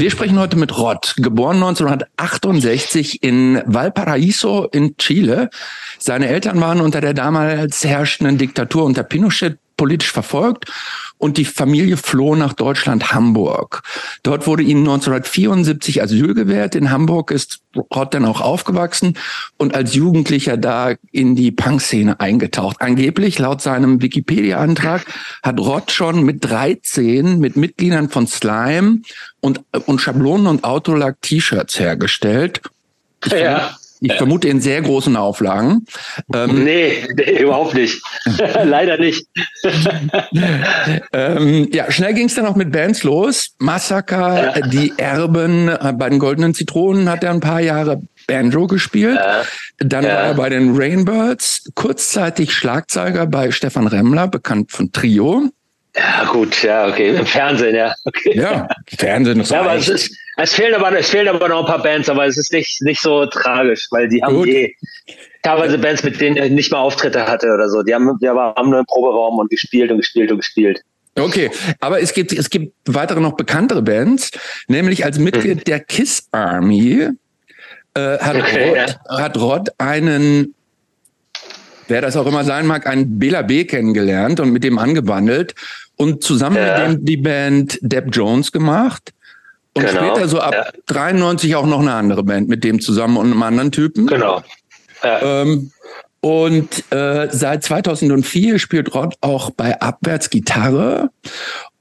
Wir sprechen heute mit Rod, geboren 1968 in Valparaiso in Chile. Seine Eltern waren unter der damals herrschenden Diktatur unter Pinochet politisch verfolgt und die Familie floh nach Deutschland Hamburg. Dort wurde ihnen 1974 Asyl gewährt. In Hamburg ist Rod dann auch aufgewachsen und als Jugendlicher da in die Punk-Szene eingetaucht. Angeblich, laut seinem Wikipedia-Antrag, hat Rod schon mit 13 mit Mitgliedern von Slime und, und Schablonen und Autolack-T-Shirts hergestellt. Ich ja. Ich vermute in sehr großen Auflagen. Ähm, nee, nee, überhaupt nicht. Leider nicht. ähm, ja, schnell ging es dann auch mit Bands los. Massaker, ja. die Erben, äh, bei den Goldenen Zitronen hat er ein paar Jahre Banjo gespielt. Ja. Dann ja. war er bei den Rainbirds, kurzzeitig Schlagzeuger bei Stefan Remmler, bekannt von Trio. Ja, gut, ja, okay. Im Fernsehen, ja. Okay. Ja, Fernsehen ist Ja, aber es, ist, es, fehlen aber, es fehlen aber noch ein paar Bands, aber es ist nicht, nicht so tragisch, weil die haben gut. eh teilweise Bands, mit denen er nicht mal Auftritte hatte oder so. Die haben, die haben nur einen Proberaum und gespielt und gespielt und gespielt. Okay, aber es gibt, es gibt weitere noch bekanntere Bands, nämlich als Mitglied hm. der Kiss Army äh, hat, okay, Rod, ja. hat Rod einen wer das auch immer sein mag, einen Bela B kennengelernt und mit dem angebandelt und zusammen ja. mit dem die Band Deb Jones gemacht. Und genau. später so ab ja. 93 auch noch eine andere Band mit dem zusammen und einem anderen Typen. Genau. Ja. Ähm, und äh, seit 2004 spielt Rod auch bei Abwärts Gitarre.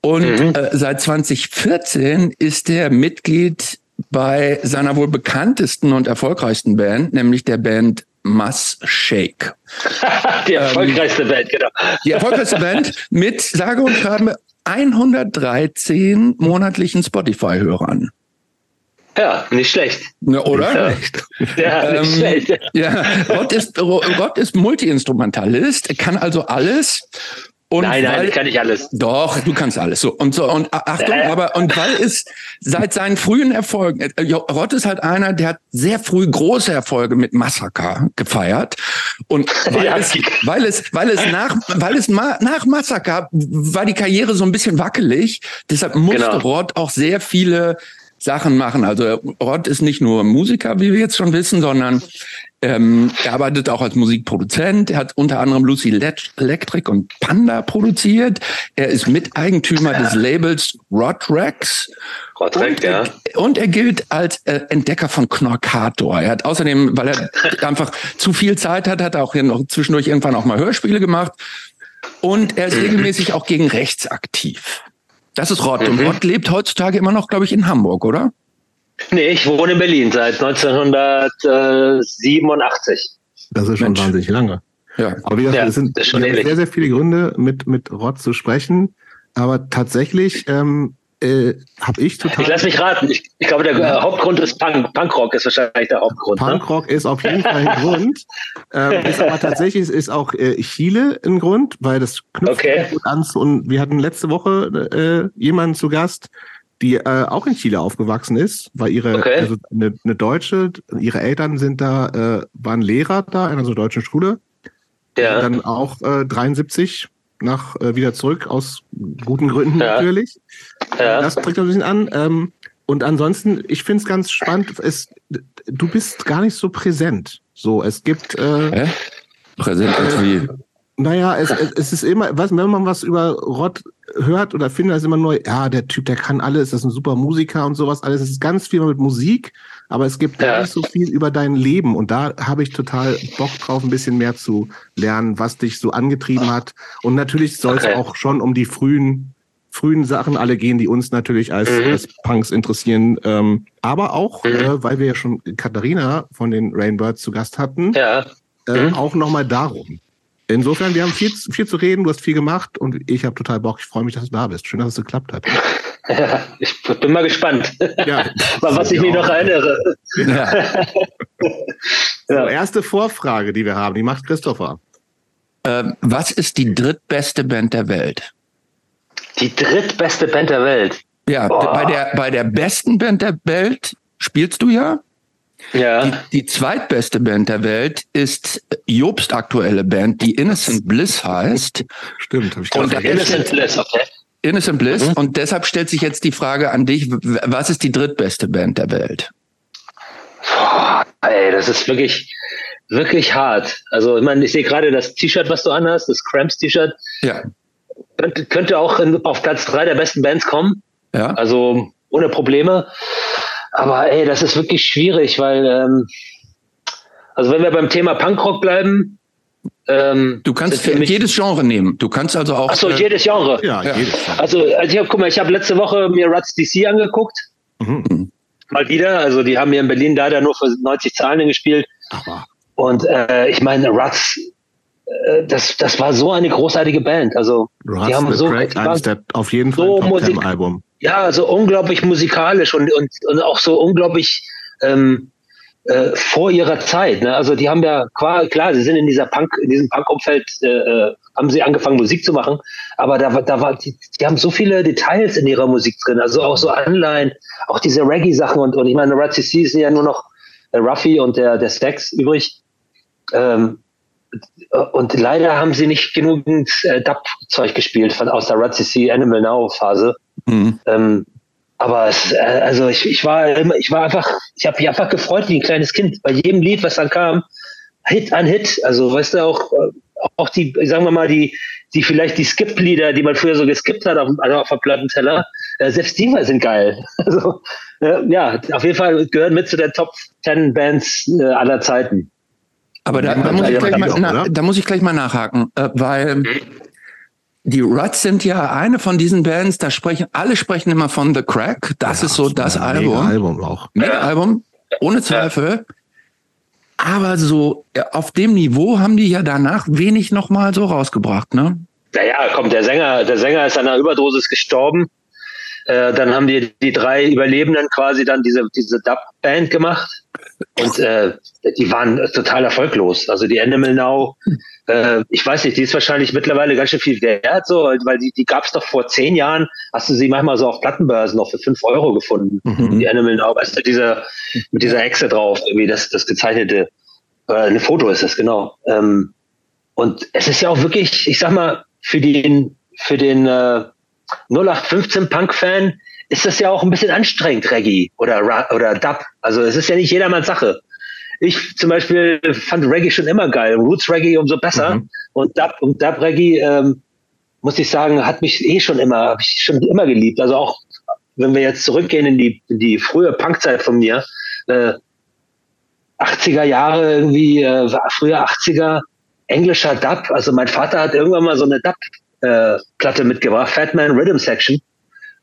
Und mhm. äh, seit 2014 ist er Mitglied bei seiner wohl bekanntesten und erfolgreichsten Band, nämlich der Band Mass Shake. die erfolgreichste ähm, Band, genau. Die erfolgreichste Band mit sage und schreibe 113 monatlichen Spotify-Hörern. Ja, nicht schlecht. Ja, oder? Nicht schlecht. Ja, nicht ähm, schlecht. Ja, Gott ist, Gott ist Multi-Instrumentalist, kann also alles und nein, nein, weil, ich kann nicht alles. Doch, du kannst alles. So und so und Achtung, äh. aber und weil es seit seinen frühen Erfolgen, äh, Rott ist halt einer, der hat sehr früh große Erfolge mit Massaker gefeiert und weil ja. es, weil es, weil es nach, weil es nach Massaker war die Karriere so ein bisschen wackelig. Deshalb musste genau. Rott auch sehr viele Sachen machen. Also Rott ist nicht nur Musiker, wie wir jetzt schon wissen, sondern ähm, er arbeitet auch als Musikproduzent. Er hat unter anderem Lucy Electric und Panda produziert. Er ist Miteigentümer ja. des Labels Rodrex. Rodrex, ja. Und er gilt als äh, Entdecker von Knorkator. Er hat außerdem, weil er einfach zu viel Zeit hat, hat er auch hier noch zwischendurch irgendwann auch mal Hörspiele gemacht. Und er ist regelmäßig auch gegen rechts aktiv. Das ist Rod. Und mhm. Rod lebt heutzutage immer noch, glaube ich, in Hamburg, oder? Nee, ich wohne in Berlin seit 1987. Das ist schon Mensch. wahnsinnig lange. Ja. Aber wie gesagt, ja, es sind sehr, sehr viele Gründe, mit, mit Rod zu sprechen. Aber tatsächlich ähm, äh, habe ich total. Ich lass mich raten. Ich, ich glaube, der ja. Hauptgrund ist Punk. Punkrock ist wahrscheinlich der Hauptgrund. Ne? Punkrock ne? ist auf jeden Fall ein Grund. Ähm, ist aber tatsächlich ist auch äh, Chile ein Grund, weil das knüpft okay. gut an. Und wir hatten letzte Woche äh, jemanden zu Gast, die äh, auch in Chile aufgewachsen ist, weil ihre okay. also eine, eine Deutsche, ihre Eltern sind da, äh, waren Lehrer da in einer so deutschen Schule. Ja. Dann auch äh, 73 nach äh, wieder zurück aus guten Gründen ja. natürlich. Ja. Das trägt ein bisschen an. Ähm, und ansonsten, ich finde es ganz spannend. Es, du bist gar nicht so präsent. So, es gibt. Äh, Hä? Präsent als wie? Naja, es, es ist immer, was, wenn man was über Rod hört oder findet, ist immer nur, ja, der Typ, der kann alles, das ist ein super Musiker und sowas alles. Es ist ganz viel mit Musik, aber es gibt ja. gar nicht so viel über dein Leben. Und da habe ich total Bock drauf, ein bisschen mehr zu lernen, was dich so angetrieben hat. Und natürlich soll es okay. auch schon um die frühen, frühen Sachen alle gehen, die uns natürlich als, mhm. als Punks interessieren. Ähm, aber auch, mhm. äh, weil wir ja schon Katharina von den Rainbirds zu Gast hatten, ja. äh, mhm. auch nochmal darum. Insofern, wir haben viel, viel zu reden, du hast viel gemacht und ich habe total Bock. Ich freue mich, dass du da bist. Schön, dass es geklappt hat. Ja, ich bin mal gespannt, ja, was ich mich noch erinnere. Ja. so, erste Vorfrage, die wir haben, die macht Christopher. Ähm, was ist die drittbeste Band der Welt? Die drittbeste Band der Welt? Ja, bei der, bei der besten Band der Welt spielst du ja. Ja. Die, die zweitbeste Band der Welt ist Jobst aktuelle Band, die Innocent Bliss heißt. Stimmt, habe ich Und Innocent Bliss, okay. Innocent Bliss. Mhm. Und deshalb stellt sich jetzt die Frage an dich, was ist die drittbeste Band der Welt? Boah, ey, das ist wirklich, wirklich hart. Also, ich meine, ich sehe gerade das T-Shirt, was du anhast, das Cramps-T-Shirt. Ja. Könnte, könnte auch in, auf Platz drei der besten Bands kommen. Ja. Also, ohne Probleme. Aber ey, das ist wirklich schwierig, weil, ähm, also wenn wir beim Thema Punkrock bleiben, ähm, du kannst jedes Genre nehmen. Du kannst also auch. Achso, äh, jedes Genre. Ja, ja. jedes Genre. Also, also ich hab, guck mal, ich habe letzte Woche mir Ruts DC angeguckt. Mhm. Mal wieder. Also die haben hier in Berlin leider nur für 90 Zahlen gespielt. Aber. Und äh, ich meine, Ruts, das, das war so eine großartige Band. Also die haben so eines der, auf jeden Fall so Musik Album. Ja, so unglaublich musikalisch und, und, und auch so unglaublich ähm, äh, vor ihrer Zeit. Ne? Also die haben ja klar, sie sind in dieser Punk, in diesem Punk-Umfeld, äh, äh, haben sie angefangen Musik zu machen, aber da, da war, die, die haben so viele Details in ihrer Musik drin, also auch so Anleihen, auch diese Reggae-Sachen und, und ich meine, Red CC sind ja nur noch der Ruffy und der, der Stax übrig. Ähm, und leider haben sie nicht genügend äh, Dub-Zeug gespielt von aus der Red CC Animal Now Phase. Mhm. Ähm, aber es, äh, also ich, ich war immer, ich war einfach, ich habe mich einfach gefreut wie ein kleines Kind. Bei jedem Lied, was dann kam, Hit an Hit. Also weißt du auch, äh, auch die, sagen wir mal, die, die vielleicht die Skip-Lieder, die man früher so geskippt hat auf, also auf dem Plattenteller, äh, selbst die sind geil. Also äh, ja, auf jeden Fall gehören mit zu der Top 10 Bands äh, aller Zeiten. Aber da, da, muss ich gleich mal, na, da muss ich gleich mal nachhaken, äh, weil die Ruts sind ja eine von diesen Bands, da sprechen, alle sprechen immer von The Crack. Das ja, ist so das Album. Mega Album auch. Mega Album, ohne Zweifel. Aber so auf dem Niveau haben die ja danach wenig nochmal so rausgebracht, ne? Naja, komm, der Sänger, der Sänger ist an einer Überdosis gestorben. Äh, dann haben die, die drei Überlebenden quasi dann diese, diese Dub-Band gemacht. Und äh, die waren total erfolglos. Also die Animal Now, äh, ich weiß nicht, die ist wahrscheinlich mittlerweile ganz schön viel wert, so, weil die, die gab es doch vor zehn Jahren, hast du sie manchmal so auf Plattenbörsen noch für fünf Euro gefunden. Mhm. Die Animal Now, weißt du, dieser, mit dieser Echse drauf, irgendwie das, das gezeichnete, äh, ein Foto ist das, genau. Ähm, und es ist ja auch wirklich, ich sag mal, für den, für den äh, 0815 Punk-Fan ist das ja auch ein bisschen anstrengend, Reggae oder, oder Dub. Also es ist ja nicht jedermanns Sache. Ich zum Beispiel fand Reggae schon immer geil. Roots Reggae umso besser. Mhm. Und Dub, und Dub Reggae, ähm, muss ich sagen, hat mich eh schon immer, habe ich schon immer geliebt. Also auch wenn wir jetzt zurückgehen in die, in die frühe Punkzeit von mir, äh, 80er Jahre irgendwie, äh, früher 80er, englischer Dub. Also mein Vater hat irgendwann mal so eine Dub-Platte äh, mitgebracht, Fatman Rhythm Section.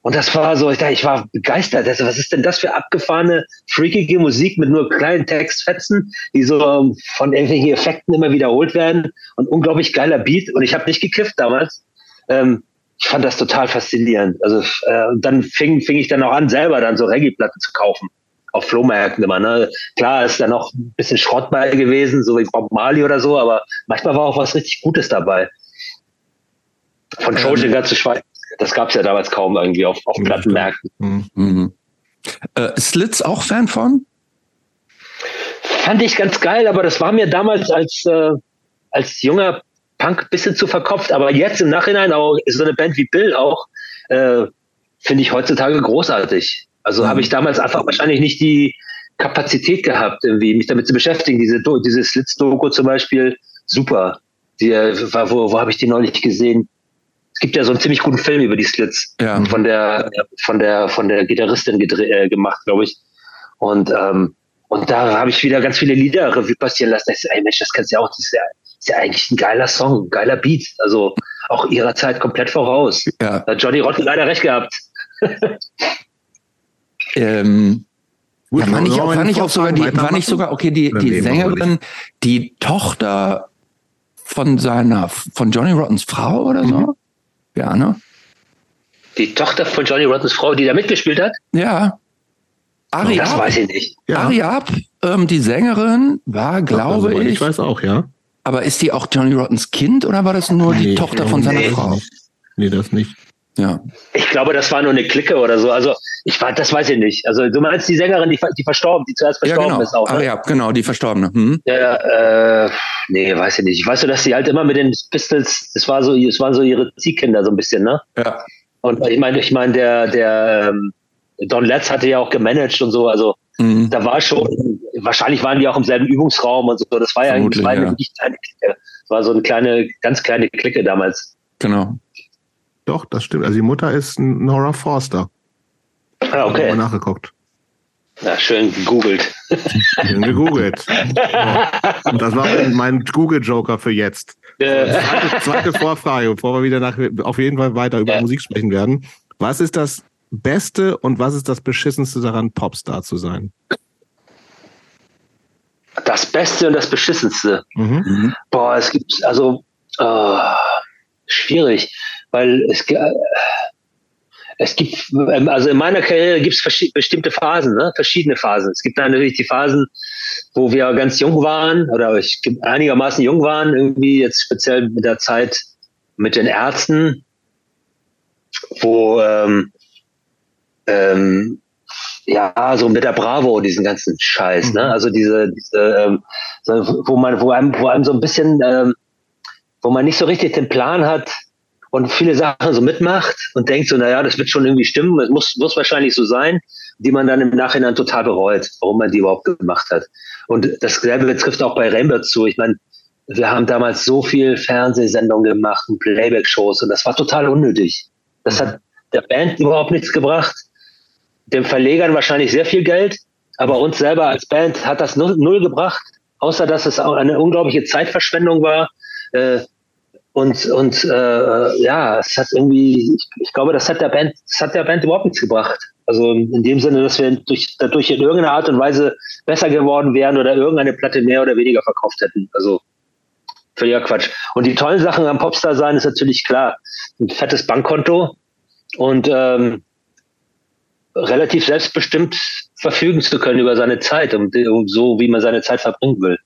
Und das war so, ich dachte, ich war begeistert. Also, was ist denn das für abgefahrene, freakige Musik mit nur kleinen Textfetzen, die so von irgendwelchen Effekten immer wiederholt werden und unglaublich geiler Beat. Und ich habe nicht gekifft damals. Ähm, ich fand das total faszinierend. Also äh, dann fing, fing ich dann auch an, selber dann so Reggae-Platten zu kaufen. Auf Flohmärkten immer. Ne? Klar ist da noch ein bisschen Schrott bei gewesen, so wie Bob Marley oder so, aber manchmal war auch was richtig Gutes dabei. Von Schrodinger ähm, zu schweigen das gab es ja damals kaum irgendwie auf, auf Plattenmärkten. Mhm. Mhm. Äh, Slits auch Fan von? Fand ich ganz geil, aber das war mir damals als, äh, als junger Punk ein bisschen zu verkopft. Aber jetzt im Nachhinein auch so eine Band wie Bill auch, äh, finde ich heutzutage großartig. Also mhm. habe ich damals einfach wahrscheinlich nicht die Kapazität gehabt, irgendwie mich damit zu beschäftigen. Diese, diese Slits-Doku zum Beispiel, super. Die, äh, wo, wo habe ich die neulich gesehen? Es gibt ja so einen ziemlich guten Film über die Slits ja. von der von der von der Gitarristin äh, gemacht, glaube ich. Und ähm, und da habe ich wieder ganz viele Lieder Revue passieren lassen. Ich so, ey Mensch, das kannst du ja auch. Das ist ja, ist ja eigentlich ein geiler Song, ein geiler Beat. Also auch ihrer Zeit komplett voraus. Ja. Da hat Johnny Rotten leider recht gehabt. ähm, Gut, ja, war nicht, auch, war nicht auch sogar die, war nicht sogar, okay, die, die Sängerin, die Tochter von seiner, von Johnny Rottens Frau oder so? Mhm. Ja, ne? Die Tochter von Johnny Rottens Frau, die da mitgespielt hat? Ja. Ariab, das weiß ich nicht. Ja. Ariab, ähm, die Sängerin, war, glaube also, ich. Ich weiß auch, ja. Aber ist die auch Johnny Rottens Kind oder war das nur nee, die Tochter von seiner nee. Frau? Nee, das nicht. Ja. Ich glaube, das war nur eine Clique oder so. Also ich war, das weiß ich nicht. Also du meinst die Sängerin, die, die verstorben, die zuerst verstorben ja, genau. ist auch. Ne? Ah, ja, genau, die verstorbene. Hm? Ja, äh, nee, weiß ich nicht. Ich weiß nur, dass sie halt immer mit den Pistols, das war so, es waren so ihre Ziehkinder so ein bisschen, ne? Ja. Und ich meine, ich meine, der, der ähm, Don Letts hatte ja auch gemanagt und so, also mhm. da war schon, wahrscheinlich waren die auch im selben Übungsraum und so. Das war ja eigentlich eine ja. kleine Clique. Das war so eine kleine, ganz kleine Clique damals. Genau. Doch, das stimmt. Also die Mutter ist Nora Forster. Ah, okay. Mal nachgeguckt. Ja, schön gegoogelt. Schön gegoogelt. Und das war mein Google-Joker für jetzt. Zweite, zweite, Vorfrage, bevor wir wieder nach, auf jeden Fall weiter über ja. Musik sprechen werden. Was ist das Beste und was ist das Beschissenste daran, Popstar zu sein? Das Beste und das Beschissenste. Mhm. Boah, es gibt, also, oh, schwierig, weil es, äh, es gibt, ähm, also in meiner Karriere gibt es bestimmte Phasen, ne? verschiedene Phasen. Es gibt dann natürlich die Phasen, wo wir ganz jung waren oder ich einigermaßen jung waren, irgendwie jetzt speziell mit der Zeit mit den Ärzten, wo ähm, ähm, ja so mit der Bravo diesen ganzen Scheiß, ne? Mhm. Also diese, diese ähm, wo man, wo einem, wo einem so ein bisschen, ähm, wo man nicht so richtig den Plan hat, und viele Sachen so mitmacht und denkt so, naja, das wird schon irgendwie stimmen, es muss, muss wahrscheinlich so sein, die man dann im Nachhinein total bereut, warum man die überhaupt gemacht hat. Und dasselbe betrifft auch bei Rainbow zu. Ich meine, wir haben damals so viel Fernsehsendungen gemacht und Playback-Shows und das war total unnötig. Das hat der Band überhaupt nichts gebracht, dem Verlegern wahrscheinlich sehr viel Geld, aber uns selber als Band hat das null, null gebracht, außer dass es auch eine unglaubliche Zeitverschwendung war. Äh, und, und äh, ja, es hat irgendwie, ich, ich, glaube, das hat der Band, das hat der Band überhaupt nichts gebracht. Also in dem Sinne, dass wir durch, dadurch in irgendeiner Art und Weise besser geworden wären oder irgendeine Platte mehr oder weniger verkauft hätten. Also völliger Quatsch. Und die tollen Sachen am Popstar sein ist natürlich klar. Ein fettes Bankkonto und ähm, relativ selbstbestimmt verfügen zu können über seine Zeit und, und so, wie man seine Zeit verbringen will.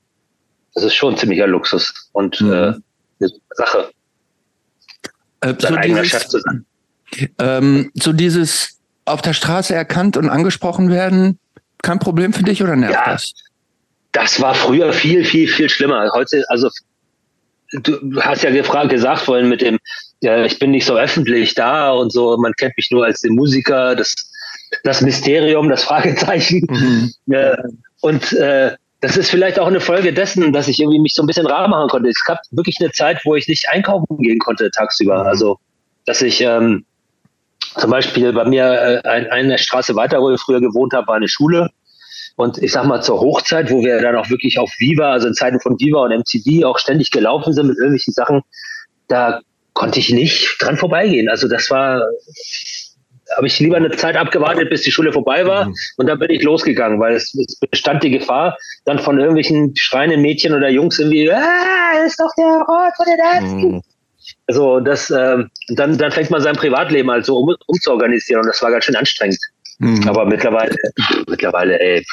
Das ist schon ziemlicher Luxus. Und mhm. äh, eine Sache. Äh, so, dieses, ähm, so dieses auf der Straße erkannt und angesprochen werden, kein Problem für dich oder nervt ja, das? Das war früher viel, viel, viel schlimmer. Heute, also du hast ja gefragt, gesagt vorhin mit dem, ja, ich bin nicht so öffentlich da und so, man kennt mich nur als den Musiker, das, das Mysterium, das Fragezeichen. Mhm. Äh, und äh, das ist vielleicht auch eine Folge dessen, dass ich irgendwie mich so ein bisschen rar machen konnte. Es gab wirklich eine Zeit, wo ich nicht einkaufen gehen konnte tagsüber. Mhm. Also, dass ich ähm, zum Beispiel bei mir äh, ein, eine Straße weiter, wo ich früher gewohnt habe, war eine Schule. Und ich sag mal zur Hochzeit, wo wir dann auch wirklich auf Viva, also in Zeiten von Viva und MTV auch ständig gelaufen sind mit irgendwelchen Sachen, da konnte ich nicht dran vorbeigehen. Also das war habe ich lieber eine Zeit abgewartet, bis die Schule vorbei war mhm. und dann bin ich losgegangen, weil es, es, bestand die Gefahr, dann von irgendwelchen schreienden Mädchen oder Jungs irgendwie, ah, ist doch der Ort von den Ärzten. Mhm. Also das, äh, dann, dann fängt man sein Privatleben halt so um, umzuorganisieren und das war ganz schön anstrengend. Mhm. Aber mittlerweile, mittlerweile, ey.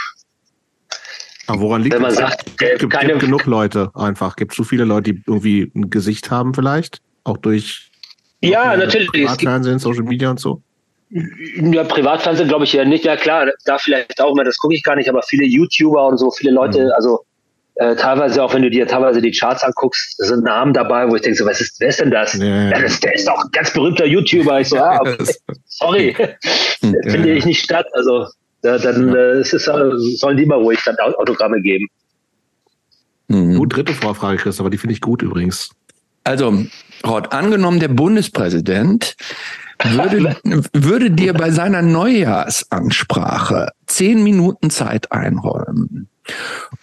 Aber woran liegt Wenn man sagt, gibt, gibt, keine, gibt genug Leute einfach. Gibt es so viele Leute, die irgendwie ein Gesicht haben vielleicht? Auch durch ja, natürlich. Privatfernsehen, Social Media und so? Ja, Privatfernsehen glaube ich ja nicht. Ja klar, da vielleicht auch mal, das gucke ich gar nicht, aber viele YouTuber und so, viele Leute, mhm. also äh, teilweise auch, wenn du dir teilweise die Charts anguckst, sind Namen dabei, wo ich denke so, was ist, wer ist denn das? Ja, ja das, der ist doch ein ganz berühmter YouTuber. Ich so, ah, okay, sorry, finde ich nicht statt. Also da, dann ja. äh, es ist, äh, sollen die mal ruhig dann Autogramme geben. Mhm. Gut, dritte Vorfrage, Christopher, die finde ich gut übrigens. Also, Rod, angenommen, der Bundespräsident würde, würde dir bei seiner Neujahrsansprache zehn Minuten Zeit einräumen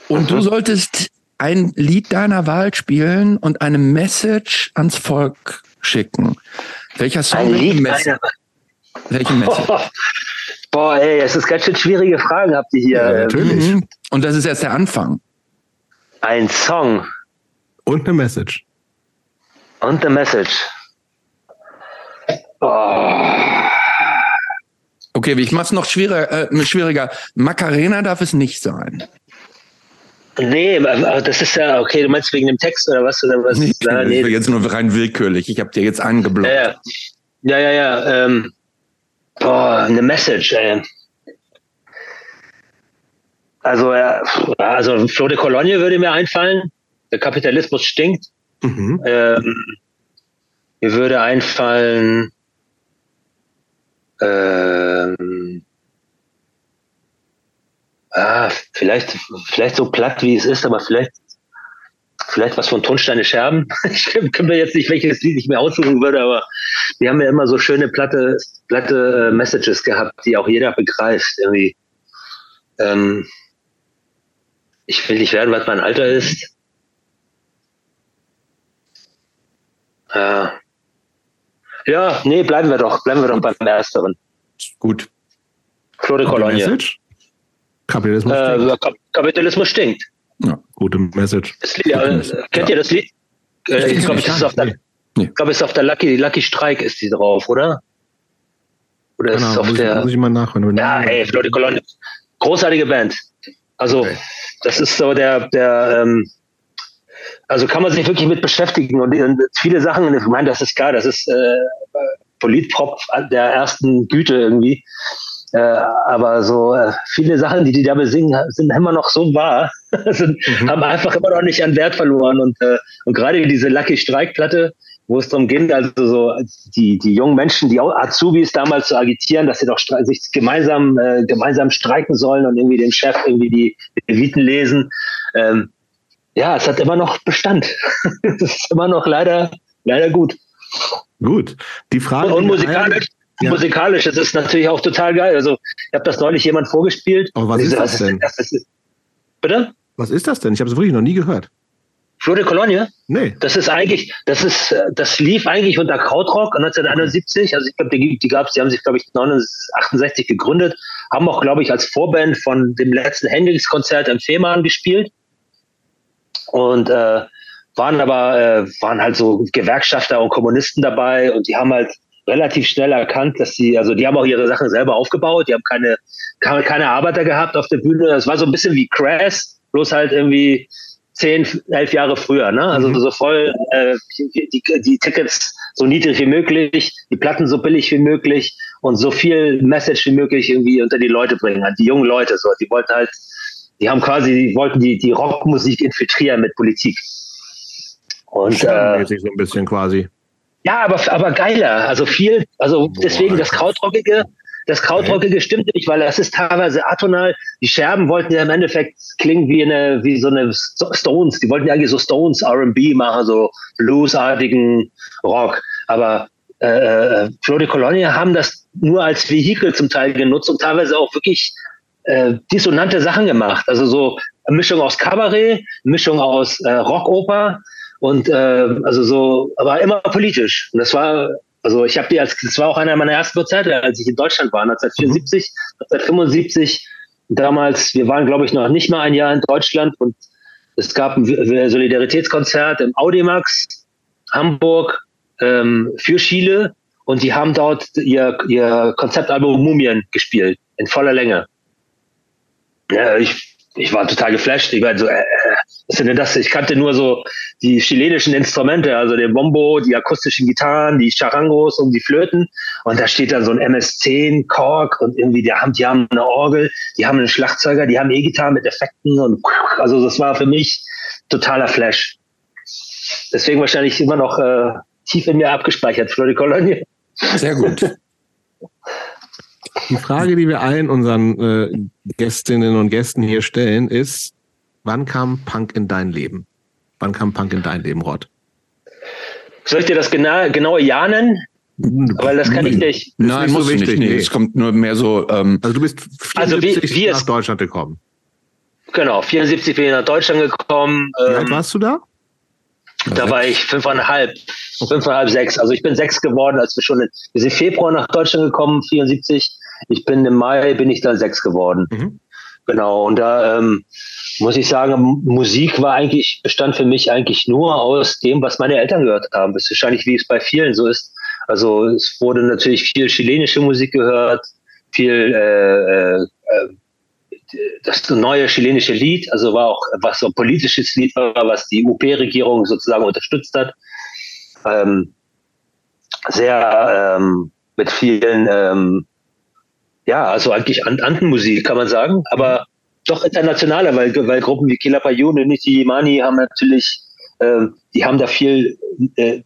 und du solltest ein Lied deiner Wahl spielen und eine Message ans Volk schicken. Welcher Song? Ein Lied Message? Welche Message? Boah, boah, ey, es ist ganz schön schwierige Fragen habt ihr hier. Ja, natürlich. Mhm. Und das ist erst der Anfang. Ein Song. Und eine Message. Und eine Message. Oh. Okay, ich mach's noch schwieriger, äh, schwieriger. Macarena darf es nicht sein. Nee, das ist ja, okay, du meinst wegen dem Text oder was? Oder was? Nee, ja, nee. Jetzt nur rein willkürlich. Ich habe dir jetzt angeblockt. Ja, ja, ja. ja ähm, boah, eine Message, ey. Also, ja, also Flo de Cologne würde mir einfallen. Der Kapitalismus stinkt. Mhm. Ähm, mir würde einfallen, Ähm, ah, vielleicht, vielleicht so platt wie es ist, aber vielleicht, vielleicht was von Tonsteine Scherben. Ich kann mir jetzt nicht, welches Lied ich mir aussuchen würde, aber wir haben ja immer so schöne platte, platte äh, Messages gehabt, die auch jeder begreift. Irgendwie. Ähm, ich will nicht werden, was mein Alter ist. Äh, ja, nee, bleiben wir doch, bleiben wir doch beim Ersteren. Gut. Claude Cologne. Message? Kapitalismus Äh, stinkt. Kap Kapitalismus stinkt. Gute Message. Lied, äh, kennt ihr das Lied? Äh, ich glaube, es ist auf der, Nee. Nee. ich es ist auf der Lucky, Lucky Strike ist die drauf, oder? Oder ist Keine es auf muss, ich, der, muss ich mal nachhören. ja, ey, Claude Cologne. Großartige Band. Also, Okay. das ist so der, der, ähm, also kann man sich wirklich mit beschäftigen und, und viele Sachen, ich meine, das ist klar, das ist äh, Politpop der ersten Güte irgendwie. Äh, aber so äh, viele Sachen, die die da besingen, sind immer noch so wahr, sind, Mhm. haben einfach immer noch nicht an Wert verloren. Und, äh, und gerade diese Lucky Strike-Platte, wo es darum ging, also so die, die jungen Menschen, die Azubis damals zu agitieren, dass sie doch sich gemeinsam, äh, gemeinsam streiken sollen und irgendwie dem Chef irgendwie die Leviten lesen. Ähm, ja, es hat immer noch Bestand. es ist immer noch leider, leider gut. Gut. Die Frage. Und musikalisch, Ja. musikalisch, das ist natürlich auch total geil. Also, ich habe das neulich jemand vorgespielt. Aber was ist so, das denn? Das ist, bitte? Was ist das denn? Ich habe es wirklich noch nie gehört. Flor de Cologne? Nee. Das ist eigentlich, das ist, das lief eigentlich unter Krautrock 1971. Also ich glaube, die, die gab's, die haben sich, glaube ich, 1968 gegründet, haben auch, glaube ich, als Vorband von dem letzten Hendrix-Konzert im Fehmarn gespielt und äh, waren aber, äh, waren halt so Gewerkschafter und Kommunisten dabei und die haben halt relativ schnell erkannt, dass sie, also die haben auch ihre Sachen selber aufgebaut, die haben keine, keine, Arbeiter gehabt auf der Bühne. Das war so ein bisschen wie Crash, bloß halt irgendwie zehn, elf Jahre früher, ne? Also Mhm. so voll äh, die, die, die Tickets so niedrig wie möglich, die Platten so billig wie möglich und so viel Message wie möglich irgendwie unter die Leute bringen, halt die jungen Leute so. Die wollten halt, die haben quasi, die wollten die, die Rockmusik infiltrieren mit Politik. Und äh, so ein bisschen quasi. ja, aber, aber geiler. Also viel, also deswegen das Krautrockige, das Krautrockige stimmt nicht, weil das ist teilweise atonal. Die Scherben wollten ja im Endeffekt klingen wie eine, wie so eine Sto- Stones. Die wollten ja eigentlich so Stones R&B machen, so bluesartigen Rock. Aber äh, äh, Flo de Cologne haben das nur als Vehikel zum Teil genutzt und teilweise auch wirklich äh, dissonante Sachen gemacht. Also so eine Mischung aus Kabarett, Mischung aus äh, Rockoper und äh, also so, aber immer politisch. Und das war, also ich habe die als, das war auch einer meiner ersten Konzerte, als ich in Deutschland war, 1974, 1975. Damals, wir waren, glaube ich, noch nicht mal ein Jahr in Deutschland und es gab ein Solidaritätskonzert im Audimax, Hamburg, ähm, für Chile und die haben dort ihr, ihr Konzeptalbum Mumien gespielt, in voller Länge. Ja, ich, ich war total geflasht. Ich war so, äh, was ist denn das? Ich kannte nur so die chilenischen Instrumente, also den Bombo, die akustischen Gitarren, die Charangos und die Flöten. Und da steht dann so ein MS-10 Korg und irgendwie, die haben, die haben eine Orgel, die haben einen Schlagzeuger, die haben E-Gitarre mit Effekten und also das war für mich totaler Flash. Deswegen wahrscheinlich immer noch äh, tief in mir abgespeichert, Flori Cologne. Sehr gut. Die Frage, die wir allen unseren äh, Gästinnen und Gästen hier stellen, ist, wann kam Punk in dein Leben? Wann kam Punk in dein Leben, Rod? Soll ich dir das genau, genaue Jahr nennen? Weil das kann ich nicht. Nein, nicht so muss wichtig, nicht. Nee. Es kommt nur mehr so, ähm, Also du bist Also wie- 74 wie nach Deutschland gekommen. Genau, 74 bin ich nach Deutschland gekommen. Wie alt Ähm, warst du da? da war ich fünfeinhalb, fünfeinhalb, sechs. Also ich bin sechs geworden, als wir schon, in, wir sind Februar nach Deutschland gekommen, 74. Ich bin im Mai, bin ich dann sechs geworden. Mhm. Genau, und da ähm, muss ich sagen, Musik war eigentlich, bestand für mich eigentlich nur aus dem, was meine Eltern gehört haben. Das ist wahrscheinlich, wie es bei vielen so ist. Also es wurde natürlich viel chilenische Musik gehört, viel äh, äh, das neue chilenische Lied, also war auch was so ein politisches Lied war, was die UP-Regierung sozusagen unterstützt hat. Ähm, sehr ähm, mit vielen, ähm, ja, also eigentlich An Antenmusik kann man sagen, aber doch internationaler, weil, weil Gruppen wie Killer Payune, Niti Imani haben natürlich, ähm, die haben da viel äh,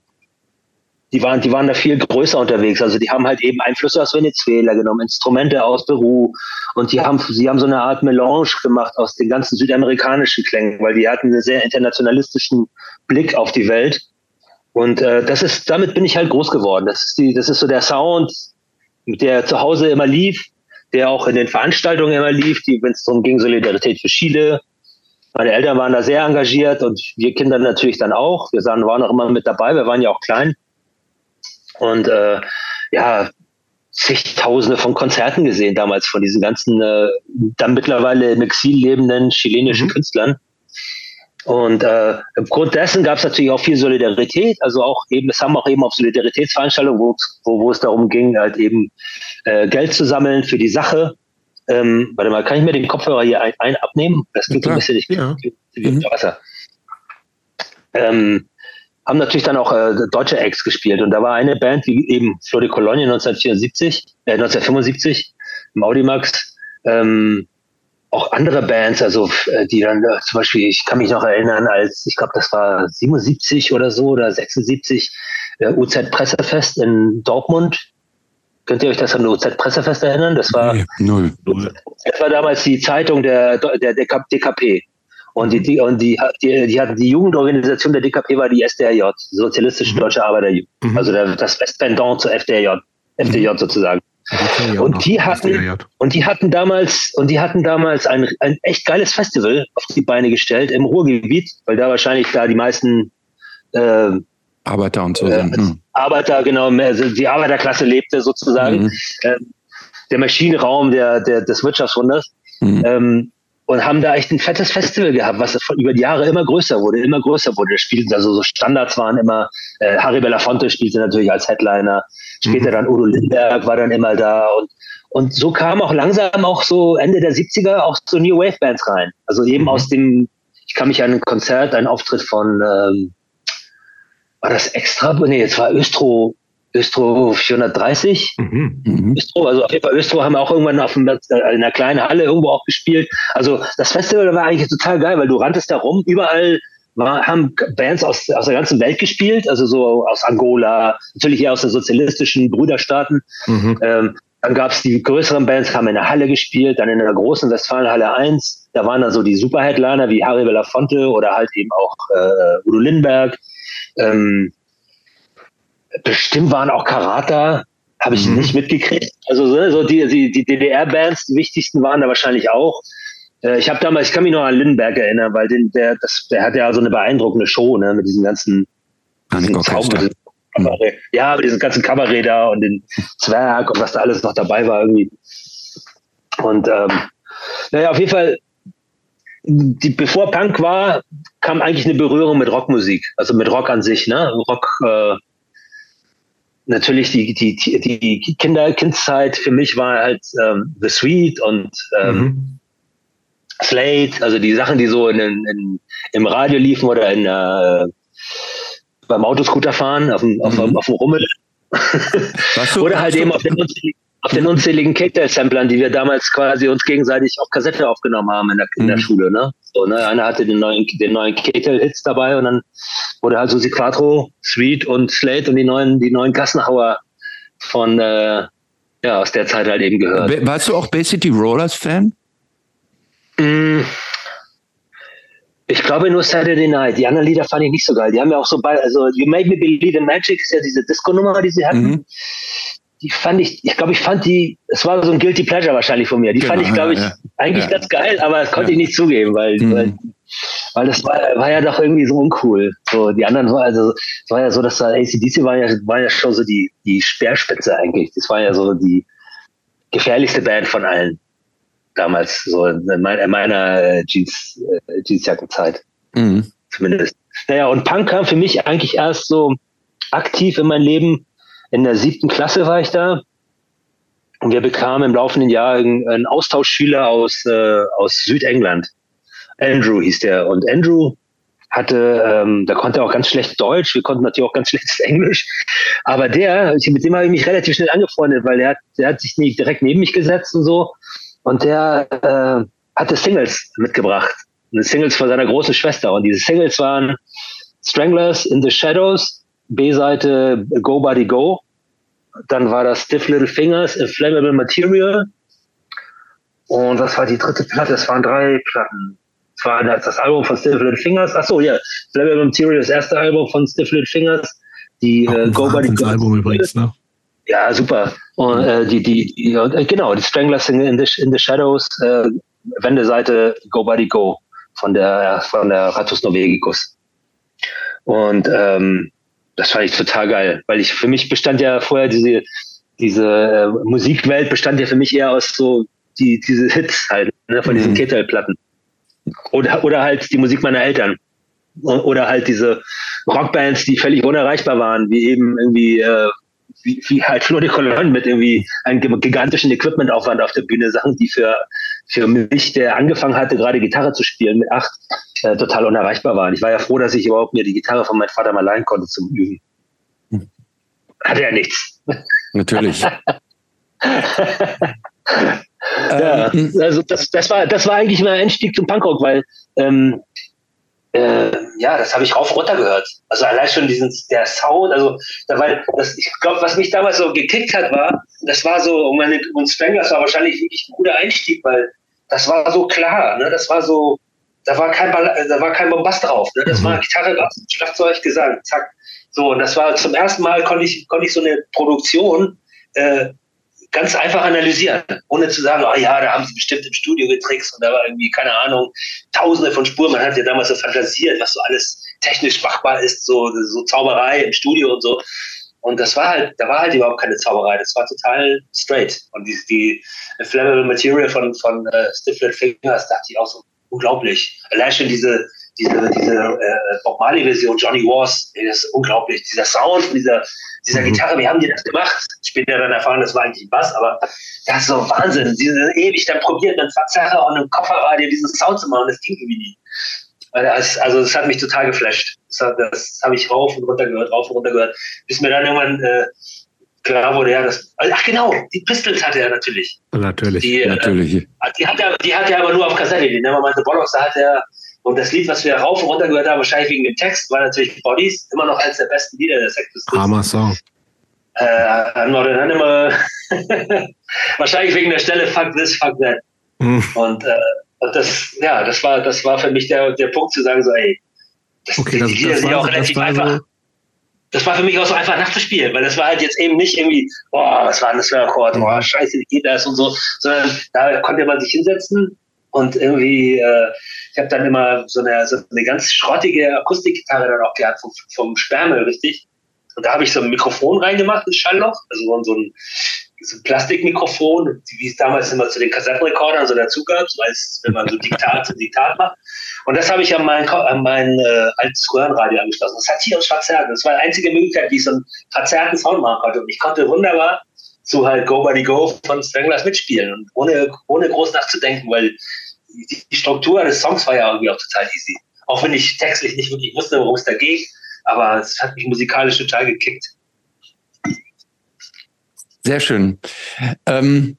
die waren, die waren da viel größer unterwegs. Also die haben halt eben Einflüsse aus Venezuela genommen, Instrumente aus Peru und die haben, sie haben so eine Art Melange gemacht aus den ganzen südamerikanischen Klängen, weil die hatten einen sehr internationalistischen Blick auf die Welt. Und äh, das ist, damit bin ich halt groß geworden. Das ist die, das ist so der Sound, der zu Hause immer lief, der auch in den Veranstaltungen immer lief, die, wenn es darum ging, Solidarität für Chile. Meine Eltern waren da sehr engagiert und wir Kinder natürlich dann auch. Wir waren auch immer mit dabei, wir waren ja auch klein. Und äh, ja, zigtausende von Konzerten gesehen damals von diesen ganzen äh, dann mittlerweile im Exil lebenden chilenischen mhm. Künstlern. Und äh, aufgrund dessen gab es natürlich auch viel Solidarität, also auch eben, es haben auch eben auf Solidaritätsveranstaltungen, wo, wo, wo es darum ging, halt eben äh, Geld zu sammeln für die Sache. Ähm, warte mal, kann ich mir den Kopfhörer hier ein, ein abnehmen? Das klingt ja, ein bisschen nicht ja. wie mhm. Wasser. Ähm, haben natürlich dann auch äh, deutsche Acts gespielt. Und da war eine Band, wie eben Flor de Cologne 1974, äh, 1975 im Audimax. Ähm, auch andere Bands, also äh, die dann äh, zum Beispiel, ich kann mich noch erinnern, als ich glaube, das war 77 oder so oder 76 äh, UZ Pressefest in Dortmund. Könnt ihr euch das an UZ Pressefest erinnern? Das war nee, null. Das war damals die Zeitung der der DKP. Und die, die, und die, die, die, hatten die Jugendorganisation der DKP war die SDRJ, Sozialistische mhm. Deutsche Arbeiterjugend. Mhm. Also der, das Westpendant zur FDRJ, FDJ mhm. Und die hatten, und die hatten damals, und die hatten damals ein, ein echt geiles Festival auf die Beine gestellt im Ruhrgebiet, weil da wahrscheinlich da die meisten, äh, Arbeiter und so äh, hm. Arbeiter, genau, also die Arbeiterklasse lebte sozusagen. Mhm. Äh, der Maschinenraum der, der, des Wirtschaftswunders. Mhm. Ähm, und haben da echt ein fettes Festival gehabt, was über die Jahre immer größer wurde, immer größer wurde. Spielten also so Standards waren immer, äh, Harry Belafonte spielte natürlich als Headliner, später mhm. dann Udo Lindberg war dann immer da und und so kam auch langsam auch so Ende der 70er auch so New Wave Bands rein. Also eben mhm. aus dem, ich kann mich an ein Konzert, einen Auftritt von, ähm, war das extra? Nee, es war Östro, Östro 430. Mhm. Mhm. Östro, also auf jeden Fall Östro haben wir auch irgendwann auf dem, äh, in einer kleinen Halle irgendwo auch gespielt. Also das Festival war eigentlich total geil, weil du ranntest da rum, überall war, haben Bands aus, aus der ganzen Welt gespielt, also so aus Angola, natürlich eher aus den sozialistischen Brüderstaaten. Mhm. Ähm, dann gab es die größeren Bands, haben in der Halle gespielt, dann in der großen Westfalenhalle 1. Da waren dann so die Superheadliner wie Harry Belafonte oder halt eben auch äh, Udo Lindberg. Ähm, bestimmt waren auch Karata, habe ich mhm. nicht mitgekriegt. Also so, die, die, die DDR-Bands, die wichtigsten waren da wahrscheinlich auch. Äh, ich habe damals, ich kann mich noch an Lindenberg erinnern, weil den, der, das, der hatte ja so eine beeindruckende Show, ne, mit diesen ganzen, diesen Zauber, ja, mit diesen ganzen Kabarett da und den Zwerg und was da alles noch dabei war irgendwie. Und ähm, naja, auf jeden Fall, die, bevor Punk war, kam eigentlich eine Berührung mit Rockmusik, also mit Rock an sich, ne? Rock, äh, natürlich die, die, die Kinder, Kindzeit für mich war halt ähm, The Sweet und ähm, mhm. Slate, also die Sachen, die so in, in, im Radio liefen oder in, äh, beim Autoscooter fahren, auf dem, mhm. auf, auf dem Rummel. oder halt eben auf den auf den unzähligen Kicktail-Samplern, die wir damals quasi uns gegenseitig auf Kassette aufgenommen haben in der, in der mhm. Schule. Ne? So, ne? Einer hatte den neuen, den neuen Kicktail-Hits dabei und dann wurde halt Susi Quattro, Sweet und Slate und die neuen, die neuen Gassenhauer von, äh, ja, aus der Zeit halt eben gehört. Warst du auch Bay City Rollers Fan? Mm, ich glaube nur Saturday Night. Die anderen Lieder fand ich nicht so geil. Die haben ja auch so bei, also You Make Me Believe in Magic ist ja diese Disco-Nummer, die sie hatten. Mhm die fand ich, ich glaube, ich fand die, es war so ein Guilty Pleasure wahrscheinlich von mir. Die genau, fand ich, glaube ich, ja, eigentlich ja. ganz geil, aber das konnte ja. ich nicht zugeben, weil, mhm. weil, weil das war, war ja doch irgendwie so uncool. So, die anderen, also, es war ja so, dass da ACDC war ja, war ja schon so die, die Speerspitze eigentlich. Das war ja so die gefährlichste Band von allen. Damals, so in meiner, in meiner äh, Jeans, äh, Jeansjackenzeit. Mhm. Zumindest. Naja, und Punk kam für mich eigentlich erst so aktiv in mein Leben, in der siebten Klasse war ich da. Und wir bekamen im laufenden Jahr einen Austauschschüler aus, äh, aus Südengland. Andrew hieß der. Und Andrew hatte, ähm, da konnte er auch ganz schlecht Deutsch, wir konnten natürlich auch ganz schlecht Englisch. Aber der, mit dem habe ich mich relativ schnell angefreundet, weil der hat, der hat sich direkt neben mich gesetzt und so. Und der äh, hatte Singles mitgebracht. Singles von seiner großen Schwester. Und diese Singles waren Stranglers in the Shadows B-Seite Go Buddy Go. Dann war das Stiff Little Fingers, Inflammable Material. Und was war die dritte Platte? Es waren drei Platten. Es war das Album von Stiff Little Fingers. Ach so, ja. Inflammable Material, das erste Album von Stiff Little Fingers. Die äh, Go Buddy Go. Album übrigens, ne? Ja, super. Und äh, die, die, die genau, die Stranglers in, in, the, in the Shadows, äh, Wendeseite Go Buddy Go von der von der Ratus Norvegicus. Und ähm, das fand ich total geil, weil ich für mich bestand ja vorher diese diese äh, Musikwelt bestand ja für mich eher aus so die diese Hits halt ne, von diesen mhm. Ketel-Platten oder oder halt die Musik meiner Eltern oder halt diese Rockbands, die völlig unerreichbar waren, wie eben irgendwie äh, wie, wie halt Flori Cologne mit irgendwie einem gigantischen Equipmentaufwand auf der Bühne, Sachen, die für, für mich, der angefangen hatte, gerade Gitarre zu spielen mit acht, äh, total unerreichbar waren. Ich war ja froh, dass ich überhaupt mir die Gitarre von meinem Vater mal leihen konnte zum Üben. Hatte ja nichts. Natürlich. ja, ähm, also das, das war das war eigentlich mein Einstieg zum Punkrock, weil ähm, äh, ja, das habe ich rauf runter gehört. Also allein schon diesen der Sound, also da war das, ich glaube, was mich damals so gekickt hat, war, das war so, und meine und Stranglers war wahrscheinlich wirklich ein guter Einstieg, weil das war so klar, ne? Das war so, da war kein Ball, da war kein Bombast drauf, ne? Das mhm. war Gitarre, Schlagzeug, Gesang, zack. So, und das war zum ersten Mal konnte ich, konnte ich so eine Produktion äh, ganz einfach analysieren, ohne zu sagen, oh ja, da haben sie bestimmt im Studio getrickst und da war irgendwie, keine Ahnung, tausende von Spuren. Man hat ja damals so fantasiert, was so alles technisch machbar ist, so, so Zauberei im Studio und so. Und das war halt, da war halt überhaupt keine Zauberei, das war total straight. Und die, die Flammable Material von, von uh, Stiflet Fingers dachte ich auch so unglaublich. Allein schon diese, diese, diese äh, Bob Marley-Version, Johnny Wars, das ist unglaublich. Dieser Sound, dieser, dieser mhm. Gitarre, wie haben die das gemacht? Später dann erfahren, das war eigentlich ein Bass, aber das ist so Wahnsinn. Sind ewig dann probiert, mit Verzerrer und einem Kofferradio diesen Sound zu machen, das ging irgendwie nie. Also das hat mich total geflasht. Das, das habe ich rauf und runter gehört, rauf und runter gehört, bis mir dann irgendwann äh, klar wurde, ja, das. Ach genau, die Pistols hatte er natürlich. Natürlich. Die, äh, natürlich. die, hat er, die hat er aber nur auf Kassette. Die Nevermind the Bollocks, da hat er und das Lied, was wir rauf und runter gehört haben, wahrscheinlich wegen dem Text, war natürlich Bodies, immer noch eines der besten Lieder der Sex Hammer Song. Äh, an animal. wahrscheinlich wegen der Stelle Fuck this, fuck that. Mhm. Und, äh, und das, ja, das war, das war für mich der, der Punkt zu sagen, so, ey, das, okay, das, die Lieder das sind ja auch relativ einfach. Das war für mich auch so einfach nachzuspielen, weil das war halt jetzt eben nicht irgendwie, boah, was war das für ein Akkord, boah, scheiße, wie geht das und so, sondern da konnte man sich hinsetzen und irgendwie, äh, ich habe dann immer so eine, so eine ganz schrottige Akustikgitarre dann auch gehabt vom, vom Sperrmüll, richtig. Und da habe ich so ein Mikrofon reingemacht, ein Schallloch, also so ein, so ein Plastikmikrofon, wie es damals immer zu den Kassettenrekordern so dazu gab, so als wenn man so Diktat, so Diktat macht. Und das habe ich an mein, an mein äh, altes Röhrenradio angeschlossen. Das hat hier uns verzerrt. Das war die einzige Möglichkeit, wie ich so einen verzerrten Sound machen konnte. Und ich konnte wunderbar zu halt Go Buddy Go von Stranglers mitspielen und ohne, ohne groß nachzudenken, weil die Struktur des Songs war ja irgendwie auch total easy. Auch wenn ich textlich nicht wirklich wusste, worum es da geht, aber es hat mich musikalisch total gekickt. Sehr schön. Ähm,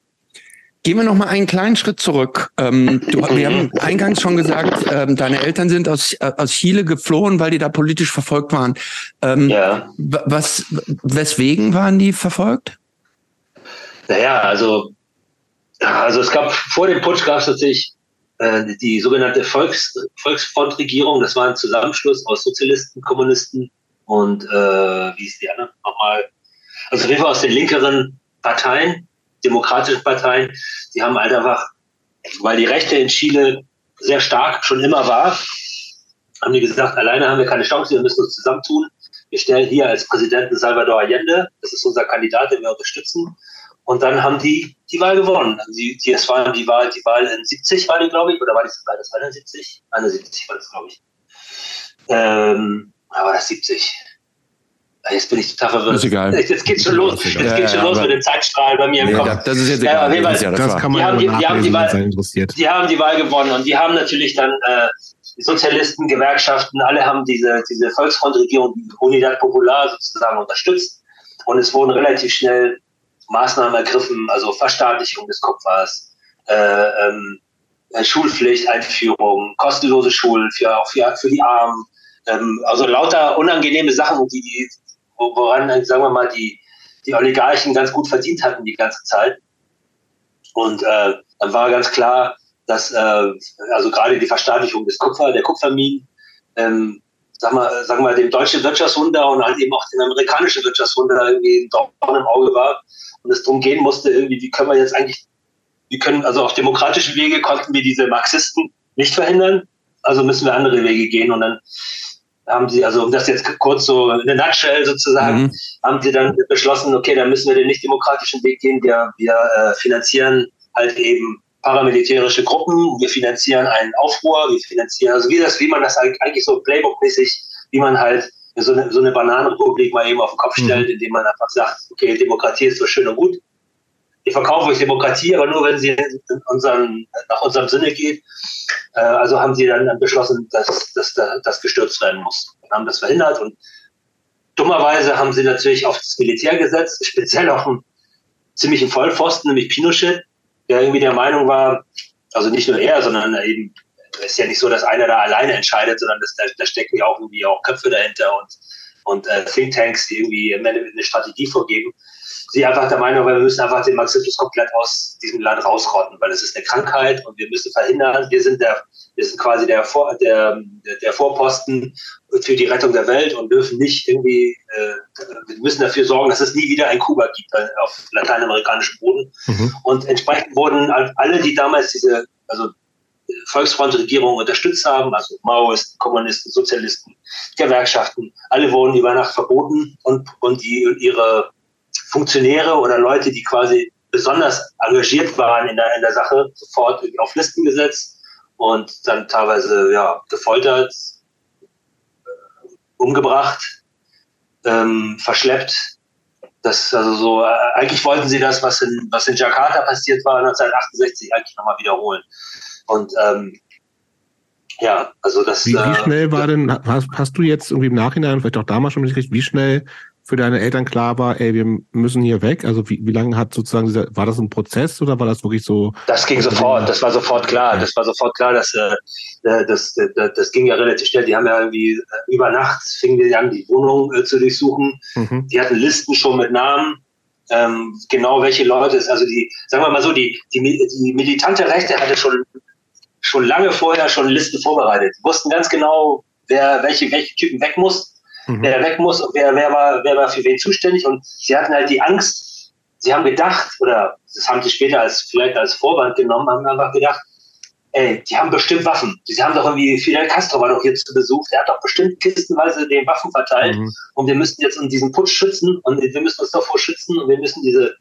gehen wir noch mal einen kleinen Schritt zurück. Ähm, du, wir haben eingangs schon gesagt, ähm, deine Eltern sind aus, äh, aus Chile geflohen, weil die da politisch verfolgt waren. Ähm, ja. Was, weswegen waren die verfolgt? Naja, also, also es gab vor dem Putsch gab es tatsächlich äh, die sogenannte Volks, Volksfrontregierung, das war ein Zusammenschluss aus Sozialisten, Kommunisten und äh, wie ist die andere nochmal? Also auf jeden Fall aus den linkeren Parteien, demokratischen Parteien, die haben halt einfach, weil die Rechte in Chile sehr stark schon immer war, haben die gesagt, alleine haben wir keine Chance, wir müssen uns zusammentun. Wir stellen hier als Präsidenten Salvador Allende, das ist unser Kandidat, den wir unterstützen. Und dann haben die die Wahl gewonnen. Die, die, es war die Wahl, die Wahl in 70 war die, glaube ich, oder war das, war das 71? 71 war das, glaube ich. Ähm, war das 70? Jetzt bin ich total verwirrt. Ist egal. Jetzt geht's schon los. Jetzt ja, geht's schon ja, los mit dem Zeitstrahl bei mir im nee, Kopf. Das ist jetzt egal. Ja, das, das, kann man die, haben die, die, haben die, Wahl, die haben die Wahl gewonnen und die haben natürlich dann äh, Sozialisten, Gewerkschaften, alle haben diese, diese Volksfrontregierung, die Unidad Popular sozusagen unterstützt. Und es wurden relativ schnell Maßnahmen ergriffen, also Verstaatlichung des Kupfers, äh, ähm, äh, Schulpflicht, Einführung, kostenlose Schulen für, auch für, für die Armen, ähm, also lauter unangenehme Sachen, die die woran, sagen wir mal, die, die Oligarchen ganz gut verdient hatten die ganze Zeit. Und äh, dann war ganz klar, dass äh, also gerade die Verstaatlichung des Kupfer, der Kupferminen, ähm, sag mal, sagen wir, dem deutschen Wirtschaftswunder und halt eben auch dem amerikanischen Wirtschaftswunder irgendwie ein Dorn im Auge war und es darum gehen musste, irgendwie, wie können wir jetzt eigentlich, wie können, also auf demokratischen Wege konnten wir diese Marxisten nicht verhindern, also müssen wir andere Wege gehen und dann haben sie, also um das jetzt kurz so in der Nutshell sozusagen, mhm. haben sie dann beschlossen, okay, dann müssen wir den nicht demokratischen Weg gehen, wir, wir äh, finanzieren halt eben paramilitärische Gruppen, wir finanzieren einen Aufruhr, wir finanzieren, also wie das, wie man das eigentlich so Playbook-mäßig, wie man halt so eine, so eine Bananenrepublik mal eben auf den Kopf mhm. stellt, indem man einfach sagt, okay, Demokratie ist so schön und gut. Ich verkaufe euch Demokratie, aber nur, wenn sie unseren, nach unserem Sinne geht. Äh, also haben sie dann beschlossen, dass, dass das gestürzt werden muss. Und haben das verhindert und dummerweise haben sie natürlich auf das Militär gesetzt, speziell auf einen ziemlichen Vollpfosten, nämlich Pinochet, der irgendwie der Meinung war, also nicht nur er, sondern eben, ist ja nicht so, dass einer da alleine entscheidet, sondern das, da, da stecken ja auch irgendwie auch Köpfe dahinter und, und äh, Thinktanks, die irgendwie eine Strategie vorgeben. Sie einfach der Meinung, wir müssen einfach den Marxismus komplett aus diesem Land rausrotten, weil es ist eine Krankheit und wir müssen verhindern, wir sind der, wir sind quasi der, Vor, der, der Vorposten für die Rettung der Welt und dürfen nicht irgendwie, äh, wir müssen dafür sorgen, dass es nie wieder ein Kuba gibt äh, auf lateinamerikanischem Boden. Mhm. Und entsprechend wurden alle, die damals diese, also Volksfrontregierung unterstützt haben, also Maoisten, Kommunisten, Sozialisten, Gewerkschaften, alle wurden über Nacht verboten und, und die, ihre Funktionäre oder Leute, die quasi besonders engagiert waren in der, in der Sache, sofort auf Listen gesetzt und dann teilweise ja, gefoltert, umgebracht, ähm, verschleppt. Das also so, äh, eigentlich wollten sie das, was in, was in Jakarta passiert war, 1968 eigentlich nochmal wiederholen. Und ähm, ja, also das. Wie, wie äh, schnell war denn, hast, hast du jetzt irgendwie im Nachhinein, vielleicht auch damals schon mitgekriegt, wie schnell für deine Eltern klar war, ey, wir müssen hier weg? Also wie, wie lange hat sozusagen dieser, war das ein Prozess oder war das wirklich so? Das ging sofort, das war sofort klar, das war sofort klar, dass äh, das, das, das ging ja relativ schnell. Die haben ja irgendwie äh, über Nacht fingen die an, die Wohnung äh, zu durchsuchen. Mhm. Die hatten Listen schon mit Namen. Ähm, genau welche Leute es, also die, sagen wir mal so, die, die, die militante Rechte hatte schon, schon lange vorher schon Listen vorbereitet. Die wussten ganz genau, wer, welche, welche Typen weg muss mhm. wer weg muss und wer, wer, war, wer war für wen zuständig. Und sie hatten halt die Angst, sie haben gedacht, oder das haben sie später als vielleicht als Vorwand genommen, haben einfach gedacht, ey, die haben bestimmt Waffen. Sie haben doch irgendwie, Fidel Castro war doch hier zu Besuch, der hat doch bestimmt kistenweise den Waffen verteilt mhm. und wir müssen jetzt um diesen Putsch schützen und wir müssen uns davor schützen und wir müssen diese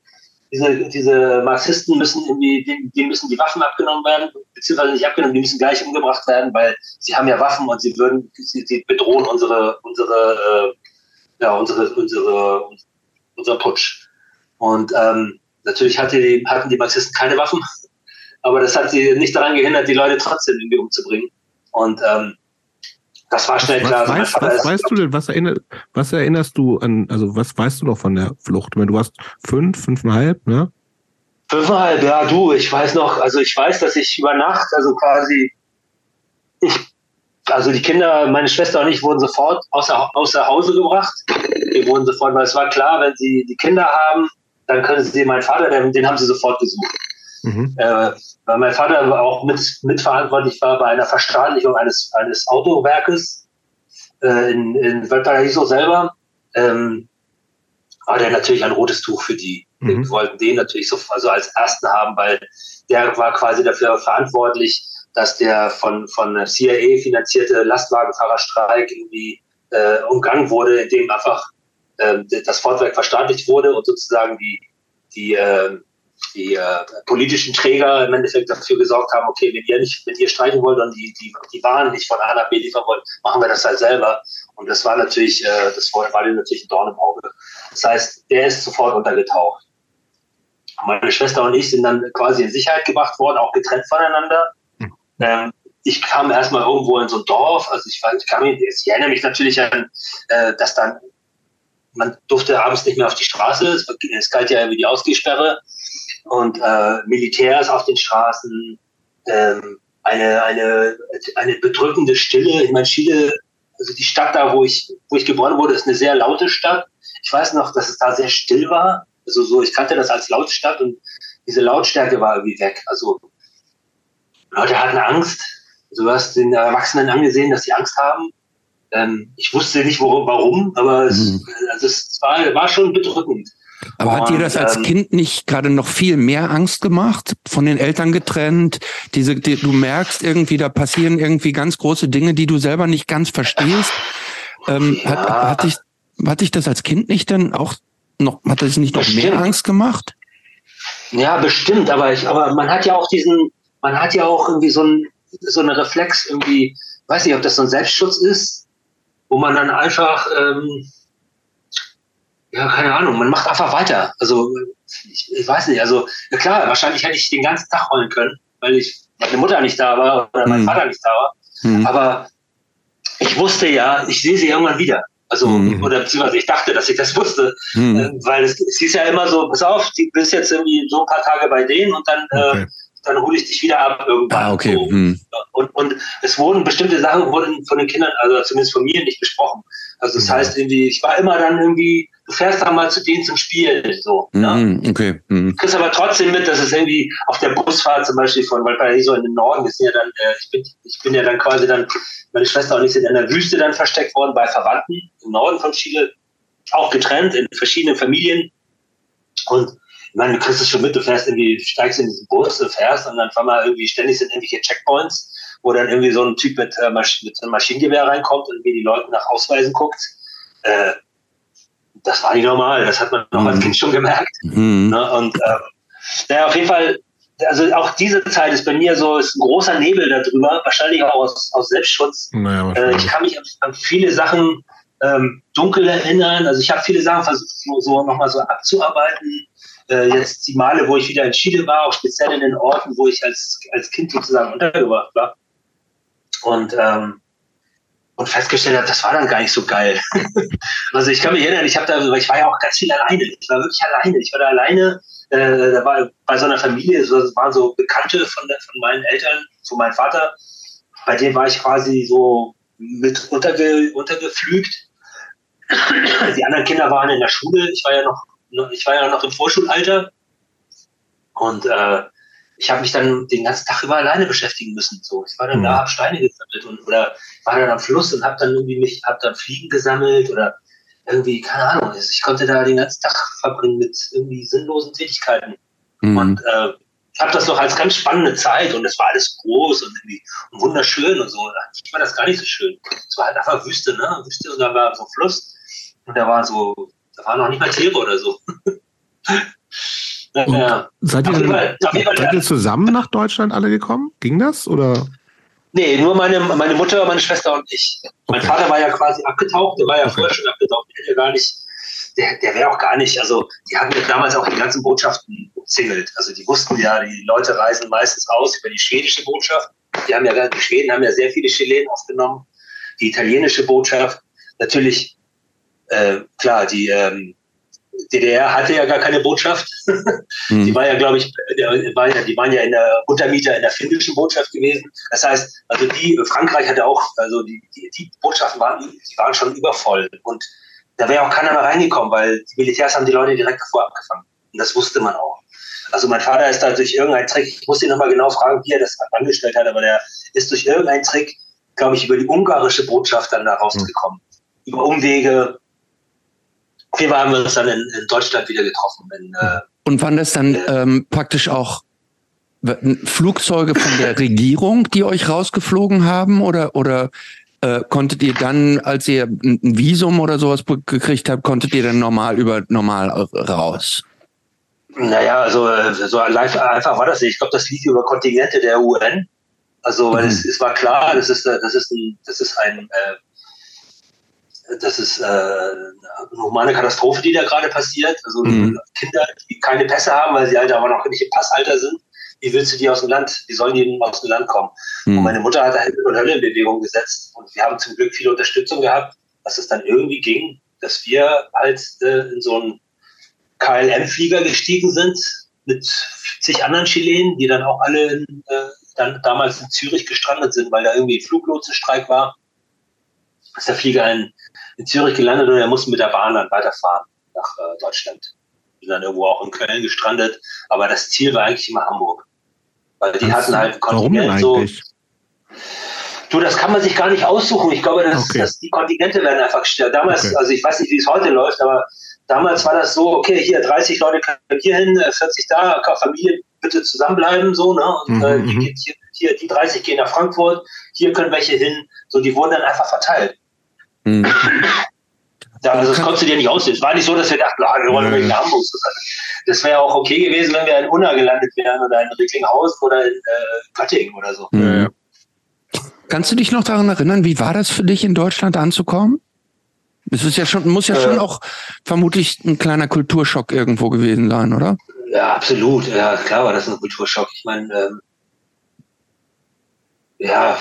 diese, diese Marxisten müssen irgendwie, die müssen die Waffen abgenommen werden, beziehungsweise nicht abgenommen, die müssen gleich umgebracht werden, weil sie haben ja Waffen und sie würden, sie, sie bedrohen unsere, unsere, äh, ja, unsere, unsere, unser Putsch. Und ähm, natürlich hatte die, hatten die Marxisten keine Waffen, aber das hat sie nicht daran gehindert, die Leute trotzdem irgendwie umzubringen. Und ähm, das war schnell was, klar. Was, weißt, was weißt du denn, was, erinner, was erinnerst du an, also was weißt du noch von der Flucht? Du warst fünf, fünfeinhalb, ne? Fünfeinhalb, ja, du, ich weiß noch, also ich weiß, dass ich über Nacht, also quasi, ich, also die Kinder, meine Schwester und ich wurden sofort außer, außer Hause gebracht. Wir wurden sofort, weil es war klar, wenn sie die Kinder haben, dann können sie meinen Vater, den, den haben sie sofort gesucht. Mhm. Äh, weil mein Vater auch mit, mitverantwortlich war bei einer Verstaatlichung eines, eines Autowerkes äh, in, in Valparaiso selber. Ähm, war der natürlich ein rotes Tuch für die. Mhm. Wir wollten den natürlich so also als Ersten haben, weil der war quasi dafür verantwortlich, dass der von, von CIA finanzierte Lastwagenfahrerstreik irgendwie äh, umgangen wurde, indem einfach äh, das Fortwerk verstaatlicht wurde und sozusagen die, die äh, die äh, politischen Träger im Endeffekt dafür gesorgt haben, okay, wenn ihr nicht, wenn ihr streichen wollt und die, die, die Waren nicht von A nach B liefern wollt, machen wir das halt selber. Und das war natürlich, äh, das war, war natürlich ein Dorn im Auge. Das heißt, der ist sofort untergetaucht. Meine Schwester und ich sind dann quasi in Sicherheit gebracht worden, auch getrennt voneinander. Mhm. Ähm, ich kam erstmal irgendwo in so ein Dorf, also ich, ich, kam, ich erinnere mich natürlich an, äh, dass dann man durfte abends nicht mehr auf die Straße, es, galt ja wie die Ausgehsperre und äh, Militärs auf den Straßen, ähm, eine, eine, eine bedrückende Stille. Ich meine, Chile, also die Stadt da, wo ich, wo ich geboren wurde, ist eine sehr laute Stadt. ich weiß noch, dass es da sehr still war. Also so, ich kannte das als Lautstadt und diese Lautstärke war irgendwie weg. Also Leute hatten Angst. Also, du hast den Erwachsenen angesehen, dass sie Angst haben. Ähm, ich wusste nicht worum, warum, aber es, mhm. also es war, war schon bedrückend. Aber und, hat dir das als ähm, Kind nicht gerade noch viel mehr Angst gemacht? Von den Eltern getrennt? Diese, die, du merkst irgendwie, da passieren irgendwie ganz große Dinge, die du selber nicht ganz verstehst. Ähm, ja. hat, hat, dich, hat dich das als Kind nicht dann auch noch, hat das nicht noch bestimmt. mehr Angst gemacht? Ja, bestimmt, aber ich, aber man hat ja auch diesen, man hat ja auch irgendwie so ein, so eine Reflex irgendwie, weiß nicht, ob das so ein Selbstschutz ist, wo man dann einfach, ähm, ja, keine Ahnung, man macht einfach weiter. Also, ich, ich weiß nicht, also, ja klar, wahrscheinlich hätte ich den ganzen Tag rollen können, weil ich, meine Mutter nicht da war oder mein hm. Vater nicht da war. Hm. Aber ich wusste ja, ich sehe sie irgendwann wieder. Also, hm. oder beziehungsweise ich dachte, dass ich das wusste. Hm. Äh, weil es, es hieß ja immer so, pass auf, du bist jetzt irgendwie so ein paar Tage bei denen und dann, äh, okay. äh, dann hole ich dich wieder ab irgendwann. Ah, okay. So. Hm. Und, und es wurden bestimmte Sachen wurden von den Kindern, also zumindest von mir nicht besprochen. Also das ja. heißt irgendwie, ich war immer dann irgendwie, du fährst dann mal zu denen zum Spielen, so. Mhm, ja? Okay. Mhm. Du kriegst aber trotzdem mit, dass es irgendwie auf der Busfahrt zum Beispiel von Valparaiso in den Norden, sind ja dann, äh, ich bin, ich bin ja dann quasi dann, meine Schwester und ich sind in der Wüste dann versteckt worden bei Verwandten im Norden von Chile, auch getrennt in verschiedenen Familien. Und ich meine, du kriegst es schon mit, du fährst irgendwie, steigst in diesen Bus, du fährst und dann fahren wir irgendwie ständig sind irgendwelche Checkpoints, wo dann irgendwie so ein Typ mit, äh, Masch mit einem Maschinengewehr reinkommt und wie die Leute nach Ausweisen guckt. Äh, das war nicht normal, das hat man noch mhm. als Kind schon gemerkt. Mhm. Ne? Und ähm, naja, auf jeden Fall, also auch diese Zeit ist bei mir so, ist ein großer Nebel darüber, wahrscheinlich auch aus, aus Selbstschutz. Naja, äh, ich kann mich an, an viele Sachen ähm, dunkel erinnern. Also ich habe viele Sachen versucht, so, so nochmal so abzuarbeiten äh, jetzt die Male, wo ich wieder in Chile war, auch speziell in den Orten, wo ich als, als Kind sozusagen untergebracht war. Und, ähm, und festgestellt habe, das war dann gar nicht so geil. also ich kann mich erinnern, ich habe da, ich war ja auch ganz viel alleine. Ich war wirklich alleine. Ich war da alleine. Äh, da war bei so einer Familie, das waren so Bekannte von, der, von meinen Eltern, von meinem Vater. Bei denen war ich quasi so mit unterge, untergepflügt. Die anderen Kinder waren in der Schule. Ich war ja noch ich war ja noch im Vorschulalter und äh, ich habe mich dann den ganzen Tag über alleine beschäftigen müssen. So, ich war dann mhm. da, habe Steine gesammelt und oder war dann am Fluss und habe dann irgendwie mich, habe dann Fliegen gesammelt oder irgendwie keine Ahnung. Ich konnte da den ganzen Tag verbringen mit irgendwie sinnlosen Tätigkeiten mhm. und äh, ich habe das noch als ganz spannende Zeit und es war alles groß und irgendwie und wunderschön und so. Ich war das gar nicht so schön. Es war halt einfach Wüste, ne? Wüste und da war so Fluss und da war so da waren noch nicht mal Tiere oder so. ja. Seid ihr, Fall, seid ihr zusammen nach Deutschland alle gekommen? Ging das? Oder? Nee, nur meine, meine Mutter, meine Schwester und ich. Mein Vater war ja quasi abgetaucht, der war ja okay. vorher schon abgetaucht, der hätte gar nicht, der, der wäre auch gar nicht, also die hatten ja damals auch die ganzen Botschaften umzingelt. Also die wussten ja, die Leute reisen meistens aus über die schwedische Botschaft. Die haben ja, die Schweden haben ja sehr viele Chilenen aufgenommen. Die italienische Botschaft. Natürlich äh, klar, die ähm, DDR hatte ja gar keine Botschaft. mhm. Die war ja, glaube ich, war ja, die waren ja in der Untermieter in der finnischen Botschaft gewesen. Das heißt, also die, Frankreich hatte auch, also die, die, die Botschaften waren, die waren schon übervoll. Und da wäre auch keiner mehr reingekommen, weil die Militärs haben die Leute direkt davor abgefangen. Und das wusste man auch. Also mein Vater ist da durch irgendeinen Trick, ich muss ihn nochmal genau fragen, wie er das angestellt hat, aber der ist durch irgendeinen Trick, glaube ich, über die ungarische Botschaft dann da rausgekommen. Mhm. Über Umwege, Fall haben wir uns dann in, in Deutschland wieder getroffen. In, äh, Und waren das dann äh, ähm, praktisch auch Flugzeuge von der Regierung, die euch rausgeflogen haben? Oder, oder äh, konntet ihr dann, als ihr ein Visum oder sowas gekriegt habt, konntet ihr dann normal über normal raus? Naja, also äh, so einfach war das nicht. Ich glaube, das lief über Kontingente der UN. Also, weil mhm. es, es war klar, das ist, das ist ein, das ist ein äh, das ist äh, eine humane Katastrophe, die da gerade passiert. Also mhm. Kinder, die keine Pässe haben, weil sie halt aber noch nicht im Passalter sind. Wie willst du die aus dem Land? Wie sollen die aus dem Land kommen? Mhm. Und meine Mutter hat da Himmel und Hölle in Bewegung gesetzt. Und wir haben zum Glück viel Unterstützung gehabt, dass es dann irgendwie ging, dass wir halt äh, in so einen KLM-Flieger gestiegen sind mit 50 anderen Chilenen, die dann auch alle in, äh, dann damals in Zürich gestrandet sind, weil da irgendwie ein Fluglotsenstreik war. Ist der Flieger in in Zürich gelandet und er musste mit der Bahn dann weiterfahren nach äh, Deutschland. Bin dann irgendwo auch in Köln gestrandet, aber das Ziel war eigentlich immer Hamburg. Weil die Was, hatten halt Kontingent so. Du, das kann man sich gar nicht aussuchen. Ich glaube, dass, okay. dass die Kontingente werden einfach gestellt. Damals, okay. also ich weiß nicht, wie es heute läuft, aber damals war das so, okay, hier 30 Leute können hier hin, 40 äh, da, Familie bitte zusammenbleiben, so, ne? Und äh, mhm. äh, hier, hier, die 30 gehen nach Frankfurt, hier können welche hin. So, die wurden dann einfach verteilt. Mhm. Also das konntest du dir nicht aussehen. Es war nicht so, dass wir dachten, ah, wir wollen ja. nach Hamburg. Das wäre auch okay gewesen, wenn wir in Unna gelandet wären oder in Recklinghausen oder in äh, Göttingen oder so. Ja. Kannst du dich noch daran erinnern, wie war das für dich in Deutschland anzukommen? Es ist ja schon, muss ja äh, schon auch vermutlich ein kleiner Kulturschock irgendwo gewesen sein, oder? Ja, absolut. Ja, klar war das ein Kulturschock. Ich meine, ähm, ja,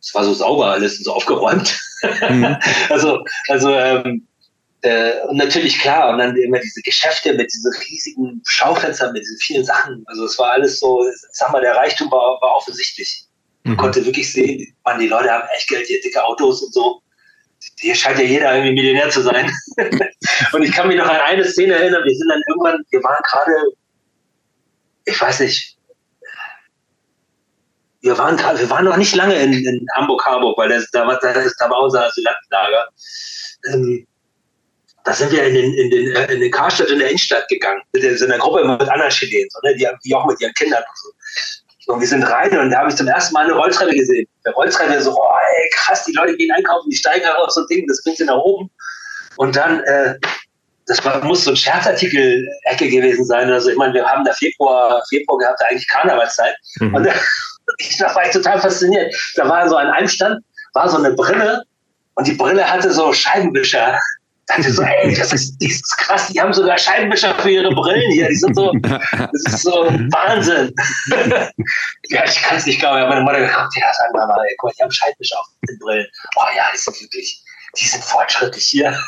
es war so sauber alles und so aufgeräumt. Mhm. also, also ähm, äh, und natürlich klar, und dann immer diese Geschäfte mit diesen riesigen Schaufenstern, mit diesen vielen Sachen. Also es war alles so, sag mal, der Reichtum war, war offensichtlich. Man mhm. konnte wirklich sehen, man, die Leute haben echt Geld, hier dicke Autos und so. Hier scheint ja jeder irgendwie Millionär zu sein. und ich kann mich noch an eine Szene erinnern, wir sind dann irgendwann, wir waren gerade, ich weiß nicht, wir waren, wir waren noch nicht lange in, in Hamburg-Harburg, weil das, da, war, da, war unser Asylantenlager. Ähm, da sind wir in den, in den, äh, in den Karstadt in der Innenstadt gegangen, mit der, in der Gruppe mit anderen Chilenen, so, ne, die, die auch mit ihren Kindern und so. Und wir sind rein und da habe ich zum ersten Mal eine Rolltreppe gesehen. Der Rolltreppe so, oh, ey, krass, die Leute gehen einkaufen, die steigen auf so ein Ding, das bringt sie nach oben. Und dann, äh, das war, muss so ein Scherzartikel-Ecke gewesen sein. Also ich meine, wir haben da Februar, Februar gehabt, eigentlich Karnevalszeit. Mhm. Und ich, da war ich total fasziniert. Da war so an einem Stand, war so eine Brille und die Brille hatte so Scheibenwischer. Da dachte so, ey, das ist, das ist krass, die haben sogar Scheibenwischer für ihre Brillen hier. Die sind so, das ist so Wahnsinn. ja, ich kann es nicht glauben. Meine Mutter gesagt, ja, sag mal, ey, guck mal, die haben Scheibenwischer auf den Brillen. Oh ja, die sind wirklich, die sind fortschrittlich hier.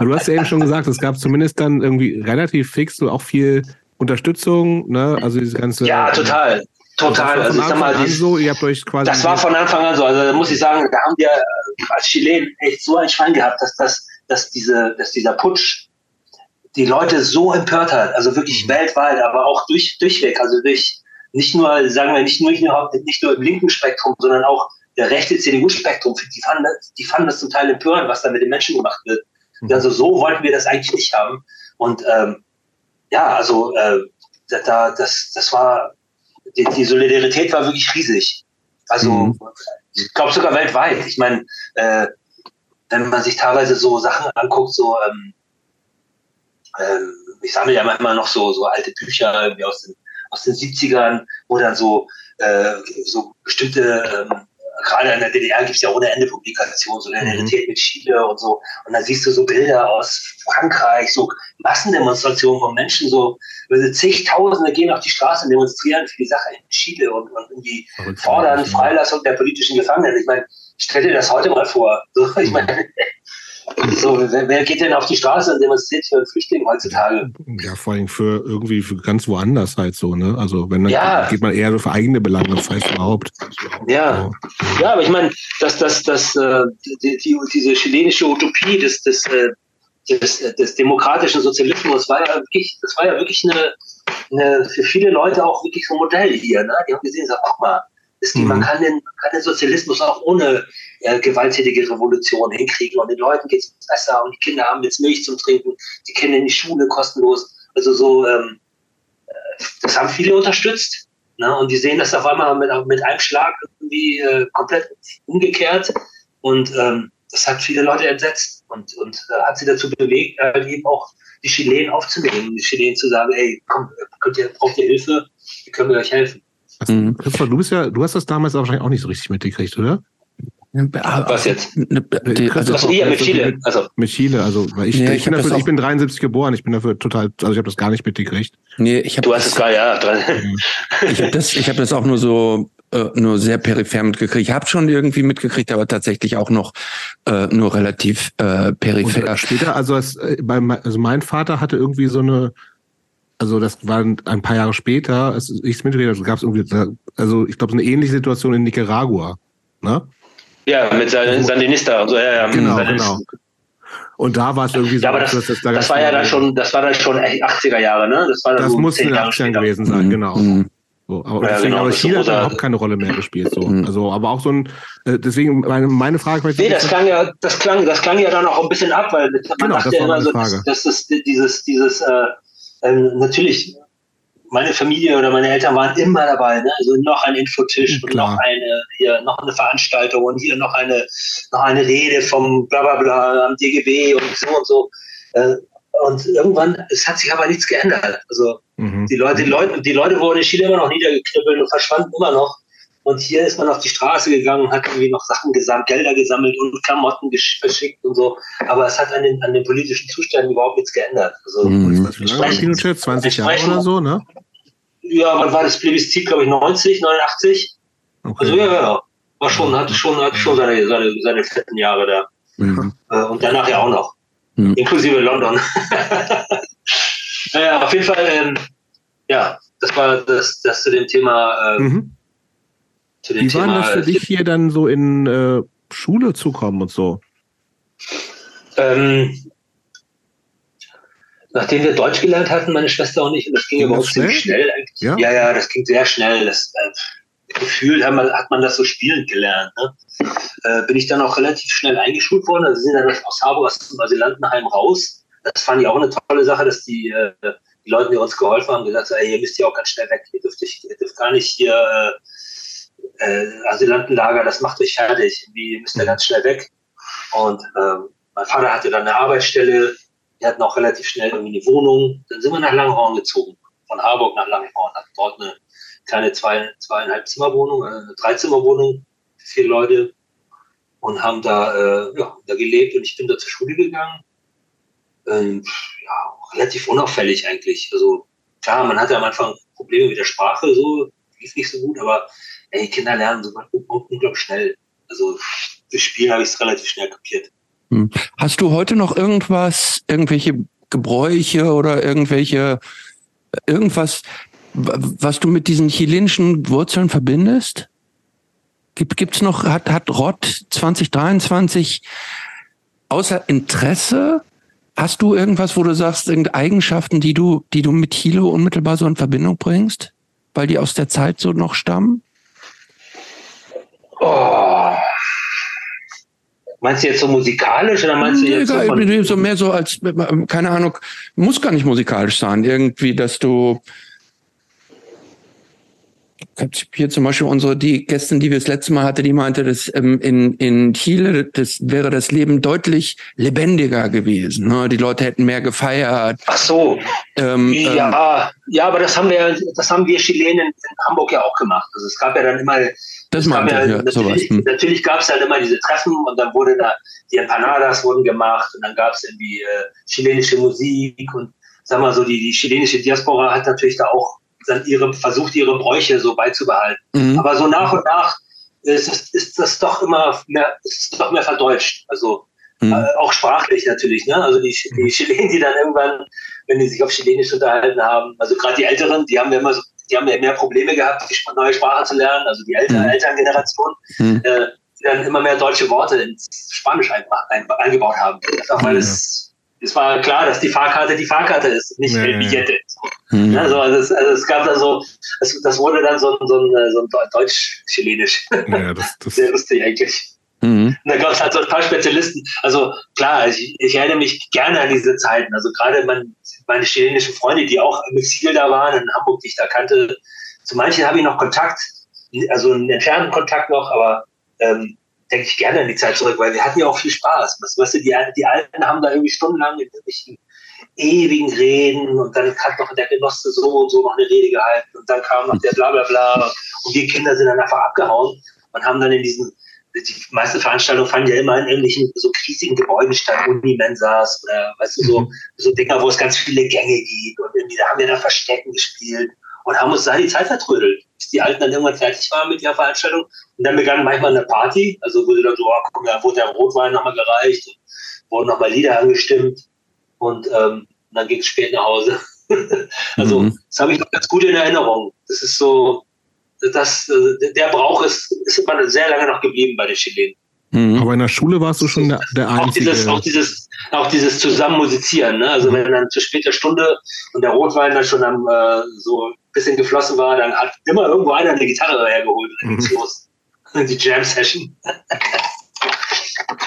Du hast ja eben schon gesagt, es gab zumindest dann irgendwie relativ fix so auch viel Unterstützung, ne? Also diese ganze. Ja, total. Total. Also, ich sag mal, dies, so, ihr habt euch quasi. Das war von Anfang an so. Also da muss ich sagen, da haben wir als Chilen echt so ein Schwein gehabt, dass, das, dass, diese, dass dieser Putsch die Leute so empört hat. Also wirklich mhm. weltweit, aber auch durch, durchweg. Also durch nicht nur, sagen wir, nicht nur, nicht nur im linken Spektrum, sondern auch der rechte CDU-Spektrum, die fanden, die fanden das zum Teil empörend, was da mit den Menschen gemacht wird. Mhm. Also so wollten wir das eigentlich nicht haben. Und ähm, ja, also äh, da, das, das war die, die Solidarität war wirklich riesig. Also mhm. ich glaube sogar weltweit. Ich meine, äh, wenn man sich teilweise so Sachen anguckt, so ähm, ähm, ich sammle ja manchmal noch so, so alte Bücher irgendwie aus den, aus den 70ern, wo dann so, äh, so bestimmte ähm, gerade in der DDR gibt es ja ohne Ende Publikationen, so Solidarität mhm. mit Chile und so. Und dann siehst du so Bilder aus Frankreich, so Massendemonstrationen von Menschen, so zigtausende gehen auf die Straße und demonstrieren für die Sache in Chile und, und irgendwie fordern Freilassung der politischen Gefangenen. Ich meine, stell dir das heute mal vor. So, ich mhm. meine, so, wer, wer, geht denn auf die Straße und demonstriert für Flüchtlinge heutzutage? Ja, vor allem für irgendwie für ganz woanders halt so, ne? Also wenn dann ja. geht man eher so für eigene Belange, das heißt überhaupt. Ja, so. ja, aber ich meine, dass das, das, äh, die, die, diese chilenische Utopie des, des, äh, des, des demokratischen Sozialismus war ja wirklich, das war ja wirklich eine, eine für viele Leute auch wirklich so ein Modell hier. Ne? Die haben gesehen, so, guck mal, ist die, mhm. man, kann den, man kann den Sozialismus auch ohne äh, gewalttätige Revolution hinkriegen und den Leuten geht es besser und die Kinder haben jetzt Milch zum Trinken, die Kinder in die Schule kostenlos. Also so, ähm, äh, das haben viele unterstützt. Ne? Und die sehen das auf einmal mit, mit einem Schlag irgendwie äh, komplett umgekehrt. Und ähm, das hat viele Leute entsetzt und, und äh, hat sie dazu bewegt, äh, eben auch die Chilenen aufzunehmen, die Chilenen zu sagen, ey, komm, könnt ihr, braucht ihr Hilfe, wie können wir euch helfen? Mhm. Christopher, du bist ja, du hast das damals wahrscheinlich auch nicht so richtig mitgekriegt, oder? Was jetzt? Die, also, Was ihr mit Chile? Also. Mit Chile, also weil ich, nee, ich, ich, bin dafür, ich bin 73 geboren, ich bin dafür total, also ich habe das gar nicht mitgekriegt. Nee, ich hab du hast es gar ja. ich habe das, ich habe das auch nur so äh, nur sehr peripher mitgekriegt. Ich habe schon irgendwie mitgekriegt, aber tatsächlich auch noch äh, nur relativ äh, peripher. Und später, also, es, äh, bei, also mein Vater hatte irgendwie so eine also das war ein paar Jahre später, als ich es mitgekriegt habe, gab es irgendwie, also ich glaube, so eine ähnliche Situation in Nicaragua. Ne? Ja, mit Sandinista und so, ja, ja. Genau, genau. Und da war es irgendwie so. Ja, aber das, das, da das war ja dann schon, das war dann schon 80er Jahre, ne? Das, war dann das so muss in den 80ern gewesen sein, mhm. genau. Mhm. So, aber ja, deswegen, genau, aber Chile hat überhaupt keine Rolle mehr gespielt. So. Mhm. Also, aber auch so ein, äh, deswegen meine, meine Frage. Nee, das klang ja, das klang, das klang ja dann auch ein bisschen ab, weil man genau, dachte ja immer so, dass, dass das, dieses, dieses, äh, äh, natürlich meine Familie oder meine Eltern waren immer dabei. Ne? Also noch ein Infotisch und noch eine hier noch eine Veranstaltung und hier noch eine noch eine Rede vom Blablabla am DGB und so und so. Äh, und irgendwann, es hat sich aber nichts geändert. Also mhm. die Leute, die Leute, die Leute wurden in Chile immer noch niedergeknüppelt und verschwanden immer noch. Und hier ist man auf die Straße gegangen, hat irgendwie noch Sachen gesammelt, Gelder gesammelt und Klamotten verschickt und so. Aber es hat an den, an den politischen Zuständen überhaupt nichts geändert. Also, mhm. Pinochet? 20 Jahre oder so, ne? Ja, wann war das Plebiszit, glaube ich, 90, 89? Okay. Also ja, ja, war schon, hatte schon, hatte schon seine, seine, seine fetten Jahre da. Mhm. Äh, und danach ja auch noch. Mhm. Inklusive London. naja, auf jeden Fall, ähm, ja, das war das, das zu dem Thema. Äh, mhm. Zu dem Wie Thema, war das für äh, dich hier dann so in äh, Schule zu kommen und so? Ähm, nachdem wir Deutsch gelernt hatten, meine Schwester und ich, und das ging, ging überhaupt ziemlich schnell eigentlich. Ja? ja, ja, das ging sehr schnell. Das, äh, gefühlt hat man, hat man das so spielend gelernt. Ne? Äh, bin ich dann auch relativ schnell eingeschult worden. Also sind dann aus Harburg aus dem Asylantenheim raus. Das fand ich auch eine tolle Sache, dass die, äh, die Leute, die uns geholfen haben, gesagt haben, ey, ihr müsst ja auch ganz schnell weg. Ihr dürft, nicht, ihr dürft gar nicht hier äh, Asylantenlager, das macht euch fertig. Müsst ja mhm. ganz schnell weg. Und ähm, mein Vater hatte dann eine Arbeitsstelle wir hatten auch relativ schnell irgendwie eine Wohnung. Dann sind wir nach Langhorn gezogen. Von Harburg nach Langhorn. Hatten dort eine kleine zwei, zweieinhalb Zimmerwohnung, äh, eine Dreizimmerwohnung für vier Leute und haben da, äh, ja, da gelebt und ich bin da zur Schule gegangen. Ähm, ja, relativ unauffällig eigentlich. Also klar, man hatte am Anfang Probleme mit der Sprache, so lief nicht so gut, aber ey, Kinder lernen so unglaublich schnell. Also das Spiel habe ich es relativ schnell kapiert. Hm. Hast du heute noch irgendwas, irgendwelche Gebräuche oder irgendwelche, irgendwas, was du mit diesen chilenischen Wurzeln verbindest? Gibt, gibt's noch, hat, hat Rott 2023 außer Interesse, hast du irgendwas, wo du sagst, irgendeine Eigenschaften, die du, die du mit Chile unmittelbar so in Verbindung bringst? Weil die aus der Zeit so noch stammen? Oh, Meinst du jetzt so musikalisch oder meinst du jetzt so, von so mehr so als keine Ahnung, muss gar nicht musikalisch sein, irgendwie, dass du hier zum Beispiel unsere die Gästin, die wir das letzte Mal hatte, die meinte, dass ähm, in in Chile das wäre das Leben deutlich lebendiger gewesen. Ne? Die Leute hätten mehr gefeiert. Ach so. Ähm, ja, ähm, ja, aber das haben wir, das haben wir Chilenen in Hamburg ja auch gemacht. Also es gab ja dann immer das meinte ja, ja natürlich, sowas. Hm. Natürlich gab es halt immer diese Treffen und dann wurde da, die Empanadas wurden gemacht und dann gab es irgendwie äh, chilenische Musik und sag mal so, die, die chilenische Diaspora hat natürlich da auch dann ihre, versucht, ihre Bräuche so beizubehalten. Mhm. Aber so nach und nach ist, ist, ist das doch immer mehr, ist doch mehr verdeutscht. Also mhm. äh, auch sprachlich natürlich. Ne? Also die, die Chilenen, die dann irgendwann, wenn die sich auf Chilenisch unterhalten haben, also gerade die Älteren, die haben ja immer so die haben ja mehr Probleme gehabt, die neue Sprache zu lernen, also die Eltern, mhm. Elterngeneration, mhm. äh, die dann immer mehr deutsche Worte ins Spanisch ein, ein, eingebaut haben. Einfach weil mhm. es, es war klar, dass die Fahrkarte die Fahrkarte ist, nicht ja, die Billette. So. Mhm. Also, also, es, also, es, gab da so, es, das wurde dann so, so ein, so ein Deutsch-Chilenisch. Ja, das, das Sehr lustig eigentlich. Mhm. Und da gab es halt so ein paar Spezialisten. Also klar, ich, ich, erinnere mich gerne an diese Zeiten. Also gerade mein, meine chilenischen Freunde, die auch im Exil da waren, in Hamburg, die ich da kannte, zu manchen habe ich noch Kontakt, also einen entfernten Kontakt noch, aber ähm, denke ich gerne an die Zeit zurück, weil wir hatten ja auch viel Spaß. Weißt du, die, die Alten haben da irgendwie stundenlang in irgendwelchen ewigen Reden und dann hat noch der Genosse so und so noch eine Rede gehalten und dann kam noch der Blablabla und wir Kinder sind dann einfach abgehauen und haben dann in diesen die meisten Veranstaltungen fanden ja immer in ähnlichen so riesigen Gebäuden statt, Unimensas oder weißt du, so, mhm. so Dinger, wo es ganz viele Gänge gibt und irgendwie da haben wir da Verstecken gespielt und haben uns da die Zeit vertrödelt, bis die Alten dann irgendwann fertig waren mit der Veranstaltung und dann begann manchmal eine Party, also wurde dann so, oh, guck mal, wurde der Rotwein nochmal gereicht, wurden nochmal Lieder angestimmt und ähm, dann ging es spät nach Hause. also mhm. das habe ich noch ganz gut in Erinnerung. Das ist so, das, äh, der Brauch ist, ist immer sehr lange noch geblieben bei den Chilenen. Mhm. Aber in der Schule warst du schon der, der auch Einzige. Dieses, auch, dieses, auch dieses Zusammen musizieren. Ne? Also wenn dann zu später Stunde und der Rotwein dann schon am, äh, so ein bisschen geflossen war, dann hat immer irgendwo einer eine Gitarre hergeholt und mhm. los. Die Jam-Session.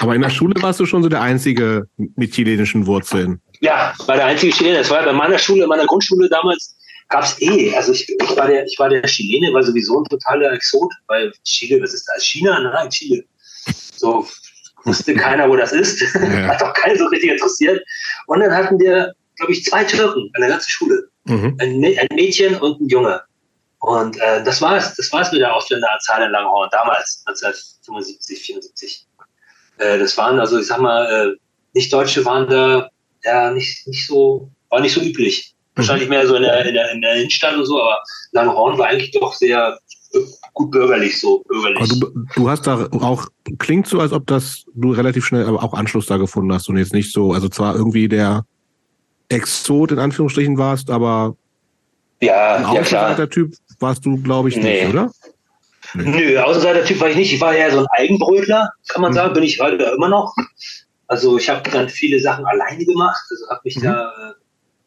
Aber in der Schule warst du schon so der Einzige mit chilenischen Wurzeln. Ja, war der einzige Chilene. Das war bei meiner Schule, meiner Grundschule damals, gab es eh. Also ich, ich, war der, ich war der Chilene, war sowieso ein totaler Exot, weil Chile, was ist das? China? Nein, Chile. So wusste keiner, wo das ist. Ja. Hat auch keinen so richtig interessiert. Und dann hatten wir, glaube ich, zwei Türken an der ganzen Schule. Mhm. Ein, ein, Mädchen und ein Junge. Und äh, das war's. Das war's mit der Ausländeranzahl in Langhorn damals, 1975, 74. Äh, das waren also, ich sag mal, äh, Nicht-Deutsche waren da ja nicht, nicht so, war nicht so üblich. Wahrscheinlich mehr so in der, in der, in der Innenstadt und so, aber Langhorn war eigentlich doch sehr gut bürgerlich, so bürgerlich. Du, du, hast da auch, klingt so, als ob das du relativ schnell aber auch Anschluss da gefunden hast und jetzt nicht so, also zwar irgendwie der Exot in Anführungsstrichen warst, aber ja, ein ja Außenseiter-Typ warst du, glaube ich, nee. nicht, oder? Nee. Nö, Außenseiter-Typ war ich nicht. Ich war ja so ein Eigenbrötler, kann man mhm. sagen, bin ich heute immer noch. Also ich habe dann viele Sachen alleine gemacht, also habe mich mhm. da,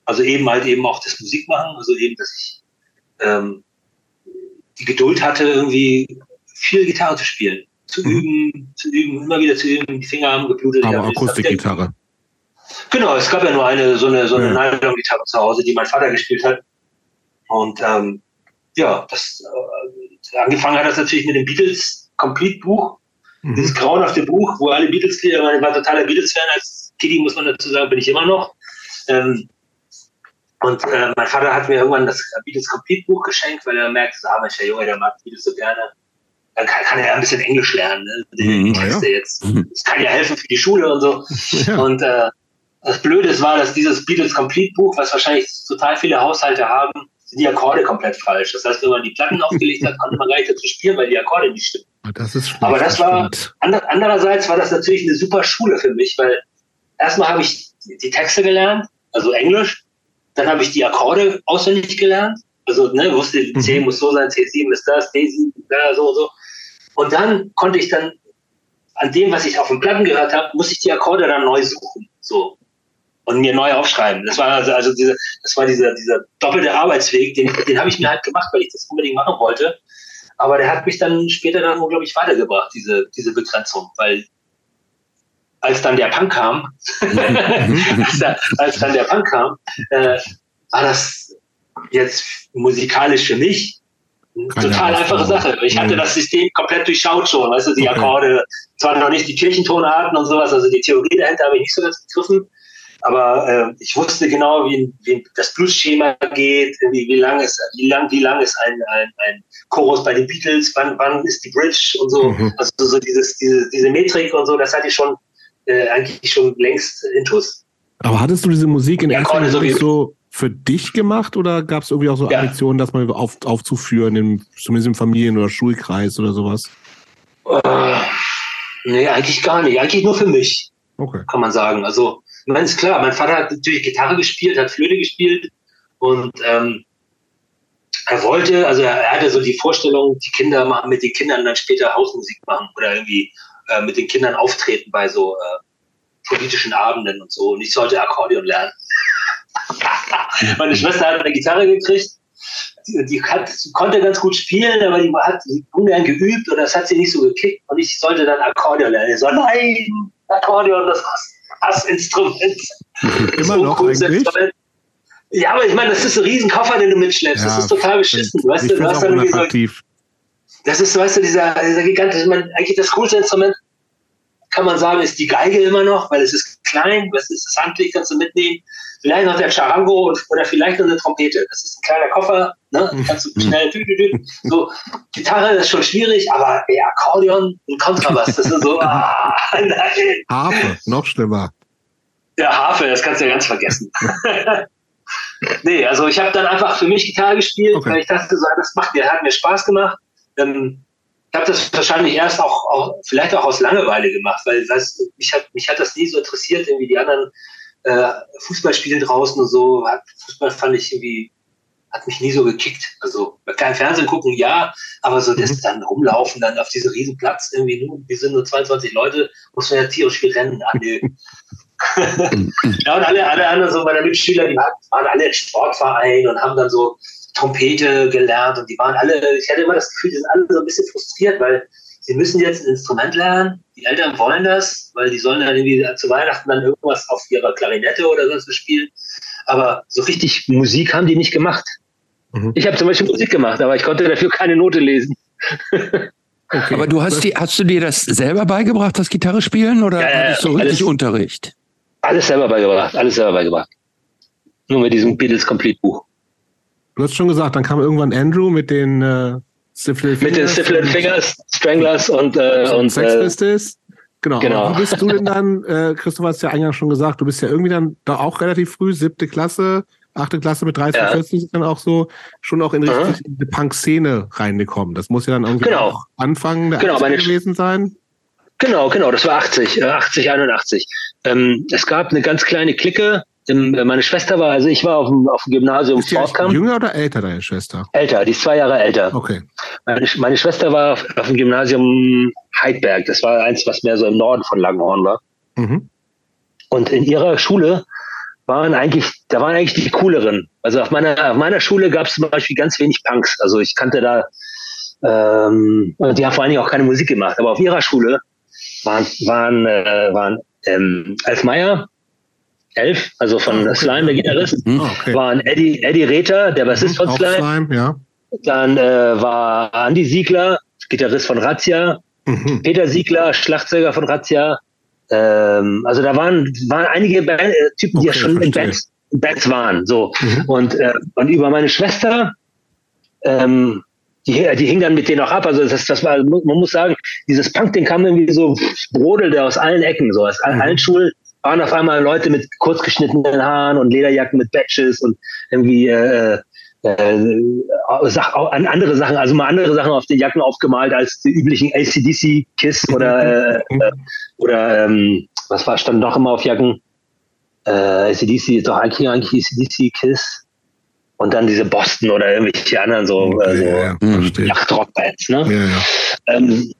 also eben halt eben auch das Musikmachen, also eben, dass ich ähm, die Geduld hatte, irgendwie viel Gitarre zu spielen, zu mhm. üben, zu üben, immer wieder zu üben, die Finger haben geblutet. Aber Akustikgitarre. Genau, es gab ja nur eine so eine so eine ja. Nylon-Gitarre zu Hause, die mein Vater gespielt hat. Und ähm, ja, das äh, angefangen hat das natürlich mit dem Beatles Complete Buch, mhm. dieses grauenhafte Buch, wo alle Beatles-Lieder, ich war totaler Beatles-Fan als Kitty, muss man dazu sagen, bin ich immer noch. Ähm, und äh, mein Vater hat mir irgendwann das Beatles Complete Buch geschenkt, weil er merkt, ah, Mensch, der Junge, der mag Beatles so gerne. Dann kann, kann er ja ein bisschen Englisch lernen, ne? Den mhm, Texte ja. jetzt. Das kann ja helfen für die Schule und so. Ja. Und äh, das Blöde war, dass dieses Beatles Complete Buch, was wahrscheinlich total viele Haushalte haben, sind die Akkorde komplett falsch. Das heißt, wenn man die Platten aufgelegt hat, konnte man gar nicht dazu spielen, weil die Akkorde nicht stimmen. Das ist schlecht, Aber das war, ander, andererseits war das natürlich eine super Schule für mich, weil erstmal habe ich die Texte gelernt, also Englisch, dann habe ich die Akkorde auswendig gelernt. Also ne, wusste, C mhm. muss so sein, C7 ist das, D7, da, so, so. Und dann konnte ich dann an dem, was ich auf den Platten gehört habe, muss ich die Akkorde dann neu suchen. So. Und mir neu aufschreiben. Das war also, also diese, das war dieser, dieser doppelte Arbeitsweg, den, den habe ich mir halt gemacht, weil ich das unbedingt machen wollte. Aber der hat mich dann später dann unglaublich weitergebracht, diese, diese Begrenzung, weil als dann der Punk kam, als, der, als, dann der Punk kam, äh, war das jetzt musikalisch für mich eine total einfache Sache. Ich hatte das System komplett durchschaut schon, weißt du, die Akkorde, zwar noch nicht die Kirchentonarten und sowas, also die Theorie dahinter habe ich nicht so ganz begriffen, aber äh, ich wusste genau, wie, wie das Bluesschema geht, wie, wie lang ist, wie lang, wie lang ist ein, ein, ein Chorus bei den Beatles, wann, wann ist die Bridge und so. Mhm. Also so dieses, diese, diese Metrik und so, das hatte ich schon äh, eigentlich schon längst intus. Aber hattest du diese Musik in ja, erster so, so für dich gemacht oder gab es irgendwie auch so ja. Ambitionen, das mal auf, aufzuführen, im, zumindest im Familien- oder Schulkreis oder sowas? Äh, nee, eigentlich gar nicht. Eigentlich nur für mich. Okay. Kann man sagen. Also, ich meine, ist klar, mein Vater hat natürlich Gitarre gespielt, hat Flöte gespielt und ähm, er wollte, also er, er hatte so die Vorstellung, die Kinder machen mit den Kindern dann später Hausmusik machen oder irgendwie äh, mit den Kindern auftreten bei so äh, politischen Abenden und so. Und ich sollte Akkordeon lernen. Meine Schwester hat eine Gitarre gekriegt. Die, die hat, konnte ganz gut spielen, aber die hat ungern geübt und das hat sie nicht so gekickt. Und ich sollte dann Akkordeon lernen. Ich so, nein, Akkordeon, das Hassinstrument. Immer so noch eigentlich? Instrument. Ja, aber ich meine, das ist ein Riesenkoffer, den du mitschleppst. Ja, das ist total beschissen. Weißt du, du hast dann irgendwie so, das ist, weißt du, dieser, dieser gigantische, ich meine, eigentlich das coolste Instrument, kann man sagen, ist die Geige immer noch, weil es ist klein, es ist handlich, kannst du mitnehmen. Vielleicht noch der Charango oder vielleicht noch eine Trompete. Das ist ein kleiner Koffer, ne? Kannst du schnell, dü, dü, dü. so. Gitarre ist schon schwierig, aber ja, Akkordeon und Kontrabass, das ist so, ah, nein. Harfe, noch schlimmer. Ja, Harfe, das kannst du ja ganz vergessen. nee, also ich habe dann einfach für mich Gitarre gespielt, okay. weil ich dachte, so, das macht mir, hat mir Spaß gemacht. Ich habe das wahrscheinlich erst auch, auch, vielleicht auch aus Langeweile gemacht, weil das, mich, hat, mich hat das nie so interessiert, irgendwie die anderen äh, Fußballspiele draußen und so. Fußball fand ich irgendwie hat mich nie so gekickt. Also kein Fernsehen gucken, ja, aber so das mhm. dann rumlaufen, dann auf diese Riesenplatz irgendwie, nur, wir sind nur 22 Leute, muss man ja tierisch viel rennen. Ah, ja, und alle, alle anderen, so meine Mitschüler, die waren, waren alle im Sportverein und haben dann so Trompete gelernt und die waren alle, ich hatte immer das Gefühl, die sind alle so ein bisschen frustriert, weil sie müssen jetzt ein Instrument lernen, die Eltern wollen das, weil die sollen dann irgendwie zu Weihnachten dann irgendwas auf ihrer Klarinette oder sonst was spielen. Aber so richtig Musik haben die nicht gemacht. Mhm. Ich habe zum Beispiel Musik gemacht, aber ich konnte dafür keine Note lesen. Okay. Aber du hast, die, hast du dir das selber beigebracht, das Gitarre spielen, oder ja, hattest du richtig alles, Unterricht? Alles selber beigebracht, alles selber beigebracht. Nur mit diesem Beatles Complete Buch. Du hast schon gesagt, dann kam irgendwann Andrew mit den äh, Syphilid Mit den Syphilid Fingers, Stranglers und, äh, und Sex äh, Pistols. Genau. genau. Wie bist du denn dann, äh, Christoph hat es ja eingangs schon gesagt, du bist ja irgendwie dann da auch relativ früh, siebte Klasse, achte Klasse mit 30, ja. 40 dann auch so schon auch in die mhm. Punk-Szene reingekommen. Das muss ja dann irgendwie genau. auch Anfang der genau, gewesen sein. Genau, genau, das war 80, 80, 81. Ähm, es gab eine ganz kleine Clique. Ähm, meine Schwester war, also ich war auf dem, auf dem Gymnasium Fortkamp. Jünger oder älter, deine Schwester? Älter, die ist zwei Jahre älter. Okay. Meine, meine Schwester war auf, auf, dem Gymnasium Heidberg. Das war eins, was mehr so im Norden von Langenhorn war. Mhm. Und in ihrer Schule waren eigentlich, da waren eigentlich die cooleren. Also auf meiner, auf meiner Schule gab es zum Beispiel ganz wenig Punks. Also ich kannte da, ähm, die haben vor allen Dingen auch keine Musik gemacht. Aber auf ihrer Schule waren, waren, äh, waren ähm, Elf Meyer, Elf, also von okay. Slime, der Gitarrist, mhm. okay. waren Eddie, Eddie Rether, der Bassist mhm, von Slime. Slime ja. Dann äh, war Andy Siegler, Gitarrist von Razzia, mhm. Peter Siegler, Schlagzeuger von Razzia, ähm, also da waren, waren einige Band, äh, Typen, okay, die ja schon in Bands, Bands waren. So. Mhm. Und, äh, und über meine Schwester, ähm, die, die hing dann mit denen auch ab. Also das, das war, man muss sagen, dieses Punk-Ding kam irgendwie so, brodelte aus allen Ecken, so aus mhm. allen Schulen waren auf einmal Leute mit kurz geschnittenen Haaren und Lederjacken mit Badges und irgendwie äh, äh, Sach, andere Sachen, also mal andere Sachen auf den Jacken aufgemalt als die üblichen ACDC-Kiss oder, äh, äh, oder ähm, was war, stand noch immer auf Jacken? Äh, ACDC, doch eigentlich, eigentlich ACDC-Kiss. Und dann diese Boston oder irgendwelche anderen so, okay, äh, so ja, ja, Yachtrock-Bands, ne? Ja, ja. Ähm,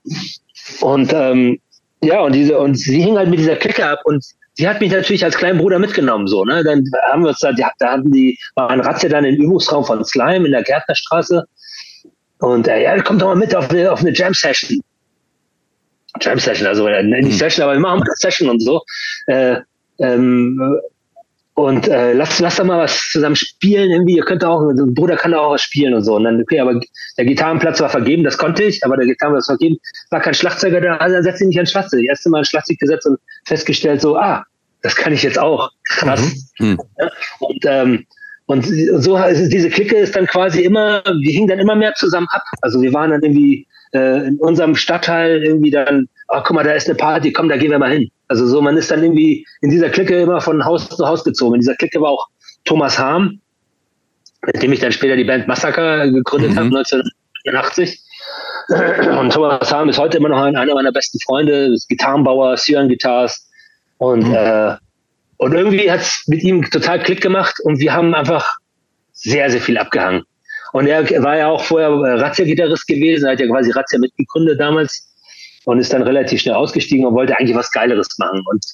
und ähm, ja, und diese, und sie hing halt mit dieser Clique ab und sie hat mich natürlich als kleinen Bruder mitgenommen, so, ne? Dann haben wir uns da, da hatten die, waren Razzia dann im Übungsraum von Slime in der Gärtnerstraße. Und äh, ja, kommt doch mal mit auf eine, auf eine Jam-Session. Jam-Session, also äh, nicht mhm. Session, aber wir machen eine Session und so. Äh, ähm, und äh, lass, lass doch mal was zusammen spielen irgendwie. Ihr könnt auch, ein Bruder kann auch was spielen und so. Und dann, okay, aber der Gitarrenplatz war vergeben, das konnte ich, aber der Gitarrenplatz war vergeben, war kein Schlagzeuger da, also dann setze ich mich ans Schlagzeug. Das erste Mal ein Schlagzeug gesetzt und festgestellt, so, ah, das kann ich jetzt auch. Krass. Mhm. Mhm. Und, ähm, und so also diese Clique ist dann quasi immer, wir hingen dann immer mehr zusammen ab. Also wir waren dann irgendwie äh, in unserem Stadtteil irgendwie dann, ach guck mal, da ist eine Party, komm, da gehen wir mal hin. Also so, man ist dann irgendwie in dieser Clique immer von Haus zu Haus gezogen. In dieser Clique war auch Thomas Harm, mit dem ich dann später die Band Massaker gegründet mhm. habe, 1984. Und Thomas Harm ist heute immer noch einer meiner besten Freunde, Gitarrenbauer, Syrian Guitars, und, mhm. äh, und irgendwie hat es mit ihm total Klick gemacht und wir haben einfach sehr, sehr viel abgehangen. Und er war ja auch vorher Razzia-Gitarrist gewesen, er hat ja quasi Razzia mitgegründet damals und ist dann relativ schnell ausgestiegen und wollte eigentlich was Geileres machen. Und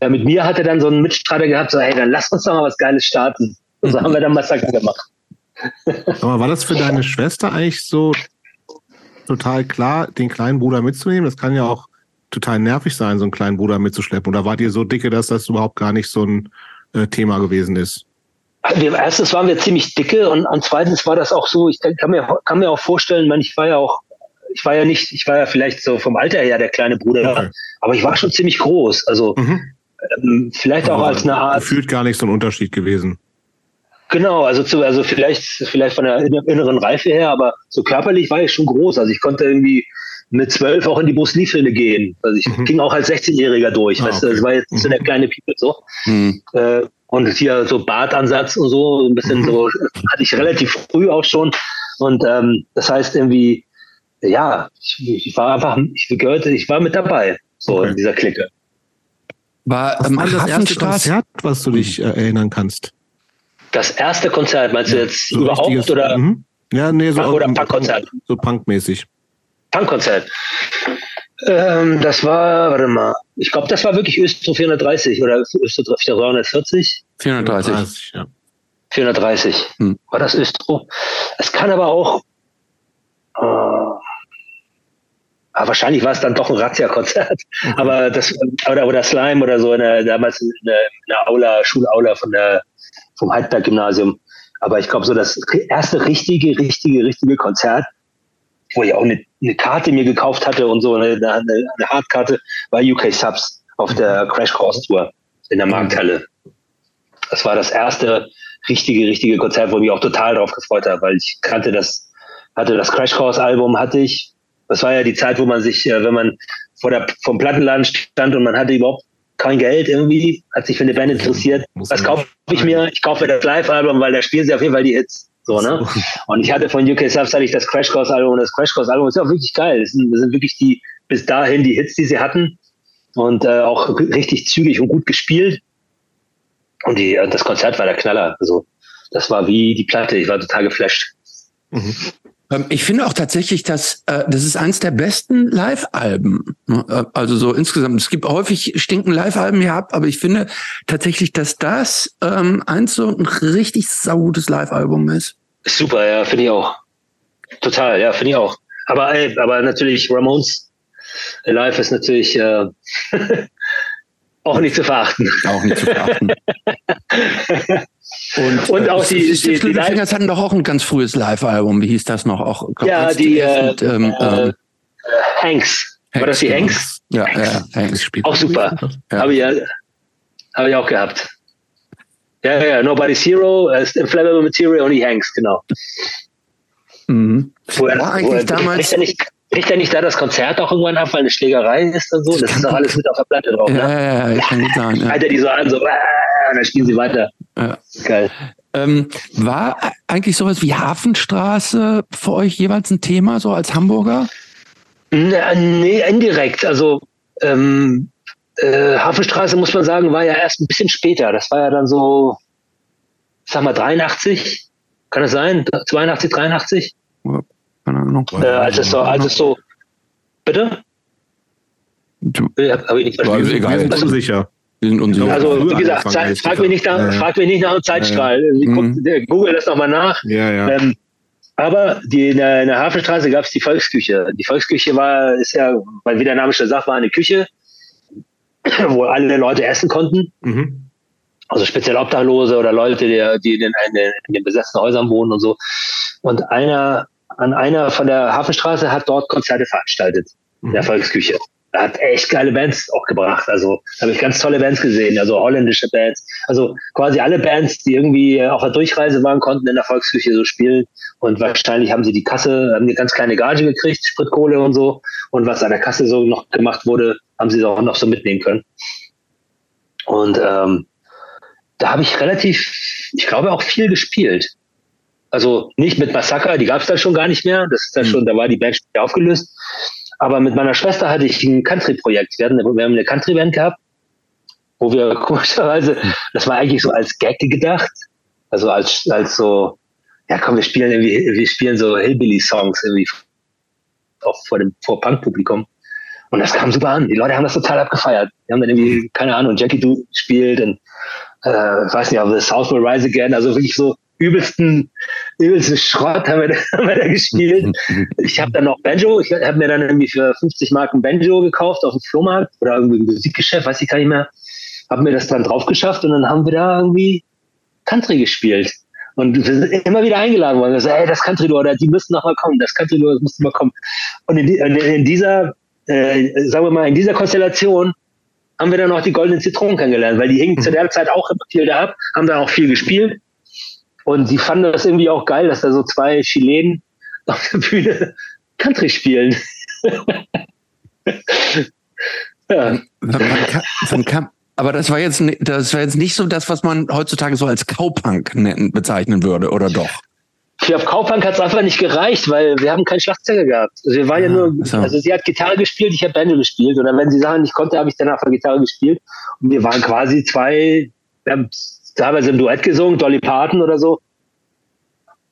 äh, mit mir hat er dann so einen Mitstreiter gehabt, so, hey, dann lass uns doch mal was Geiles starten. Und so haben wir dann Massaker gemacht. Aber war das für deine Schwester eigentlich so total klar, den kleinen Bruder mitzunehmen? Das kann ja auch total nervig sein, so einen kleinen Bruder mitzuschleppen? Oder wart ihr so dicke, dass das überhaupt gar nicht so ein äh, Thema gewesen ist? Also erstens waren wir ziemlich dicke und, und zweitens war das auch so, ich kann mir, kann mir auch vorstellen, man, ich war ja auch, ich war ja nicht, ich war ja vielleicht so vom Alter her der kleine Bruder, okay. aber ich war schon ziemlich groß. Also mhm. ähm, vielleicht auch als eine Art. Gefühlt gar nicht so ein Unterschied gewesen. Genau, also zu, also vielleicht, vielleicht von der inneren Reife her, aber so körperlich war ich schon groß. Also ich konnte irgendwie mit zwölf auch in die Busliefilme gehen. Also ich mhm. ging auch als 16-Jähriger durch. Ah, weißt du, das war jetzt so der mhm. kleine Piepe so. Mhm. Äh, und hier so Bartansatz und so, ein bisschen mhm. so, hatte ich relativ früh auch schon. Und ähm, das heißt irgendwie, ja, ich, ich war einfach, ich gehörte, ich war mit dabei, so okay. in dieser Clique. War, ähm, was war das erste Konzert, was du dich äh, erinnern kannst? Das erste Konzert, meinst du jetzt so überhaupt oder? Mhm. Ja, nee, so oder Punkkonzert. So Punkmäßig. Punkkonzert. Ähm, das war, warte mal, ich glaube, das war wirklich Östro 430 oder Östro 340. 430. ja. 430. Hm. War das Östro? Es kann aber auch, äh, aber wahrscheinlich war es dann doch ein Razzia-Konzert. Okay. Aber das, oder, oder Slime oder so, in der, damals in der, in der Aula, Schulaula von der, vom Heidberg-Gymnasium. Aber ich glaube, so das erste richtige, richtige, richtige Konzert, wo ich auch eine, eine Karte mir gekauft hatte und so, eine, eine, eine Hardkarte, war UK Subs auf der Crash Course Tour in der Markthalle. Das war das erste richtige, richtige Konzert, wo ich mich auch total drauf gefreut habe, weil ich kannte das, hatte das Crash Course Album, hatte ich. Das war ja die Zeit, wo man sich, äh, wenn man vor der, vom Plattenladen stand und man hatte überhaupt kein Geld irgendwie, hat sich für eine Band interessiert. Was kaufe ich mir? Ich kaufe mir das Live-Album, weil da spielen sie auf jeden Fall die Hits. So, ne? Und ich hatte von UK Subs hatte ich das Crash Course Album und das Crash Course Album ist ja auch wirklich geil. Das sind, das sind wirklich die, bis dahin die Hits, die sie hatten und äh, auch richtig zügig und gut gespielt. Und die, das Konzert war der Knaller. Also, das war wie die Platte. Ich war total geflasht. Mhm. Ähm, ich finde auch tatsächlich, dass äh, das ist eins der besten Live-Alben. Ne? Äh, also so insgesamt. Es gibt häufig stinken Live-Alben hier ab, aber ich finde tatsächlich, dass das ähm, eins so ein richtig saugutes Live-Album ist. Super, ja, finde ich auch. Total, ja, finde ich auch. Aber ey, aber natürlich Ramones Live ist natürlich äh, auch nicht zu verachten. Auch nicht zu verachten. Und, und äh, auch die, die, die, die Fingers hatten doch auch ein ganz frühes Live-Album. Wie hieß das noch? Auch ja, die äh, und, ähm, äh, äh, Hanks. War das die genau. Hanks? Ja, ja, Hanks spielt. Auch super. Ja. Habe ich, ja, hab ich auch gehabt. Ja, ja, Nobody's Hero, uh, Inflammable Material und die Hanks, genau. Mhm. Wo er, War eigentlich wo er, damals. Kriegt er, nicht, er nicht da das Konzert auch irgendwann ab, weil eine Schlägerei ist und so? Das, das ist doch alles mit auf der Platte drauf. Ja, ne? ja, ja, kann gut sein. Ja. Alter, die so an, so, äh, und dann spielen sie weiter. Ja. Geil. Ähm, war eigentlich sowas wie Hafenstraße für euch jeweils ein Thema, so als Hamburger? Nee, indirekt. Also ähm, äh, Hafenstraße, muss man sagen, war ja erst ein bisschen später. Das war ja dann so, sag mal, 83. Kann das sein? 82, 83? keine Ahnung. Äh, als, es so, als es so. Bitte? Du, hab, hab ich nicht verstanden. Also, egal, also, sicher. Wir sind unsicher. Also, wie gesagt, frag mich, nicht nach, frag mich nicht nach einem Zeitstrahl. Ja, ja. Mhm. Google das nochmal nach. Ja, ja. Ähm, aber die, in, der, in der Hafenstraße gab es die Volksküche. Die Volksküche war, ist ja, weil wie der Name schon sagt, war eine Küche, wo alle Leute essen konnten. Mhm. Also speziell Obdachlose oder Leute, die, die in, den, in den besetzten Häusern wohnen und so. Und einer, an einer von der Hafenstraße hat dort Konzerte veranstaltet. Mhm. In der mhm. Volksküche hat echt geile Bands auch gebracht. Also habe ich ganz tolle Bands gesehen, also holländische Bands. Also quasi alle Bands, die irgendwie auf der Durchreise waren, konnten in der Volksküche so spielen. Und wahrscheinlich haben sie die Kasse, haben eine ganz kleine Gage gekriegt, Spritkohle und so. Und was an der Kasse so noch gemacht wurde, haben sie auch noch so mitnehmen können. Und ähm, da habe ich relativ, ich glaube auch viel gespielt. Also nicht mit Massaker, die gab es da schon gar nicht mehr. Das ist dann hm. schon, da war die Band schon aufgelöst. Aber mit meiner Schwester hatte ich ein Country-Projekt. Wir, wir haben eine Country-Band gehabt, wo wir komischerweise, das war eigentlich so als Gag gedacht. Also als, als so, ja komm, wir spielen irgendwie, wir spielen so Hillbilly-Songs irgendwie auch vor dem, vor Punk-Publikum. Und das kam super an. Die Leute haben das total abgefeiert. Die haben dann irgendwie, keine Ahnung, Jackie Do gespielt und äh, weiß nicht, aber The South Will Rise Again, also wirklich so übelsten, übelsten Schrott haben wir, da, haben wir da gespielt. Ich habe dann noch Banjo, ich habe mir dann irgendwie für 50 Marken Banjo gekauft auf dem Flohmarkt oder irgendwie im Musikgeschäft, weiß ich gar nicht mehr. Habe mir das dann drauf geschafft und dann haben wir da irgendwie Country gespielt. Und wir sind immer wieder eingeladen worden. Wir sagen, ey, das Country oder die müssen noch mal kommen, das Country das muss mal kommen. Und in, in, in dieser, äh, sagen wir mal, in dieser Konstellation haben wir dann auch die goldenen Zitronen kennengelernt, weil die hingen zu der Zeit auch immer viel da ab, haben dann auch viel gespielt. Und die fanden das irgendwie auch geil, dass da so zwei Chilenen auf der Bühne Country spielen. ja. aber das war jetzt, das war jetzt nicht so das, was man heutzutage so als Cowpunk bezeichnen würde, oder doch? Für auf Cowpunk hat es einfach nicht gereicht, weil wir haben keinen Schlagzeuger gehabt. Also wir waren ja, ja nur, so. also sie hat Gitarre gespielt, ich habe Banjo gespielt. Oder wenn sie Sachen nicht konnte, habe ich dann einfach Gitarre gespielt. Und wir waren quasi zwei, wir haben teilweise im Duett gesungen, Dolly Parton oder so.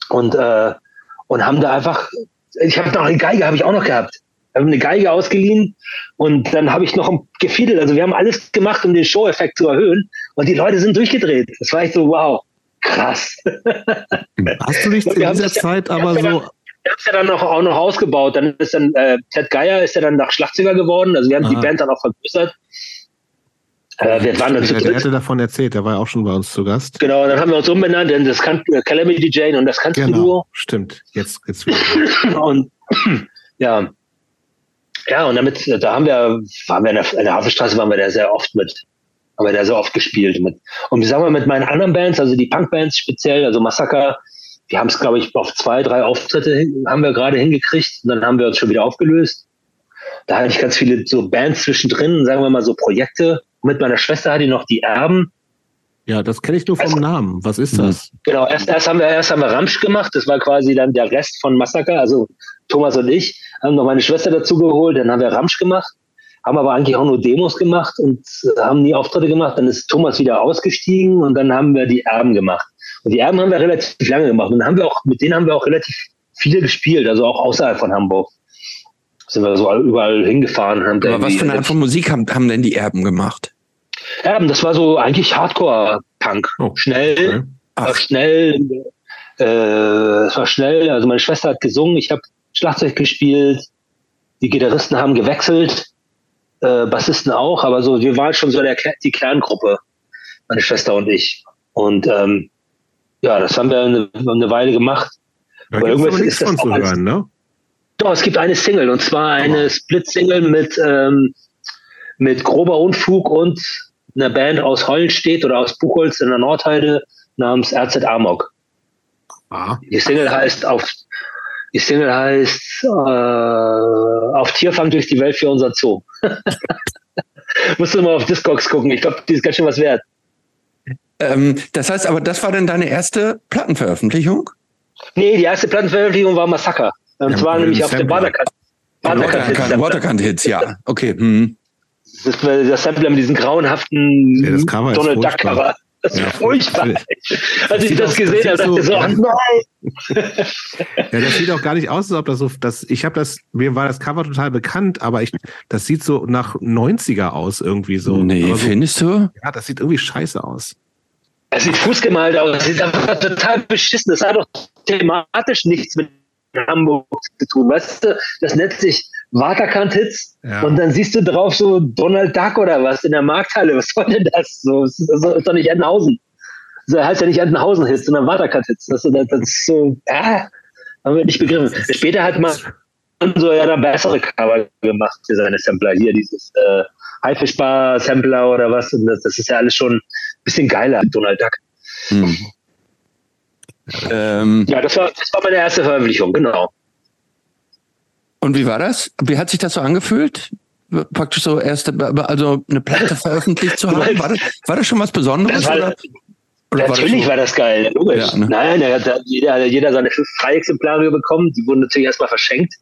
Und, äh, und haben da einfach, ich habe noch eine Geige, habe ich auch noch gehabt. Ich habe eine Geige ausgeliehen und dann habe ich noch gefiedelt. Also wir haben alles gemacht, um den Show-Effekt zu erhöhen. Und die Leute sind durchgedreht. Das war echt so, wow, krass. Hast du dich in dieser Zeit ja, aber so. Dann, wir haben es ja dann noch, auch noch ausgebaut. Dann ist dann äh, Ted Geier ist ja dann nach Schlagzeuger geworden. Also wir haben Aha. die Band dann auch vergrößert. Äh, wir waren dann zu der hatte davon erzählt, der war ja auch schon bei uns zu Gast. Genau, dann haben wir uns umbenannt in das kan äh, Calamity Jane und das Country genau, Duo. Stimmt, jetzt geht's wieder. und ja, ja, und damit, da haben wir, waren wir in der, in der Hafenstraße, waren wir da sehr oft mit, haben wir da sehr oft gespielt mit. Und sagen wir mit meinen anderen Bands, also die Punkbands speziell, also Massaker, wir haben es, glaube ich, auf zwei, drei Auftritte haben wir gerade hingekriegt und dann haben wir uns schon wieder aufgelöst. Da hatte ich ganz viele so Bands zwischendrin, sagen wir mal so Projekte. Mit meiner Schwester hatte ich noch die Erben. Ja, das kenne ich nur vom also, Namen. Was ist das? Genau, erst, erst haben wir erst haben wir Ramsch gemacht. Das war quasi dann der Rest von Massaker. Also Thomas und ich haben noch meine Schwester dazu geholt. Dann haben wir Ramsch gemacht, haben aber eigentlich auch nur Demos gemacht und haben nie Auftritte gemacht. Dann ist Thomas wieder ausgestiegen und dann haben wir die Erben gemacht. Und die Erben haben wir relativ lange gemacht. Und dann haben wir auch, mit denen haben wir auch relativ viele gespielt, also auch außerhalb von Hamburg. Sind wir so überall hingefahren. Haben Aber was für eine Art von Musik haben, haben denn die Erben gemacht? Erben, das war so eigentlich Hardcore-Punk. Oh, schnell, okay. schnell, äh, es war schnell. Also meine Schwester hat gesungen, ich habe Schlagzeug gespielt, die Gitarristen haben gewechselt, äh, Bassisten auch, aber so, wir waren schon so der, die Kerngruppe, meine Schwester und ich. Und ähm, ja, das haben wir eine, eine Weile gemacht. Da aber irgendwas ist das von zu hören, ne? Doch, es gibt eine Single und zwar eine Split-Single mit, ähm, mit grober Unfug und einer Band aus Hollenstedt oder aus Buchholz in der Nordheide namens RZ Amok. Ah. Die Single heißt auf die Single heißt äh, Auf Tierfang durch die Welt für unser Zoo. Musst du mal auf Discogs gucken. Ich glaube, die ist ganz schön was wert. Ähm, das heißt aber, das war denn deine erste Plattenveröffentlichung? Nee, die erste Plattenveröffentlichung war Massaker. Und ja, zwar nämlich auf der Waterkant. Waterkant-Hits, Waterkant ja. Okay. Hm. Das, das Sampler mit diesem grauenhaften ja, Donald Duck Cover. Das ist ja, furchtbar. Als ich das, das gesehen habe, dachte ich so, ach nein. ja, das sieht auch gar nicht aus, als ob das so, das, ich habe das, mir war das Cover total bekannt, aber ich, das sieht so nach 90er aus irgendwie so. Nee, so, findest du? Ja, das sieht irgendwie scheiße aus. Es sieht fußgemalt aus, es sieht einfach total beschissen. Das hat doch thematisch nichts mit Hamburg zu tun. Weißt du, das nennt sich Waterkant-Hits ja. und dann siehst du drauf so Donald Duck oder was in der Markthalle. Was soll denn das? So, das ist doch nicht Entenhausen. So heißt ja nicht Entenhausen-Hits, sondern Waterkant-Hits. Das, das, das, ist so, ja, haben wir nicht begriffen. Später hat man so ja dann bessere Cover gemacht für seine Sampler. Hier dieses äh, Haifischbar-Sampler oder was. Und das, das ist ja alles schon ein bisschen geiler, Donald Duck. Hm. Ähm, ja, das war, das war meine erste Veröffentlichung, genau. Und wie war das? Wie hat sich das so angefühlt? Praktisch so erste, also eine Platte veröffentlicht zu haben? War das, war das schon was Besonderes? War, oder? Natürlich war das, war das geil, logisch. Ja, ne? Nein, da hat jeder, jeder seine fünf Exemplare bekommen. Die wurden natürlich erstmal verschenkt.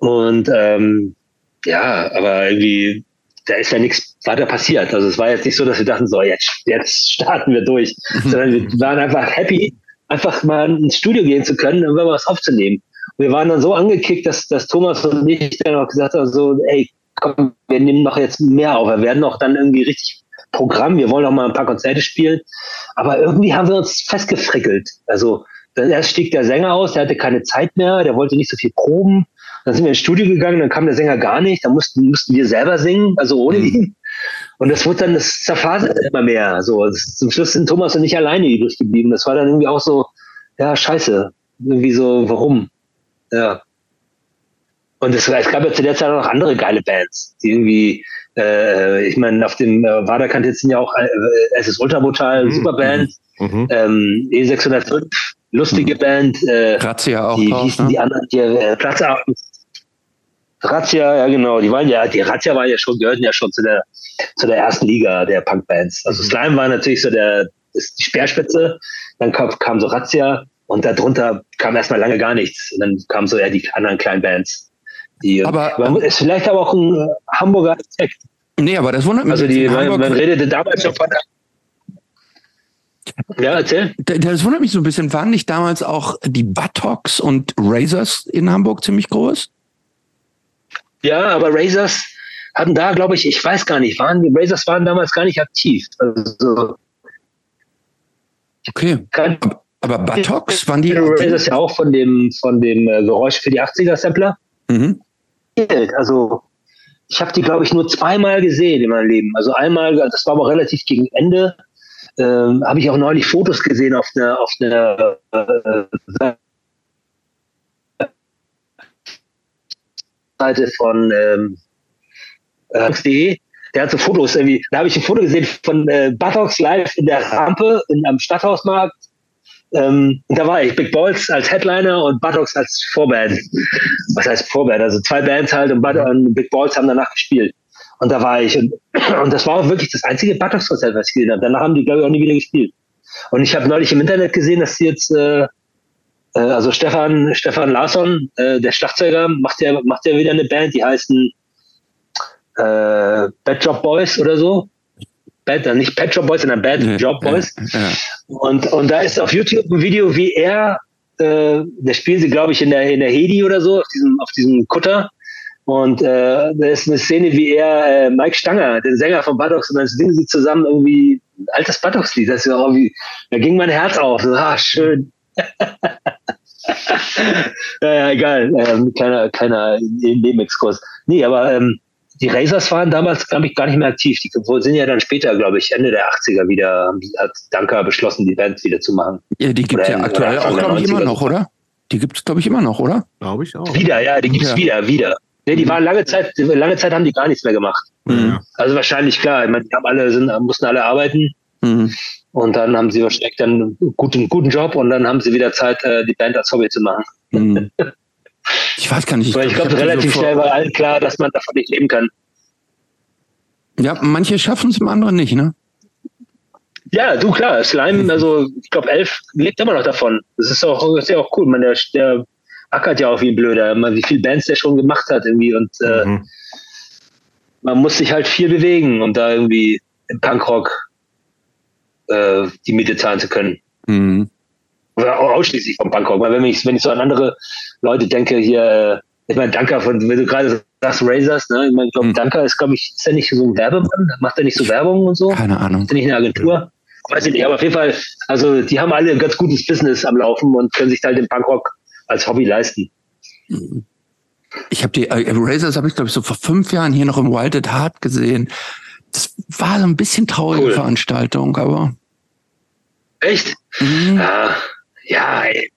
Und ähm, ja, aber irgendwie, da ist ja nichts weiter passiert. Also es war jetzt nicht so, dass wir dachten, so, jetzt, jetzt starten wir durch, mhm. sondern wir waren einfach happy, einfach mal ins Studio gehen zu können und was aufzunehmen. Und wir waren dann so angekickt, dass, dass Thomas und ich dann auch gesagt haben, so, ey, komm, wir nehmen noch jetzt mehr auf. Wir werden auch dann irgendwie richtig Programm, wir wollen auch mal ein paar Konzerte spielen. Aber irgendwie haben wir uns festgefrickelt. Also erst stieg der Sänger aus, der hatte keine Zeit mehr, der wollte nicht so viel proben. Dann sind wir ins Studio gegangen, dann kam der Sänger gar nicht, dann mussten, mussten wir selber singen, also ohne mhm. ihn. Und das wurde dann, das zerfasert immer mehr. So, zum Schluss sind Thomas und ich alleine übrig geblieben. Das war dann irgendwie auch so, ja, scheiße. Irgendwie so, warum? Ja. Und es, es gab ja zu der Zeit auch noch andere geile Bands, die irgendwie, äh, ich meine, auf dem äh, Waderkant jetzt sind ja auch äh, es ist Ultramotal, mhm. Superband, mhm. Ähm, E605, lustige mhm. Band, äh, Razzia auch. Die hießen ne? die anderen, die äh, Platz Razzia, ja genau, die waren ja, die Razzia war ja schon, gehörten ja schon zu der, zu der ersten Liga der Punkbands. Also mhm. Slime war natürlich so der, das, die Speerspitze, dann kam, kam so Razzia und darunter kam erstmal lange gar nichts. Und dann kamen so eher die anderen kleinen Bands. Die, aber ist vielleicht aber auch ein Hamburger Aspekt. Nee, aber das wundert mich. Also die, man, man redete damals schon von Ja, erzähl. Das wundert mich so ein bisschen. Waren nicht damals auch die Buttocks und Razors in Hamburg ziemlich groß? Ja, aber Razors hatten da, glaube ich, ich weiß gar nicht, waren die Razors waren damals gar nicht aktiv. Also, okay. Aber, aber Buttocks waren die. Razors ja auch von dem, von dem äh, Geräusch für die 80er-Sampler. Mhm. Also ich habe die, glaube ich, nur zweimal gesehen in meinem Leben. Also einmal, das war aber relativ gegen Ende, ähm, habe ich auch neulich Fotos gesehen auf einer auf einer äh, Seite von ähm, äh, der hat so Fotos irgendwie, da habe ich ein Foto gesehen von äh, Buttocks live in der Rampe in, am Stadthausmarkt ähm, da war ich, Big Balls als Headliner und Buttocks als Vorband. Was heißt Vorband? Also zwei Bands halt und, und Big Balls haben danach gespielt. Und da war ich. Und, und das war auch wirklich das einzige Buttocks-Konzert, was ich gesehen habe. Danach haben die, glaube ich, auch nie wieder gespielt. Und ich habe neulich im Internet gesehen, dass sie jetzt, äh, äh, also Stefan, Stefan Larsson, äh, der Schlagzeuger, macht ja, macht ja wieder eine Band, die heißen äh, Bad Job Boys oder so. Bad, äh, nicht Pet Shop Boys, sondern Bad ja, Job Boys. Ja, ja. Und, und da ist auf YouTube ein Video, wie er, äh, da spielen sie, glaube ich, in der, in der Hedi oder so, auf diesem, auf diesem Kutter. Und äh, da ist eine Szene, wie er äh, Mike Stanger, den Sänger von Buttocks, und dann singen sie zusammen irgendwie ein altes Buttocks-Lied. Das ist ja wie, da ging mein Herz auf. So, ah, schön. ja, egal. Ähm, kleiner, kleiner Nebenexkurs. Nee, aber ähm, die Razors waren damals, glaube ich, gar nicht mehr aktiv. Die sind ja dann später, glaube ich, Ende der 80er wieder, hat Danka beschlossen, die Band wieder zu machen. Ja, die gibt es ja aktuell auch, glaube ich, immer noch, oder? Die gibt es, glaube ich, immer noch, oder? Glaube ich auch. Wieder, ja, die gibt es ja. wieder, wieder. Nee, die waren lange Zeit, lange Zeit haben die gar nichts mehr gemacht. Mhm. Also wahrscheinlich klar, ich meine, die haben alle, sind, mussten alle arbeiten. Mhm. Und dann haben sie wahrscheinlich dann einen guten, guten Job und dann haben sie wieder Zeit, äh, die Band als Hobby zu machen. Mhm. Ich weiß gar nicht. Ich, ich glaube, glaub, relativ so schnell war allen klar, dass man davon nicht leben kann. Ja, manche schaffen es, im anderen nicht, ne? Ja, du klar, Slime, also ich glaube, elf lebt immer noch davon. Das ist auch, das ist ja auch cool. Man, der, der ackert ja auch wie ein Blöder, man, wie viele Bands der schon gemacht hat irgendwie und äh, mhm. man muss sich halt viel bewegen, um da irgendwie im Punkrock äh, die Miete zahlen zu können. Mhm. Oder ausschließlich vom Punkrock. Weil wenn ich, wenn ich so an andere Leute denke, hier, äh, ich meine, Danke von, wenn du gerade sagst Razors, ne? Ich meine, ich glaube, hm. Danke ist, glaube ich, ist er nicht so ein Werbemann? Macht er nicht so Werbung und so? Keine Ahnung. Ist er nicht eine Agentur? Weiß ich nicht, aber auf jeden Fall, also die haben alle ein ganz gutes Business am Laufen und können sich halt den Punkrock als Hobby leisten. Ich habe die äh, Razors habe ich glaube ich so vor fünf Jahren hier noch im Wild at Heart gesehen. Das war so ein bisschen traurige cool. Veranstaltung, aber echt? Mhm. Ja, ja, ey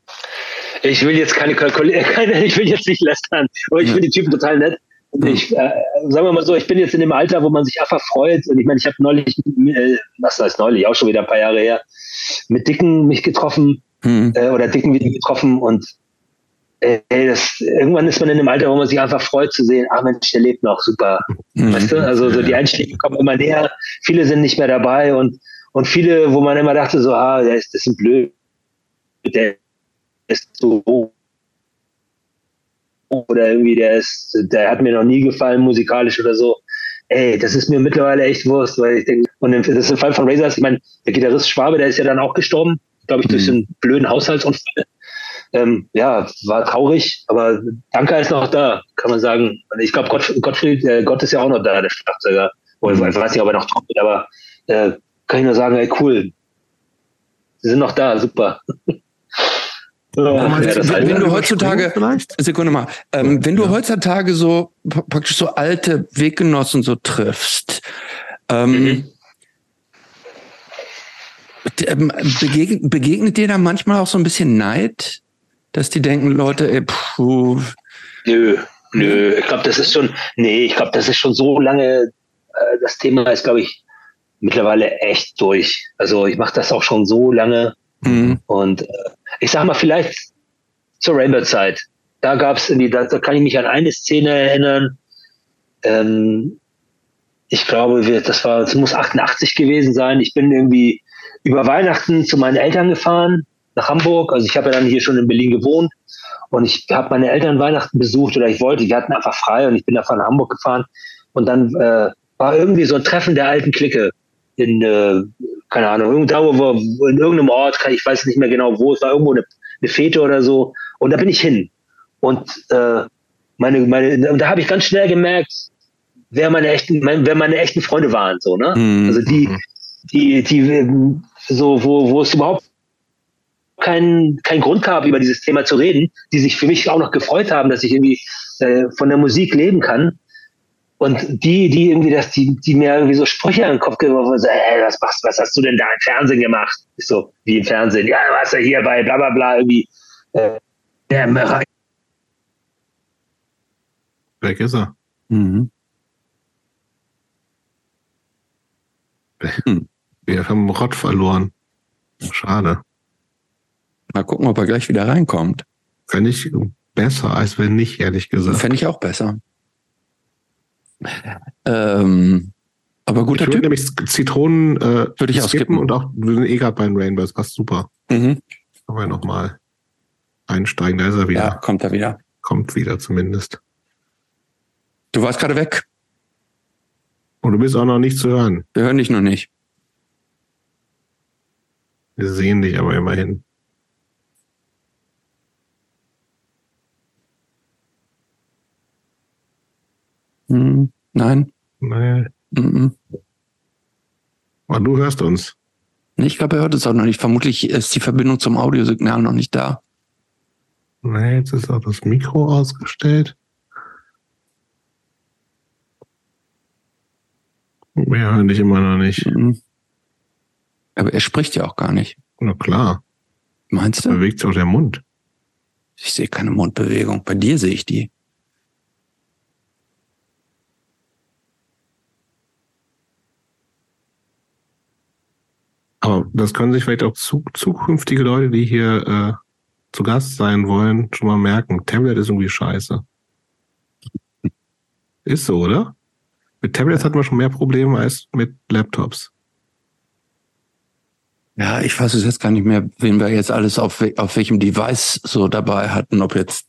ich will jetzt keine, keine ich will jetzt nicht lästern, aber ich ja. finde die Typen total nett. Und ich, äh, sagen wir mal so, ich bin jetzt in dem Alter, wo man sich einfach freut. Und ich meine, ich habe neulich, äh, was heißt neulich, auch schon wieder ein paar Jahre her, mit Dicken mich getroffen mhm. äh, oder Dicken wieder getroffen und äh, das, irgendwann ist man in dem Alter, wo man sich einfach freut zu sehen, ah Mensch, der lebt noch, super. Mhm. Weißt du? Also so die Einschläge kommen immer näher, viele sind nicht mehr dabei und, und viele, wo man immer dachte, so, ah, der ist, das ist ein blöd, der ist so oder irgendwie der ist, der hat mir noch nie gefallen musikalisch oder so. Ey, das ist mir mittlerweile echt Wurst, weil ich denke, und das ist im Fall von Razors, ich meine, der Gitarrist Schwabe, der ist ja dann auch gestorben, glaube ich, durch mhm. einen blöden Haushaltsunfall. Ähm, ja, war traurig, aber Danke ist noch da, kann man sagen. Ich glaube, Gott, Gottfried, äh, Gott ist ja auch noch da, der Schlagzeuger. Oder mhm. ich weiß nicht, ob er noch trommelt, aber äh, kann ich nur sagen, ey, cool. Sie sind noch da, super. Ja, wenn, wenn du heutzutage, Sekunde mal, ähm, wenn du ja. heutzutage so praktisch so alte Weggenossen so triffst, ähm, mhm. Ähm, begegnet, begegnet dir da manchmal auch so ein bisschen Neid, dass die denken, Leute, ey, puh. Nö, nö, ich glaube, das ist schon, nee, ich glaube, das ist schon so lange, äh, das Thema ist, glaube ich, mittlerweile echt durch. Also ich mache das auch schon so lange mhm. und äh, ich sag mal, vielleicht zur Rainbow-Zeit. Da gab es irgendwie, da, da, kann ich mich an eine Szene erinnern. Ähm, ich glaube, das war, das muss 88 gewesen sein. Ich bin irgendwie über Weihnachten zu meinen Eltern gefahren nach Hamburg. Also ich habe ja dann hier schon in Berlin gewohnt und ich habe meine Eltern Weihnachten besucht oder ich wollte, die hatten einfach frei und ich bin davon nach Hamburg gefahren und dann äh, war irgendwie so ein Treffen der alten Clique in, äh, keine Ahnung, irgendwo wo, in irgendeinem Ort, ich weiß nicht mehr genau wo, es war irgendwo eine, eine Fete oder so. Und da bin ich hin. Und äh, meine, meine, und da habe ich ganz schnell gemerkt, wer meine echten, wer meine echten Freunde waren, so, ne? Mhm. Also die, die, die, so, wo, wo es überhaupt keinen kein Grund gab, über dieses Thema zu reden, die sich für mich auch noch gefreut haben, dass ich irgendwie äh, von der Musik leben kann. Und die, die irgendwie das, die, die mir irgendwie so Sprüche an den Kopf geworfen haben, so, ey, was machst, was hast du denn da im Fernsehen gemacht? Ich so, wie im Fernsehen, ja, du warst ja hier bei bla bla bla irgendwie, äh, der Mörder. Weg ist er. Mhm. Hm. Wir haben Rott verloren. Schade. Mal gucken, ob er gleich wieder reinkommt. Fände ich besser, als wenn nicht, ehrlich gesagt. Fände ich auch besser. Ähm, aber guter ich Typ. nämlich Zitronen äh, würde ich auch skippen und auch wir eh gerade beim Rainbow, das passt super. Mhm. Aber nochmal einsteigen, da ist er wieder. Ja, kommt er wieder. Kommt wieder zumindest. Du warst gerade weg. Und du bist auch noch nicht zu hören. Wir hören dich noch nicht. Wir sehen dich aber immerhin. Hm, nein. Nein. Mhm. Aber du hörst uns. Ich glaube, er hört es auch noch nicht. Vermutlich ist die Verbindung zum Audiosignal noch nicht da. Nee, jetzt ist auch das Mikro ausgestellt. Wir hören dich immer noch nicht. Mhm. Aber er spricht ja auch gar nicht. Na klar. Meinst du? Bewegt sich auch der Mund. Ich sehe keine Mundbewegung. Bei dir sehe ich die. Aber das können sich vielleicht auch zu, zukünftige Leute, die hier äh, zu Gast sein wollen, schon mal merken. Tablet ist irgendwie scheiße. Ist so, oder? Mit Tablets hat man schon mehr Probleme als mit Laptops. Ja, ich weiß es jetzt gar nicht mehr, wen wir jetzt alles auf, auf welchem Device so dabei hatten. Ob jetzt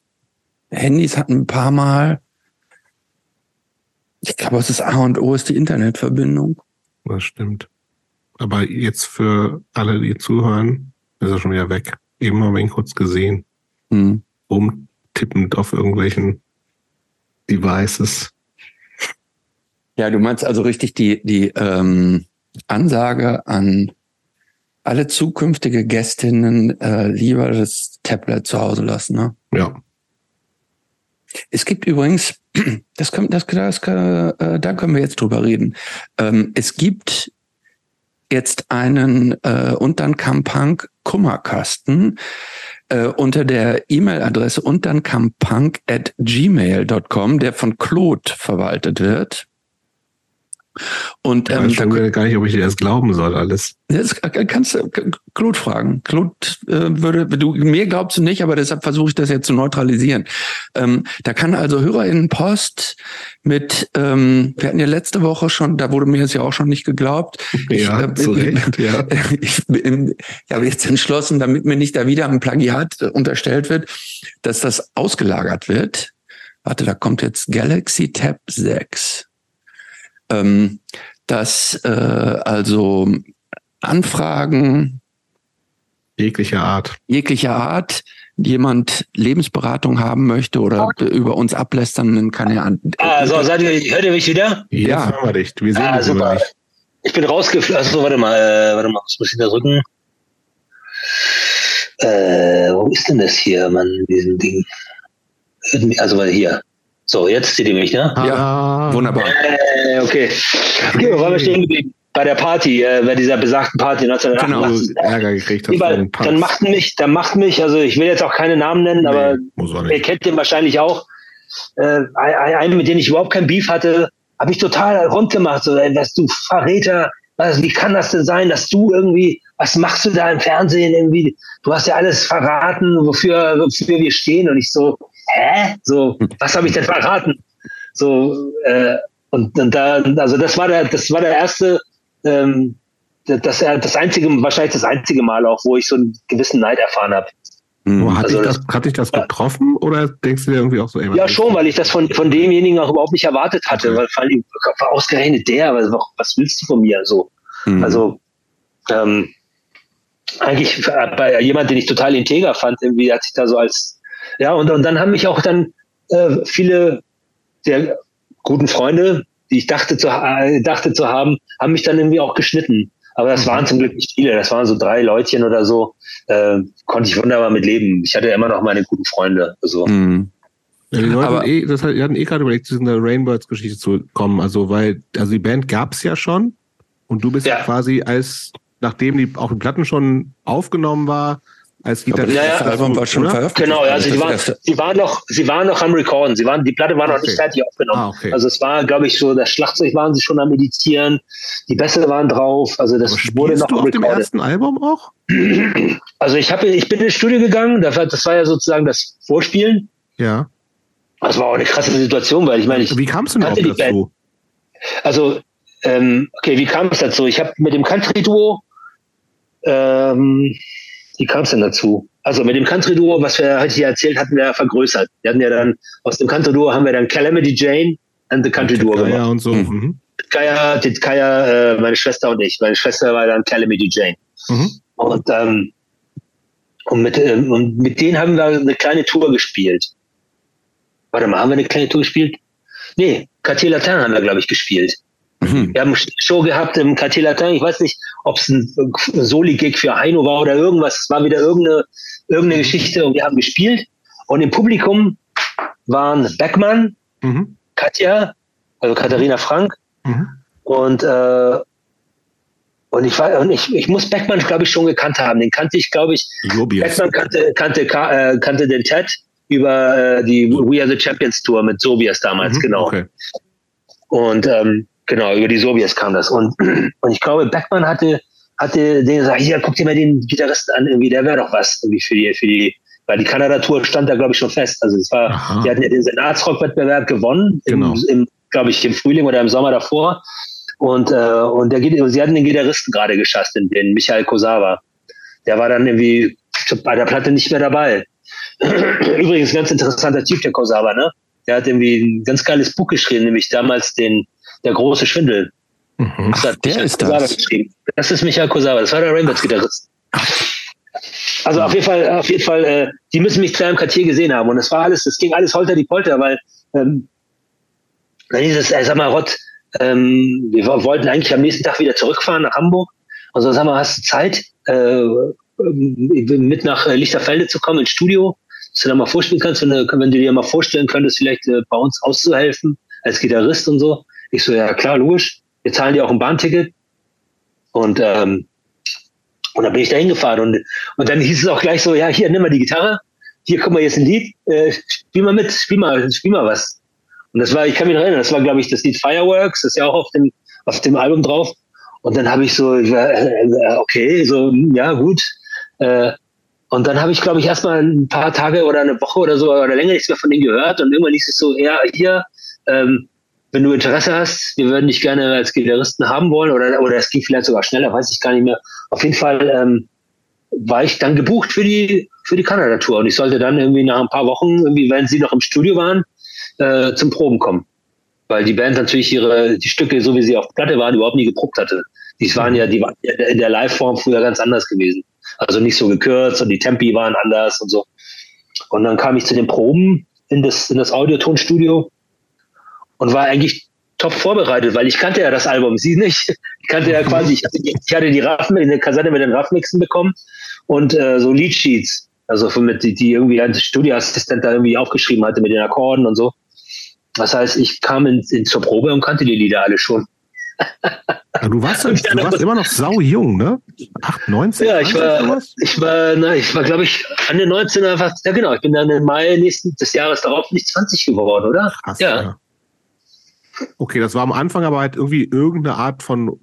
Handys hatten ein paar Mal. Ich glaube, es ist A und O ist die Internetverbindung. Das stimmt. Aber jetzt für alle, die zuhören, ist er schon wieder weg. Eben haben wir ihn kurz gesehen. Hm. Rumtippend auf irgendwelchen Devices. Ja, du meinst also richtig die, die ähm, Ansage an alle zukünftige Gästinnen äh, lieber das Tablet zu Hause lassen, ne? Ja. Es gibt übrigens, das können, das, das, äh, da können wir jetzt drüber reden. Ähm, es gibt jetzt einen äh, Unternkampank Kummerkasten äh, unter der E-Mail-Adresse unternkampank at gmail.com, der von Claude verwaltet wird. Und ähm, ich weiß gar nicht, ob ich dir das glauben soll, alles. Das kannst du Claude fragen. Claude äh, würde, du mir glaubst du nicht, aber deshalb versuche ich das jetzt zu neutralisieren. Ähm, da kann also HörerInnenpost mit, ähm, wir hatten ja letzte Woche schon, da wurde mir jetzt ja auch schon nicht geglaubt. Ja, ich, äh, zu Recht, ja. Ich, bin, ich habe jetzt entschlossen, damit mir nicht da wieder ein Plagiat unterstellt wird, dass das ausgelagert wird. Warte, da kommt jetzt Galaxy Tab 6 ähm, dass äh, also Anfragen jeglicher Art, jeglicher Art, jemand Lebensberatung haben möchte oder über uns ablästern, dann kann er an. Also seid ihr, hört ihr mich wieder? Jetzt ja, hören wir dich. Wir sehen ah, super. Nicht. Ich bin rausgeflogen. Also warte mal, äh, warte mal, was muss ich da drücken? Äh, wo ist denn das hier, Mann, diesem Ding? Also hier. So, jetzt seht ihr mich, ne? Ja, ah. wunderbar. Äh, okay. Okay, wo waren wir stehen geblieben? Bei der Party, äh, bei dieser besagten Party 1988. Genau, Ärger gekriegt hast. Weil, dann macht mich, dann macht mich, also ich will jetzt auch keine Namen nennen, nee, aber ihr kennt den wahrscheinlich auch. Äh, einen, mit dem ich überhaupt kein Beef hatte, habe ich total rund gemacht. So, was du Verräter, was, wie kann das denn sein, dass du irgendwie, was machst du da im Fernsehen irgendwie? Du hast ja alles verraten, wofür, wofür wir stehen. Und ich so, hä? So, was habe ich denn verraten? So, äh, und, und da, also das war der, das war der erste, ähm, das, das einzige, wahrscheinlich das einzige Mal auch, wo ich so einen gewissen Neid erfahren habe. Mhm. Hat, also dich das, hat dich das getroffen ja. oder denkst du dir irgendwie auch so? Ey, ja, schon, weil ich das von, von demjenigen auch überhaupt nicht erwartet hatte, okay. weil vor allem ausgerechnet der, was, was willst du von mir? So. Mhm. Also ähm, eigentlich bei jemand, den ich total integer fand, irgendwie hat sich da so als, ja, und, und dann haben mich auch dann äh, viele der guten Freunde, die ich dachte zu, äh, dachte zu haben, haben mich dann irgendwie auch geschnitten. Aber das mhm. waren zum Glück nicht viele, das waren so drei Leutchen oder so, äh, konnte ich wunderbar mit leben. Ich hatte immer noch meine guten Freunde. Also. Mhm. Ja, die aber, eh, das hat, die hatten eh gerade überlegt, zu dieser Rainbirds-Geschichte zu kommen. Also, weil, also die Band gab's ja schon und du bist ja, ja quasi als, nachdem die auch die Platten schon aufgenommen war, als Gitarrist. Ja, ja, das Album war schon veröffentlicht. Genau, also sie waren, sie waren noch, sie waren noch am Recorden. Sie waren, die Platte war noch okay. nicht fertig aufgenommen. Ah, okay. Also es war, glaube ich, so, das Schlagzeug waren sie schon am Meditieren, die Bässe waren drauf. Also das wurde noch du auf dem ersten Album auch? Also ich habe, ich bin ins Studio gegangen. Das war, das war ja sozusagen das Vorspielen. Ja. Das war auch eine krasse Situation, weil ich meine, ich wie kamst du denn dazu? Band. Also ähm, okay, wie kam es dazu? Ich habe mit dem Country Duo ähm, wie kam es denn dazu? Also mit dem Country-Duo, was wir heute hier erzählt hatten, wir vergrößert. Wir hatten ja dann, aus dem Country-Duo haben wir dann Calamity Jane and the Country-Duo gemacht. Ja, und so. Mhm. mhm. Kaya, Kaya äh, meine Schwester und ich. Meine Schwester war dann Calamity Jane. Mhm. Und, ähm, und, mit, ähm, und mit denen haben wir eine kleine Tour gespielt. Warte mal, haben wir eine kleine Tour gespielt? Nee, Cartier Latin haben wir, glaube ich, gespielt. Mhm. Wir haben eine Show gehabt im Quartier Latin. Ich weiß nicht, ob es ein Soli-Gig für Heino war oder irgendwas. Es war wieder irgendeine, irgendeine Geschichte und wir haben gespielt. Und im Publikum waren Beckmann, mhm. Katja, also Katharina Frank mhm. und äh, und ich, war, und ich, ich muss Beckmann, glaube ich, schon gekannt haben. Den kannte ich, glaube ich. Jobius. Beckmann kannte, kannte, äh, kannte den Ted über äh, die We Are the Champions Tour mit Sobias damals, mhm, genau. Okay. Und ähm, Genau, über die Soviets kam das. Und, und ich glaube, Beckmann hatte, hatte den gesagt, hier, guck dir mal den Gitarristen an, irgendwie, der wäre doch was irgendwie für die, für die, weil die Kanada-Tour stand da, glaube ich, schon fest. Also es war, Aha. die hatten ja den Senatsrock-Wettbewerb gewonnen, genau. im, im glaube ich, im Frühling oder im Sommer davor. Und, äh, und der, sie hatten den Gitarristen gerade geschafft, den, den Michael Kosawa. Der war dann irgendwie bei der Platte nicht mehr dabei. Übrigens ganz interessanter Typ, der Kosawa, ne? Der hat irgendwie ein ganz geiles Buch geschrieben, nämlich damals den der große Schwindel. Mhm. Ach, der ist das. Geschrieben. Das ist Michael Kosawa, das war der Rainbows-Gitarrist. Also auf jeden Fall, auf jeden Fall, äh, die müssen mich klar im Quartier gesehen haben. Und es war alles, es ging alles holter die Polter, weil ähm, dann hieß es, ey, sag mal, Rott, ähm, wir wollten eigentlich am nächsten Tag wieder zurückfahren nach Hamburg. Also sag mal, hast du Zeit, äh, mit nach äh, Lichterfelde zu kommen ins Studio, dass du da mal vorstellen kannst, wenn du, wenn du dir mal vorstellen könntest, vielleicht äh, bei uns auszuhelfen als Gitarrist und so. Ich so, ja klar, logisch, wir zahlen dir auch ein Bahnticket. Und, ähm, und dann bin ich da hingefahren und, und dann hieß es auch gleich so, ja, hier, nimm mal die Gitarre, hier, guck mal, jetzt ein Lied, äh, spiel mal mit, spiel mal, spiel mal was. Und das war, ich kann mich erinnern, das war, glaube ich, das Lied Fireworks, das ist ja auch auf dem, auf dem Album drauf. Und dann habe ich so, äh, okay, so, ja, gut. Äh, und dann habe ich, glaube ich, erstmal ein paar Tage oder eine Woche oder so oder länger nichts mehr von denen gehört. Und irgendwann hieß es so, ja, hier, ähm, wenn du Interesse hast, wir würden dich gerne als Gitarristen haben wollen oder, oder es ging vielleicht sogar schneller, weiß ich gar nicht mehr. Auf jeden Fall ähm, war ich dann gebucht für die, für die Kanada-Tour und ich sollte dann irgendwie nach ein paar Wochen, irgendwie, wenn sie noch im Studio waren, äh, zum Proben kommen. Weil die Band natürlich ihre, die Stücke, so wie sie auf Platte waren, überhaupt nie geprobt hatte. Die waren ja, die waren in der Live-Form früher ganz anders gewesen. Also nicht so gekürzt und die Tempi waren anders und so. Und dann kam ich zu den Proben in das, in das Audiotonstudio und war eigentlich top vorbereitet, weil ich kannte ja das Album, sie nicht. Ich kannte ja quasi, ich hatte die, ich hatte die Raffen, eine Kassette mit den Raffmixen bekommen und äh, so Leadsheets, also von die, die irgendwie ein Studioassistent da irgendwie aufgeschrieben hatte mit den Akkorden und so. Das heißt, ich kam in, in zur Probe und kannte die Lieder alle schon. Ja, du warst, du warst immer noch sau jung, ne? 8, 19? Ja, ich war, ich war, na, ich war, glaube ich, an den 19 einfach, ja genau, ich bin dann im Mai nächsten des Jahres darauf nicht 20 geworden, oder? Krass, ja. ja. Okay, das war am Anfang aber halt irgendwie irgendeine Art von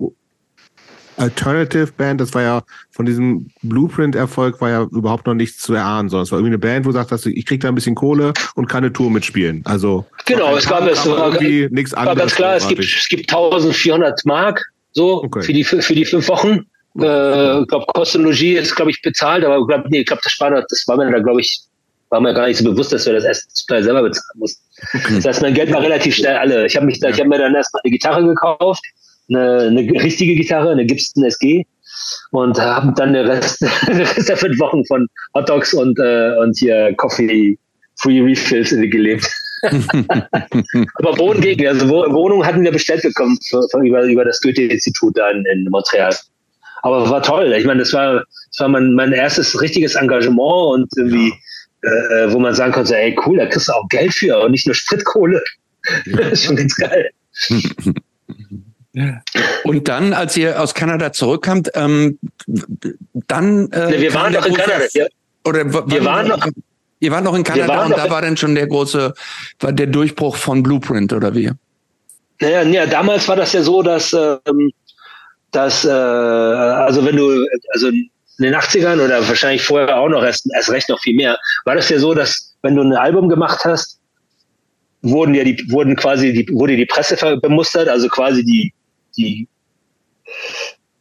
Alternative Band. Das war ja von diesem Blueprint-Erfolg war ja überhaupt noch nichts zu erahnen, sondern es war irgendwie eine Band, wo du sagst, ich krieg da ein bisschen Kohle und kann eine Tour mitspielen. Also genau, es gab es irgendwie nichts anderes. War ganz klar, es gibt, es gibt 1400 Mark so okay. für die für die fünf Wochen. Äh, ich glaube, Kostenlogie ist, glaube ich, bezahlt, aber glaub, nee, ich glaube, das war, das war mir da, glaube ich, war mir gar nicht so bewusst, dass wir das erst selber bezahlen mussten. Okay. Das heißt, mein Geld war relativ schnell alle. Ich habe mich, da, ja. ich habe mir dann erstmal eine Gitarre gekauft, eine, eine richtige Gitarre, eine Gibson SG und haben dann den Rest, den Rest der fünf Wochen von Hot Dogs und, äh, und hier Coffee Free Refills gelebt. Aber Wohnen gegen, also Wohnung hatten wir bestellt bekommen für, für, über, über das Goethe-Institut da in, in Montreal. Aber war toll. Ich meine, das war, das war mein, mein erstes richtiges Engagement und irgendwie, ja. Äh, wo man sagen konnte, ey, cool, da kriegst du auch Geld für und nicht nur Spritkohle. Ja. das ist schon ganz geil. Und dann, als ihr aus Kanada zurückkamt, ähm, dann. Äh, nee, wir waren noch in Kanada. Ja. Oder wir waren noch. Ihr wart noch in Kanada und da war dann schon der große, war der Durchbruch von Blueprint oder wie? Naja, ja, damals war das ja so, dass, ähm, dass äh, also wenn du, also in den 80ern oder wahrscheinlich vorher auch noch erst, erst recht noch viel mehr, war das ja so, dass wenn du ein Album gemacht hast, wurden ja die, wurden quasi die, wurde die Presse bemustert, also quasi die, die,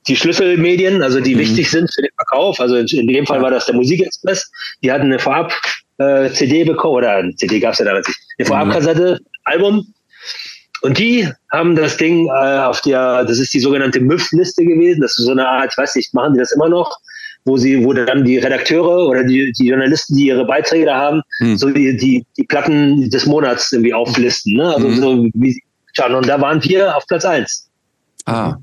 die Schlüsselmedien, also die mhm. wichtig sind für den Verkauf. Also in, in dem Fall war das der Musikexpress. Die hatten eine Vorab, äh, CD bekommen, oder CD gab es ja damals nicht, eine Vorabkassette, Album. Und die haben das Ding äh, auf der, das ist die sogenannte MÜF-Liste gewesen, das ist so eine Art, ich weiß nicht, machen die das immer noch, wo sie, wo dann die Redakteure oder die, die Journalisten, die ihre Beiträge da haben, hm. so die, die, die Platten des Monats irgendwie auflisten. Ne? Also mhm. so wie schauen. Und da waren wir auf Platz eins. Ah.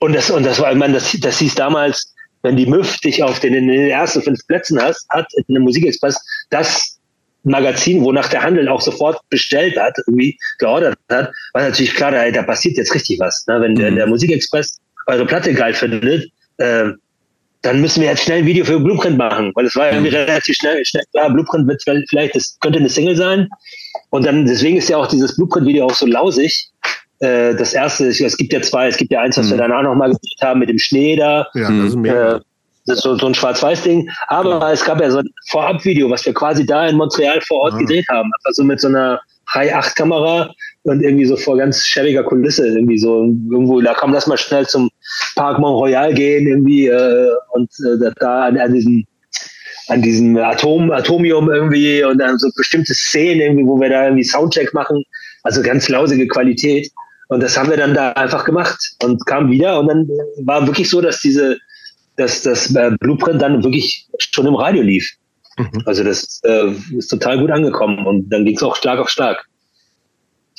Und das, und das war, ich meine, das, das hieß damals, wenn die MÜF dich auf den, in den ersten fünf Plätzen hast, hat in der Musikexpress das Magazin, wonach der Handel auch sofort bestellt hat, irgendwie geordert hat, war natürlich klar, da, da passiert jetzt richtig was. Ne? Wenn mhm. der, der Musikexpress eure Platte geil findet, äh, dann müssen wir jetzt schnell ein Video für Blueprint machen, weil es war irgendwie mhm. relativ schnell, schnell klar, Blueprint wird vielleicht, das könnte eine Single sein. Und dann, deswegen ist ja auch dieses Blueprint-Video auch so lausig, äh, das erste, es gibt ja zwei, es gibt ja eins, was mhm. wir danach nochmal gedreht haben mit dem Schnee da. Ja, das ist mehr. Äh, das ist so, so ein Schwarz-Weiß-Ding. Aber genau. es gab ja so ein Vorab-Video, was wir quasi da in Montreal vor Ort ja. gedreht haben. Also mit so einer High-8-Kamera und irgendwie so vor ganz schäbiger Kulisse. Irgendwie so irgendwo, da komm, lass mal schnell zum Park Mont Royal gehen irgendwie äh, und äh, da an, an diesem an diesem Atom, Atomium irgendwie und dann so bestimmte Szenen irgendwie, wo wir da irgendwie Soundcheck machen. Also ganz lausige Qualität. Und das haben wir dann da einfach gemacht und kam wieder und dann war wirklich so, dass diese, dass das äh, Blueprint dann wirklich schon im Radio lief. Mhm. Also das äh, ist total gut angekommen und dann ging es auch stark auf stark.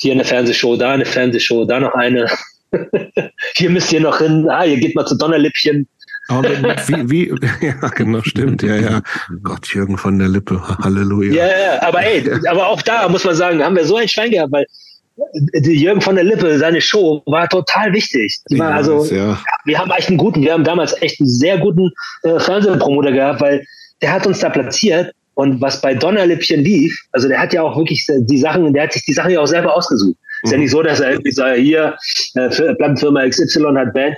Hier eine Fernsehshow, da eine Fernsehshow, da noch eine. hier müsst ihr noch hin, ah, ihr geht mal zu Donnerlippchen. Aber wie, wie, ja, genau, stimmt, ja, ja. Gott, Jürgen von der Lippe, Halleluja. Ja, ja, aber ey, aber auch da muss man sagen, haben wir so ein Schwein gehabt, weil Jürgen von der Lippe, seine Show war total wichtig. War ja, also, ja. wir haben echt einen guten, wir haben damals echt einen sehr guten äh, Fernsehpromoter gehabt, weil der hat uns da platziert und was bei Donnerlippchen lief, also der hat ja auch wirklich die Sachen, der hat sich die Sachen ja auch selber ausgesucht. Mhm. Ist ja mhm. nicht so, dass er irgendwie sagt, hier, äh, Plattenfirma XY hat Band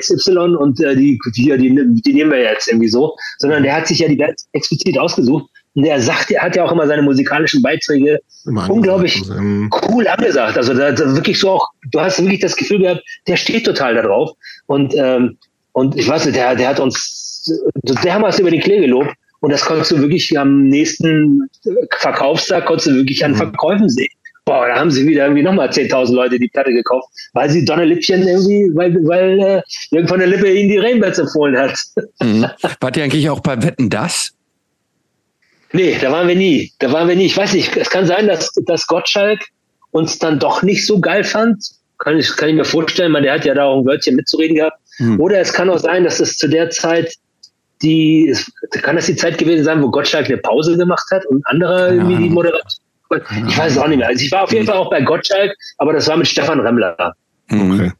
XY und äh, die, die, die, die nehmen wir jetzt irgendwie so, sondern der hat sich ja die Band explizit ausgesucht und er sagt, er hat ja auch immer seine musikalischen Beiträge immer unglaublich cool angesagt. Also da, da wirklich so auch, du hast wirklich das Gefühl gehabt, der steht total darauf. Und, ähm, und ich weiß nicht, der, der hat uns, der haben wir es über den Klee gelobt. Und das konntest du wirklich am nächsten Verkaufstag, konntest du wirklich an mhm. Verkäufen sehen. Boah, da haben sie wieder irgendwie nochmal 10.000 Leute die Platte gekauft, weil sie Donnerlippchen irgendwie, weil, weil äh, Jürgen von der Lippe ihnen die Rainbirds empfohlen hat. Mhm. Wart ihr eigentlich auch bei Wetten, das? Nee, da waren wir nie. Da waren wir nie. Ich weiß nicht, es kann sein, dass, dass Gottschalk uns dann doch nicht so geil fand. Kann ich, kann ich mir vorstellen, man, der hat ja da auch ein Wörtchen mitzureden gehabt. Hm. Oder es kann auch sein, dass es zu der Zeit die, kann das die Zeit gewesen sein, wo Gottschalk eine Pause gemacht hat und andere irgendwie die Moderation. Ich weiß es auch nicht mehr. Also ich war auf jeden Fall auch bei Gottschalk, aber das war mit Stefan Remmler. Okay.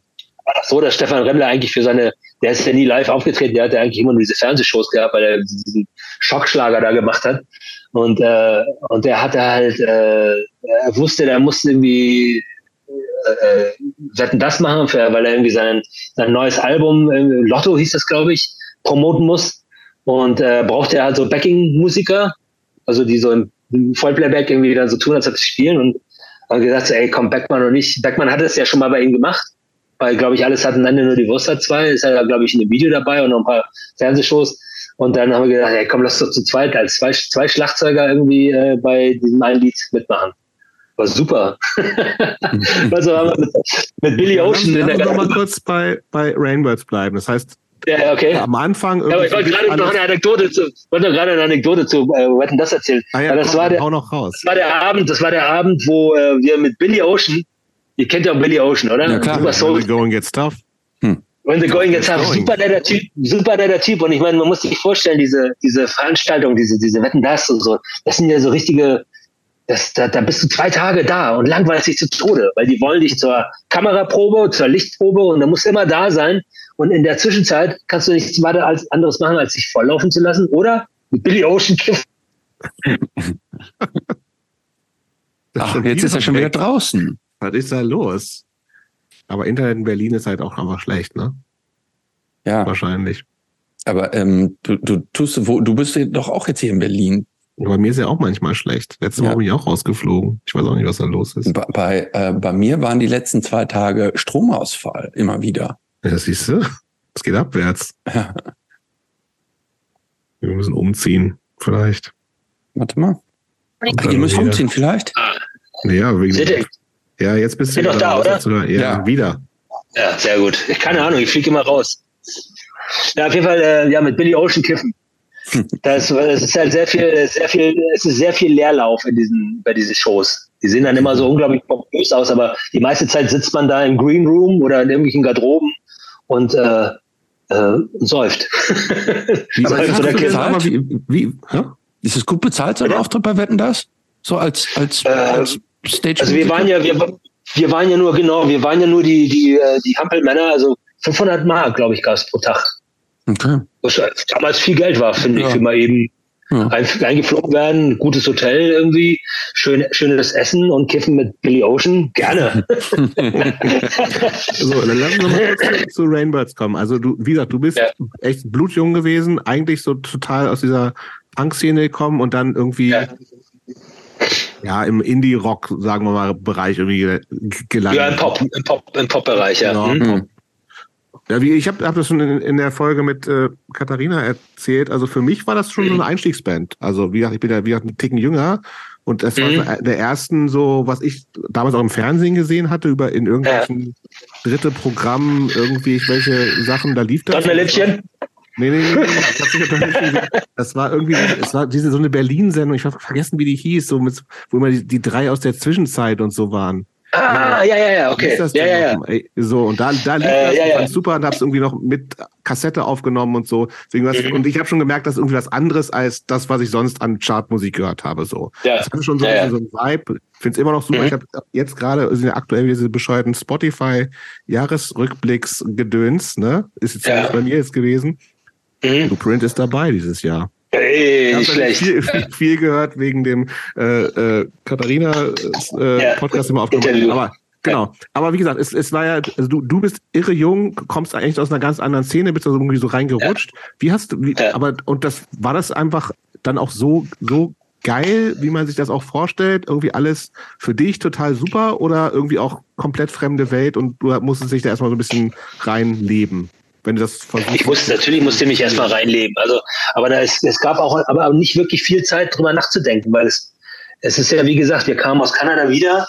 War das so, dass Stefan Remmler eigentlich für seine der ist ja nie live aufgetreten, der hat ja eigentlich immer nur diese Fernsehshows gehabt, weil er diesen Schockschlager da gemacht hat. Und, äh, und der hatte halt, äh, er wusste, der musste irgendwie äh, wetten das machen, für, weil er irgendwie sein, sein neues Album, äh, Lotto hieß das, glaube ich, promoten muss. Und äh, brauchte er halt so Backing-Musiker, also die so im Vollplayback irgendwie dann so tun, als ob sie spielen. Und haben gesagt, ey, komm, Beckmann und ich. Beckmann hat es ja schon mal bei ihm gemacht weil, glaube ich, alles hatten Ende nur die Wurst hat zwei. Ist ja, glaube ich, in einem Video dabei und noch ein paar Fernsehshows. Und dann haben wir gedacht, hey, komm, lass doch zu zweit als zwei, zwei Schlagzeuger irgendwie äh, bei diesem einen Lied mitmachen. War super. also haben wir mit, mit Billy Ocean. Lass, lass uns noch mal kurz bei, bei Rainbirds bleiben. Das heißt, Ja, okay. am Anfang. Ja, aber ich wollte gerade noch eine Anekdote zu, wollte gerade eine Anekdote zu, äh, wetten das erzählen. Ah ja, Weil das komm, war der, hau noch raus. das war der Abend, das war der Abend, wo äh, wir mit Billy Ocean, ihr kennt ja auch Billy Ocean, oder? Ja, klar. Super Soul. When the going gets tough. When the going gets tough, Going. super netter Typ, super netter Typ. Und ich meine, man muss sich vorstellen, diese, diese Veranstaltung, diese, diese Wetten das und so, das sind ja so richtige, das, da, da bist du zwei Tage da und langweilst dich zu Tode, weil die wollen dich zur Kameraprobe, zur Lichtprobe und da musst du immer da sein. Und in der Zwischenzeit kannst du nichts weiter als anderes machen, als dich volllaufen zu lassen oder mit Billy Ocean kiffen. Ach, jetzt ist er schon wieder draußen. Was ist da los? Aber Internet in Berlin ist halt auch einfach schlecht, ne? Ja, Wahrscheinlich. aber ähm, du, du tust, wo, du bist doch auch jetzt hier in Berlin. Bei mir ist ja auch manchmal schlecht. Letzte Ja. Woche bin ich auch rausgeflogen. Ich weiß auch nicht, was da los ist. Bei, bei, äh, bei mir waren die letzten zwei Tage Stromausfall immer wieder. Ja, siehst du? Es geht abwärts. Ja. Wir müssen umziehen, vielleicht. Warte mal. Ach, ihr müsst wieder. umziehen vielleicht? Ja, wegen, ja jetzt bist du doch da, oder? oder? Ja, Ja. wieder. Ja, sehr gut. Keine Ahnung, ich fliege immer raus. Ja, auf jeden Fall, äh, ja, mit Billy Ocean kiffen. Das, das ist halt sehr viel, sehr viel, es ist sehr viel Leerlauf in diesen, bei diesen Shows. Die sehen dann immer so unglaublich pompös aus, aber die meiste Zeit sitzt man da im Green Room oder in irgendwelchen Garderoben und äh, äh, säuft. Wie, Aber was so der mal, wie, wie, hä? Ist es gut bezahlt, so ein? Auftritt bei Wetten das? So als, als, Äh, als Stage Also wir waren ja, wir, wir waren ja nur, genau, wir waren ja nur die, die, äh, die Hampelmänner, also 500 Mark, glaube ich, gab es pro Tag. Okay. Was damals viel Geld war, finde Ja. ich, für mal eben Ja. ein, eingeflogen werden, gutes Hotel irgendwie, schön, schönes Essen und Kiffen mit Billy Ocean, gerne. So, dann lass uns noch mal zu, Rainbirds kommen. Also du, wie gesagt, du bist Ja. echt blutjung gewesen, eigentlich so total aus dieser Punk-Szene gekommen und dann irgendwie Ja. ja, im Indie-Rock, sagen wir mal, Bereich irgendwie ge- gelandet. ja, im Pop, im Pop, im Pop-Bereich, ja. Ja. Hm? Mhm. Ja, wie ich habe hab das schon in, in der Folge mit äh, Katharina erzählt. Also für mich war das schon so eine Einstiegsband. Also wie gesagt, ich bin ja wie gesagt einen Ticken jünger und das war Mhm. so der ersten so, was ich damals auch im Fernsehen gesehen hatte über in irgendwelchen dritte Programmen irgendwie welche Sachen da lief das. Donnerlippchen? Nee, nee, nee. Das war irgendwie, es war diese so eine Berlin-Sendung, ich habe vergessen, wie die hieß, so mit, wo immer die, die drei aus der Zwischenzeit und so waren. Ah, ja, ja, ja, okay. Ja, ja, ja. Ey, So, und da, da lief Äh, das, ja, ja. fand's super und hab's irgendwie noch mit Kassette aufgenommen und so. Deswegen was, Mhm. Und ich habe schon gemerkt, das ist irgendwie was anderes als das, was ich sonst an Chartmusik gehört habe. So. Ja. Das hatte schon so, Ja, so ein Vibe. Finde es immer noch super. Mhm. Ich habe jetzt gerade sind ja aktuell diese bescheuerten Spotify-Jahresrückblicks-Gedöns, ne? Ist jetzt bei mir jetzt gewesen. Mhm. Blue Print ist dabei dieses Jahr. Ey, Ich schlecht. viel, viel, viel gehört wegen dem äh, äh, Katharina äh, Ja. Podcast immer aufgenommen. Interview. Aber genau. Aber wie gesagt, es, es war ja, also du, du bist irre jung, kommst eigentlich aus einer ganz anderen Szene, bist da so irgendwie so reingerutscht. Wie hast du, wie, Ja. aber und das war das einfach dann auch so so geil, wie man sich das auch vorstellt, irgendwie alles für dich total super oder irgendwie auch komplett fremde Welt und du musstest dich da erstmal so ein bisschen reinleben, wenn du das versuchst. Ich musste, natürlich musste ich mich erstmal reinleben. Also, aber da ist, es gab auch aber nicht wirklich viel Zeit, drüber nachzudenken, weil es, es ist ja, wie gesagt, wir kamen aus Kanada wieder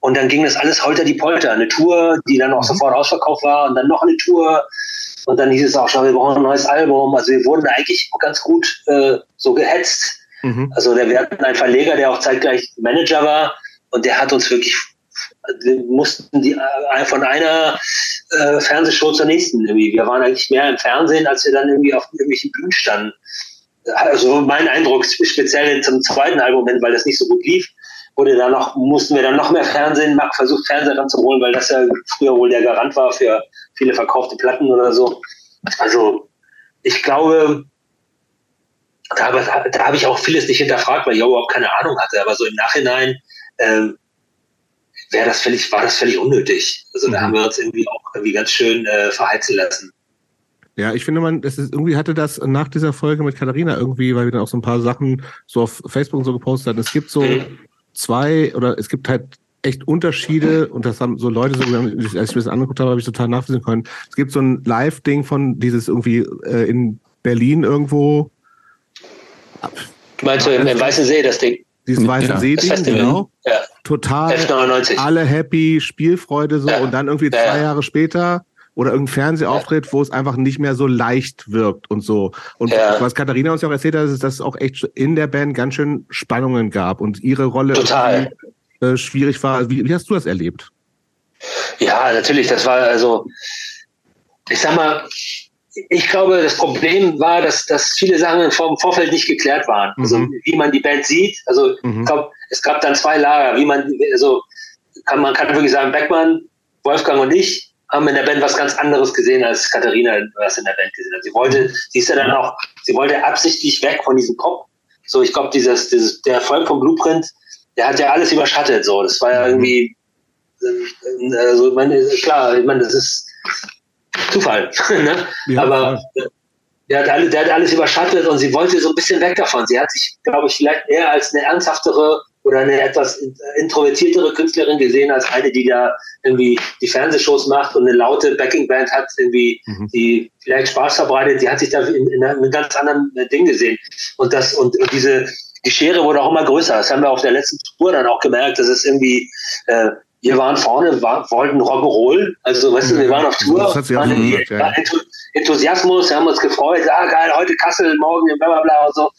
und dann ging das alles holter die Polter. Eine Tour, die dann auch sofort ausverkauft war und dann noch eine Tour. Und dann hieß es auch schon, wir brauchen ein neues Album. Also wir wurden eigentlich ganz gut äh, so gehetzt. Mhm. Also wir hatten einen Verleger, der auch zeitgleich Manager war und der hat uns wirklich, wir mussten die äh, von einer äh, Fernsehshow zur nächsten irgendwie. Wir waren eigentlich mehr im Fernsehen, als wir dann irgendwie auf irgendwelchen Bühnen standen. Also mein Eindruck, speziell zum zweiten Album, weil das nicht so gut lief, wurde dann noch, mussten wir dann noch mehr Fernsehen machen, versucht Fernseher ranzuholen, weil das ja früher wohl der Garant war für viele verkaufte Platten oder so. Also ich glaube, da habe da hab ich auch vieles nicht hinterfragt, weil ich überhaupt keine Ahnung hatte. Aber so im Nachhinein ähm, wäre das völlig, war das völlig unnötig. Also da Mhm. haben wir uns irgendwie auch irgendwie ganz schön äh, verheizen lassen. Ja, ich finde, man, das ist irgendwie hatte das nach dieser Folge mit Katharina irgendwie, weil wir dann auch so ein paar Sachen so auf Facebook und so gepostet hatten. Es gibt so Mhm. zwei oder es gibt halt echt Unterschiede und das haben so Leute so, als ich mir das angeguckt habe, habe ich total nachvollziehen können. Es gibt so ein Live-Ding von dieses irgendwie äh, in Berlin irgendwo, meinst du im, im Weißen See, das Ding? Dieses weiße Ja, See-Ding, genau. Ja, Total F99. alle happy, Spielfreude so Ja. und dann irgendwie zwei ja. Jahre später oder irgendein Fernsehauftritt, wo es einfach nicht mehr so leicht wirkt und so. Und ja. was Katharina uns ja auch erzählt hat, ist, dass es auch echt in der Band ganz schön Spannungen gab und ihre Rolle äh, schwierig war. Wie, wie hast du das erlebt? Ja, natürlich, das war also, ich sag mal, ich glaube, das Problem war, dass, dass viele Sachen im Vorfeld nicht geklärt waren. Also mhm. wie man die Band sieht. Also mhm. ich glaube, es gab dann zwei Lager, wie man, also kann, man kann wirklich sagen, Beckmann, Wolfgang und ich haben in der Band was ganz anderes gesehen, als Katharina was in der Band gesehen hat. Sie wollte, sie ist ja dann auch, sie wollte absichtlich weg von diesem Pop. So, ich glaube, dieses, dieses, der Erfolg vom Blueprint, der hat ja alles überschattet. So, das war ja mhm. irgendwie, also, meine, klar, ich meine, das ist Zufall. ne? Ja, Aber ja. der, hat alles, der hat alles überschattet und sie wollte so ein bisschen weg davon. Sie hat sich, glaube ich, vielleicht eher als eine ernsthaftere oder eine etwas introvertiertere Künstlerin gesehen als eine, die da irgendwie die Fernsehshows macht und eine laute Backingband hat, irgendwie, mhm. die vielleicht Spaß verbreitet. Die hat sich da in, in einem ganz anderen Ding gesehen. Und das, und, und diese, die Schere wurde auch immer größer. Das haben wir auf der letzten Tour dann auch gemerkt, dass es irgendwie, äh, wir waren vorne, war, wollten Rock'n'Roll, also weißt du, wir waren auf Tour, waren irgendwie, ja. Enthusiasmus, wir haben uns gefreut, ah geil, heute Kassel, morgen bla bla bla und so.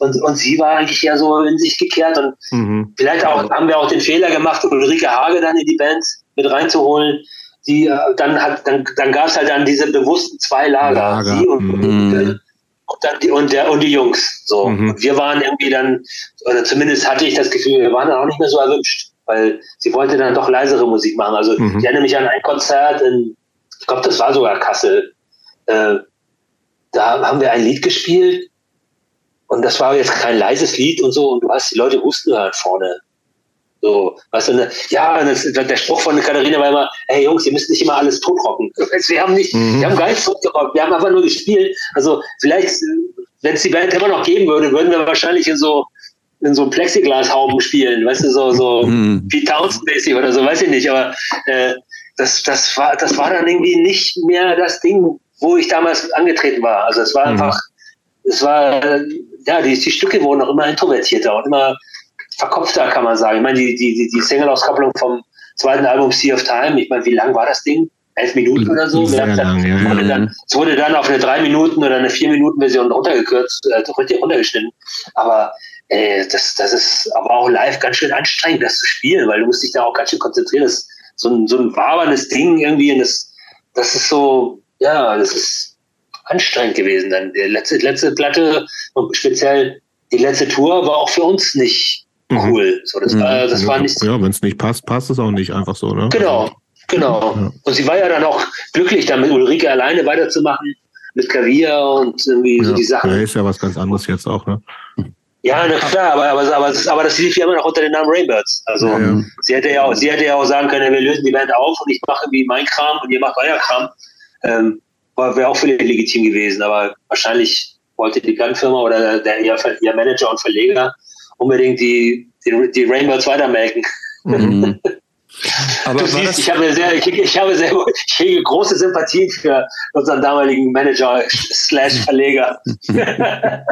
Und, und sie war eigentlich ja so in sich gekehrt und mhm. vielleicht auch haben wir auch den Fehler gemacht, Ulrike Hage dann in die Band mit reinzuholen. Die, äh, dann hat, dann, dann gab es halt dann diese bewussten zwei Lager, Lager. sie und, mhm. und, und, dann die, und, der, und die Jungs. So. Mhm. Und wir waren irgendwie dann, oder zumindest hatte ich das Gefühl, wir waren dann auch nicht mehr so erwünscht weil sie wollte dann doch leisere Musik machen. Also mhm. ich erinnere mich an ein Konzert in, ich glaube, das war sogar Kassel. Äh, da haben wir ein Lied gespielt und das war jetzt kein leises Lied und so und du hast die Leute husten hören vorne. So, weißt du, ne? ja, das, der Spruch von Katharina war immer, hey Jungs, ihr müsst nicht immer alles totrocken. Wir haben nicht, mhm. wir haben gar nichts totgerockt, wir haben einfach nur gespielt. Also vielleicht, wenn es die Band immer noch geben würde, würden wir wahrscheinlich in so in so Plexiglas-Hauben spielen, weißt du, so, so mhm. Pete Townsend-mäßig oder so, weiß ich nicht, aber äh, das, das, war, das war dann irgendwie nicht mehr das Ding, wo ich damals angetreten war. Also es war mhm. einfach, es war, ja, die, die Stücke wurden auch immer introvertierter und immer verkopfter, kann man sagen. Ich meine, die, die, die Single-Auskopplung vom zweiten Album Sea of Time, ich meine, wie lang war das Ding? elf Minuten oder so. Sehr lang, ja, wurde dann, es wurde dann auf eine drei Minuten oder eine vier Minuten Version runtergekürzt, äh, runtergeschnitten. Aber äh, das, das ist aber auch live ganz schön anstrengend, das zu spielen, weil du musst dich da auch ganz schön konzentrieren. Das ist so ein, so ein waberndes Ding irgendwie und das, das ist so, ja, das ist anstrengend gewesen. Dann die letzte, letzte Platte und speziell die letzte Tour war auch für uns nicht mhm. cool. So, das war, das war nicht. Ja, wenn es nicht passt, passt es auch nicht einfach so, ne? Genau, genau. Ja. Und sie war ja dann auch glücklich, dann mit Ulrike alleine weiterzumachen, mit Klavier und irgendwie ja. so die Sachen. Ja, ist ja was ganz anderes jetzt auch, ne? Ja, na klar, aber, aber, aber, das, aber das lief ja immer noch unter dem Namen Rainbirds. Also ja, ja. sie hätte ja auch, sie hätte ja auch sagen können, wir lösen die Band auf und ich mache irgendwie mein Kram und ihr macht euer Kram. Ähm, Wäre auch völlig legitim gewesen, aber wahrscheinlich wollte die Gunfirma oder der, ihr, ihr Manager und Verleger unbedingt die, die, die Rainbirds weitermelken. Mhm. Aber siehst, ich habe sehr, ich, ich habe sehr, ich hege große Sympathien für unseren damaligen Manager slash Verleger.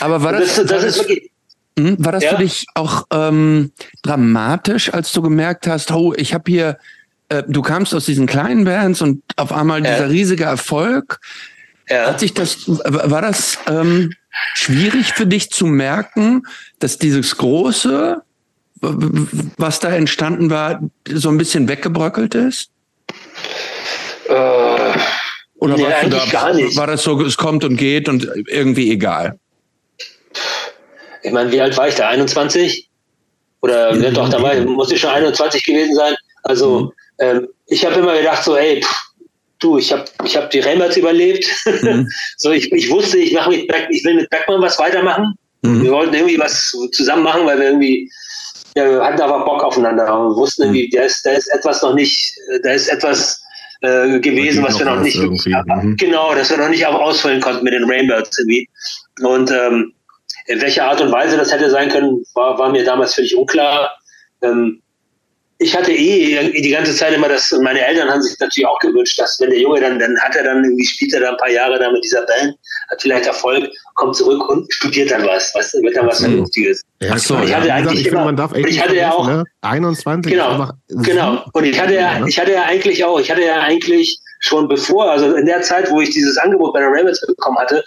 Aber war das, das, das ist wirklich, hm, war das ja? für dich auch ähm, dramatisch, als du gemerkt hast, oh, ich habe hier, äh, du kamst aus diesen kleinen Bands und auf einmal dieser riesige Erfolg. Ja. Hat sich das, war das ähm, schwierig für dich zu merken, dass dieses große was da entstanden war, so ein bisschen weggebröckelt ist? Äh, Oder nee, eigentlich da, gar nicht. war das so, es kommt und geht und irgendwie egal? Ich meine, wie alt war ich da? 21? Oder mhm. doch, da war, muss ich schon 21 gewesen sein. Also mhm. ähm, ich habe immer gedacht so, ey, pff, du, ich habe ich hab die Reimers überlebt. Mhm. so, ich, ich wusste, ich, mach Back, ich will mit Backman was weitermachen. Mhm. Wir wollten irgendwie was zusammen machen, weil wir irgendwie wir hatten aber Bock aufeinander und wussten irgendwie, da ist, da ist etwas noch nicht, da ist etwas äh, gewesen, was wir noch nicht, mhm. genau, dass wir noch nicht auch ausfüllen konnten mit den Rainbirds irgendwie. Und ähm, in welcher Art und Weise das hätte sein können, war, war mir damals völlig unklar. Ähm, ich hatte eh die ganze Zeit immer das, und meine Eltern haben sich natürlich auch gewünscht, dass wenn der Junge dann, dann hat er dann irgendwie, spielt er dann ein paar Jahre da mit dieser Band, hat vielleicht Erfolg, kommt zurück und studiert dann was, was wird dann was Vernünftiges. Ja, so, ich hatte ja. eigentlich ich immer, man darf ich hatte ja auch, ne? 21, genau, genau, und ich hatte ja, ich hatte ja eigentlich auch, ich hatte ja eigentlich schon bevor, also in der Zeit, wo ich dieses Angebot bei der Ravens bekommen hatte,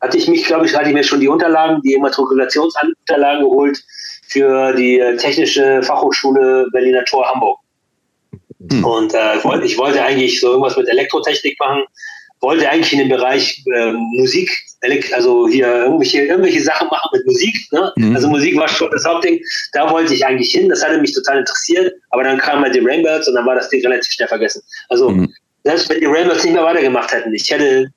hatte ich mich, glaube ich, hatte ich mir schon die Unterlagen, die Immatrikulationsunterlagen geholt, für die äh, Technische Fachhochschule Berliner Tor Hamburg. Hm. Und äh, ich wollte eigentlich so irgendwas mit Elektrotechnik machen, wollte eigentlich in dem Bereich äh, Musik, also hier irgendwelche, irgendwelche Sachen machen mit Musik. Ne? Mhm. Also Musik war schon das Hauptding. Da wollte ich eigentlich hin. Das hatte mich total interessiert. Aber dann kamen halt die Rainbirds und dann war das Ding relativ schnell vergessen. Also mhm. selbst wenn die Rainbirds nicht mehr weitergemacht hätten, ich hätte,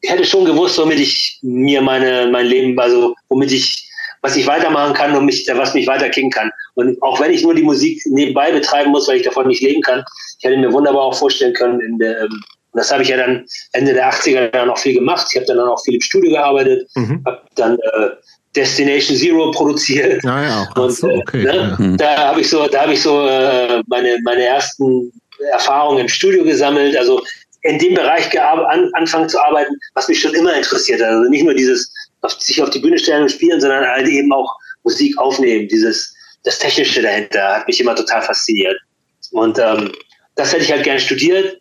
ich hätte schon gewusst, womit ich mir meine, mein Leben, also womit ich was ich weitermachen kann und mich, was mich weiterkicken kann. Und auch wenn ich nur die Musik nebenbei betreiben muss, weil ich davon nicht leben kann, ich hätte mir wunderbar auch vorstellen können, in der, ähm, das habe ich ja dann Ende der 80er dann auch viel gemacht. Ich habe dann auch viel im Studio gearbeitet, mhm. habe dann äh, Destination Zero produziert. Ja, ja, und, so, äh, okay, ne, ja. Mhm. Da habe ich so, da habe ich so äh, meine, meine ersten Erfahrungen im Studio gesammelt. Also in dem Bereich an, anfangen zu arbeiten, was mich schon immer interessiert hat. Also nicht nur dieses auf, sich auf die Bühne stellen und spielen, sondern halt eben auch Musik aufnehmen. Dieses, das Technische dahinter hat mich immer total fasziniert. Und ähm, das hätte ich halt gerne studiert.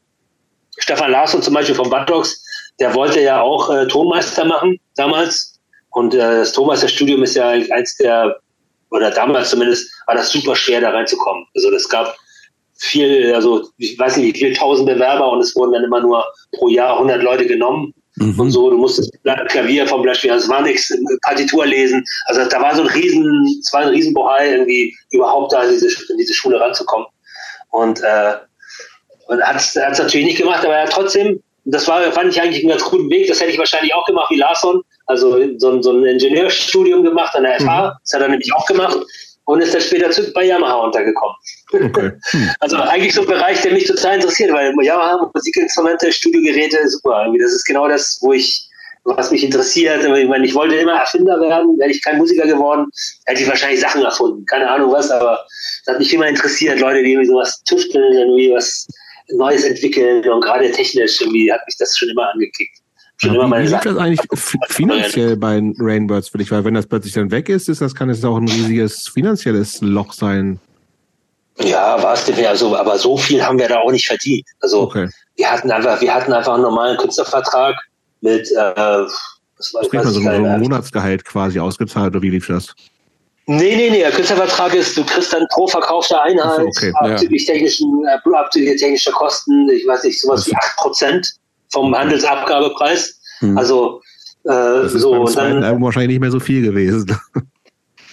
Stefan Larsson zum Beispiel von Buttocks, der wollte ja auch äh, Tonmeister machen damals. Und äh, das Tonmeisterstudium ist ja eins der, oder damals zumindest, war das super schwer da reinzukommen. Also das gab viel, also ich weiß nicht, wie viele tausend Bewerber und es wurden dann immer nur pro Jahr 100 Leute genommen mhm. und so. Du musstest Klavier vom Beispiel, also es war nichts, Partitur lesen. Also da war so ein riesen, es war ein Riesenbohai, irgendwie überhaupt da in diese, in diese Schule ranzukommen. Und, äh, und hat es natürlich nicht gemacht, aber er hat trotzdem, das war, fand ich eigentlich einen ganz guten Weg. Das hätte ich wahrscheinlich auch gemacht wie Larsson. Also so, so ein Ingenieurstudium gemacht an der FH. Mhm. Das hat er nämlich auch gemacht und ist dann später bei Yamaha untergekommen. Okay. Hm. Also eigentlich so ein Bereich, der mich total interessiert, weil Yamaha, Musikinstrumente, Studiogeräte, super. Das ist genau das, wo ich, was mich interessiert. Ich meine, ich wollte immer Erfinder werden, wäre ich kein Musiker geworden, hätte ich wahrscheinlich Sachen erfunden. Keine Ahnung was, aber das hat mich immer interessiert, Leute, die irgendwie sowas tüfteln, irgendwie was Neues entwickeln und gerade technisch irgendwie hat mich das schon immer angekickt schon ja, immer wie, wie liegt das eigentlich finanziell bei Rainbirds für dich? Weil wenn das plötzlich dann weg ist, ist das kann es auch ein riesiges finanzielles Loch sein. Ja, war es denn ja so, aber so viel haben wir da auch nicht verdient. Also okay. wir hatten einfach, wir hatten einfach einen normalen Künstlervertrag mit äh, was war, das so, so ein Monatsgehalt quasi ausgezahlt oder wie lief das? Nee, nee, nee, der Künstlervertrag ist, du kriegst dann pro verkaufte Einheit okay, abzüglich, ja. technischen, äh, abzüglich technischer Kosten, ich weiß nicht, sowas wie 8% vom Handelsabgabepreis. Mhm. Also äh, das ist so und dann Album wahrscheinlich nicht mehr so viel gewesen.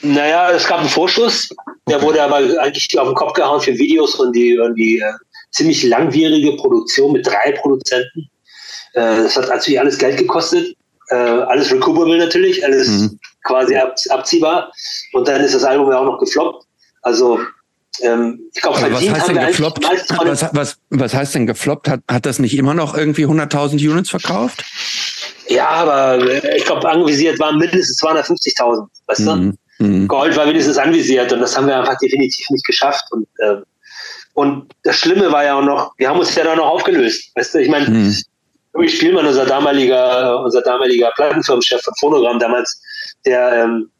Naja, es gab einen Vorschuss, der okay. wurde aber eigentlich auf den Kopf gehauen für Videos und die, und die äh, ziemlich langwierige Produktion mit drei Produzenten. Äh, das hat natürlich alles Geld gekostet, äh, alles recoverable natürlich, alles mhm. Quasi ab, abziehbar. Und dann ist das Album ja auch noch gefloppt. Also ähm, ich glaube, was heißt denn gefloppt? Was, was, was heißt denn gefloppt? Hat, hat das nicht immer noch irgendwie 100.000 Units verkauft? Ja, aber äh, ich glaube, anvisiert waren mindestens 250.000, weißt mhm. du? Mhm. Gold war wenigstens anvisiert und das haben wir einfach definitiv nicht geschafft. Und, äh, und das Schlimme war ja auch noch, wir haben uns ja dann noch aufgelöst. Weißt du, ich meine, mhm. Spielmann, unser damaliger, unser damaliger Plattenfirmenchef von Phonogramm damals, der, ähm,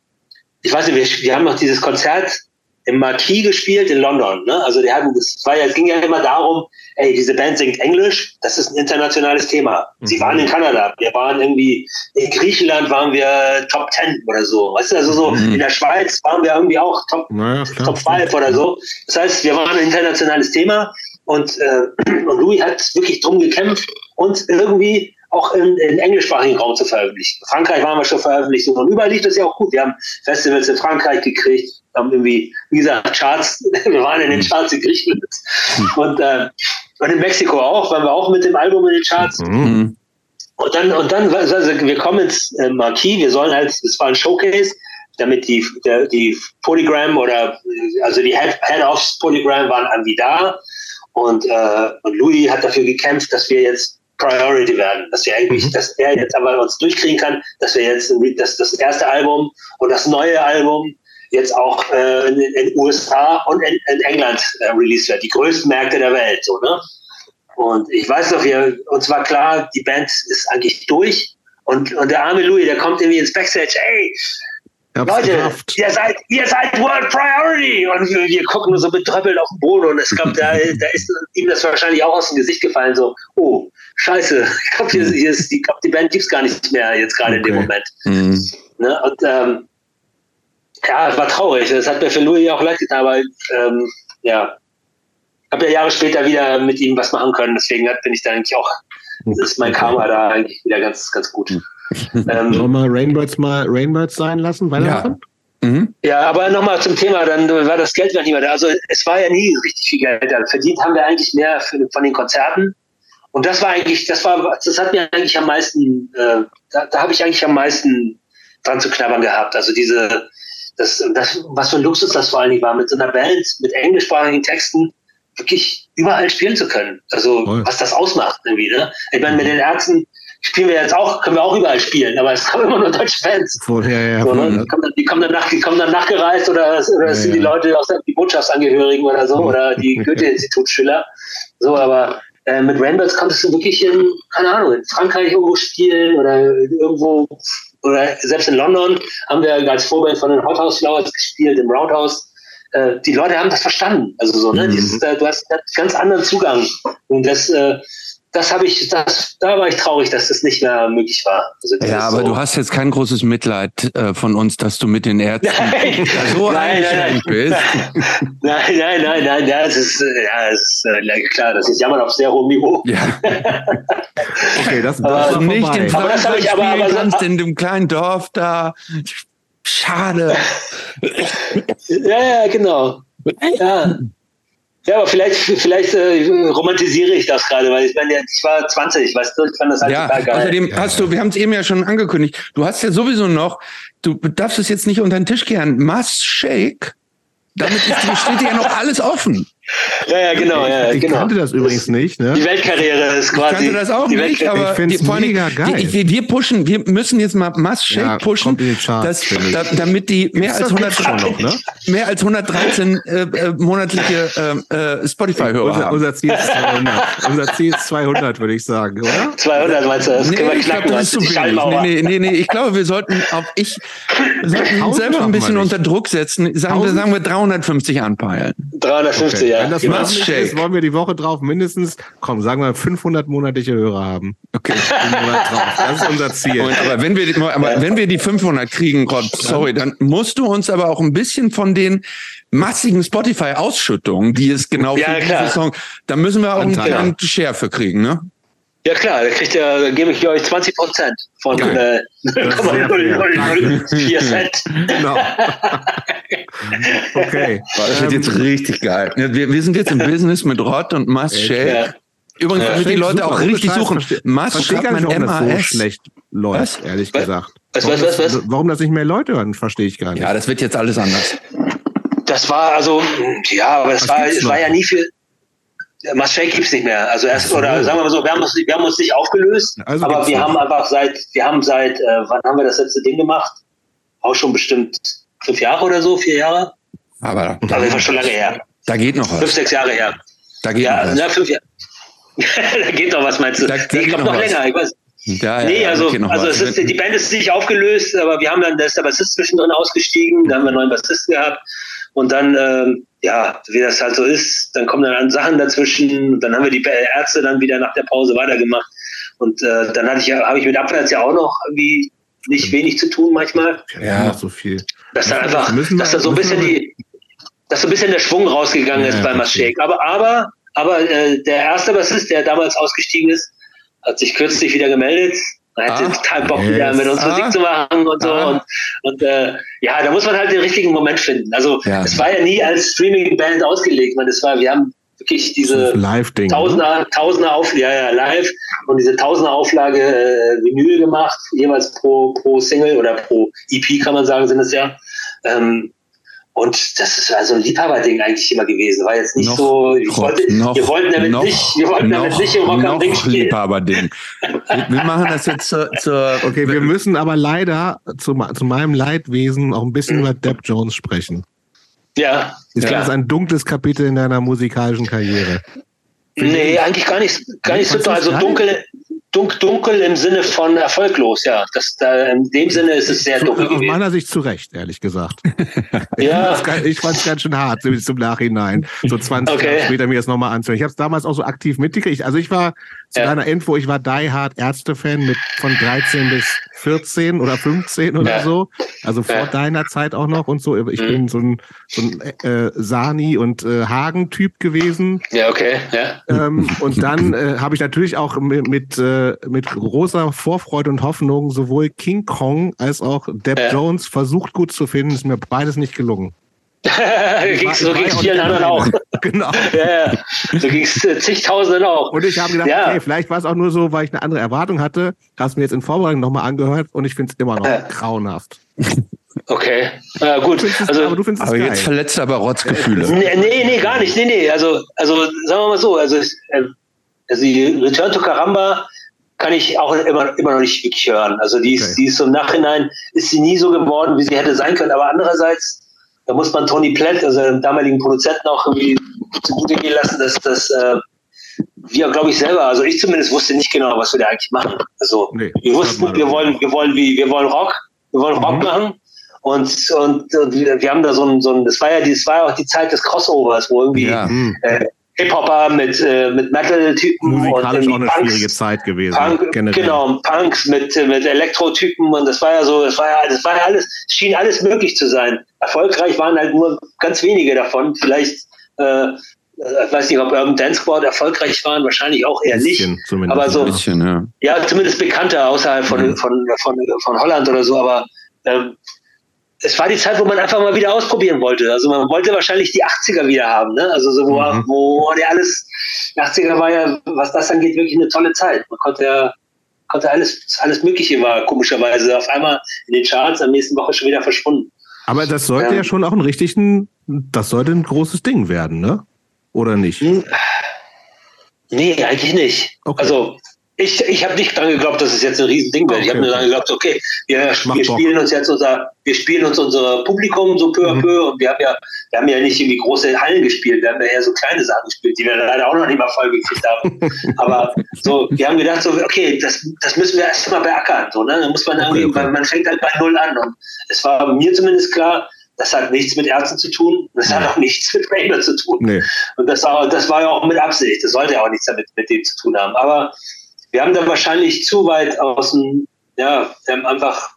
ich weiß nicht, wir, wir haben noch dieses Konzert im Marquis gespielt in London. Ne? Also die hatten, das war ja, es ging ja immer darum, ey, diese Band singt Englisch, das ist ein internationales Thema. Sie mhm. waren in Kanada, wir waren irgendwie, in Griechenland waren wir Top 10 oder so. Weißt du, also so mhm. in der Schweiz waren wir irgendwie auch Top, naja, Top 5 oder so. Das heißt, wir waren ein internationales Thema und, äh, und Louis hat wirklich drum gekämpft, uns irgendwie auch in, in englischsprachigen Raum zu veröffentlichen. Frankreich waren wir schon veröffentlicht und überall lief das ja auch gut. Wir haben Festivals in Frankreich gekriegt, haben irgendwie, wie gesagt, Charts, wir waren in den mhm. Charts in Griechenland und, äh, und in Mexiko auch, waren wir auch mit dem Album in den Charts. Mhm. Und dann, und dann, also wir kommen ins äh, Marquis, wir sollen halt, es war ein Showcase, damit die, der, die Polygram oder, also die Head, Head-Offs Polygram waren irgendwie da. Und, äh, und Louis hat dafür gekämpft, dass wir jetzt Priority werden, dass wir eigentlich, mhm. dass er jetzt aber uns durchkriegen kann, dass wir jetzt das, das erste Album und das neue Album jetzt auch äh, in den USA und in, in England äh, released wird, die größten Märkte der Welt, so, ne? Und ich weiß noch, wir, uns war klar, die Band ist eigentlich durch. Und, und der arme Louis, der kommt irgendwie ins Backstage, ey, Leute, ihr seid, ihr seid World Priority! Und wir, wir gucken nur so betröppelt auf den Boden und es gab, da, da ist ihm das wahrscheinlich auch aus dem Gesicht gefallen, so, oh, scheiße, ich glaube, hier, hier ist die, glaub, die Band gibt's gar nicht mehr jetzt gerade okay. in dem Moment. Mhm. Ne? Und ähm, ja, es war traurig. Das hat mir für Louis auch leid getan, aber ähm, ja, habe ja Jahre später wieder mit ihm was machen können. Deswegen bin ich da eigentlich auch, das ist mein Karma da eigentlich wieder ganz, ganz gut. Ähm, Sollen wir mal Rainbirds mal Rainbirds sein lassen? Ja. Mhm. Ja, aber nochmal zum Thema, dann war das Geld nicht mehr da. Also es war ja nie richtig viel Geld da. Verdient haben wir eigentlich mehr von den Konzerten. Und das war eigentlich, das war, das hat mir eigentlich am meisten, äh, da, da habe ich eigentlich am meisten dran zu knabbern gehabt. Also diese, das, das, was für ein Luxus das vor allen Dingen war, mit so einer Band, mit englischsprachigen Texten, wirklich überall spielen zu können. Also Voll. was das ausmacht irgendwie. Ne? Ich meine, mit den Ärzten spielen wir jetzt auch, können wir auch überall spielen, aber es kommen immer nur deutsche Fans. Voll, ja, ja, so, ne? die, kommen dann, die, kommen dann nach, die kommen dann nachgereist oder, oder ja, sind die Leute aus der, die Botschaftsangehörigen oder so oder die Goethe-Institutsschüler. So, aber äh, mit Rainbows konntest du wirklich in, keine Ahnung, in Frankreich irgendwo spielen oder irgendwo oder selbst in London haben wir als Vorband von den Hothouse Flowers gespielt, im Roundhouse äh, die Leute haben das verstanden. Also so, ne? Mhm. Dieses, äh, du hast einen ganz anderen Zugang. Und das, äh, das habe ich, das, da war ich traurig, dass das nicht mehr möglich war. Also ja, aber so. du hast jetzt kein großes Mitleid äh, von uns, dass du mit den Ärzten nein, so nein, nein, bist. Nein, nein, nein, nein, ja, das ist, ja, das ist äh, klar, das ist Jammern auf sehr hohem Niveau. Ja. okay, das, das aber, ist nicht den aber das ich aber, aber kannst in dem kleinen Dorf da. Schade. ja, ja, genau. Ja. Ja, aber vielleicht, vielleicht äh, romantisiere ich das gerade, weil ich meine, ich war 20, weißt du, ich fand das halt ja, total geil. Außerdem hast du, wir haben es eben ja schon angekündigt, du hast ja sowieso noch, du darfst es jetzt nicht unter den Tisch kehren, Mass Shake, damit ist, steht dir ja noch alles offen. Ja, ja, genau. Ja, ich genau. kannte das übrigens nicht. Ne? Die Weltkarriere ist quasi. Ich kannte das auch nicht, aber ich finde es mega geil. Wir, wir pushen, wir müssen jetzt mal Must Shake ja, pushen, Charts, dass, da, damit die mehr als, 100, noch, ne? mehr als 113 äh, äh, monatliche äh, äh, Spotify-Hörer unser, haben. Unser Ziel ist 200. unser Ziel ist 200, würde ich sagen, oder? 200 meinst du? Das nee, können wir knacken. Glaub, das ist zu wenig. Nee, nee, nee, nee, ich glaube, wir sollten auch ich sollten selbst ein bisschen unter Druck setzen. Sagen wir, sagen wir 350 anpeilen. 350, okay. Ja. Wenn das genau. ist, wollen wir die Woche drauf mindestens, komm, sagen wir 500 monatliche Hörer haben. Okay. Das ist unser Ziel. Und, aber wenn wir, aber wenn wir die 500 kriegen, Gott, sorry, dann musst du uns aber auch ein bisschen von den massigen Spotify-Ausschüttungen, die es genau ja, für diese Song, da müssen wir auch einen Share für kriegen, ne? Ja klar, da kriegt ihr, da gebe ich euch 20 Prozent von äh, 0,004 Cent. Genau. okay. Das wird jetzt richtig geil. Wir, wir sind jetzt im Business mit Rod und Must Shake. Ja. Übrigens, damit die Leute auch richtig suchen. Must schreibt man MAS. So schlecht läuft, was? ehrlich was? gesagt. Was, was, was, was? Warum das nicht mehr Leute hören, verstehe ich gar nicht. Ja, das wird jetzt alles anders. Das war also, ja, aber es war, war ja nie für, Marseille gibt's nicht mehr. Also erst, oder sagen wir mal so, wir haben uns, wir haben uns nicht aufgelöst, also aber wir haben einfach seit, wir haben seit, äh, wann haben wir das letzte Ding gemacht? Auch schon bestimmt fünf Jahre oder so, vier Jahre. Aber da, also schon lange her. Da geht noch was. Fünf, sechs Jahre her. Da geht ja, noch was. Na, fünf Jahre. da geht noch was, meinst du? Da, da ich glaube noch, noch länger, ich weiß. Ja, ja, nee, also, also es ist, die Band ist nicht aufgelöst, aber wir haben dann, da ist der Bassist zwischendrin ausgestiegen, da haben wir einen neuen Bassisten gehabt und dann, ähm, ja, wie das halt so ist, dann kommen dann Sachen dazwischen. Dann haben wir die Ärzte dann wieder nach der Pause weitergemacht. Und äh, dann hatte ich ja, habe ich mit Abwärts ja auch noch irgendwie nicht wenig zu tun manchmal. Ja, so viel. Dass dann einfach, wir, dass da so ein bisschen die, dass so ein bisschen der Schwung rausgegangen ja, ist bei Maschek. Aber, aber, aber äh, der erste Bassist, der damals ausgestiegen ist, hat sich kürzlich wieder gemeldet man hätte ah, total Bock, yes. wieder mit uns ah, Musik zu machen und so. Ah. Und, und äh, ja, da muss man halt den richtigen Moment finden. Also ja. es war ja nie als Streaming-Band ausgelegt. Man, das war, wir haben wirklich diese? Tausender, ne? Tausender Auflage, ja, ja, live und diese Tausender Auflage äh, Vinyl gemacht, jeweils pro, pro Single oder pro EP kann man sagen, sind es ja. Ähm, Und das ist also ein Liebhaberding eigentlich immer gewesen. War jetzt nicht noch, so, ich wollte, noch, wir wollten damit noch, nicht, wir wollten damit nicht im Rock am Ring spielen. Liebhaberding. wir machen das jetzt zur, zur Okay, wir müssen aber leider zu, zu meinem Leidwesen auch ein bisschen über Depp Jones sprechen. Ja. Ist ja. das ein dunkles Kapitel in deiner musikalischen Karriere? Nee, eigentlich gar nicht, gar nicht so, also dunkel, dunkel, dunkel im Sinne von erfolglos, ja. Das, da, in dem Sinne ist es sehr dunkel. Aus gewesen. meiner Sicht zu Recht, ehrlich gesagt. ja. ich fand es ganz schön hart, zum Nachhinein. So 20 okay. Jahre später mir das nochmal anzuhören. Ich habe es damals auch so aktiv mitgekriegt. Also ich war zu ja. deiner Info, ich war Die Hard Ärzte-Fan mit von 13 bis 14 oder 15 oder ja. so. Also vor ja. deiner Zeit auch noch und so. Ich mhm. bin so ein, so ein äh, Sani und äh, Hagen-Typ gewesen. Ja, okay. Ja. Ähm, und dann äh, habe ich natürlich auch mit, mit, äh, mit großer Vorfreude und Hoffnung sowohl King Kong als auch Depp Jones versucht gut zu finden. Ist mir beides nicht gelungen. Ging's, so ging es vielen anderen auch. genau. ja, ja. So ging es äh, zigtausenden auch. Und ich habe gedacht, ja. okay, vielleicht war es auch nur so, weil ich eine andere Erwartung hatte. Hast mir jetzt in Vorbereitung nochmal angehört und ich finde es immer noch äh. grauenhaft. Okay, äh, gut. also, aber du findest aber jetzt verletzt aber Rotzgefühle. Nee, nee, nee, gar nicht. Nee, nee. Also, also sagen wir mal so, also, äh, also die Return to Karamba kann ich auch immer, immer noch nicht wirklich hören. Also die ist, okay. die ist so im Nachhinein, ist sie nie so geworden, wie sie hätte sein können. Aber andererseits da muss man Tony Platt, also den damaligen Produzenten, auch irgendwie zugute gehen lassen, dass das äh, wir, glaube ich, selber, also ich zumindest wusste nicht genau, was wir da eigentlich machen. Also nee, wir wussten, wir wollen, wir wollen wie, wir wollen Rock, wir wollen Rock mhm. machen. Und, und, und, wir haben da so ein, so ein, das war ja, das war ja auch die Zeit des Crossovers, wo irgendwie ja. äh, Hip-Hopper mit, äh, mit Metal-Typen Musikalisch und auch eine Punks, schwierige Zeit gewesen. Punk, genau, Punks mit, mit Elektro-Typen und das war ja so, das war ja, das war ja alles, schien alles möglich zu sein. Erfolgreich waren halt nur ganz wenige davon. Vielleicht, äh, ich weiß nicht, ob Urban Dance Squad erfolgreich waren, wahrscheinlich auch eher bisschen, nicht. Aber so, bisschen, ja. ja. zumindest bekannter außerhalb von, mhm. von, von, von Holland oder so, aber ähm, es war die Zeit, wo man einfach mal wieder ausprobieren wollte. Also man wollte wahrscheinlich die 80er wieder haben, ne? Also so, wo, mhm. wo der alles, die 80er war ja, was das angeht, wirklich eine tolle Zeit. Man konnte ja, konnte alles, alles Mögliche war komischerweise auf einmal in den Charts am nächsten Woche schon wieder verschwunden. Aber das sollte ja, ja schon auch ein richtigen, das sollte ein großes Ding werden, ne? Oder nicht? Hm. Nee, eigentlich nicht. Okay. Also ich, ich habe nicht dran geglaubt, dass es jetzt ein Riesending wird. Okay, ich habe nur dran geglaubt, okay, wir, wir spielen uns jetzt unser, wir spielen uns unser Publikum so peu à mhm. peu und wir haben ja, wir haben ja nicht irgendwie große Hallen gespielt, wir haben ja eher so kleine Sachen gespielt, die wir leider auch noch nicht mal voll gekriegt haben. Aber so, wir haben gedacht, so, okay, das, das müssen wir erst mal beackern. So, ne? Da muss man irgendwie, okay, okay. man fängt halt bei null an. Und es war mir zumindest klar, das hat nichts mit Ärzten zu tun, das hat auch nichts mit Rainer zu tun. Nee. Und das war, das war ja auch mit Absicht, das sollte ja auch nichts damit mit dem zu tun haben. Aber wir haben da wahrscheinlich zu weit aus dem, ja, wir haben einfach,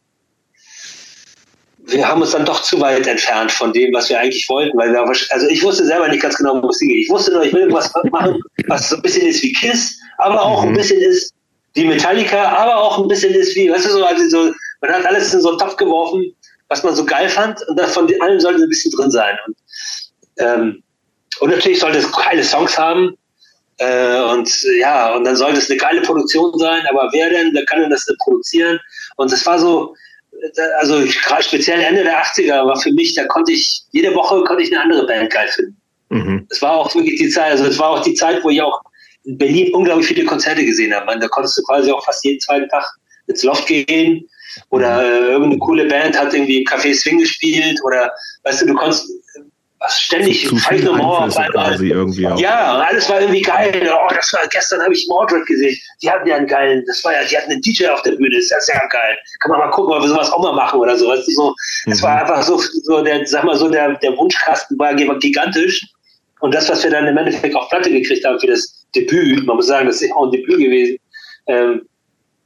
wir haben uns dann doch zu weit entfernt von dem, was wir eigentlich wollten, weil wir, also ich wusste selber nicht ganz genau, wo es hingeht. Ich wusste nur, ich will irgendwas machen, was so ein bisschen ist wie Kiss, aber auch mhm. ein bisschen ist wie Metallica, aber auch ein bisschen ist wie, weißt du, so, also so, man hat alles in so einen Topf geworfen, was man so geil fand und davon allem sollte ein bisschen drin sein. Und, ähm, und natürlich sollte es geile Songs haben, äh, und ja, und dann sollte es eine geile Produktion sein, aber wer denn, wer kann denn das denn produzieren? Und es war so, also speziell Ende der 80er war für mich, da konnte ich, jede Woche konnte ich eine andere Band geil finden. Mhm. Es war auch wirklich die Zeit, also es war auch die Zeit, wo ich auch in Berlin unglaublich viele Konzerte gesehen habe. Man, da konntest du quasi auch fast jeden zweiten Tag ins Loft gehen oder äh, irgendeine coole Band hat irgendwie Café Swing gespielt oder weißt du, du konntest was ständig Fight Mauer quasi irgendwie auch. Ja, alles war irgendwie geil. Oh, das war, gestern habe ich Mordred gesehen. Die hatten ja einen geilen, das war ja, die hatten einen DJ auf der Bühne, ist ja sehr geil. Kann man mal gucken, ob wir sowas auch mal machen oder so. Weißt du, so, mhm. Es war einfach so, so der, sag mal so, der, der Wunschkasten war gigantisch. Und das, was wir dann im Endeffekt auf Platte gekriegt haben für das Debüt, man muss sagen, das ist auch ein Debüt gewesen. Ähm,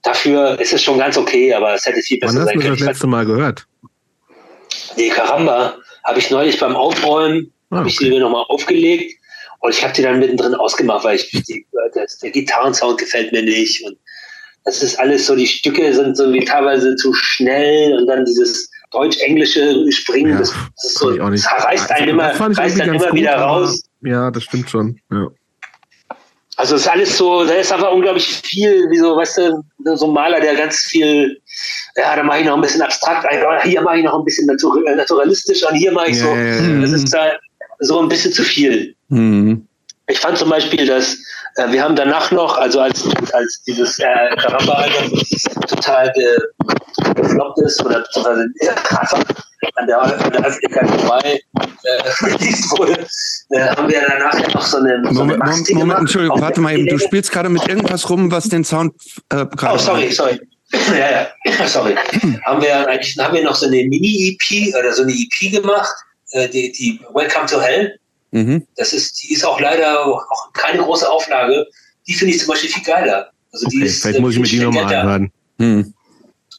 dafür ist es schon ganz okay, aber es hätte viel besser Wann sein können. Wann hast du das letzte Mal gehört? Nee, Karamba. Habe ich neulich beim Aufräumen, ah, okay. habe ich die mir nochmal aufgelegt und ich habe die dann mittendrin ausgemacht, weil ich die, das, der Gitarrensound gefällt mir nicht und das ist alles so, die Stücke sind so wie teilweise zu schnell und dann dieses deutsch-englische Springen, ja, das, das, so, das reißt einen immer, reißt dann immer gut, wieder raus. Ja, das stimmt schon. Ja. Also es ist alles so, da ist einfach unglaublich viel, wie so, weißt du, so ein Maler, der ganz viel, ja, da mache ich noch ein bisschen abstrakt, hier mache ich noch ein bisschen naturalistisch und hier mache ich so, ja, das ist da so ein bisschen zu viel. Mhm. Ich fand zum Beispiel, dass äh, wir haben danach noch, also als, als dieses äh, Karamba-Album total ge, gefloppt ist oder beziehungsweise einfach an der, an der Öffentlichkeit vorbei äh, released wurde, äh, haben wir danach noch so eine, Moment, so eine Moment, Moment Entschuldigung, warte mal eben, du spielst gerade mit irgendwas rum, was den Sound äh, gerade. Oh, sorry, sorry. ja, ja, sorry. haben wir eigentlich haben wir noch so eine Mini-EP oder so eine EP gemacht, äh, die, die Welcome to Hell. Mhm. Das ist, die ist auch leider auch keine große Auflage. Die finde ich zum Beispiel viel geiler. Also okay, die ist, vielleicht muss ich mir die nochmal anhören. Hm.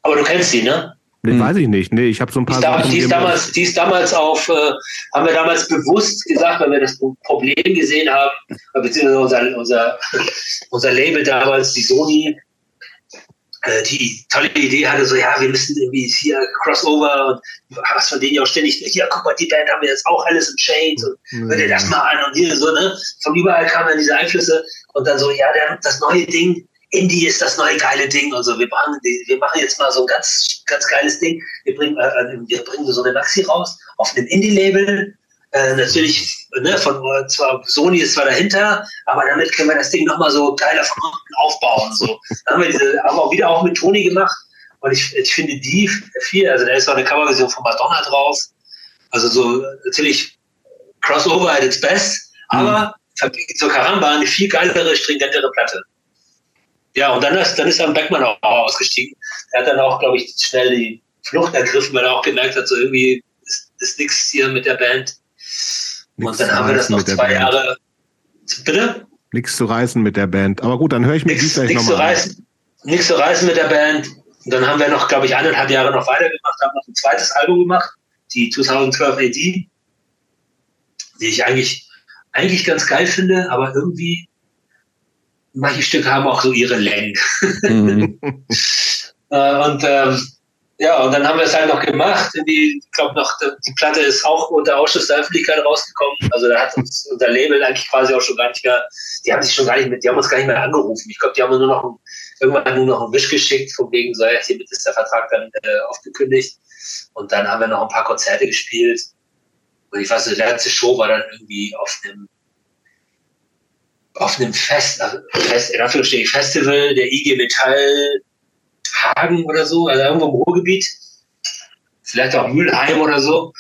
Aber du kennst die, ne? Nee, hm. weiß ich nicht. Nee, ich habe so ein paar die, Sachen, die, ist damals, die ist damals auf, äh, haben wir damals bewusst gesagt, weil wir das Problem gesehen haben, beziehungsweise unser, unser, unser Label damals, die Sony, äh, die tolle Idee hatte, so, ja, wir müssen irgendwie hier Crossover und was von denen ja auch ständig, hier, guck mal, die Band haben wir jetzt auch alles in Chains und mhm. hör dir das mal an und hier so, ne? Von überall kamen dann diese Einflüsse und dann so, ja, der, das neue Ding, Indie ist das neue geile Ding und so. Wir machen, wir machen jetzt mal so ein ganz, ganz geiles Ding. Wir bringen, äh, äh wir bringen so eine Maxi raus auf einem Indie-Label. Äh, natürlich, ne, von zwar Sony ist zwar dahinter, aber damit können wir das Ding nochmal so geiler von unten aufbauen. So. Dann haben wir diese, haben wir auch wieder auch mit Toni gemacht. Und ich, ich finde die viel, also da ist auch eine Coverversion von Madonna drauf. Also so natürlich Crossover at its best, aber mhm. zur Karamba eine viel geilere, stringentere Platte. Ja, und dann ist, dann ist dann Beckmann auch ausgestiegen. Er hat dann auch, glaube ich, schnell die Flucht ergriffen, weil er auch gemerkt hat, so irgendwie ist, ist nichts hier mit der Band. Nix und dann haben wir das noch zwei Jahre. Bitte? Nichts zu reißen mit der Band. Aber gut, dann höre ich mir nix, die gleich nochmal an. Nichts zu reißen mit der Band. Und dann haben wir noch, glaube ich, eineinhalb Jahre noch weitergemacht, haben noch ein zweites Album gemacht, die 2012 AD, die ich eigentlich, eigentlich ganz geil finde, aber irgendwie manche Stücke haben auch so ihre Längen. Mhm. äh, und ähm, ja, und dann haben wir es halt noch gemacht. Die, ich glaube noch, die Platte ist auch unter Ausschuss der Öffentlichkeit rausgekommen. Also da hat uns unser Label eigentlich quasi auch schon gar nicht mehr, die haben sich schon gar nicht mit, die haben uns gar nicht mehr angerufen. Ich glaube, die haben nur noch ein, irgendwann nur noch einen Wisch geschickt, von wegen, so, ja, hiermit ist der Vertrag dann äh, aufgekündigt. Und dann haben wir noch ein paar Konzerte gespielt. Und ich weiß, die letzte Show war dann irgendwie auf einem auf einem Fest, also Fest in Anführungsstrichen Festival der IG Metall Hagen oder so, also irgendwo im Ruhrgebiet, vielleicht auch Mülheim oder so.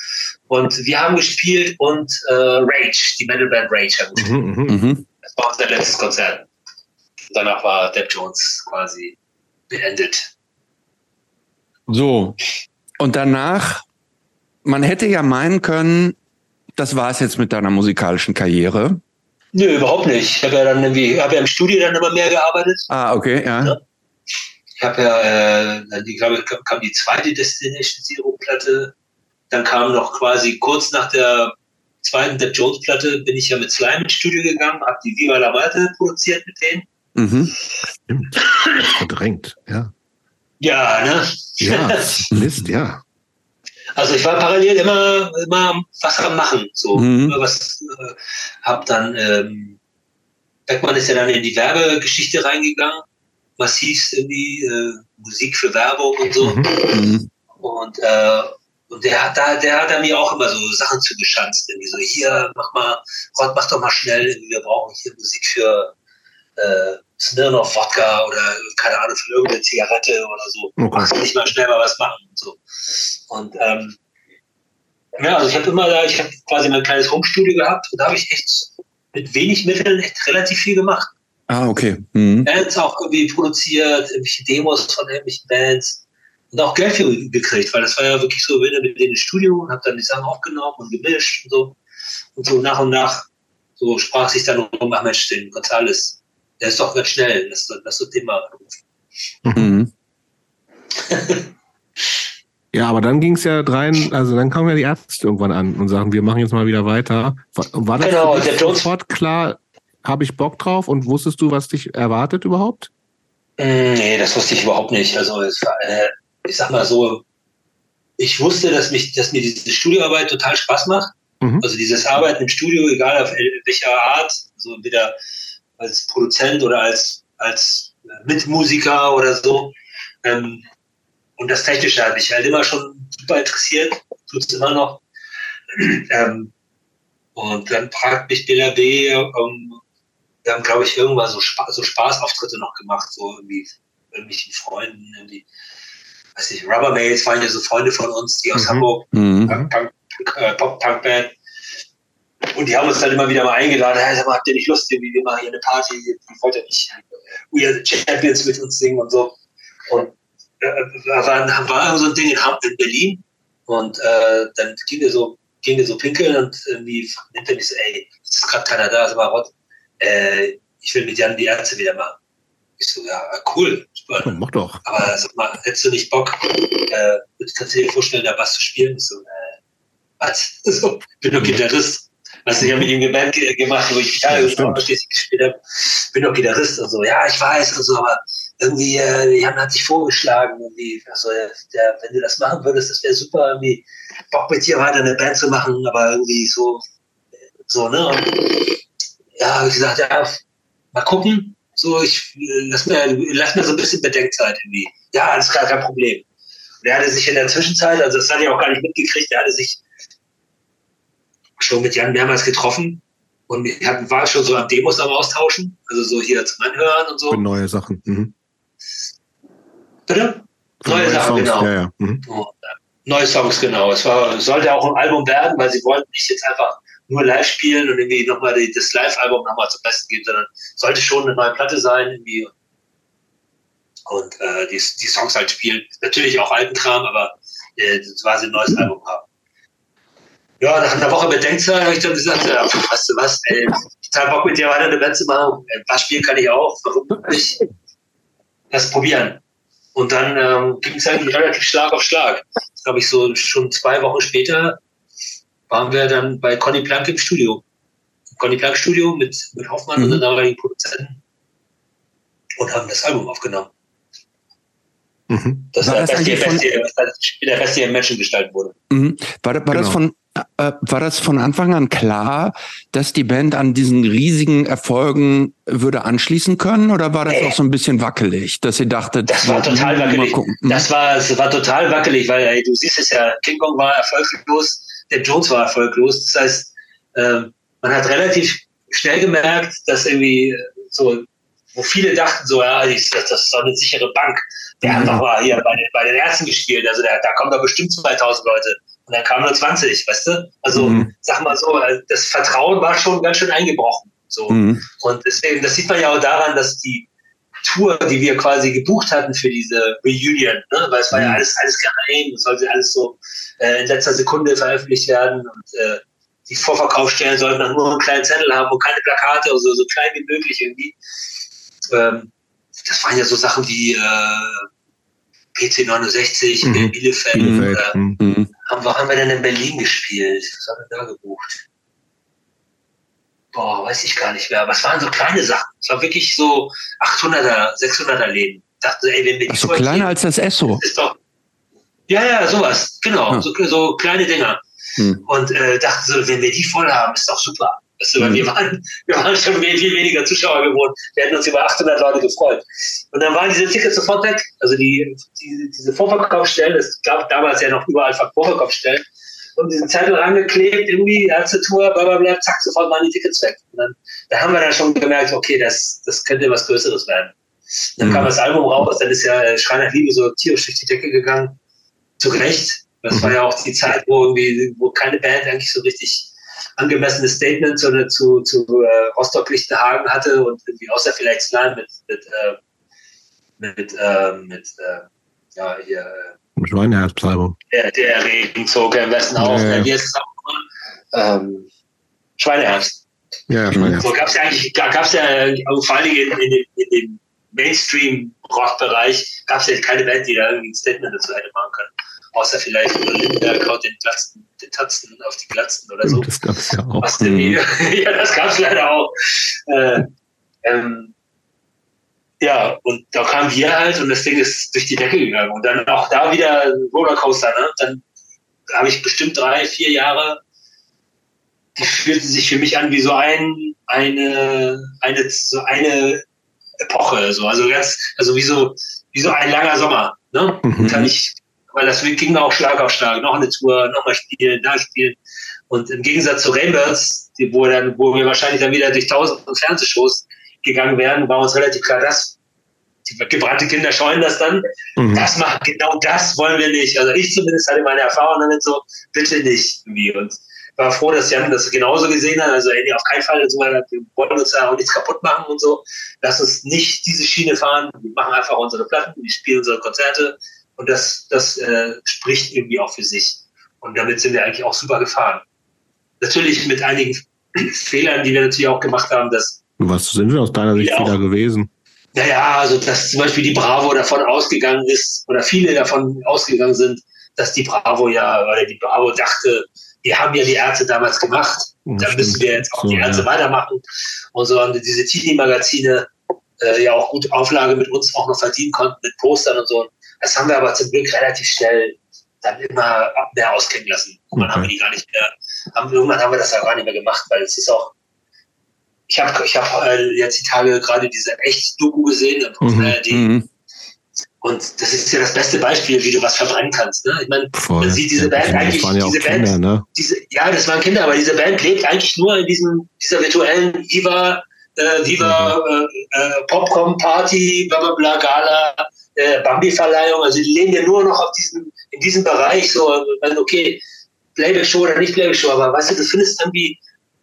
Und wir haben gespielt und äh, Rage, die Metalband Rage haben gespielt. Mhm, mhm, mhm. Das war unser letztes Konzert. Danach war Depp Jones quasi beendet. So, und danach, man hätte ja meinen können, das war es jetzt mit deiner musikalischen Karriere. Nö, überhaupt nicht. Ich habe ja dann irgendwie, habe ja im Studio dann immer mehr gearbeitet. Ah, okay, ja. ja. Ich habe ja, äh, ich glaube, kam die zweite Destination Zero Platte. Dann kam noch quasi kurz nach der zweiten Depp Jones Platte bin ich ja mit Slime ins Studio gegangen, habe die Viva la Malte produziert mit denen. Mhm. Stimmt. Verdrängt, ja. Ja, ne? Ja, Mist, ja. Also ich war parallel immer, immer was am Machen, so mhm. was äh, hab dann ähm, Beckmann ist ja dann in die Werbegeschichte reingegangen, massiv irgendwie äh, Musik für Werbung und so mhm. und äh, und der hat da, der hat da mir auch immer so Sachen zugeschanzt, irgendwie so hier mach mal, Rod, mach doch mal schnell, wir brauchen hier Musik für äh, Smirnoff Wodka oder keine Ahnung für irgendeine Zigarette oder so. Okay. Machst nicht mal schnell mal was machen und so. Und ähm, ja, also ich habe immer da, ich habe quasi mein kleines Homestudio gehabt und da habe ich echt mit wenig Mitteln echt relativ viel gemacht. Ah, okay. Mhm. Bands auch irgendwie produziert, irgendwelche Demos von irgendwelchen Bands und auch Geld für gekriegt, weil das war ja wirklich so, bin mit denen im Studio und habe dann die Sachen aufgenommen und gemischt und so. Und so nach und nach so sprach sich dann um, Mensch, den Gonzales, der ist doch ganz schnell, das, das wird immer Mhm. Ja, aber dann ging es ja rein, also dann kamen ja die Ärzte irgendwann an und sagen, wir machen jetzt mal wieder weiter. War das genau, sofort klar, habe ich Bock drauf und wusstest du, was dich erwartet überhaupt? Mm, nee, das wusste ich überhaupt nicht. Also es war, äh, ich sag mal so, ich wusste, dass mich, dass mir diese Studioarbeit total Spaß macht. Mhm. Also dieses Arbeiten im Studio, egal auf welcher Art, so wieder als Produzent oder als, als Mitmusiker oder so. Ähm, und das Technische hat mich halt immer schon super interessiert, tut es immer noch. ähm, und dann fragt mich BLRB, ähm, wir haben, glaube ich, irgendwann so, Spa so Spaßauftritte noch gemacht, so irgendwie irgendwelchen Freunden, irgendwie, weiß nicht, Rubbermaids waren ja so Freunde von uns, die aus mhm. Hamburg, mhm. Punk, äh, Pop-Punk-Band. Und die haben uns dann immer wieder mal eingeladen, hey, sag mal, habt ihr nicht Lust, irgendwie, wir machen hier eine Party, wollt ihr nicht We Are the Champions mit uns singen und so. Und äh, war, war so ein Ding in, in Berlin und äh, dann ging der so, ging der so pinkeln und irgendwie nimmt er mich so, ey, es ist gerade keiner da, sag mal, Rott, äh, ich will mit Jan die Ärzte wieder machen. Ich so, ja, cool, super. Ja, mach doch. Aber sag mal, hättest du nicht Bock, äh, kannst du dir vorstellen, da was zu spielen? Ich so, äh, was? So, bin doch Gitarrist. Was ich ja mit ihm Band gemacht, wo ich Gitarre ja, gespielt habe. Bin doch Gitarrist und so. Ja, ich weiß und so, aber irgendwie, äh, Jan hat sich vorgeschlagen, irgendwie, also, der, wenn du das machen würdest, das wäre super, irgendwie Bock mit dir weiter eine Band zu machen, aber irgendwie so, so, ne? Und ja, habe ich gesagt, ja, mal gucken. So, ich lass mir, lass mir so ein bisschen Bedenkzeit irgendwie. Ja, alles klar, kein Problem. Und er hatte sich in der Zwischenzeit, also das hatte ich auch gar nicht mitgekriegt, er hatte sich schon mit Jan mehrmals getroffen und wir war schon so am Demos am Austauschen, also so hier zum Anhören und so. Für neue Sachen. Mhm. Bitte? Neue, neue Sachen, Songs. genau. Ja, ja. Mhm. Neue Songs, genau. Es war, sollte auch ein Album werden, weil sie wollten nicht jetzt einfach nur live spielen und irgendwie nochmal das Live-Album nochmal zum Besten geben, sondern sollte schon eine neue Platte sein irgendwie. Und äh, die, die Songs halt spielen. Natürlich auch alten Kram, aber äh, quasi ein neues Album haben. Ja, nach einer Woche Bedenkzeit habe ich dann gesagt, ja, weißt du was, ey, ich habe Bock mit dir weiter eine Band zu machen. Ein paar spielen kann ich auch. Warum nicht? Lass probieren. Und dann ähm, ging es eigentlich relativ Schlag auf Schlag. Das glaube ich so schon zwei Wochen später waren wir dann bei Conny Plank im Studio. Conny Plank Studio mit, mit Hoffmann mhm. und den damaligen Produzenten und haben das Album aufgenommen. Mhm. Das war, das der, beste, beste, der beste Menschen gestaltet wurde. Mhm. War, war genau. das von äh, war das von Anfang an klar, dass die Band an diesen riesigen Erfolgen würde anschließen können oder war das ey, auch so ein bisschen wackelig, dass ihr dachtet, das war total wackelig. Das war, das war total wackelig, weil ey, du siehst es ja, King Kong war erfolglos, der Jones war erfolglos. Das heißt, äh, man hat relativ schnell gemerkt, dass irgendwie so, wo viele dachten so, ja, das, das ist doch eine sichere Bank. Der mhm. hat doch mal hier bei den, bei den Ärzten gespielt, also der, da kommen doch bestimmt 2000 Leute. Und dann kamen nur 20, weißt du? Also, mhm. sag mal so, das Vertrauen war schon ganz schön eingebrochen. So. Mhm. Und deswegen, das sieht man ja auch daran, dass die Tour, die wir quasi gebucht hatten für diese Reunion, ne? weil es war ja mhm. alles, alles geheim, es sollte alles so äh, in letzter Sekunde veröffentlicht werden und äh, die Vorverkaufsstellen sollten dann nur einen kleinen Zettel haben und keine Plakate, also so klein wie möglich irgendwie. Ähm, das waren ja so Sachen wie äh, PC 69 mhm. in Bielefeld. Bielefeld. Oder, mhm. Haben, haben wir denn in Berlin gespielt? Was haben wir da gebucht? boah, weiß ich gar nicht mehr, aber es waren so kleine Sachen. Es war wirklich so 800er, 600er Läden. Ich dachte, ey, wenn wir die so kleiner als das Esso. Ist doch, ja, ja, sowas, genau, ja. so, so, kleine Dinger. Hm. Und äh, dachte so, wenn wir die voll haben, ist doch super. Weißt du, wir, waren, wir waren schon viel, weniger Zuschauer geworden. Wir hätten uns über 800 Leute gefreut. Und dann waren diese Tickets sofort weg. Also die, die diese Vorverkaufsstellen, es gab damals ja noch überall Vorverkaufsstellen, und diesen Zettel angeklebt, irgendwie, erste Tour, bla bla bla, zack, sofort waren die Tickets weg. Und dann, da haben wir dann schon gemerkt, okay, das, das könnte was Größeres werden. dann mhm. kam das Album raus, dann ist ja Schreiner Liebe so tierisch durch die Decke gegangen. Zu Recht. Das mhm. war ja auch die Zeit, wo irgendwie, wo keine Band eigentlich so richtig angemessene Statements oder zu, zu äh, Rostock Lichtenhagen hatte und irgendwie außer vielleicht Slime mit, mit, äh, mit, äh, mit ja, hier, Schweineherzpsalmung. Der, der Regenzug im Westen auch. Ja, ja. Wie ist es auch? Ähm, Schweineherz. Ja, Schweineherz. So gab es ja eigentlich, gab es ja vor allen Dingen in, in, in dem Mainstream-Rock-Bereich gab es ja keine Band, die da irgendwie ein Statement dazu hätte machen können. Außer vielleicht Lindenberg haut den, Glatzen, den Tatzen auf die Glatzen oder so. Das gab es ja auch. Was denn, ja, das gab es leider auch. Äh, ähm, ja, und da kamen wir halt und das Ding ist durch die Decke gegangen. Und dann auch da wieder Rollercoaster, ne? Dann habe ich bestimmt drei, vier Jahre die fühlten sich für mich an wie so ein, eine, eine, so eine Epoche, so, also ganz, also wie so, wie so ein langer Sommer, ne? Mhm. Kann ich, weil das ging auch Schlag auf Schlag, noch eine Tour, nochmal spielen, da spielen. Und im Gegensatz zu Rainbirds, die, wo dann, wo wir wahrscheinlich dann wieder durch tausend Fernsehshows gegangen wären, war uns relativ klar, dass die gebrannte Kinder scheuen das dann. Mhm. Das macht genau das wollen wir nicht. Also ich zumindest hatte meine Erfahrung damit so, bitte nicht irgendwie. Und war froh, dass Jan das genauso gesehen hat. Also ey, auf keinen Fall, so, wir wollen uns da auch nichts kaputt machen und so. Lass uns nicht diese Schiene fahren. Wir machen einfach unsere Platten, wir spielen unsere Konzerte und das, das äh, spricht irgendwie auch für sich. Und damit sind wir eigentlich auch super gefahren. Natürlich mit einigen Fehlern, die wir natürlich auch gemacht haben, dass was sind wir aus deiner Sicht Fehler gewesen? Naja, also dass zum Beispiel die Bravo davon ausgegangen ist, oder viele davon ausgegangen sind, dass die Bravo ja, oder die Bravo dachte, wir haben ja die Ärzte damals gemacht, da müssen wir jetzt auch so, die Ärzte ja. weitermachen. Und so haben diese Teenie-Magazine äh, ja auch gute Auflage mit uns auch noch verdienen konnten, mit Postern und so. Das haben wir aber zum Glück relativ schnell dann immer mehr auskennen lassen. Und okay. haben wir die gar nicht mehr, haben, irgendwann haben wir das ja gar nicht mehr gemacht, weil es ist auch, ich habe ich hab, äh, jetzt die Tage gerade diese Echt-Doku gesehen mhm. Und das ist ja das beste Beispiel, wie du was verbrennen kannst. Ne? Ich meine, man sieht diese Band ja, eigentlich, ja diese Band, Kinder, ne? diese, ja, das waren Kinder, aber diese Band lebt eigentlich nur in diesem, dieser virtuellen Viva, äh, Viva mhm. äh, äh Popcorn-Party, bla bla bla, Gala, äh, Bambi-Verleihung. Also die leben ja nur noch auf diesem, in diesem Bereich, so, okay, Playback-Show oder nicht Playback-Show, aber weißt du, du findest irgendwie,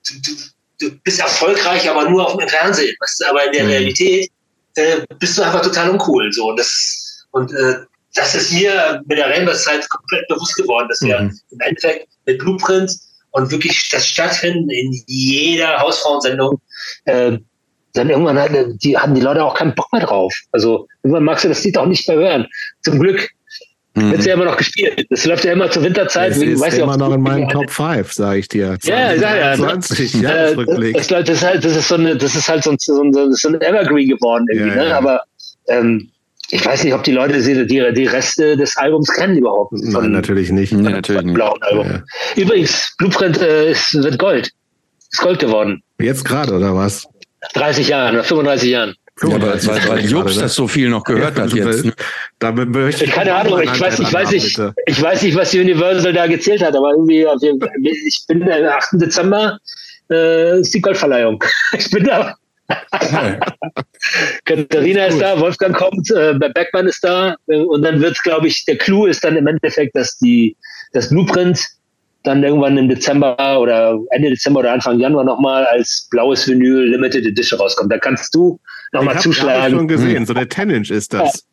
du, du, du bist erfolgreich, aber nur auf dem Fernsehen. Weißt du? Aber in der mhm. Realität äh, bist du einfach total uncool. So. Und das und äh, das ist mir mit der Rainbow-Zeit komplett bewusst geworden, dass wir mhm. im Endeffekt mit Blueprint und wirklich das Stattfinden in jeder Hausfrauensendung, äh, dann irgendwann hatten die, hatten die Leute auch keinen Bock mehr drauf. Also irgendwann magst du das Lied auch nicht mehr hören. Zum Glück mhm. wird ja immer noch gespielt. Das läuft ja immer zur Winterzeit. Es ist weiß immer noch in meinen Top 5, sage ich dir. 20, ja, ja, ja. 20 ja, äh, das, das, ist halt, das ist so eine, das ist halt so ein, so ein, so ein Evergreen geworden irgendwie, ja, ne? Aber ähm, ich weiß nicht, ob die Leute die, die, die Reste des Albums kennen überhaupt. Nein, natürlich nicht. Von, nee, natürlich nicht. Blauen Album. Ja. Übrigens, Blueprint äh, ist, wird Gold. Ist Gold geworden. Jetzt gerade, oder was? 30 Jahren, nach 35 Jahren. Ja, aber weil, weil Jobs das so viel noch gehört ja, hat jetzt. Ne? Damit möchte ich Keine Ahnung, ich weiß, ich, weiß nicht, ich weiß nicht, was Universal da gezählt hat, aber irgendwie, ich bin am 8. Dezember, äh, ist die Goldverleihung. Ich bin da Katharina ist da, Wolfgang kommt, äh, Beckmann ist da äh, und dann wird, glaube ich, der Clou ist dann im Endeffekt, dass die das Blueprint dann irgendwann im Dezember oder Ende Dezember oder Anfang Januar nochmal als blaues Vinyl Limited Edition rauskommt. Da kannst du nochmal zuschlagen. Ich habe schon gesehen, so der 10-Inch ist das.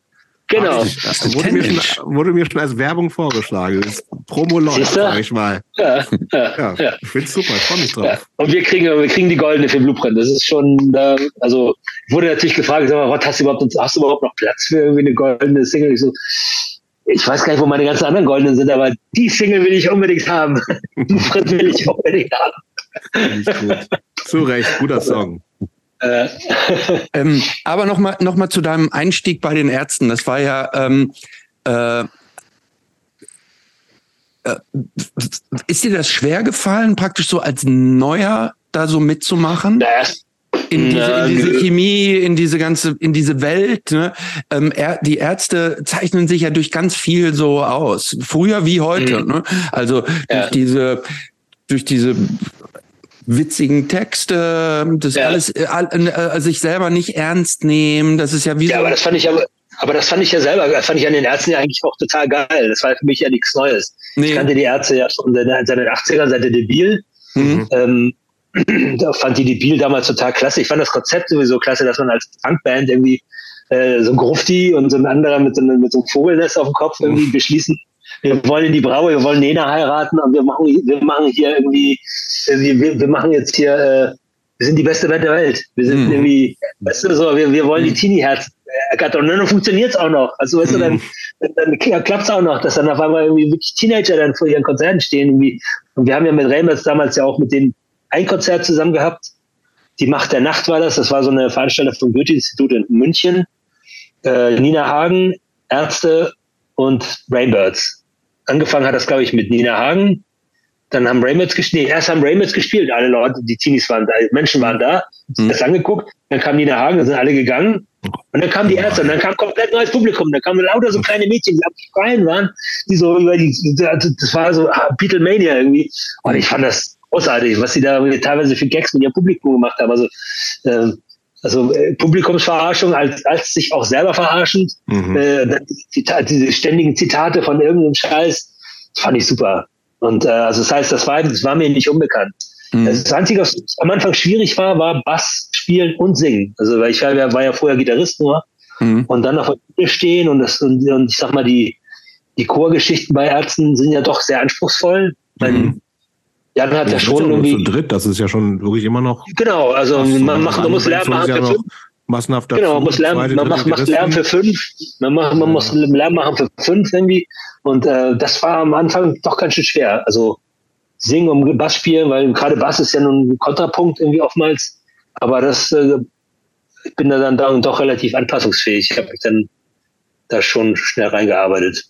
Genau. Das wurde, mir schon, wurde mir schon als Werbung vorgeschlagen. Das Promo läuft, sag ich mal. Ja, ja, ja. ja. Ich find's super, ich freue mich drauf. Ja. Und wir kriegen, wir kriegen die goldene für Blueprint. Das ist schon, da, also, wurde natürlich gefragt, sag mal, was hast du überhaupt, hast du überhaupt noch Platz für irgendwie eine goldene Single? Ich so, ich weiß gar nicht, wo meine ganzen anderen goldenen sind, aber die Single will ich unbedingt haben. Blueprint will ich unbedingt haben. Gut. Zu Recht, guter Song. Äh. ähm, aber nochmal noch mal zu deinem Einstieg bei den Ärzten. Das war ja, ähm, äh, äh, ist dir das schwer gefallen, praktisch so als Neuer da so mitzumachen? In diese, in diese Chemie, in diese ganze, in diese Welt. Ne? Ähm, er, die Ärzte zeichnen sich ja durch ganz viel so aus. Früher wie heute. Mhm. Ne? Also ja. durch diese durch diese witzigen Texte, das ja. alles, äh, äh, sich selber nicht ernst nehmen. Das ist ja wie ja, so aber das fand ich aber, aber das fand ich ja selber, das fand ich an den Ärzten ja eigentlich auch total geil. Das war für mich ja nichts Neues. Nee. Ich kannte die Ärzte ja schon seit den 80ern, seit der Debil. Mhm. Ähm, da fand die Debil damals total klasse. Ich fand das Konzept sowieso klasse, dass man als Punkband irgendwie äh, so ein Grufti und so ein anderer mit so, einem, mit so einem Vogelnest auf dem Kopf irgendwie beschließen, wir wollen in die Braue, wir wollen Nena heiraten und wir machen, wir machen hier irgendwie, wir, wir machen jetzt hier, äh, wir sind die beste Band der Welt. Wir sind mhm. irgendwie, weißt du, so, wir, wir wollen die mhm. Teenie-Herzen ergattern. Und dann funktioniert es auch noch. Also, weißt du, dann, mhm. dann klappt es auch noch, dass dann auf einmal irgendwie wirklich Teenager dann vor ihren Konzerten stehen. Irgendwie. Und wir haben ja mit Reimers damals ja auch mit denen ein Konzert zusammen gehabt. Die Macht der Nacht war das. Das war so eine Veranstaltung vom Goethe-Institut in München. Äh, Nina Hagen, Ärzte und Rainbirds angefangen hat das, glaube ich, mit Nina Hagen. dann haben Raymits gespielt, erst haben Raymits gespielt, alle Leute, die Teenies waren da, Menschen waren da, mhm. das angeguckt, dann kamen die nach Hagen, dann sind alle gegangen und dann kamen die Ärzte und dann kam komplett neues Publikum, dann kamen lauter so kleine Mädchen, die am Schreien waren, die so über die, das war so Beatlemania irgendwie und ich fand das großartig, was sie da teilweise für Gags mit ihrem Publikum gemacht haben, also äh, also äh, Publikumsverarschung als, als sich auch selber verarschend, mhm. äh, Zitat, diese ständigen Zitate von irgendeinem Scheiß, fand ich super. Und äh, also das heißt, das war, das war mir nicht unbekannt. Mhm. Das Einzige, was am Anfang schwierig war, war Bass spielen und singen. Also weil ich war, war ja vorher Gitarrist nur mhm. und dann auf der Bühne stehen und das und, und ich sag mal die die Chorgeschichten bei Ärzten sind ja doch sehr anspruchsvoll. Mhm. Jan hat ja, ja schon irgendwie zu dritt, das ist ja schon wirklich immer noch. Genau, also man macht, man muss Lärm machen für fünf. Massenhaft genau, man muss Lärm, man macht, macht Lärm für fünf. Man macht, man ja. muss Lärm machen für fünf irgendwie. Und äh, das war am Anfang doch ganz schön schwer. Also singen und Bass spielen, weil gerade Bass ist ja nun ein Kontrapunkt irgendwie oftmals. Aber das, äh, ich bin da dann, dann doch relativ anpassungsfähig. Ich habe mich dann da schon schnell reingearbeitet.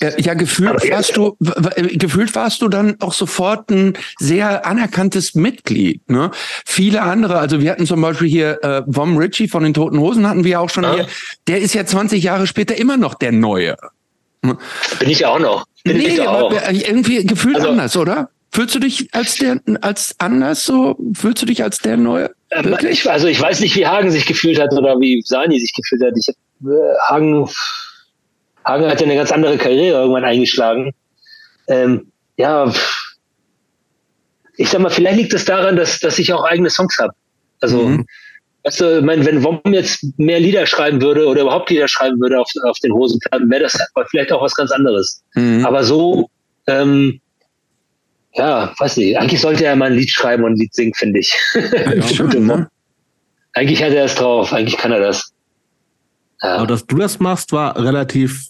Ja, gefühlt warst du, gefühlt warst du dann auch sofort ein sehr anerkanntes Mitglied. Ne? Viele andere, also wir hatten zum Beispiel hier äh, Vom Ritchie von den Toten Hosen hatten wir auch schon ja. hier. Der ist ja 20 Jahre später immer noch der Neue. Bin ich auch noch. Bin nee, auch. irgendwie gefühlt also, anders, oder? Fühlst du dich als der, als anders so? Fühlst du dich als der Neue? Ähm, Wirklich? also ich weiß nicht, wie Hagen sich gefühlt hat oder wie Sani sich gefühlt hat. Ich äh, Hagen, Hagen hat ja eine ganz andere Karriere irgendwann eingeschlagen. Ähm, ja, ich sag mal, vielleicht liegt es daran, dass, dass ich auch eigene Songs habe. Also, mhm. weißt du, mein, wenn Wom jetzt mehr Lieder schreiben würde oder überhaupt Lieder schreiben würde auf, auf den Hosenplatten, wäre das vielleicht auch was ganz anderes. Mhm. Aber so, ähm, ja, weiß nicht, eigentlich sollte er mal ein Lied schreiben und ein Lied singen, finde ich. Ja, schon, ne? Eigentlich hat er es drauf, eigentlich kann er das. Aber dass du das machst, war relativ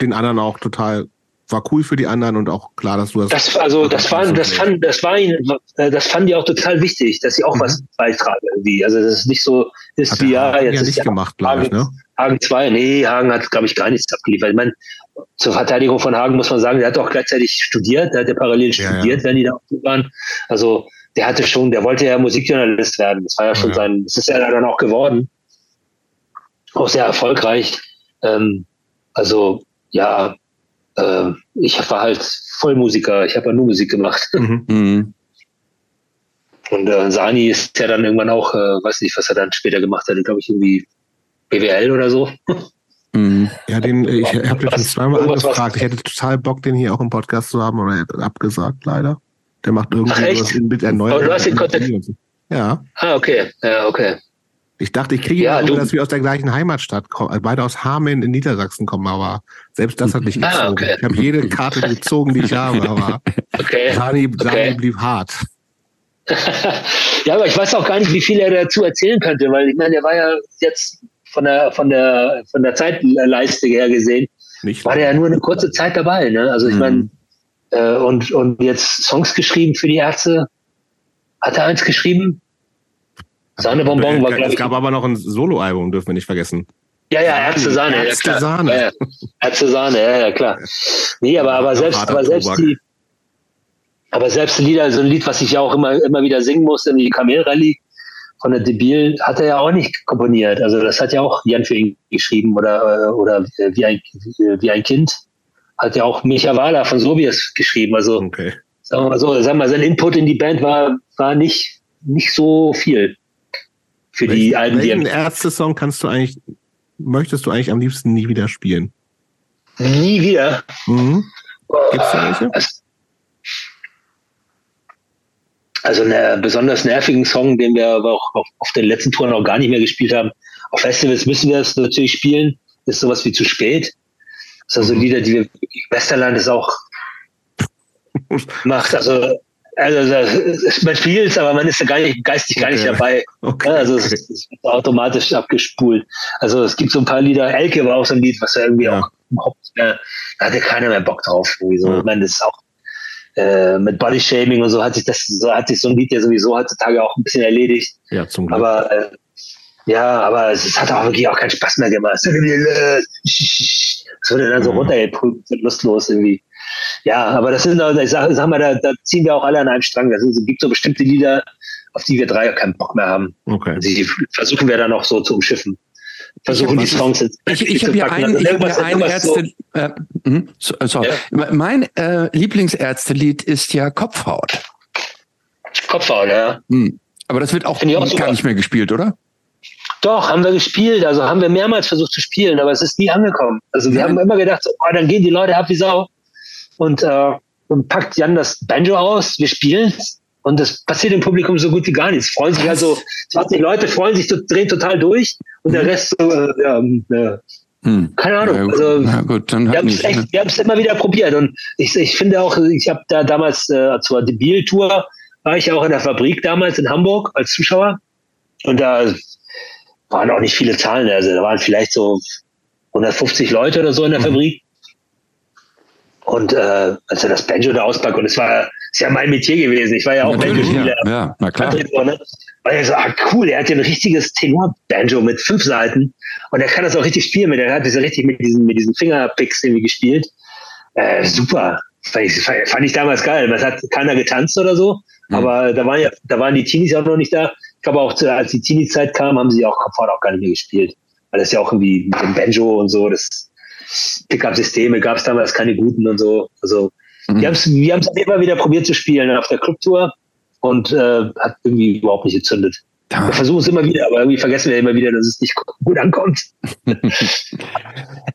den anderen auch total war cool für die anderen und auch klar, dass du das. Das also das war das fand das war ihn das fand die auch total wichtig, dass sie auch mhm. was beitragen irgendwie. Also das ist nicht so ist hat wie ja jetzt ja nicht gemacht, glaube ich, ne? Hagen 2, nee, Hagen hat glaube ich gar nichts abgeliefert. Ich meine, zur Verteidigung von Hagen muss man sagen, der hat auch gleichzeitig studiert, der hat ja parallel ja, studiert, ja. wenn die da waren. Also der hatte schon, der wollte ja Musikjournalist werden. Das war ja schon sein, das ist ja dann auch geworden. Auch sehr erfolgreich. Ähm, also ja, äh, ich war halt Vollmusiker, ich habe ja nur Musik gemacht. Mhm. mhm. Und äh, Sani ist ja dann irgendwann auch, äh, weiß nicht, was er dann später gemacht hat, glaube ich, irgendwie BWL oder so. Mhm. Ja, den, ich habe den schon zweimal angefragt. Ich hätte total Bock, den hier auch im Podcast zu haben, aber er hat abgesagt, leider. Der macht irgendwie was mit erneuert. du hast den Kontakt. Ja. Ah, okay. Ja, okay. Ich dachte, ich kriege ja, dass wir aus der gleichen Heimatstadt kommen, äh, beide aus Hameln in Niedersachsen kommen, aber selbst das hat nicht ah, gezogen. Ah, okay. Ich habe jede Karte gezogen, die ich habe, aber okay. Sani, okay. blieb hart. ja, aber ich weiß auch gar nicht, wie viel er dazu erzählen könnte, weil ich meine, er war ja jetzt von der von der von der Zeitleiste her gesehen, nicht war der ja nur eine kurze Zeit dabei. Ne? Also ich mhm. meine, äh, und und jetzt Songs geschrieben für die Ärzte. Hat er eins geschrieben? Sahnebonbon war, glaube Es gab aber noch ein Soloalbum, dürfen wir nicht vergessen. Ja, ja, Ärzte Sahne. Ärzte ja, Sahne. Ja, ja. Ärzte Sahne, ja, ja, klar. Nee, aber, aber selbst, aber selbst die, aber selbst Lieder, so ein Lied, was ich ja auch immer, immer wieder singen musste, die Kamelrallye von der Debil, hat er ja auch nicht komponiert. Also das hat ja auch Jan für ihn geschrieben oder, oder wie ein, wie ein Kind hat ja auch Micha Wahler von Sobies geschrieben. Also, okay. sagen wir mal so, sagen wir mal, sein Input in die Band war, war nicht, nicht so viel für welchen, die Alben. Welchen Ärzte-Song kannst du eigentlich, möchtest du eigentlich am liebsten nie wieder spielen? Nie wieder? Mhm. Gibt's da welche? Also einen besonders nervigen Song, den wir aber auch auf, den letzten Touren auch gar nicht mehr gespielt haben. Auf Festivals müssen wir es natürlich spielen. ist sowas wie zu spät. Das sind also mhm. Lieder, die wir, Westerland ist auch macht. Also also man spielt es, aber man ist ja gar nicht, geistig gar nicht dabei. Okay. Also es, es, wird automatisch abgespult. Also es gibt so ein paar Lieder, Elke war auch so ein Lied, was ja irgendwie ja. auch überhaupt nicht mehr, da hatte keiner mehr Bock drauf. Irgendwie so. Ja. Ich meine, das ist auch äh, mit Body Shaming und so hat sich das, so hat sich so ein Lied ja sowieso heutzutage auch ein bisschen erledigt. Ja, zum Glück. Aber äh, ja, aber es, es hat auch wirklich auch keinen Spaß mehr gemacht. Es wurde dann so mhm. runtergeprüft, lustlos irgendwie. Ja, aber das sind, ich sag, sag mal, da, da ziehen wir auch alle an einem Strang. Es gibt so bestimmte Lieder, auf die wir drei ja keinen Bock mehr haben. Okay. Die versuchen wir dann auch so zu umschiffen. Versuchen die Songs jetzt. Ich, ich habe hier einen, ich hab hier einen Ärzte. So. Äh, mhm, sorry. Ja. Mein äh, Lieblingsärztelied ist ja Kopfhaut. Kopfhaut, ja. Hm. Aber das wird auch, auch gar nicht mehr gespielt, oder? Doch, haben wir gespielt. Also haben wir mehrmals versucht zu spielen, aber es ist nie angekommen. Also wir ja. haben immer gedacht, so, oh, dann gehen die Leute ab wie Sau. Und, äh, und packt Jan das Banjo aus, wir spielen und das passiert im Publikum so gut wie gar nichts. Freuen sich also 20 Leute freuen sich, drehen total durch und der mhm. Rest so, äh, äh, hm. Keine Ahnung. Ja, also, ja, gut, dann wir haben es wir es immer wieder probiert und ich, ich finde auch, ich habe da damals äh, zur Debil-Tour war ich auch in der Fabrik damals in Hamburg als Zuschauer und da waren auch nicht viele Zahlen, also da waren vielleicht so 150 Leute oder so in der mhm. Fabrik und äh, als er das Banjo da auspackt, und es war ist ja mein Metier gewesen, ich war ja auch Banjo-Spieler. Ja, ja, na klar. Ne? Und ich so, ah, cool, er hat ja ein richtiges Tenor-Banjo mit fünf Seiten und er kann das auch richtig spielen. Mit, er hat ja richtig mit diesen, mit diesen Fingerpicks irgendwie gespielt. Äh, super. Fand ich, fand ich damals geil. Es hat keiner getanzt oder so, mhm. aber da waren ja, da waren die Teenies auch noch nicht da. Ich glaube auch, als die Teenie-Zeit kam, haben sie auch Kopfhörer auch gar nicht mehr gespielt. Weil das ja auch irgendwie mit dem Banjo und so, das Pickup-Systeme gab es damals keine guten und so. Also mhm. wir haben es wir haben's immer wieder probiert zu spielen auf der Clubtour und äh, hat irgendwie überhaupt nicht gezündet. Ja. Wir versuchen es immer wieder, aber irgendwie vergessen wir immer wieder, dass es nicht gut ankommt.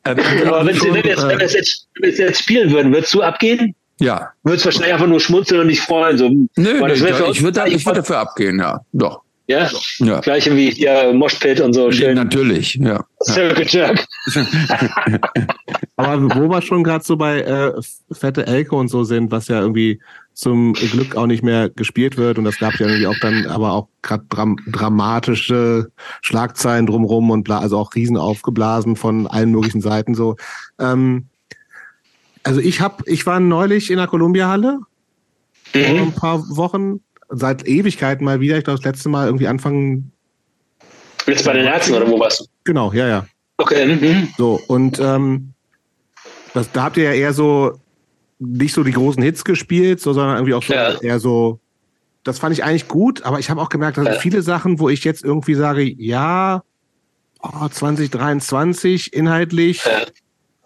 aber wenn, schon, wir jetzt, wenn, wir jetzt, wenn wir jetzt spielen würden, würdest du abgehen? Ja. Würdest wahrscheinlich einfach nur schmunzeln und nicht freuen. So. Nö, nee, ich würde da, würd dafür abgehen, ja. Doch. Ja? ja. Gleich wie hier Moshpit und so. Schön. Natürlich, ja. Circle Jerk. Aber wo wir schon gerade so bei äh, Fette Elke und so sind, was ja irgendwie zum Glück auch nicht mehr gespielt wird und das gab ja irgendwie auch dann aber auch gerade dram dramatische Schlagzeilen drumrum und bla, also auch riesen aufgeblasen von allen möglichen Seiten so. Ähm, also ich hab, ich war neulich in der Columbia Halle mhm. vor ein paar Wochen seit Ewigkeiten mal wieder. Ich glaube, das letzte Mal irgendwie Anfang. Jetzt bei den Ärzten oder wo warst du? Genau, ja, ja. Okay. Mhm. So, und ähm, das, da habt ihr ja eher so nicht so die großen Hits gespielt, so, sondern irgendwie auch so ja. eher so. Das fand ich eigentlich gut, aber ich habe auch gemerkt, dass ja. viele Sachen, wo ich jetzt irgendwie sage, ja, oh, 2023 inhaltlich ja.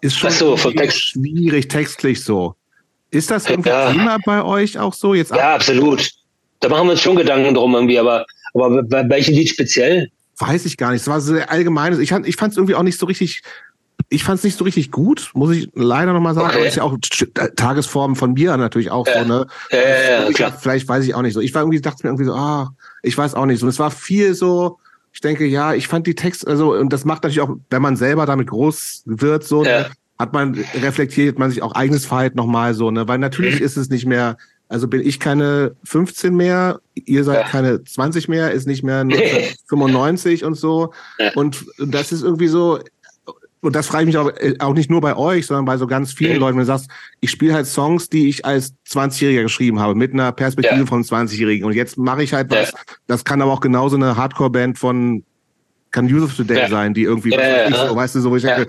ist schon so, Text. schwierig textlich so. Ist das irgendwie ja. Thema bei euch auch so? Jetzt ja, absolut. Da machen wir uns schon Gedanken drum irgendwie, aber, aber bei welchem Lied speziell? Weiß ich gar nicht. Es war sehr allgemein. Ich, ich fand es irgendwie auch nicht so richtig. Ich fand es nicht so richtig gut, muss ich leider nochmal sagen. Okay. Aber ist ja auch Tagesform von mir natürlich auch ja. so, ne? Ja, ja, ja, vielleicht weiß ich auch nicht so. Ich war irgendwie, dachte mir irgendwie so, ah, ich weiß auch nicht so. Und es war viel so, ich denke, ja, ich fand die Texte, also, und das macht natürlich auch, wenn man selber damit groß wird, so, ja. ne, hat man, reflektiert man sich auch eigenes Verhalten nochmal so, ne? Weil natürlich mhm. ist es nicht mehr also bin ich keine 15 mehr, ihr seid ja. keine 20 mehr, ist nicht mehr 95 und so. Ja. Und das ist irgendwie so, und das frage ich mich auch, äh, auch nicht nur bei euch, sondern bei so ganz vielen mhm. Leuten, wenn du sagst, ich spiele halt Songs, die ich als 20-Jähriger geschrieben habe, mit einer Perspektive ja. von 20-Jährigen. Und jetzt mache ich halt was, das kann aber auch genauso eine Hardcore-Band von, kann Youth of Today sein, die irgendwie, so, weißt du, so, wo ich denke,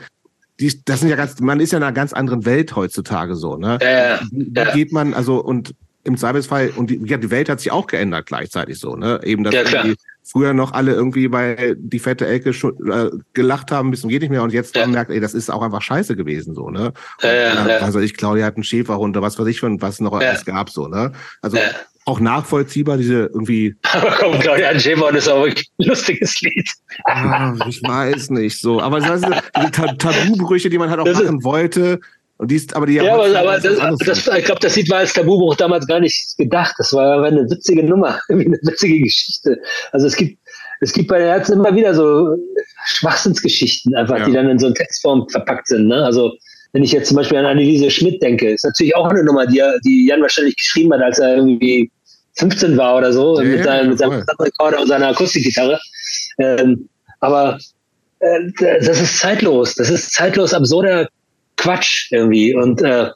die, das sind ja ganz, man ist ja in einer ganz anderen Welt heutzutage so, ne? Ja, wie, wie geht man, also, und im Zweifelsfall, und die, ja, die Welt hat sich auch geändert gleichzeitig so, ne? Eben, dass ja, früher noch alle irgendwie bei die fette Elke äh, gelacht haben, bis zum geht nicht mehr und jetzt ja. merkt, ey, das ist auch einfach scheiße gewesen, so, ne? Und, ja, ja, Also ich, Claudia hat einen Schäferhund oder was weiß ich von was noch alles gab, so, ne? Also auch nachvollziehbar, diese irgendwie. Aber komm, Claudia hat einen Schäferhund ist auch wirklich ein lustiges Lied. ah, ich weiß nicht so. Aber das heißt, die Tabubrüche, die man halt auch das machen wollte, und die ist, aber die ja, aber, aber das, das, ich glaube, das Lied war als Tabubuch damals gar nicht gedacht. Das war eine witzige Nummer, eine witzige Geschichte. Also es gibt, es gibt bei den Ärzten immer wieder so Schwachsinnsgeschichten, einfach, ja. die dann in so eine Textform verpackt sind. Ne? Also wenn ich jetzt zum Beispiel an Anneliese Schmidt denke, ist natürlich auch eine Nummer, die, die Jan wahrscheinlich geschrieben hat, als er irgendwie 15 war oder so, ja, mit, seinem, mit seinem Rekorder und seiner Akustikgitarre. Ähm, aber äh, das ist zeitlos. Das ist zeitlos absurder Quatsch irgendwie. Und, äh,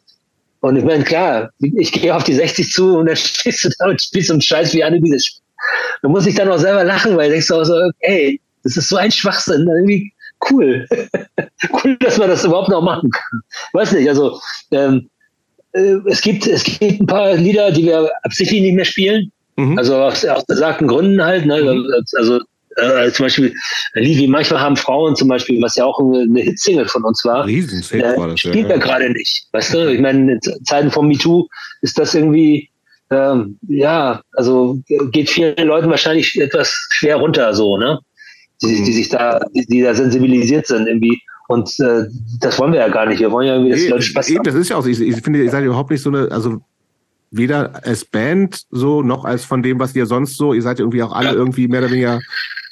und ich meine, klar, ich gehe auf die 60 zu und dann stehst du da und spielst so einen Scheiß wie eine dieses. Du musst dich dann auch selber lachen, weil du denkst auch so, ey, das ist so ein Schwachsinn, irgendwie cool. cool, dass man das überhaupt noch machen kann. Weiß nicht, also ähm, äh, es gibt, es gibt ein paar Lieder, die wir absichtlich nicht mehr spielen. Mhm. Also aus, aus besagten Gründen halt. Ne? Mhm. Also äh, zum Beispiel wie manchmal haben Frauen zum Beispiel, was ja auch eine Hitsingle von uns war. Riesensing äh, war das spielt ja. wir gerade nicht. Weißt du? Ich meine, in Zeiten von MeToo ist das irgendwie ähm, ja, also geht vielen Leuten wahrscheinlich etwas schwer runter, so, ne? Die, mhm. die sich da, die, die da sensibilisiert sind irgendwie. Und äh, das wollen wir ja gar nicht. Wir wollen ja irgendwie, dass nee, Leute Spaß haben. Das ist ja auch, ich, ich finde, ihr seid überhaupt nicht so eine, also weder als Band so noch als von dem, was ihr sonst so, ihr seid irgendwie auch alle ja. irgendwie mehr oder weniger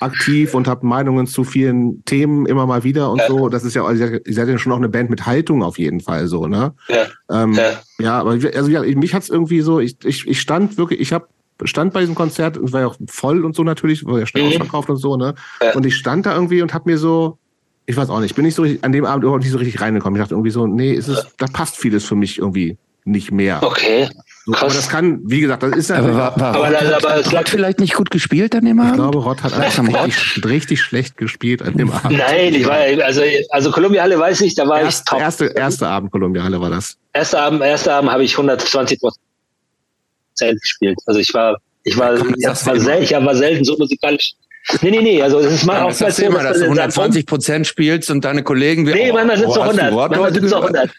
aktiv und habt Meinungen zu vielen Themen immer mal wieder und ja. so. Das ist ja, also ihr seid ja schon auch eine Band mit Haltung auf jeden Fall so, ne? Ja, ähm, ja. ja aber also ja, mich hat's irgendwie so, ich, ich, ich stand wirklich, ich habe stand bei diesem Konzert, es war ja auch voll und so natürlich, war ja schnell mhm. ausverkauft und so, ne? Ja. Und ich stand da irgendwie und hab mir so, ich weiß auch nicht, bin nicht so an dem Abend überhaupt nicht so richtig reingekommen. Ich dachte irgendwie so, nee, ist es, da passt vieles für mich irgendwie nicht mehr. Okay. So, aber das kann, wie gesagt, das ist ja. Aber, war, war aber, Rott, aber, aber es Rott vielleicht nicht gut gespielt an dem Abend? Ich glaube, Rott hat einfach richtig, richtig schlecht gespielt an dem Abend. Nein, ich war, also, also Columbia Halle weiß ich, da war Erst, ich top. Erste, erste Abend Columbia Halle war das. Erster Abend, erster Abend habe ich 120 Prozent gespielt. Also ich war, ich war, ja, ich, war selten, ich war selten so musikalisch. Nee, nee, nee, also es ist mal auch mal so, immer, dass du 120 Prozent spielst und deine Kollegen... Nee, oh, manchmal sind es oh, 100. Manchmal sind es 100.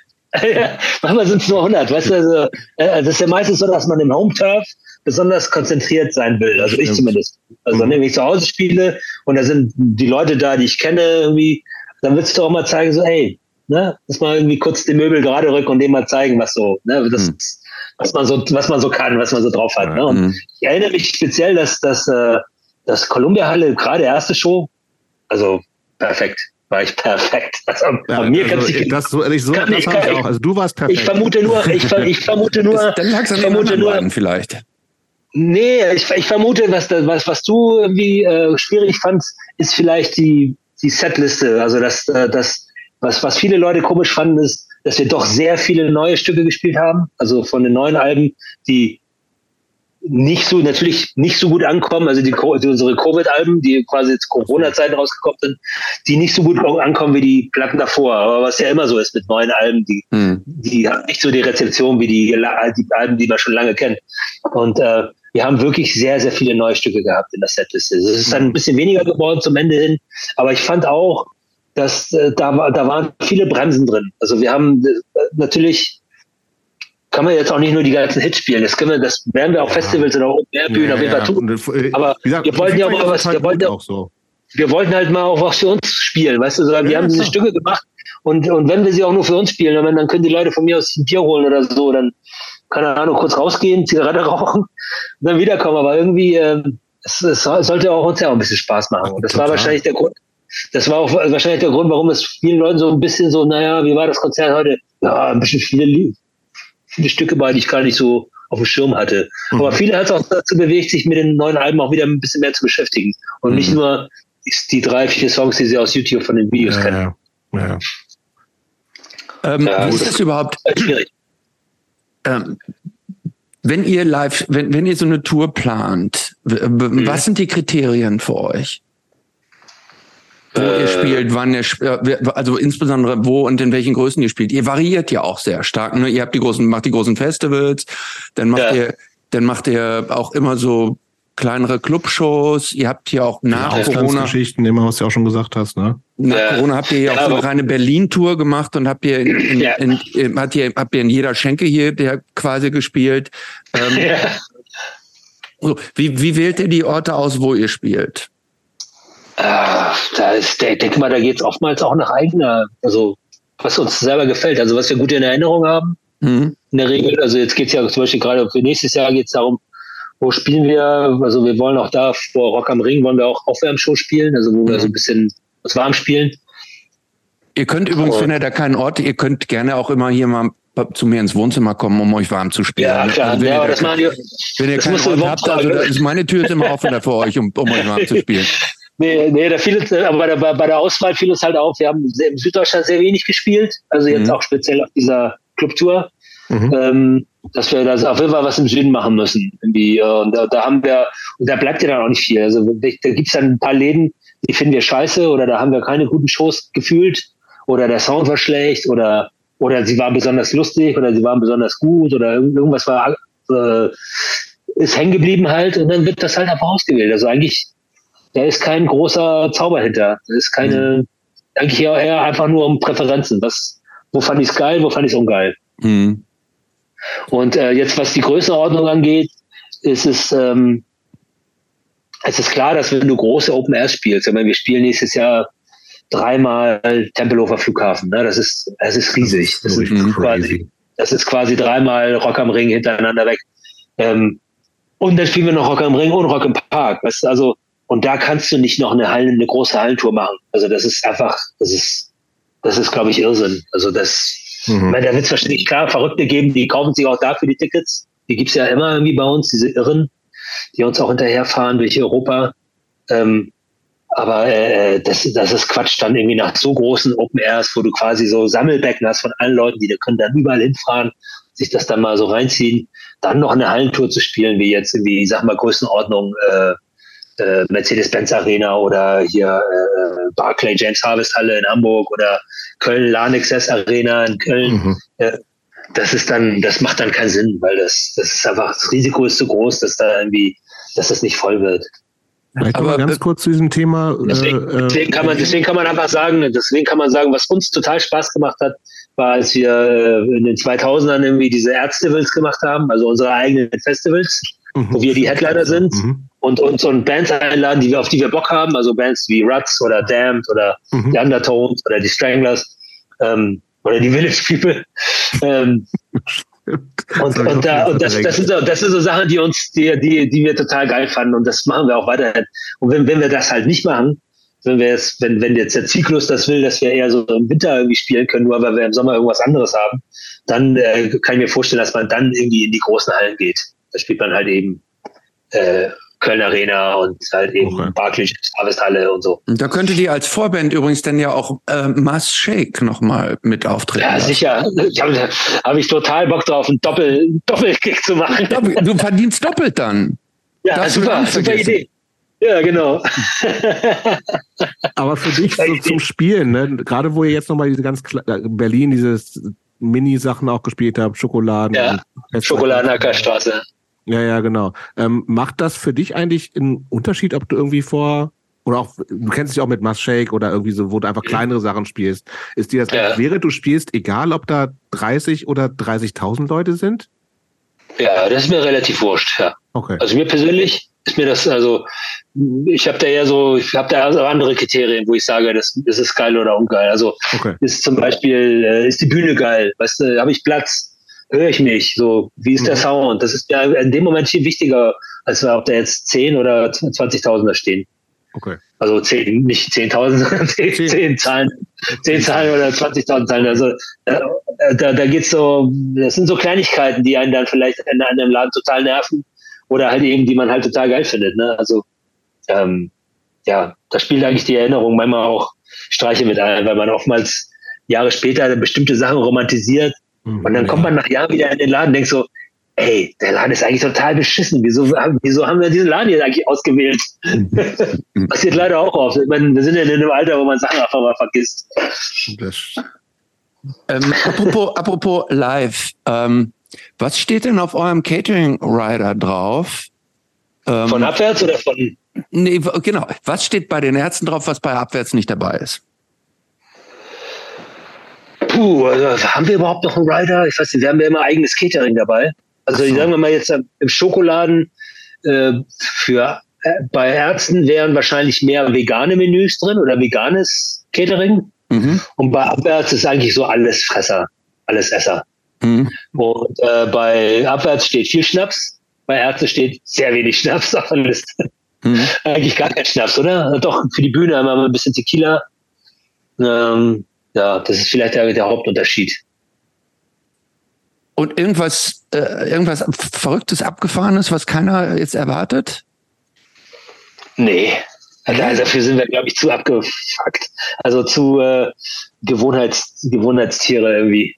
Manchmal sind es nur 100. Weißt du, also, äh, das ist ja meistens so, dass man im Home-Turf besonders konzentriert sein will. Also ich zumindest. Also mhm. wenn ich zu Hause spiele und da sind die Leute da, die ich kenne, irgendwie, dann willst du auch mal zeigen, so, ey, ne, dass man irgendwie kurz die Möbel gerade rücken und dem mal zeigen, was so, ne, das, mhm. was man so, was man so kann, was man so drauf hat. Ne? Und mhm. ich erinnere mich speziell, dass, dass, äh, dass Columbia Halle gerade erste Show, also perfekt war ich perfekt. Also, ja, von mir also, kann das so ehrlich so kann, das ich, kann, ich auch. Also du warst perfekt. Ich vermute nur, ich, ich vermute nur, dann es an vermute nur vielleicht. Nee, ich, ich vermute, was, was, was du irgendwie äh, schwierig fandst, ist vielleicht die, die Setliste. Also das, äh, das, was, was viele Leute komisch fanden, ist, dass wir doch sehr viele neue Stücke gespielt haben. Also von den neuen Alben, die nicht so, natürlich nicht so gut ankommen, also die, die unsere Covid-Alben, die quasi zu Corona-Zeiten rausgekommen sind, die nicht so gut ankommen wie die Platten davor. Aber was ja immer so ist mit neuen Alben, die, hm. die haben nicht so die Rezeption wie die, die Alben, die man schon lange kennt. Und äh, wir haben wirklich sehr, sehr viele neue Stücke gehabt in der Setliste. Es ist dann ein bisschen weniger geworden zum Ende hin, aber ich fand auch, dass äh, da, da waren viele Bremsen drin. Also wir haben äh, natürlich kann man jetzt auch nicht nur die ganzen Hits spielen. Das können wir, das werden wir auf Festivals oder auf Bühnen ja, auf jeden Fall tun. Äh, Aber gesagt, wir wollten ja auch mal was, wir wollten, auch so. wir wollten halt mal auch was für uns spielen, weißt du, wir ja, haben diese Stücke gemacht und, und wenn wir sie auch nur für uns spielen, dann, dann können die Leute von mir aus ein Bier holen oder so, dann, keine Ahnung, kurz rausgehen, Zigarette rauchen und dann wiederkommen. Aber irgendwie, äh, es, es sollte auch uns ja auch ein bisschen Spaß machen. Und das Total. war wahrscheinlich der Grund, das war auch wahrscheinlich der Grund, warum es vielen Leuten so ein bisschen so, naja, wie war das Konzert heute? Ja, ein bisschen viele, viele Stücke bei, die ich gar nicht so auf dem Schirm hatte. Mhm. Aber viele hat es auch dazu bewegt, sich mit den neuen Alben auch wieder ein bisschen mehr zu beschäftigen. Und mhm. nicht nur die, drei, vier Songs, die sie aus YouTube von den Videos ja, kennen. Ja, ja. Ähm, ja, wie ist das überhaupt? Schwierig. Ähm, wenn ihr live, wenn, wenn ihr so eine Tour plant, mhm. was sind die Kriterien für euch? Wo äh, ihr spielt, wann ihr spielt, also insbesondere wo und in welchen Größen ihr spielt. Ihr variiert ja auch sehr stark. Ne? Ihr habt die großen, macht die großen Festivals, dann macht ja. ihr, dann macht ihr auch immer so kleinere Clubshows. Ihr habt hier auch nach ja, Corona Geschichten immer, was du auch schon gesagt hast, ne? Nach ja. Corona habt ihr ja auch so eine reine Berlin-Tour gemacht und habt ihr in, in, ja. in, in, habt ihr, habt ihr in jeder Schenke hier der quasi gespielt. Ähm, ja. so, wie, wie wählt ihr die Orte aus, wo ihr spielt? Äh, da ist, ich denke mal, da geht es oftmals auch nach eigener, also was uns selber gefällt, also was wir gut in Erinnerung haben. Mhm. In der Regel, also jetzt geht es ja zum Beispiel gerade für nächstes Jahr geht es darum, wo spielen wir, also wir wollen auch da vor Rock am Ring, wollen wir auch Aufwärmshow spielen, also wo mhm. wir so ein bisschen was warm spielen. Ihr könnt übrigens, wenn ihr da keinen Ort, ihr könnt gerne auch immer hier mal zu mir ins Wohnzimmer kommen, um euch warm zu spielen. Ja, klar. Also, wenn, ja, ihr, das da, wenn ihr keinen Ort habt, also da ist meine Tür ist immer offen für euch, um, um euch warm zu spielen. Nee, nee, da fiel es, aber bei der, bei der Auswahl fiel es halt auf, wir haben im Süddeutschland sehr wenig gespielt, also jetzt mhm. auch speziell auf dieser Clubtour, mhm. ähm, dass wir das auf jeden Fall was im Süden machen müssen. Irgendwie. Und da, da haben wir, und da bleibt ja dann auch nicht viel. Also da gibt's dann ein paar Läden, die finden wir scheiße oder da haben wir keine guten Shows gefühlt oder der Sound war schlecht oder oder sie war besonders lustig oder sie waren besonders gut oder irgendwas war äh, ist hängen geblieben halt und dann wird das halt einfach ausgewählt. Also eigentlich, da ist kein großer Zauber hinter. Da ist keine, mhm. eigentlich eher, eher einfach nur um Präferenzen. Was, wo fand ich es geil, wo fand ich es ungeil. Mhm. Und äh, jetzt, was die Größenordnung angeht, ist es, ähm, es ist klar, dass wenn du große Open Air spielst, ich meine, wir spielen nächstes Jahr dreimal Tempelhofer Flughafen, ne? das ist, das ist riesig. Das ist, quasi, das ist quasi dreimal Rock am Ring hintereinander weg. Ähm, und dann spielen wir noch Rock am Ring und Rock im Park. Du, also, und da kannst du nicht noch eine, Hallen, eine große Hallentour machen. Also das ist einfach, das ist, das ist, glaube ich, Irrsinn. Also das, mhm. meine, da wird es wahrscheinlich klar Verrückte geben, die kaufen sich auch dafür die Tickets. Die gibt's ja immer irgendwie bei uns, diese Irren, die uns auch hinterherfahren durch Europa. Ähm, aber äh, das, das ist Quatsch, dann irgendwie nach so großen Open Airs, wo du quasi so Sammelbecken hast von allen Leuten, die da können dann überall hinfahren, sich das dann mal so reinziehen, dann noch eine Hallentour zu spielen, wie jetzt irgendwie, ich sag mal, Größenordnung äh, äh, Mercedes-Benz Arena oder hier äh, Barclay James Harvest Halle in Hamburg oder Köln Lanexess Arena in Köln. Mhm. Äh, das ist dann, das macht dann keinen Sinn, weil das, das ist einfach, das Risiko ist zu groß, dass da irgendwie, dass das nicht voll wird. Vielleicht aber ganz kurz zu diesem Thema. Deswegen, äh, deswegen, kann man, deswegen kann man einfach sagen, deswegen kann man sagen, was uns total Spaß gemacht hat, war, als wir äh, in den 2000ern irgendwie diese Ärztevils gemacht haben, also unsere eigenen Festivals, mhm. wo wir die Headliner sind mhm. und uns und Bands einladen, die wir, auf die wir Bock haben, also Bands wie Ruts oder Damned oder mhm. die Undertones oder die Stranglers ähm, oder die Village People. ähm, und, und, da, und das, das, sind so, das sind so Sachen, die uns, die, die, die wir total geil fanden und das machen wir auch weiterhin. Und wenn, wenn wir das halt nicht machen, wenn wir jetzt, wenn, wenn jetzt der Zyklus das will, dass wir eher so im Winter irgendwie spielen können, nur weil wir im Sommer irgendwas anderes haben, dann äh, kann ich mir vorstellen, dass man dann irgendwie in die großen Hallen geht. Da spielt man halt eben äh, Köln Arena und halt eben okay. Barclays Harvesthalle und so. Da könnte die als Vorband übrigens dann ja auch äh, Mass Shake nochmal mit auftreten. Ja, sicher. Ich habe hab ich total Bock drauf, einen Doppel, Doppelkick zu machen. Du verdienst doppelt dann. Ja, das super, super Idee. Ja, genau. Aber für dich so zum Spielen, ne? gerade wo ihr jetzt nochmal diese ganz äh, Berlin, dieses Mini-Sachen auch gespielt habt, Schokoladen. Ja, Schokoladenackerstraße. Ja, ja, genau. Ähm, macht das für dich eigentlich einen Unterschied, ob du irgendwie vor oder auch, du kennst dich auch mit Mass Shake oder irgendwie so, wo du einfach kleinere Sachen spielst. Ist dir das, ja. während du spielst, egal ob da 30 oder 30.000 Leute sind? Ja, das ist mir relativ wurscht, ja. Okay. Also mir persönlich ist mir das, also ich habe da ja so, ich habe da also andere Kriterien, wo ich sage, das, das ist geil oder ungeil. Also okay. ist zum Beispiel, äh, ist die Bühne geil, weißt du, habe ich Platz, höre ich mich, so, wie ist mhm. der Sound? Das ist ja in dem Moment viel wichtiger, als ob da jetzt 10 oder 20.000 da stehen. Okay. Also 10, nicht 10.000, sondern 10, 10 Zahlen, 10 Zahlen oder 20.000 Zahlen. Also äh, da, da geht's so, das sind so Kleinigkeiten, die einen dann vielleicht in einem Laden total nerven oder halt eben, die man halt total geil findet. Ne? Also ähm, ja, da spielt eigentlich die Erinnerung manchmal auch Streiche mit ein, weil man oftmals Jahre später bestimmte Sachen romantisiert mhm, und dann kommt man nach Jahren wieder in den Laden und denkt so, ey, der Laden ist eigentlich total beschissen. Wieso, wieso haben wir diesen Laden hier eigentlich ausgewählt? Mhm. Passiert leider auch oft. Ich meine, wir sind ja in einem Alter, wo man Sachen einfach mal vergisst. Ähm, apropos, apropos live, ähm, was steht denn auf eurem Catering Rider drauf? Ähm, von abwärts oder von? Nee, genau. Was steht bei den Ärzten drauf, was bei abwärts nicht dabei ist? Puh, also haben wir überhaupt noch einen Rider? Ich weiß nicht, wir haben ja immer eigenes Catering dabei. Also so. sagen wir mal jetzt äh, im Schokoladen äh, für äh, bei Ärzten wären wahrscheinlich mehr vegane Menüs drin oder veganes Catering. Mhm. Und bei Abwärts ist eigentlich so alles Fresser, alles Esser. Mhm. Und äh, bei Abwärts steht viel Schnaps, bei Ärzte steht sehr wenig Schnaps auf der Liste. Mhm. Eigentlich gar kein Schnaps, oder? Doch, für die Bühne haben wir ein bisschen Tequila. Ähm, ja, das ist vielleicht der, der Hauptunterschied. Und irgendwas, äh, irgendwas Verrücktes, Abgefahrenes, was keiner jetzt erwartet? Nee. Also dafür sind wir, glaube ich, zu abgefuckt. Also zu äh, Gewohnheits, Gewohnheitstiere irgendwie.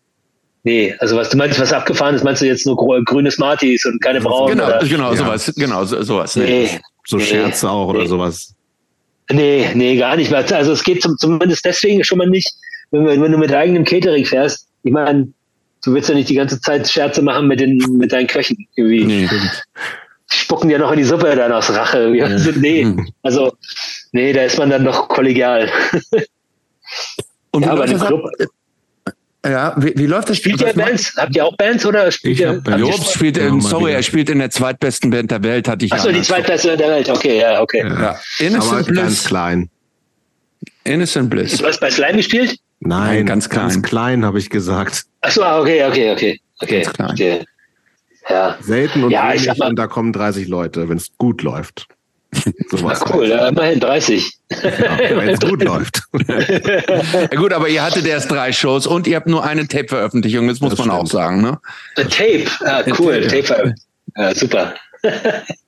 Nee, also was du meinst, was abgefahren ist, meinst du jetzt nur grüne Smarties und keine braunen? Genau, genau, ja. sowas, genau, so, sowas. Nee, so nee, Scherze auch nee. oder sowas. Nee, nee, gar nicht. Also es geht zum, zumindest deswegen schon mal nicht, wenn, wenn du mit eigenem Catering fährst, ich meine, du willst ja nicht die ganze Zeit Scherze machen mit den, mit deinen Köchen irgendwie. Nee. Spucken ja noch in die Suppe dann aus Rache. Ja. Also, nee, hm. also, nee, da ist man dann doch kollegial. Und ja, aber im Club, ja, wie, wie läuft das? Spielt ihr Bands? Habt ihr auch Bands oder spielt ihr? Job spielt in, sorry, er spielt in der zweitbesten Band der Welt, hatte ich. Achso, die zweitbeste Band der Welt, okay, ja, okay. Ja. Innocent Aber Bliss. ganz klein. Innocent Bliss. Du hast bei Slime gespielt? Nein, Nein ganz klein. Ganz klein, habe ich gesagt. Achso, okay, okay, okay. Okay, ganz klein. okay. Ja. Selten und ja, wenig und da kommen 30 Leute, wenn es gut läuft. So Na cool, ja, immerhin 30. Ja, wenn es gut läuft. ja, gut, aber ihr hattet erst drei Shows und ihr habt nur eine Tape-Veröffentlichung, das muss das man stimmt. auch sagen. Ne? The Tape, ah, cool, Tape, Tape ja, super.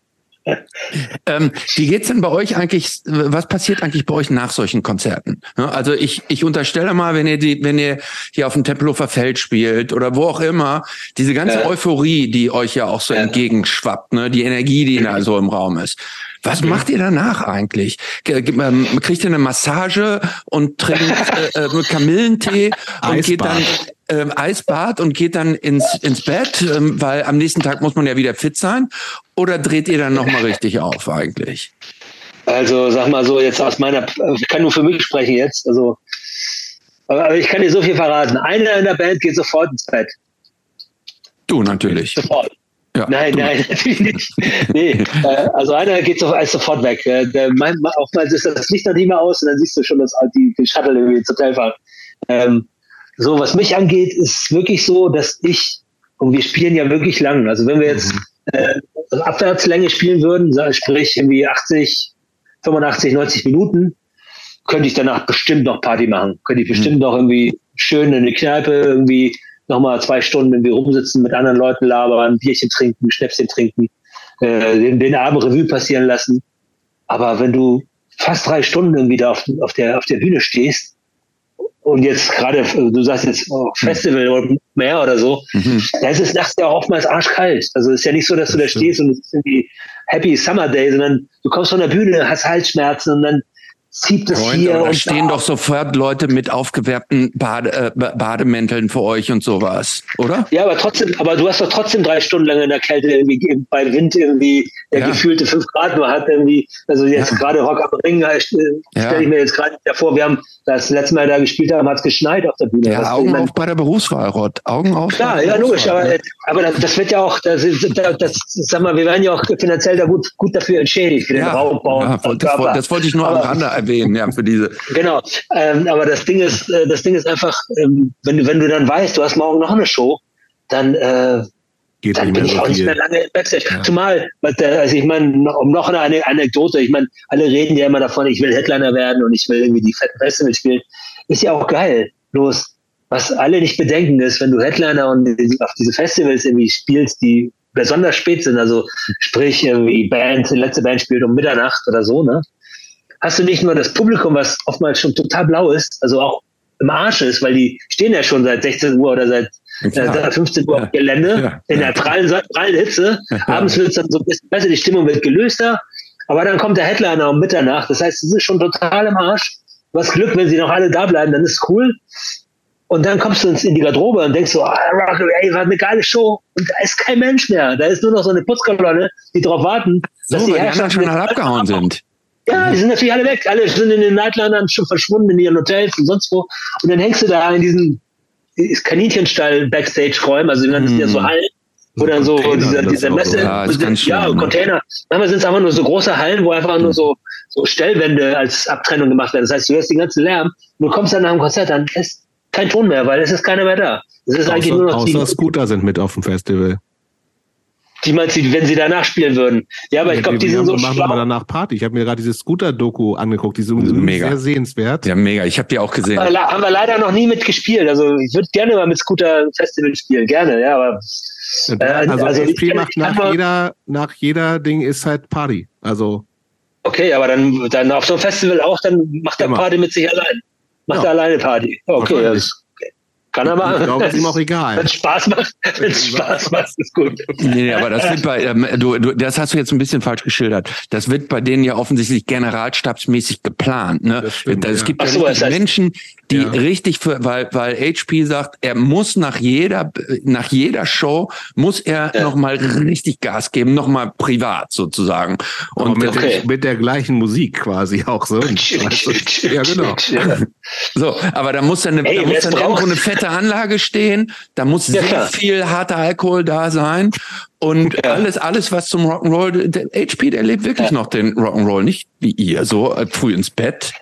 ähm, wie geht's denn bei euch eigentlich? Was passiert eigentlich bei euch nach solchen Konzerten? Also ich, ich unterstelle mal, wenn ihr die, wenn ihr hier auf dem Tempelhofer Feld spielt oder wo auch immer, diese ganze ja. Euphorie, die euch ja auch so ja. entgegenschwappt, ne, die Energie, die da so im Raum ist. Was macht ihr danach eigentlich? Ähm, kriegt ihr eine Massage und trinkt äh, äh, Kamillentee und geht dann äh, Eisbad und geht dann ins, ins Bett, ähm, weil am nächsten Tag muss man ja wieder fit sein? Oder dreht ihr dann nochmal richtig auf eigentlich? Also sag mal so, jetzt aus meiner, ich kann nur für mich sprechen jetzt, also aber ich kann dir so viel verraten. Einer in der Band geht sofort ins Bett. Du natürlich. Sofort. Ja, nein, du. nein, natürlich nicht. Nee, äh, also einer geht so, sofort weg. Äh, oftmals ist das Licht noch nicht mehr aus und dann siehst du schon, dass die, die Shuttle irgendwie ins Hotel fahren. Ähm, so, was mich angeht, ist wirklich so, dass ich, und wir spielen ja wirklich lang, also wenn wir jetzt mhm. äh, Abwärtslänge spielen würden, sprich irgendwie 80, 85, 90 Minuten, könnte ich danach bestimmt noch Party machen. Könnte ich bestimmt mhm. noch irgendwie schön in eine Kneipe irgendwie nochmal zwei Stunden irgendwie rumsitzen, mit anderen Leuten labern, ein Bierchen trinken, Schnäpschen trinken, äh, den, den Abend Revue passieren lassen. Aber wenn du fast drei Stunden irgendwie da auf, auf, der, auf der Bühne stehst und jetzt gerade, du sagst jetzt oh, Festival oder mehr oder so, mhm. da ist es nachts ja auch oftmals arschkalt. Also es ist ja nicht so, dass du da stehst und es ist irgendwie Happy Summer Day, sondern du kommst von der Bühne, hast Halsschmerzen und dann zieht es Freund, hier. Da stehen doch sofort Leute mit aufgewärmten Bade, äh, Bademänteln für euch und sowas, oder? Ja, aber trotzdem, aber du hast doch trotzdem drei Stunden lang in der Kälte irgendwie bei Wind irgendwie, der ja. gefühlte fünf Grad nur hat irgendwie. Also jetzt ja. gerade Rock am Ring, äh, stelle ja. ich mir jetzt gerade vor, wir haben das letzte Mal da gespielt haben, hat es geschneit auf der Bühne. Ja, Augen auf bei der Berufswahl, Rod. Augen auf. Klar, ja, logisch, aber, aber das, wird ja auch, das, das, das, sag mal, wir werden ja auch finanziell da gut, gut dafür entschädigt, für den Raubbau. Ja, das, das, wollte ich nur am Rande erwähnen, ja, für diese. Genau. Ähm, aber das Ding ist, äh, das Ding ist einfach, ähm, wenn du, wenn du dann weißt, du hast morgen noch eine Show, dann, äh, Geht dann bin ich so auch nicht mehr lange im Backstage. Ja. Zumal, also ich meine, um noch eine Anekdote, ich meine, alle reden ja immer davon, ich will Headliner werden und ich will irgendwie die fetten Festival spielen. Ist ja auch geil. Bloß, was alle nicht bedenken ist, wenn du Headliner und auf diese Festivals irgendwie spielst, die besonders spät sind, also sprich irgendwie Band, die letzte Band spielt um Mitternacht oder so, ne? Hast du nicht nur das Publikum, was oftmals schon total blau ist, also auch im Arsch ist, weil die stehen ja schon seit 16 Uhr oder seit ja. 15 Uhr ja. Gelände, ja. in der prallen, prallen Hitze. Abends wird es dann so ein bisschen besser, die Stimmung wird gelöster. Aber dann kommt der Headliner um Mitternacht. Das heißt, es ist schon total im Arsch. Was Glück, wenn sie noch alle da bleiben, dann ist cool. Und dann kommst du in die Garderobe und denkst so, ah, Rock, ey, war eine geile Show. Und da ist kein Mensch mehr. Da ist nur noch so eine Putzkolonne, die darauf warten, dass so, die Herrscher schon alle abgehauen sind. Ja, die sind natürlich alle weg. Alle sind in den Nightlinern schon verschwunden in ihren Hotels und sonst wo. Und dann hängst du da in diesen Kaninchenstall Backstage-Räumen, also das sind ja so mhm. Hallen, wo dann so dieser, dieser Messe, ja, ja Container. Manchmal sind es einfach nur so große Hallen, wo einfach nur so, so Stellwände als Abtrennung gemacht werden. Das heißt, du hörst den ganzen Lärm und du kommst dann nach dem Konzert, dann ist kein Ton mehr, weil es ist keiner mehr da. Es ist außer, eigentlich nur noch außer Scooter sind mit auf dem Festival. Die meinst du, wenn sie danach spielen würden? Ja, aber ja, ich glaube, die, sind so machen schlau. danach Party. Ich habe mir gerade dieses Scooter-Doku angeguckt, die sind mega. sehr sehenswert. Ja, mega. Ich habe die auch gesehen. Haben wir, haben wir, leider noch nie mitgespielt. Also ich würde gerne mal mit Scooter-Festival spielen, gerne, ja, aber äh, also, also FP macht nach jeder, nach jeder Ding ist halt Party. Also. Okay, aber dann, dann auf so einem Festival auch, dann macht er Party mit sich allein. Macht ja. er alleine Party. Okay, das kann er machen. Ich glaube, ist ihm auch egal. Wenn es Spaß macht, wenn es Spaß macht, ist gut. Nee, aber das wird bei, ähm, du, du, das hast du jetzt ein bisschen falsch geschildert. Das wird bei denen ja offensichtlich generalstabsmäßig geplant. Ne? Stimmt, es gibt ja, ja so, das heißt, Menschen, die Ja. richtig für, weil, weil HP sagt, er muss nach jeder, nach jeder Show muss er Ja. noch mal richtig Gas geben, noch mal privat sozusagen. Aber Und mit, okay. der, mit der gleichen Musik quasi auch so. Ja, genau. So, aber da muss dann, eine, Ey, da muss dann irgendwo eine fette Anlage stehen, da muss Ja, sehr klar. viel harter Alkohol da sein und Ja. alles, alles, was zum Rock'n'Roll, der HP, der lebt wirklich Ja. noch den Rock'n'Roll, nicht wie ihr, so äh, früh ins Bett.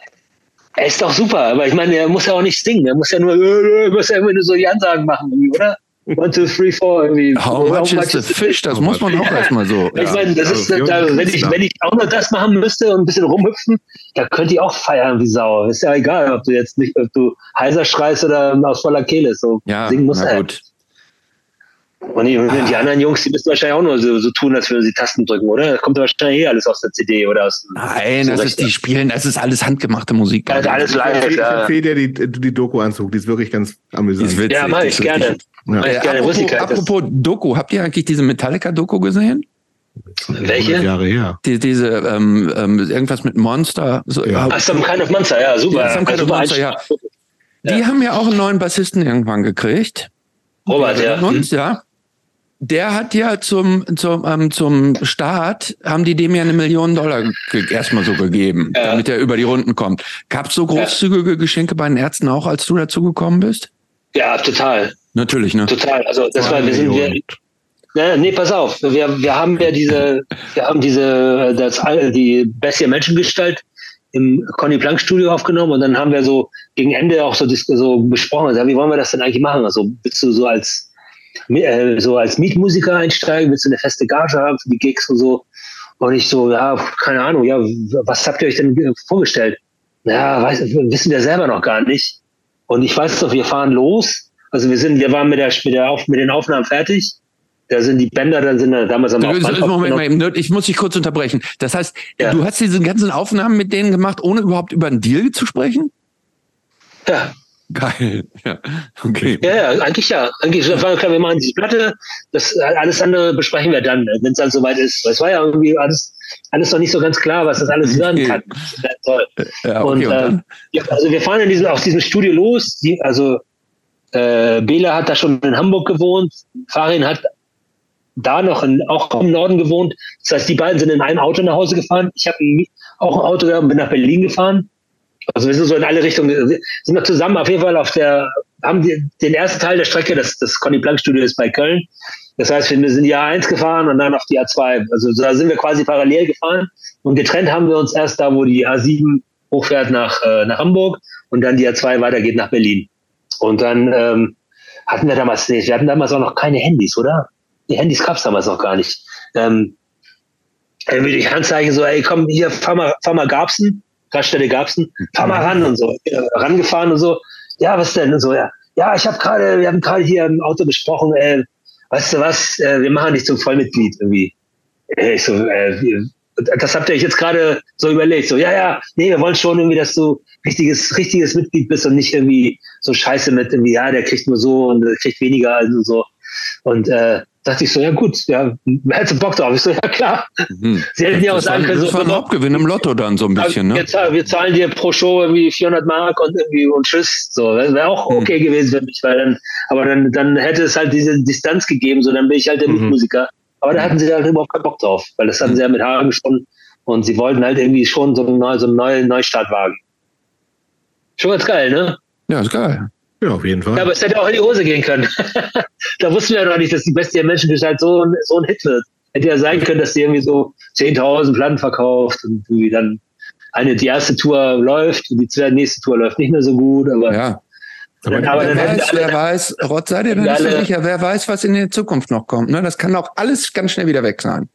Er ist doch super, aber ich meine, er muss ja auch nicht singen. Er muss ja nur, äh, äh, muss ja immer nur so die Ansagen machen, oder? One, two, three, four, irgendwie. How much is the fish? Das muss man auch erstmal so. Ich meine, das ist, also, da, wenn, ich, wenn ich auch noch das machen müsste und ein bisschen rumhüpfen, da könnt ihr auch feiern wie Sau. Ist ja egal, ob du jetzt nicht, ob du heiser schreist oder aus voller Kehle. So Ja, singen muss na er. gut. Und die, und die anderen Jungs, die müssen wahrscheinlich auch nur so, so tun, als würden sie Tasten drücken, oder? Das kommt wahrscheinlich eh alles aus der CD oder aus dem Nein, das ist die Spielen, das ist alles handgemachte Musik. Also alles live. ich Ja, empfehle dir die, die Doku anzugucken, die ist wirklich ganz amüsant. Witzig, ja mach ich gerne. Ja. Mach ich Äh, gerne. apropos, apropos Doku, habt ihr eigentlich diese Metallica-Doku gesehen? Welche? 100 Jahre her. Die, diese, ähm, ähm, irgendwas mit Monster. So, Ja. Ach, Some Kind of Monster, ja, super. Ja, Some Kind of Monster, ja. Die haben ja auch einen neuen Bassisten irgendwann gekriegt. Robert, ja. uns, ja. Der hat ja zum, zum, ähm, zum Start, haben die dem ja eine Million Dollar erstmal so gegeben, Ja. damit er über die Runden kommt. Gab's so großzügige Geschenke bei den Ärzten auch, als du dazugekommen bist? Ja, total. Natürlich, ne? Total. Also das war, wir sind wir, Millionen. Nee, nee, pass auf. Wir, wir haben ja diese, wir haben diese, das, die Bessie Menschengestalt im Conny Planck Studio aufgenommen und dann haben wir so gegen Ende auch so, so besprochen, also, wie wollen wir das denn eigentlich machen? Also willst du so als, äh, so als Mietmusiker einsteigen? Willst du eine feste Gage haben für die Gigs und so? Und ich so, ja, keine Ahnung, ja, was habt ihr euch denn vorgestellt? Ja, weiß, wissen wir selber noch gar nicht. Und ich weiß doch, wir fahren los. Also wir sind, wir waren mit der, mit der Auf, mit den Aufnahmen fertig. Da sind die Bänder, dann sind wir damals am Moment ne, ich muss dich kurz unterbrechen. Das heißt, Ja. du hast diese ganzen Aufnahmen mit denen gemacht, ohne überhaupt über einen Deal zu sprechen? Ja, Geil. Ja, okay. ja, ja, eigentlich ja. Eigentlich war klar, wir machen diese Platte. Das alles andere besprechen wir dann, wenn es dann soweit ist. Es war ja irgendwie alles, alles noch nicht so ganz klar, was das alles werden kann. Toll. Ja, Und, okay, und äh, dann? ja, also wir fahren in diesem, aus diesem Studio los. Die, also äh, Bela hat da schon in Hamburg gewohnt. Farin hat da noch in, auch im Norden gewohnt. Das heißt, die beiden sind in einem Auto nach Hause gefahren. Ich habe auch ein Auto gehabt und bin nach Berlin gefahren. Also wir sind so in alle Richtungen, sind noch zusammen auf jeden Fall auf der, haben die, den ersten Teil der Strecke, das, das Conny Planck Studio ist bei Köln. Das heißt, wir sind die A1 gefahren und dann auf die A2. Also da sind wir quasi parallel gefahren und getrennt haben wir uns erst da, wo die A7 hochfährt nach, äh, nach Hamburg und dann die A2 weitergeht nach Berlin. Und dann ähm, hatten wir damals nicht, wir hatten damals auch noch keine Handys, oder? Die Handys gab's damals noch gar nicht. Ähm, irgendwie durch Handzeichen so, ey, komm, hier, fahr mal, fahr mal Garbsen, Raststelle Garbsen, fahr mal ran und so. Ja, rangefahren und so. Ja, was denn? Und so, ja. Ja, ich habe gerade, wir haben gerade hier im Auto besprochen, äh, weißt du was, äh, wir machen dich zum Vollmitglied irgendwie. Äh, ich so, äh, das habt ihr euch jetzt gerade so überlegt. So, ja, ja, nee, wir wollen schon irgendwie, dass du richtiges, richtiges Mitglied bist und nicht irgendwie so scheiße mit irgendwie, ja, der kriegt nur so und der kriegt weniger und so. Und äh, dachte ich so, ja gut, ja, wer hätte Bock drauf? Ich so, ja klar. Mhm. Sie hätten ja auch sagen können, das war ein so, Hauptgewinn im Lotto dann so ein bisschen, wir, ne? zahlen, wir zahlen dir pro Show irgendwie 400 Mark und irgendwie und tschüss. So, das wäre auch Hm. okay gewesen für mich, weil dann, aber dann, dann hätte es halt diese Distanz gegeben, so dann bin ich halt der Mhm. Mitmusiker. Aber da hatten sie halt überhaupt keinen Bock drauf, weil das hatten Hm. sie ja mit Haaren gesponnen und sie wollten halt irgendwie schon so einen, neu, so einen neuen Neustart wagen. Schon ganz geil, ne? Ja, ist geil. Ja, auf jeden Fall. Ja, aber es hätte auch in die Hose gehen können. da wussten wir ja noch nicht, dass die Bestie der Menschengestalt so, ein- so ein Hit wird. Hätte ja sein können, dass die irgendwie so 10.000 Platten verkauft und irgendwie dann eine, die erste Tour läuft und die zweite, nächste Tour läuft nicht mehr so gut, aber, Ja. aber aber wer dann weiß, alle, wer weiß, Rott, sei dir nicht so sicher, wer weiß, was in der Zukunft noch kommt. Ne? Das kann auch alles ganz schnell wieder weg sein.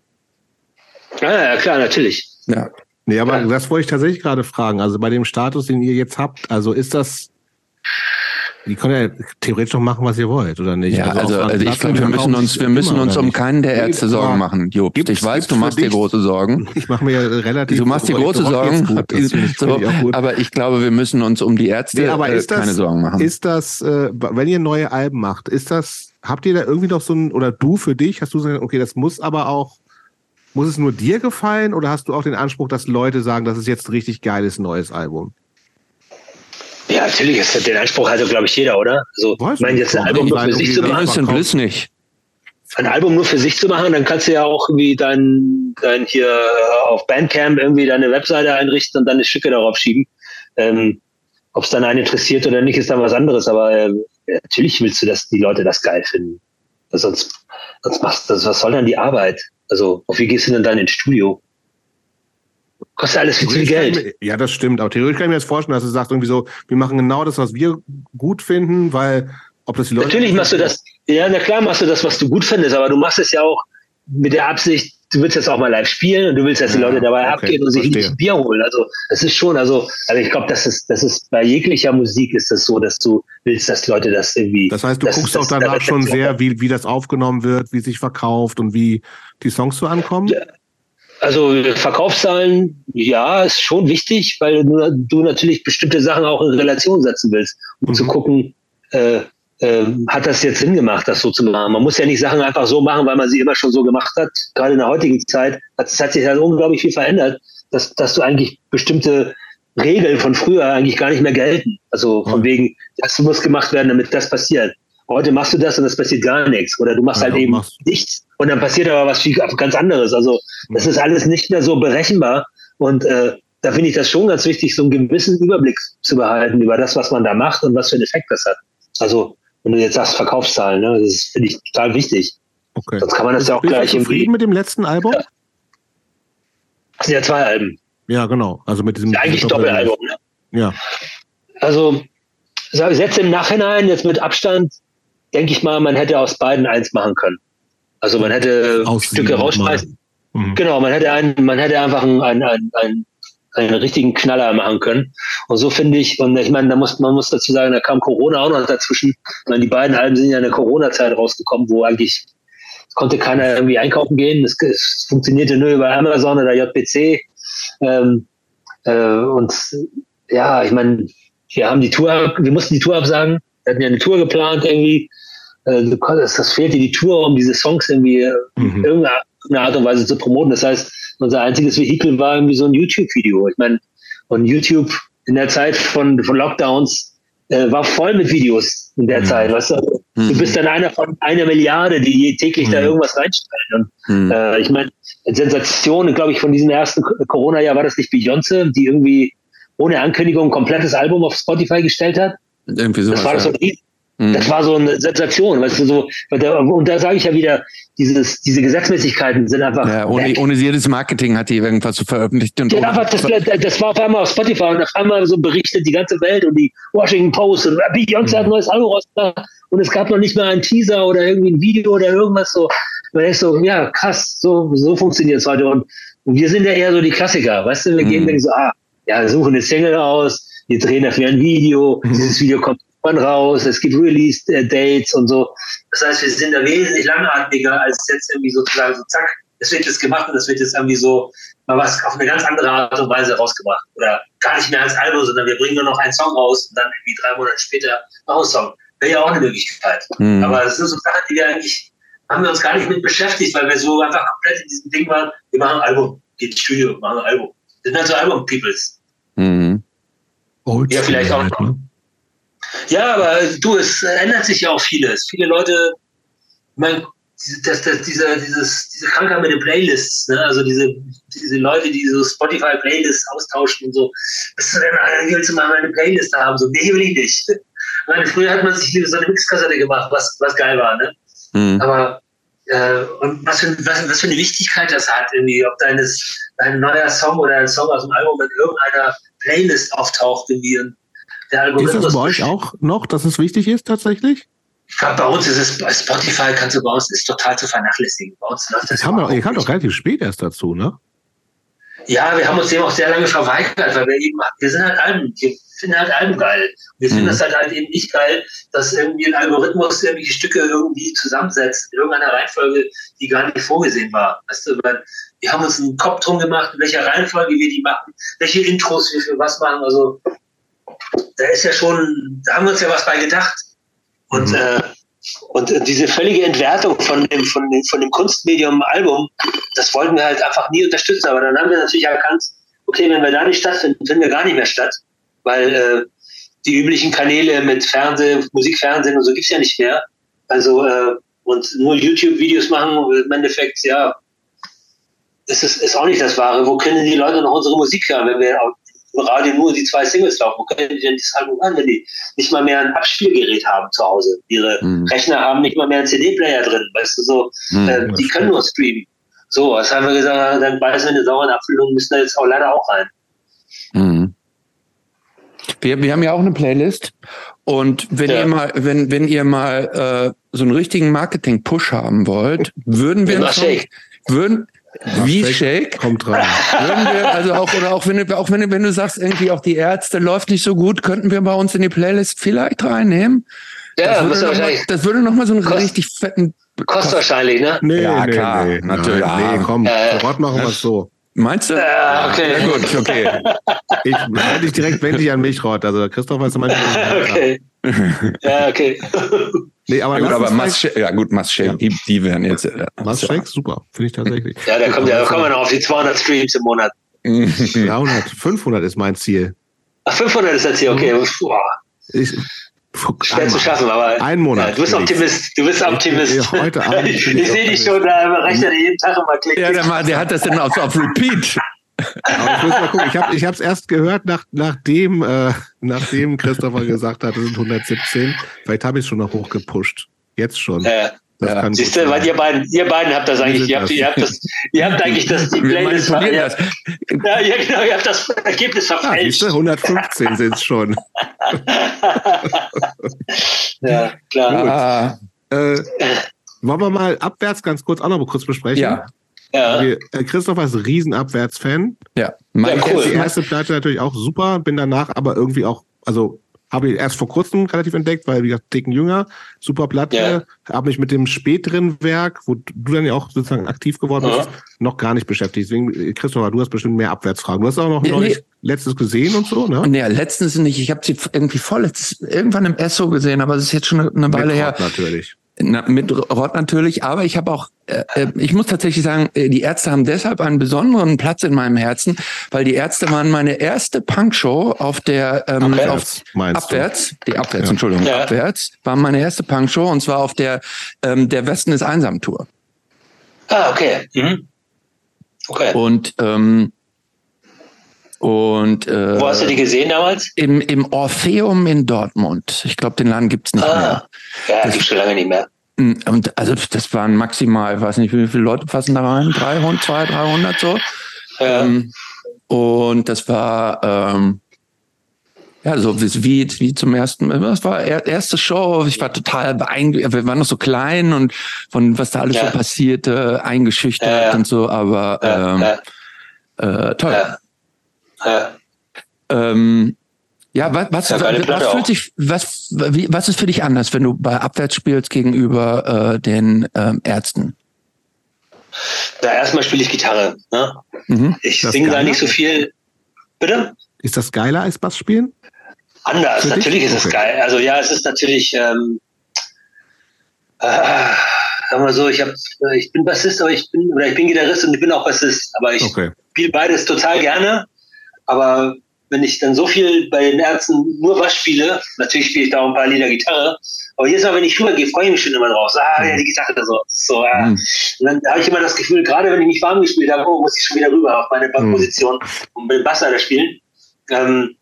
ja, ja, klar, natürlich. Ja. Nee, aber Ja. das wollte ich tatsächlich gerade fragen. Also bei dem Status, den ihr jetzt habt, also ist das, ihr könnt ja theoretisch noch machen, was ihr wollt, oder nicht? Ja, also, an also ich glaube, wir müssen uns, wir müssen uns um keinen der Nee, Ärzte aber Sorgen machen, gibt's- Ich weiß, du machst dir große Sorgen. Ich mache mir ja relativ. Du machst dir große Sorgen, gut. So, ich aber ich glaube, wir müssen uns um die Ärzte Nee, aber äh, ist das- keine Sorgen machen. Ist das, äh, wenn ihr neue Alben macht, ist das, habt ihr da irgendwie noch so ein, oder du für dich, hast du gesagt, okay, das muss aber auch, muss es nur dir gefallen oder hast du auch den Anspruch, dass Leute sagen, das ist jetzt ein richtig geiles neues Album? Ja, natürlich ist das den Anspruch also, glaube ich, jeder, oder? Also, ich meine, jetzt ein Album nur für sich zu machen. Bliss nicht. Ein Album nur für sich zu machen, dann kannst du ja auch irgendwie dein, dein hier auf Bandcamp irgendwie deine Webseite einrichten und deine Stücke darauf schieben. Ähm, Ob es dann einen interessiert oder nicht, ist dann was anderes. Aber äh, natürlich willst du, dass die Leute das geil finden. Sonst, sonst machst du das, was soll dann die Arbeit? Also, auf wie gehst du denn dann ins Studio? Kostet alles viel zu viel Geld. Mir, ja, das stimmt. Aber theoretisch kann ich mir jetzt vorstellen, dass du sagst irgendwie so, wir machen genau das, was wir gut finden, weil ob das die Leute. Natürlich machst du das, ja, na klar machst du das, was du gut findest, aber du machst es ja auch mit der Absicht, du willst jetzt auch mal live spielen und du willst, dass die Leute dabei okay, abgehen und sich ein Bier holen. Also das ist schon, also, also ich glaube, das ist, das ist bei jeglicher Musik ist das so, dass du willst, dass Leute das irgendwie. Das heißt, du guckst auch danach schon sehr, wie, wie das aufgenommen wird, wie sich verkauft und wie die Songs so ankommen. Ja. Also Verkaufszahlen, ja, ist schon wichtig, weil du, du natürlich bestimmte Sachen auch in Relation setzen willst, um mhm. zu gucken, äh, äh, hat das jetzt Sinn gemacht, das so zu machen. Man muss ja nicht Sachen einfach so machen, weil man sie immer schon so gemacht hat. Gerade in der heutigen Zeit hat, hat sich halt unglaublich viel verändert, dass, dass du eigentlich bestimmte Regeln von früher eigentlich gar nicht mehr gelten. Also von wegen, das muss gemacht werden, damit das passiert. Heute machst du das und es passiert gar nichts. Oder du machst ja, halt eben machst. nichts und dann passiert aber was viel, ganz anderes. Also das ist alles nicht mehr so berechenbar. Und äh, da finde ich das schon ganz wichtig, so einen gewissen Überblick zu behalten über das, was man da macht und was für einen Effekt das hat. Also wenn du jetzt sagst Verkaufszahlen, ne, das finde ich total wichtig. Okay. Sonst kann man das ja auch Bist gleich du zufrieden mit dem letzten Album? Ja. Das sind ja zwei Alben. Ja, genau. Also mit diesem. Ja, eigentlich Doppelalbum. Ne? Ja. Also jetzt im Nachhinein, jetzt mit Abstand, denke ich mal, man hätte aus beiden eins machen können. Also man hätte Aus Stücke rausschmeißen. Mhm. Genau, man hätte einen, man hätte einfach einen, einen, einen, einen, einen richtigen Knaller machen können. Und so finde ich, und ich meine, da muss, man muss dazu sagen, da kam Corona auch noch dazwischen. Ich meine, die beiden Alben sind ja in der Corona-Zeit rausgekommen, wo eigentlich konnte keiner irgendwie einkaufen gehen. Es, es funktionierte nur über Amazon oder JPC. Ähm, äh, und ja, ich meine, wir haben die Tour, wir mussten die Tour absagen. Wir hatten ja eine Tour geplant irgendwie. Äh, das, das fehlte die Tour, um diese Songs irgendwie mhm. irgendeiner Art und Weise zu promoten. Das heißt, unser einziges Vehikel war irgendwie so ein YouTube-Video. Ich meine, und YouTube in der Zeit von, von Lockdowns äh, war voll mit Videos in der mhm. Zeit. Weißt du? Mhm. du bist dann einer von einer Milliarde, die täglich mhm. da irgendwas reinstellen. Und, mhm. äh, ich meine, Sensation, glaube ich, von diesem ersten Corona-Jahr war das nicht Beyoncé, die irgendwie ohne Ankündigung ein komplettes Album auf Spotify gestellt hat. Irgendwie sowas, das war ja. so ein Mhm. Das war so eine Sensation, weißt du, so, und da sage ich ja wieder, dieses, diese Gesetzmäßigkeiten sind einfach. Ja, ohne, ohne jedes Marketing hat die irgendwas so veröffentlicht. Und ja, einfach, das, das war auf einmal auf Spotify und auf einmal so berichtet die ganze Welt und die Washington Post und Beyoncé mhm. hat ein neues Album rausgebracht und es gab noch nicht mal einen Teaser oder irgendwie ein Video oder irgendwas so. Man ist so, ja, krass, so, so funktioniert es heute. Und, und wir sind ja eher so die Klassiker, weißt du, wir mhm. gehen denken so, ah, ja, wir suchen eine Single aus, wir drehen dafür ein Video, mhm. dieses Video kommt wann raus, es gibt Release-Dates und so. Das heißt, wir sind da wesentlich langatmiger als jetzt irgendwie sozusagen so, zack, es wird jetzt gemacht und es wird jetzt irgendwie so mal was auf eine ganz andere Art und Weise rausgebracht. Oder gar nicht mehr als Album, sondern wir bringen nur noch einen Song raus und dann irgendwie drei Monate später noch einen Song. Wäre ja auch eine Möglichkeit. Mhm. Aber das sind so Sachen, die wir eigentlich, haben wir uns gar nicht mit beschäftigt, weil wir so einfach komplett in diesem Ding waren, wir machen ein Album, geht ins Studio, machen ein Album. Das sind halt so Album-Peoples. Mhm. Ja, vielleicht auch noch. Ja, aber du, es ändert sich ja auch vieles. Viele Leute, ich meine, das, das, diese, dieses, diese Krankheit mit den Playlists, ne? also diese, diese Leute, die so Spotify-Playlists austauschen und so, was ist denn, willst du mal eine Playlist haben? So, nee, will ich nicht. Ich meine, früher hat man sich so eine Mixkassette gemacht, was, was geil war, ne? Mhm. Aber äh, und was für, was, was für eine Wichtigkeit das hat, irgendwie, ob deines, dein neuer Song oder ein Song aus dem Album in irgendeiner Playlist auftaucht, irgendwie und. Ist das bei euch auch noch, dass es wichtig ist tatsächlich? Bei uns ist es, Spotify kannst du bei uns, ist total zu vernachlässigen. Bei uns läuft das. Haben wir, ihr kamt doch relativ spät erst dazu, ne? Ja, wir haben uns dem auch sehr lange verweigert, weil wir eben, wir sind halt Alben, wir finden halt Alben geil. Wir finden mhm. das halt, halt eben nicht geil, dass irgendwie ein Algorithmus irgendwelche Stücke irgendwie zusammensetzt, in irgendeiner Reihenfolge, die gar nicht vorgesehen war. Weißt du, wir haben uns einen Kopf drum gemacht, in welcher Reihenfolge wir die machen, welche Intros wir für was machen. Also da ist ja schon, da haben wir uns ja was bei gedacht. Und, mhm. äh, und diese völlige Entwertung von dem, von dem, von dem Kunstmedium Album, das wollten wir halt einfach nie unterstützen. Aber dann haben wir natürlich erkannt, okay, wenn wir da nicht stattfinden, finden wir gar nicht mehr statt. Weil äh, die üblichen Kanäle mit Fernsehen, Musikfernsehen und so gibt's ja nicht mehr. Also äh, und nur YouTube-Videos machen, im Endeffekt, ja, ist es ist auch nicht das Wahre. Wo können die Leute noch unsere Musik hören, wenn wir im Radio nur die zwei Singles laufen? Wo können die denn das Album hören, wenn die nicht mal mehr ein Abspielgerät haben zu Hause? Ihre mhm. Rechner haben nicht mal mehr einen CD-Player drin, weißt du so. Mhm, äh, die können nur streamen. So, was haben wir gesagt, dann beißen wir eine saure Abfüllung, müssen da jetzt auch leider auch rein. Mhm. Wir, wir haben ja auch eine Playlist und wenn ja. ihr mal, wenn, wenn ihr mal äh, so einen richtigen Marketing-Push haben wollt, würden wir uns würden, wie Shake? Kommt rein. Würden wir, also auch, oder auch wenn du, auch wenn du, wenn du sagst, irgendwie auch die Ärzte läuft nicht so gut, könnten wir bei uns in die Playlist vielleicht reinnehmen? Ja, das würde, noch mal, das würde noch mal so einen Kost, richtig fetten. Kostet wahrscheinlich, ne? Nee, ja, nee, klar, nee, natürlich. Nein, nee, komm, äh, sofort machen wir es so. Meinst du? Ja, okay. Ja, gut, okay. Ich werde dich direkt wende an mich, Rott. Also Christoph ist mein Okay. Ja, okay. Nee, aber, ja, gut, aber Mass ja gut, Mass ja. die, werden jetzt. Äh, Mass Shake, super, finde ich tatsächlich. Ja, da kommt ja, da kommen wir noch auf die 200 Streams im Monat. 300, 500 ist mein Ziel. Ach, 500 ist das Ziel, okay. Mhm. Boah. Ich, Schwer zu schaffen, aber ein Monat. Ja, du bist Optimist. Du bist Optimist. Ich, ich, heute Abend ich, ich sehe dich schon da rechnet jeden Tag immer klicken. Ja, der, der hat das dann auf, auf Repeat. Aber ich muss mal gucken. Ich habe ich es erst gehört, nach, nachdem, äh, nachdem Christopher gesagt hat, es sind 117. Vielleicht habe ich es schon noch hochgepusht. Jetzt schon. Ja. Ja. Siehst du, weil ihr beiden, ihr beiden habt das eigentlich, ihr habt, ihr habt das, ihr habt eigentlich das, die Playlist, ja, ja, genau, ihr habt das Ergebnis verfälscht. Ja, 115 sind es schon. ja, klar. Äh, wollen wir mal abwärts ganz kurz auch noch mal kurz besprechen? Ja. Ja. Äh, Christopher ist ein Riesenabwärts-Fan. Ja. Mein ja, cool. Die erste Platte natürlich auch super, bin danach aber irgendwie auch, also habe ich erst vor kurzem relativ entdeckt, weil, wie gesagt, dicken jünger, super Platte. Yeah. Habe mich mit dem späteren Werk, wo du dann ja auch sozusagen aktiv geworden bist, ja. noch gar nicht beschäftigt. Deswegen, Christopher, du hast bestimmt mehr Abwärtsfragen. Du hast auch noch nee, neulich nee. letztes gesehen und so, ne? Nee, letztens nicht. Ich habe sie irgendwie vorletztes, irgendwann im Esso gesehen, aber es ist jetzt schon eine, eine Weile her. Natürlich. Na, mit Rott natürlich, aber ich habe auch, äh, äh, ich muss tatsächlich sagen, äh, die Ärzte haben deshalb einen besonderen Platz in meinem Herzen, weil die Ärzte waren meine erste Punkshow auf der ähm, abwärts, auf, abwärts, die abwärts, ja. Entschuldigung, ja. abwärts, war meine erste Punkshow und zwar auf der ähm, der Westen ist einsam Tour. Ah, okay. Mhm. Okay. Und ähm, und äh, wo hast du die gesehen damals? Im, im Orpheum in Dortmund. Ich glaube, den Laden gibt's nicht ah, mehr. Ja, das, gibt's schon lange nicht mehr. Mm, und also das waren maximal, weiß nicht, wie viele Leute passen da rein? 300, 200, 300 so. Ja. Ähm, und das war ähm, ja so wie, wie zum ersten Mal. Das war erste Show. Ich war total beeindruckt. Wir waren noch so klein und von was da alles ja. so passierte, eingeschüchtert ja, und so. Aber ähm, äh, toll. Ja. Ähm, ja, was, was, ja, was, was fühlt sich, was, wie, was ist für dich anders, wenn du bei Abwärts spielst gegenüber äh, den ähm, Ärzten? Da erstmal spiele ich Gitarre. Ne? Mhm. Ich singe da nicht so viel. Bitte? Ist das geiler als Bass spielen? Anders, natürlich ist okay. es geil. Also ja, es ist natürlich, ähm, äh, sagen wir so, ich hab, ich bin Bassist, aber ich bin, oder ich bin Gitarrist und ich bin auch Bassist, aber ich okay. spiele beides total gerne. Aber wenn ich dann so viel bei den Ärzten nur was spiele, natürlich spiele ich da auch ein paar Lieder Gitarre, aber jedes Mal, wenn ich rübergehe, freue ich mich schon immer drauf. Ah, ja, die Gitarre so. so ja. Mhm. Und dann habe ich immer das Gefühl, gerade wenn ich mich warm gespielt habe, oh, muss ich schon wieder rüber auf meine Position mhm. und mit dem Bass da spielen. Ähm,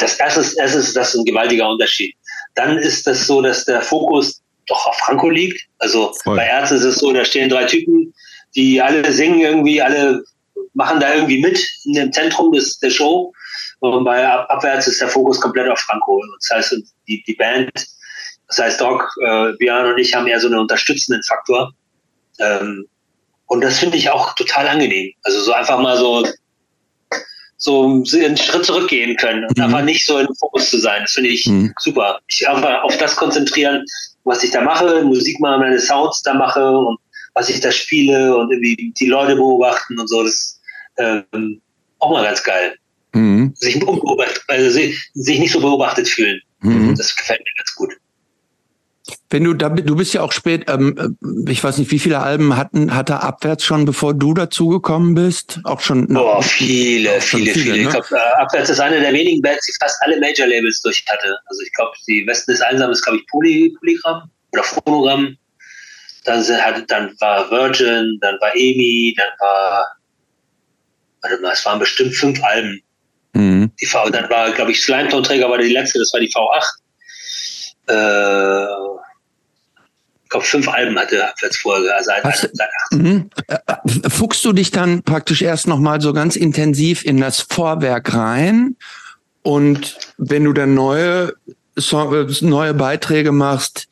das, das, ist, das, ist, das ist ein gewaltiger Unterschied. Dann ist das so, dass der Fokus doch auf Franco liegt. Also Voll. bei Ärzten ist es so, da stehen drei Typen, die alle singen irgendwie, alle machen da irgendwie mit in dem Zentrum des, der Show. Und bei Ab Abwärts ist der Fokus komplett auf Franco. Das heißt, die, die Band, das heißt Doc, äh, Björn und ich haben eher so einen unterstützenden Faktor. Ähm, und das finde ich auch total angenehm. Also so einfach mal so so einen Schritt zurückgehen können und mhm. einfach nicht so im Fokus zu sein. Das finde ich mhm. super. Ich einfach auf das konzentrieren, was ich da mache, Musik machen, meine Sounds da mache und was ich da spiele und irgendwie die Leute beobachten und so. Das ähm, auch mal ganz geil. Mhm. Sich, also sich, sich nicht so beobachtet fühlen. Mhm. Das gefällt mir ganz gut. Wenn du da, du bist ja auch spät, ähm, ich weiß nicht, wie viele Alben hatten, hat er abwärts schon, bevor du dazugekommen bist? Auch schon. Boah, viele, viele, viele, viele. Ne? Ich glaube, äh, abwärts ist eine der wenigen Bands, die fast alle Major Labels durch hatte. Also ich glaube, die Westen ist einsam ist, glaube ich, Poly, Polygramm oder Phonogramm. Dann, dann war Virgin, dann war EMI, dann war, es waren bestimmt fünf Alben. Mhm. Die V, dann war, glaube ich, Slimetonträger war die letzte, das war die V8. Äh, ich glaube, fünf Alben hatte Abwärtsfolge, also seit, Hast, seit. Mhm. Äh, fuchst du dich dann praktisch erst nochmal so ganz intensiv in das Vorwerk rein und wenn du dann neue, neue Beiträge machst,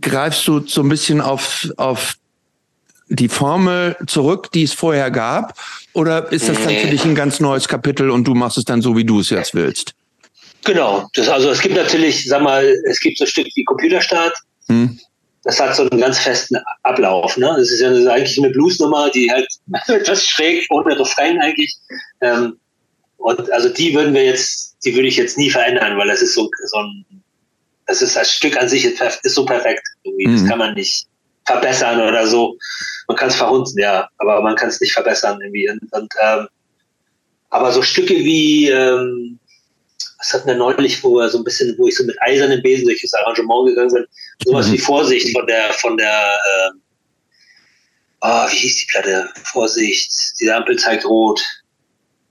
greifst du so ein bisschen auf, auf die Formel zurück, die es vorher gab? Oder ist das dann für dich ein ganz neues Kapitel und du machst es dann so, wie du es jetzt willst? Genau. Das, also es gibt natürlich, sag mal, es gibt so ein Stück wie Computerstart. Hm. Das hat so einen ganz festen Ablauf. Ne? Das ist ja eigentlich eine Bluesnummer, die halt etwas schräg ohne Refrain eigentlich. Ähm, und also die würden wir jetzt, die würde ich jetzt nie verändern, weil das ist so, so ein das ist das Stück an sich ist so perfekt. Irgendwie. Das kann man nicht verbessern oder so. Man kann es verhunzen, ja, aber man kann es nicht verbessern irgendwie. Und, und ähm, aber so Stücke wie, ähm, was hatten wir neulich, wo wir so ein bisschen, wo ich so mit eisernen Besen durch das Arrangement gegangen bin, sowas mhm. wie Vorsicht von der, von der, äh, oh, wie hieß die Platte? Vorsicht, die Ampel zeigt rot,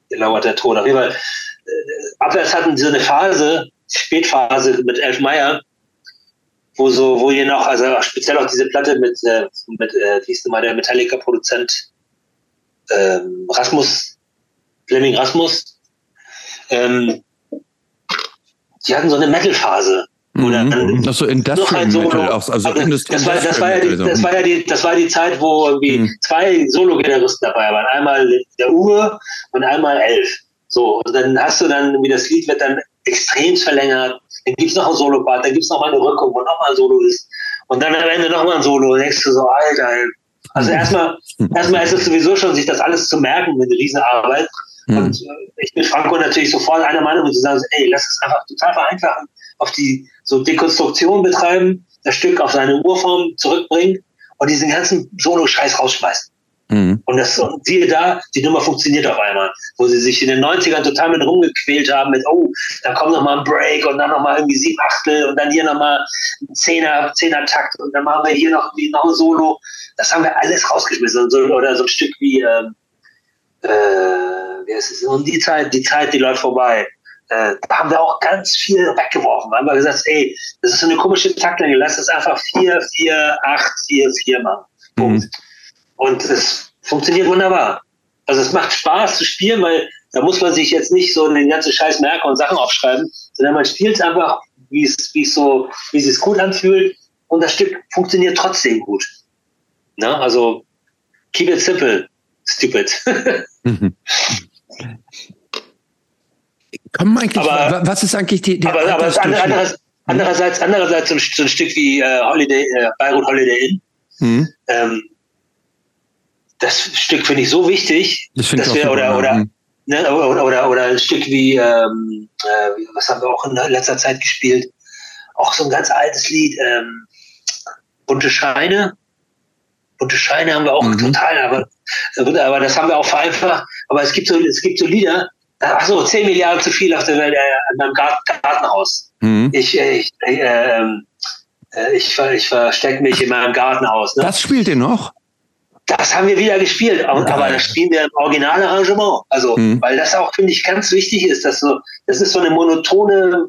hier lauert der Tod. Auf jeden Fall, äh, abwärts hatten sie eine Phase, Spätphase mit Elf Meyer, wo so, wo hier noch, also speziell auch diese Platte mit, äh, mit äh, wie hieß denn mal der Metallica-Produzent ähm, Rasmus, Fleming Rasmus, ähm, die hatten so eine Metal-Phase. Oder mhm. Achso, Industrial Metal, Solo. also, also das, war, das, war ja die, das, war ja die, das war die Zeit, wo irgendwie mhm. zwei Solo-Gitarristen dabei waren. Einmal der Uwe und einmal Elf. So, und dann hast du dann, wie das Lied wird dann extrem verlängert. Dann gibt es noch ein Solo-Part, dann gibt es noch mal eine Rückung, wo nochmal ein Solo ist. Und dann am Ende nochmal ein Solo. Und denkst du so, Alter. Also erstmal, erstmal ist es sowieso schon, sich das alles zu merken, eine Riesenarbeit. Mhm. Und äh, ich bin Franco natürlich sofort einer Meinung, und sie sagen, ey, lass es einfach total vereinfachen, auf die so Dekonstruktion betreiben, das Stück auf seine Urform zurückbringen und diesen ganzen Solo-Scheiß rausschmeißen. Mhm. Und das, und siehe da, die Nummer funktioniert auf einmal. Wo sie sich in den 90ern total mit rumgequält haben, mit, oh, da kommt noch mal ein Break und dann noch mal irgendwie sieben Achtel und dann hier noch mal ein Zehner, Zehner Takt und dann machen wir hier noch, noch ein Solo. Das haben wir alles rausgeschmissen. So, oder so ein Stück wie, ähm, äh, wie ist es? Und die Zeit, die Zeit, die läuft vorbei. Äh, da haben wir auch ganz viel weggeworfen. Da haben wir gesagt, ey, das ist so eine komische Taktlänge, lass es einfach 4, 4, 8, 4, 4 machen. Punkt. Mhm. Und es funktioniert wunderbar. Also es macht Spaß zu spielen, weil da muss man sich jetzt nicht so den ganzen Scheiß merken und Sachen aufschreiben, sondern man spielt es einfach, wie es, wie so, wie es sich gut anfühlt und das Stück funktioniert trotzdem gut. Na, also keep it simple, stupid. mhm. Komm eigentlich, aber, was ist eigentlich die, die aber, aber andererseits, andererseits, andererseits so ein, so ein Stück wie äh, Holiday, äh, Beirut Holiday Inn, mhm. ähm, das Stück finde ich so wichtig, das dass wir, oder, oder, ne, oder, oder, oder ein Stück wie, ähm, äh, was haben wir auch in letzter Zeit gespielt? Auch so ein ganz altes Lied, ähm, Bunte Scheine. Bunte Scheine haben wir auch mhm. total, aber, aber das haben wir auch vereinfacht. Aber es gibt so, es gibt so Lieder, ach so, 10 Milliarden zu viel auf der Welt, äh, in meinem Garten, Gartenhaus. Mhm. Ich, ich, äh, ähm, äh, ich, ich verstecke mich in meinem Gartenhaus. Ne? Das spielt ihr noch? Das haben wir wieder gespielt, aber das spielen wir im Originalarrangement. Also, mhm. weil das auch, finde ich, ganz wichtig ist, dass so, das ist so eine monotone,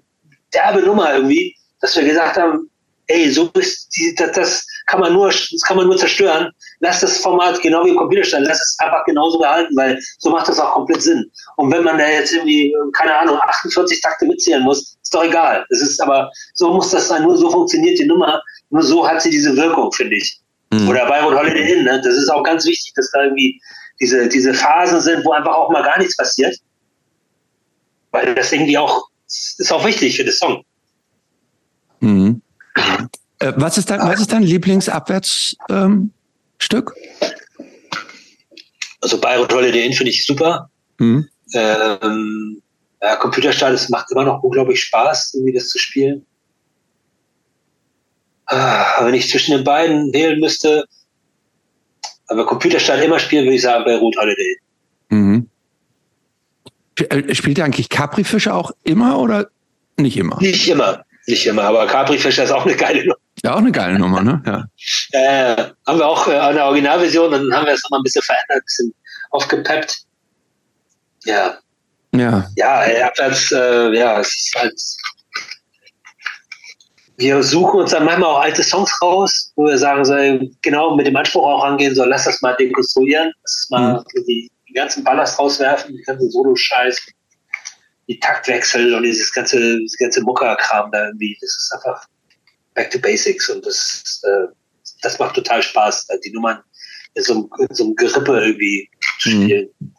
derbe Nummer irgendwie, dass wir gesagt haben, ey, so ist die, das, das kann man nur, das kann man nur zerstören. Lass das Format genau wie im Computerstand, lass es einfach genauso behalten, weil so macht das auch komplett Sinn. Und wenn man da jetzt irgendwie, keine Ahnung, 48 Takte mitzählen muss, ist doch egal. Es ist aber, so muss das sein, nur so funktioniert die Nummer, nur so hat sie diese Wirkung, finde ich. Mhm. Oder Bayreuth Holiday Inn, ne? Das ist auch ganz wichtig, dass da irgendwie diese, diese Phasen sind, wo einfach auch mal gar nichts passiert. Weil das irgendwie auch, ist auch wichtig für den Song. Mhm. Äh, was ist dein, was ist dein Lieblingsabwärtsstück? Ähm, also Bayreuth Holiday Inn finde ich super. Mhm. Ähm, ja, Computerstart, es macht immer noch unglaublich Spaß, irgendwie das zu spielen. Ah, aber wenn ich zwischen den beiden wählen müsste, aber Computerstadt immer spielen, würde ich sagen Beirut Holiday. Mhm. Äh, spielt ihr eigentlich Capri-Fische auch immer oder nicht immer? Nicht immer, nicht immer, aber Capri-Fische ist auch eine geile Nummer. Ja, auch eine geile Nummer, ne? Ja. Äh, haben wir auch äh, eine Originalversion, dann haben wir es nochmal ein bisschen verändert, ein bisschen aufgepeppt. Ja. Ja. Ja, abwärts, äh, ja, es ist halt. Wir suchen uns dann manchmal auch alte Songs raus, wo wir sagen, so, genau mit dem Anspruch auch rangehen, so lass das mal dekonstruieren, lass mal mhm. die, die ganzen Ballast rauswerfen, die ganzen Solo-Scheiß, die Taktwechsel und dieses ganze, dieses ganze Muckerkram da irgendwie. Das ist einfach back to basics und das, äh, das macht total Spaß, die Nummern in so, in so einem Gerippe irgendwie zu mhm. spielen. Mhm.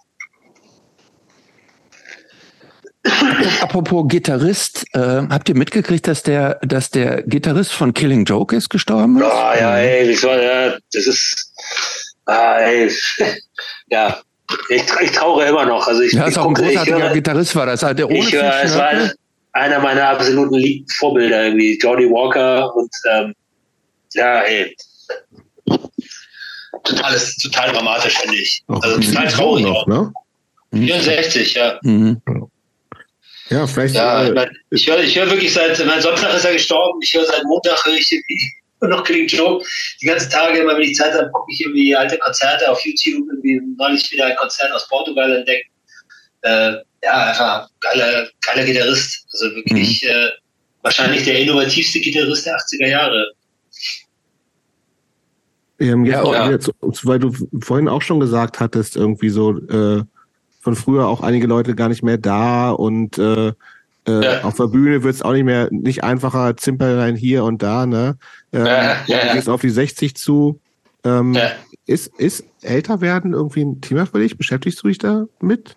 Apropos Gitarrist, äh, habt ihr mitgekriegt, dass der, dass der Gitarrist von Killing Joke ist gestorben? Ist? Oh ja, ey, wie soll ja, das ist, ah, ey, ja, ich, ich traure immer noch. Also ich, ja, ist ich auch ein großartiger höre, Gitarrist war das. Halt der ohne ich höre, es war ein, einer meiner absoluten Vorbilder irgendwie, Jordi Walker und ähm, ja, ey, total, total dramatisch finde ich. Also total traurig noch, ne? 64, ja. Mhm. Ja, vielleicht. Ja, äh, ich höre ich hör wirklich seit, mein Sonntag ist er gestorben, ich höre seit Montag höre ich irgendwie noch Killing Joke. Die ganzen Tage, immer wenn ich Zeit habe, gucke ich irgendwie alte Konzerte auf YouTube, irgendwie neulich wieder ein Konzert aus Portugal entdeckt. Äh, ja, einfach geiler, geiler Gitarrist. Also wirklich mhm. äh, wahrscheinlich der innovativste Gitarrist der 80er Jahre. Ähm, ja, ja. Jetzt, weil du vorhin auch schon gesagt hattest, irgendwie so, äh, von früher auch einige Leute gar nicht mehr da und äh, äh, auf der Bühne wird es auch nicht mehr nicht einfacher, Zimperlein hier und da, ne? Ähm, ja, ja, ja. Gehst auf die 60 zu. Ähm, ja. Ist, ist älter werden irgendwie ein Thema für dich? Beschäftigst du dich da mit?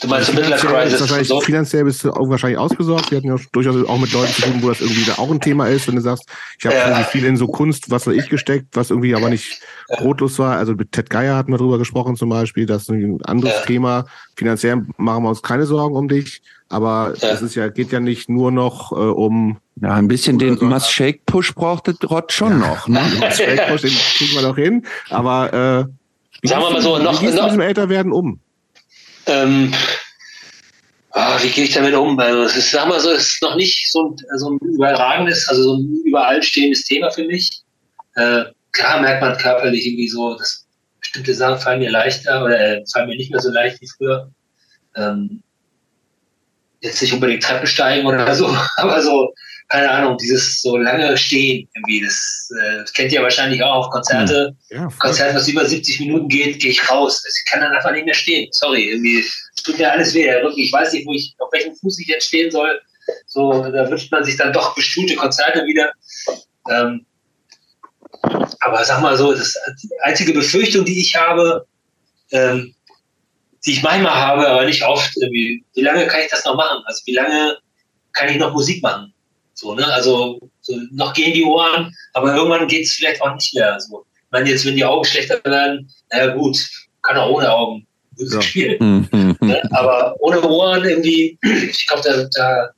Du meinst also Midlife Crisis? Wahrscheinlich, so? Finanziell bist du auch wahrscheinlich ausgesorgt. Wir hatten ja durchaus auch mit Leuten zu tun, wo das irgendwie da auch ein Thema ist, wenn du sagst, ich habe ja. viel in so Kunst, was weiß ich, gesteckt, was irgendwie aber nicht brotlos war. Also mit Ted Geier hatten wir drüber gesprochen zum Beispiel, das ist ein anderes ja. Thema. Finanziell machen wir uns keine Sorgen um dich, aber ja. es ist ja, geht ja nicht nur noch äh, um ja, ein bisschen den so. Must Shake Push brauchte Rod schon ja. noch. Ne? Must Shake Push, den kriegen wir noch hin. Aber äh, sagen wir mal so, noch, noch, mit diesem Älterwerden um? Ähm, oh, wie gehe ich damit um? Also es ist, sag mal so, es ist noch nicht so ein, so ein überragendes, also so ein überall stehendes Thema für mich. Äh, klar merkt man körperlich irgendwie so, dass bestimmte Sachen fallen mir leichter oder äh, fallen mir nicht mehr so leicht wie früher. Ähm, jetzt nicht unbedingt Treppen steigen oder so, aber so keine Ahnung, dieses so lange Stehen irgendwie, das, äh, kennt ihr wahrscheinlich auch, Konzerte, hm. ja, Konzert, was über 70 Minuten geht, gehe ich raus. Also ich kann dann einfach nicht mehr stehen. Sorry, irgendwie tut mir alles weh. Rücken, ich weiß nicht, wo ich, auf welchem Fuß ich jetzt stehen soll. So, da wünscht man sich dann doch bestuhlte Konzerte wieder. Ähm, aber sag mal so, das die einzige Befürchtung, die ich habe, ähm, die ich manchmal habe, aber nicht oft, wie lange kann ich das noch machen? Also wie lange kann ich noch Musik machen? So, ne? Also so, noch gehen die Ohren, aber irgendwann geht es vielleicht auch nicht mehr. So. Ich meine, jetzt, wenn die Augen schlechter werden, naja gut, kann auch ohne Augen gutes ja. Spiel. Mhm. Ne? Aber ohne Ohren irgendwie, ich glaube, da, da,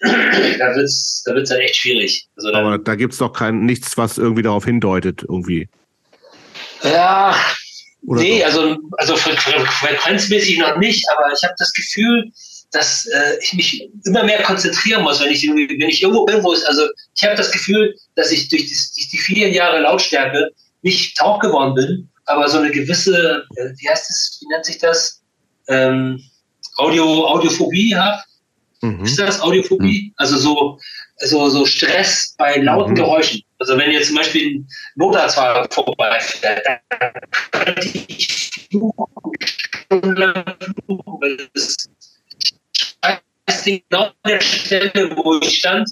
da wird es da wird's dann echt schwierig. Also dann, aber da gibt es doch kein nichts, was irgendwie darauf hindeutet, irgendwie. Ja, Oder nee, doch? also, also frequenzmäßig noch nicht, aber ich habe das Gefühl, dass äh, ich mich immer mehr konzentrieren muss, wenn ich, wenn ich irgendwo bin, wo es, also ich habe das Gefühl, dass ich durch die, durch die vielen Jahre Lautstärke nicht taub geworden bin, aber so eine gewisse, äh, wie heißt es, wie nennt sich das, ähm, Audio, Audiophobie habe. Mhm. Ist das Audiophobie? Mhm. Also so, so, so Stress bei lauten mhm. Geräuschen. Also wenn jetzt zum Beispiel ein Notarztfahrer vorbeifährt, dann könnte ich stundenlang weil es weiß genau an der Stelle, wo ich stand,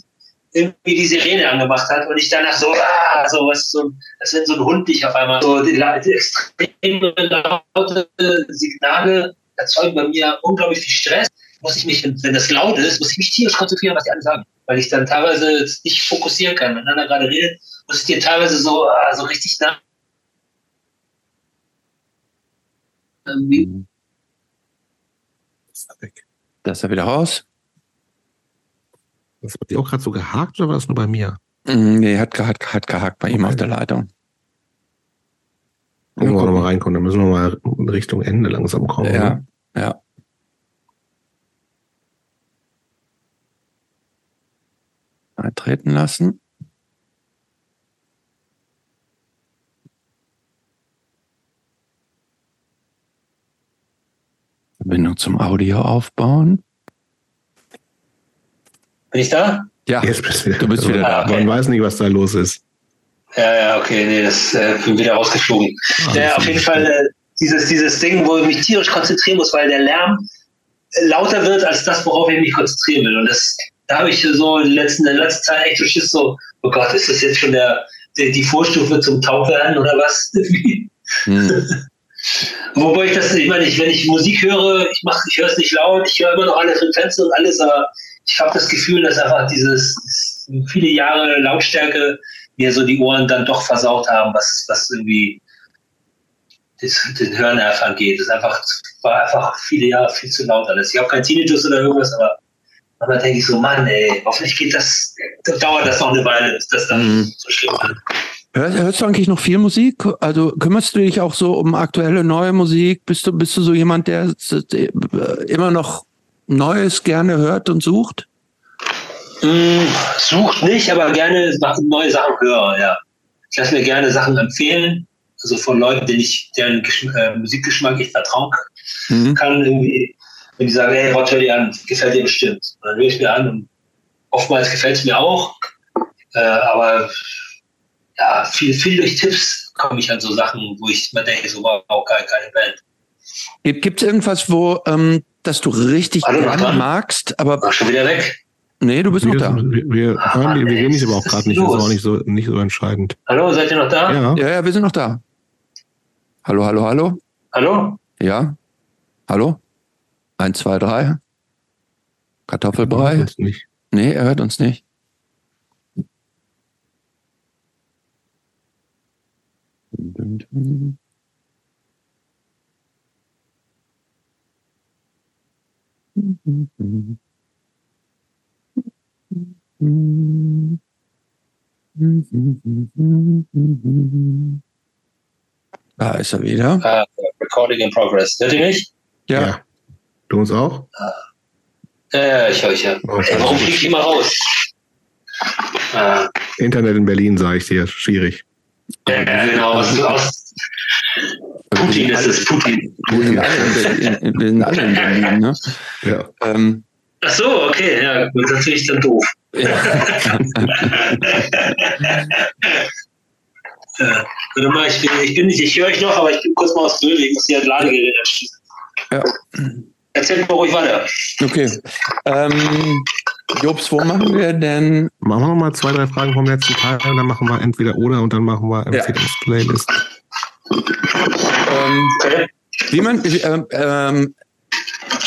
irgendwie die Sirene angemacht hat und ich danach so, ah, so was, so, als wenn so ein Hund dich auf einmal so die, die extreme laute Signale erzeugen bei mir unglaublich viel Stress. Muss ich mich, wenn das laut ist, muss ich mich tierisch konzentrieren, was die alle sagen. Weil ich dann teilweise nicht fokussieren kann. Wenn einer gerade redet, muss ich dir teilweise so, ah, so richtig nah. Irgendwie. Da ist er wieder raus. Das hat die auch gerade so gehakt oder war das nur bei mir? Mm, nee, hat, hat, hat gehakt bei okay. ihm auf der Leitung. Wenn wir nochmal reinkommen, dann müssen wir mal Richtung Ende langsam kommen. Ja, oder? ja. Mal treten lassen. Verbindung zum Audio aufbauen. Bin ich da? Ja, Jetzt bist du, du bist wieder ah, da. Okay. Man weiß nicht, was da los ist. Ja, ja, okay, nee, das äh, bin wieder rausgeflogen. Ah, ja, auf jeden Fall äh, dieses, dieses Ding, wo ich mich tierisch konzentrieren muss, weil der Lärm äh, lauter wird als das, worauf ich mich konzentrieren will. Und das, da habe ich so in, letzten, in der letzten Zeit echt so Schiss so, oh Gott, ist das jetzt schon der, der die Vorstufe zum Taubwerden oder was? hm. Wobei ich das, ich meine, ich, wenn ich Musik höre, ich mache, ich höre es nicht laut, ich höre immer noch alle Frequenzen und alles, aber ich habe das Gefühl, dass einfach dieses viele Jahre Lautstärke mir so die Ohren dann doch versaut haben, was, was irgendwie das, den Hörnerv angeht. Das einfach, war einfach viele Jahre viel zu laut alles. Ich habe kein Tinnitus oder irgendwas, aber manchmal denke ich so, Mann, ey, hoffentlich geht das, dauert das noch eine Weile, bis das dann mhm. so schlimm wird. Hörst du eigentlich noch viel Musik? Also kümmerst du dich auch so um aktuelle neue Musik? Bist du, bist du so jemand, der immer noch Neues gerne hört und sucht? Mm, sucht nicht, aber gerne neue Sachen hören, ja. Ich lasse mir gerne Sachen empfehlen, also von Leuten, denen ich, deren äh, Musikgeschmack ich vertrauen kann. Mhm. kann irgendwie, wenn die sagen, hey, Rod, hör dir an, gefällt dir bestimmt. Und dann höre ich mir an und oftmals gefällt es mir auch, äh, aber ja, viel, viel durch Tipps komme ich an so Sachen, wo ich mir denke, so wow, geil, keine Band. Gibt es irgendwas, wo ähm, dass du richtig gerne magst, aber. War schon wieder weg. Nee, du bist wir, noch da. Wir, wir, ah, hören, wir reden dich aber auch gerade nicht. Das ist auch nicht so, nicht so entscheidend. Hallo, seid ihr noch da? Ja. ja, ja, wir sind noch da. Hallo, hallo, hallo. Hallo? Ja. Hallo? Eins, zwei, drei. Kartoffelbrei? Er hört nicht. Nee, er hört uns nicht. Dun, dun. Da ist er wieder. Uh, recording in progress. Hört ihr mich? Ja. ja. Du uns auch? Ja, ja, ich höre euch ja. Oh, warum fliegt die mal raus? Uh, Internet in Berlin, sage ich dir, schwierig. Ja, genau. Aus, aus Putin ist es, Putin. Wir sind alle in, in Berlin, ne? Ja. Ähm, Ach so, okay, ja, das finde ich dann doof. Ja. ja. Warte mal, ich bin, ich bin nicht, ich höre euch noch, aber ich bin kurz mal aus Bild, ich muss hier ein Ladegerät anschließen. Ja. Erzählt mal ruhig weiter. Okay. Ähm, Jobs, wo machen wir denn? Machen wir mal zwei, drei Fragen vom letzten Teil und dann machen wir entweder oder und dann machen wir Empfehlungsplaylist. Ähm, wie man, äh, ähm,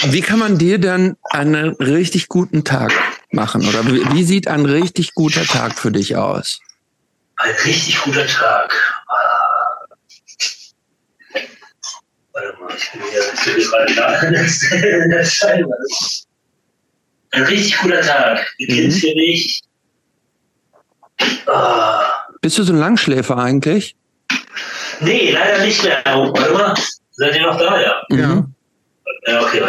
wie kann man dir dann einen richtig guten Tag machen? Oder wie, wie sieht ein richtig guter Tag für dich aus? Ein richtig guter Tag. Warte mal, ich bin hier, ich bin gerade da in der Scheibe. Ein richtig guter Tag beginnt mhm. für mich. Ah. Bist du so ein Langschläfer eigentlich? Nee, leider nicht mehr. Oh, warte mal, seid ihr noch da? Ja. Ja. Ja, okay.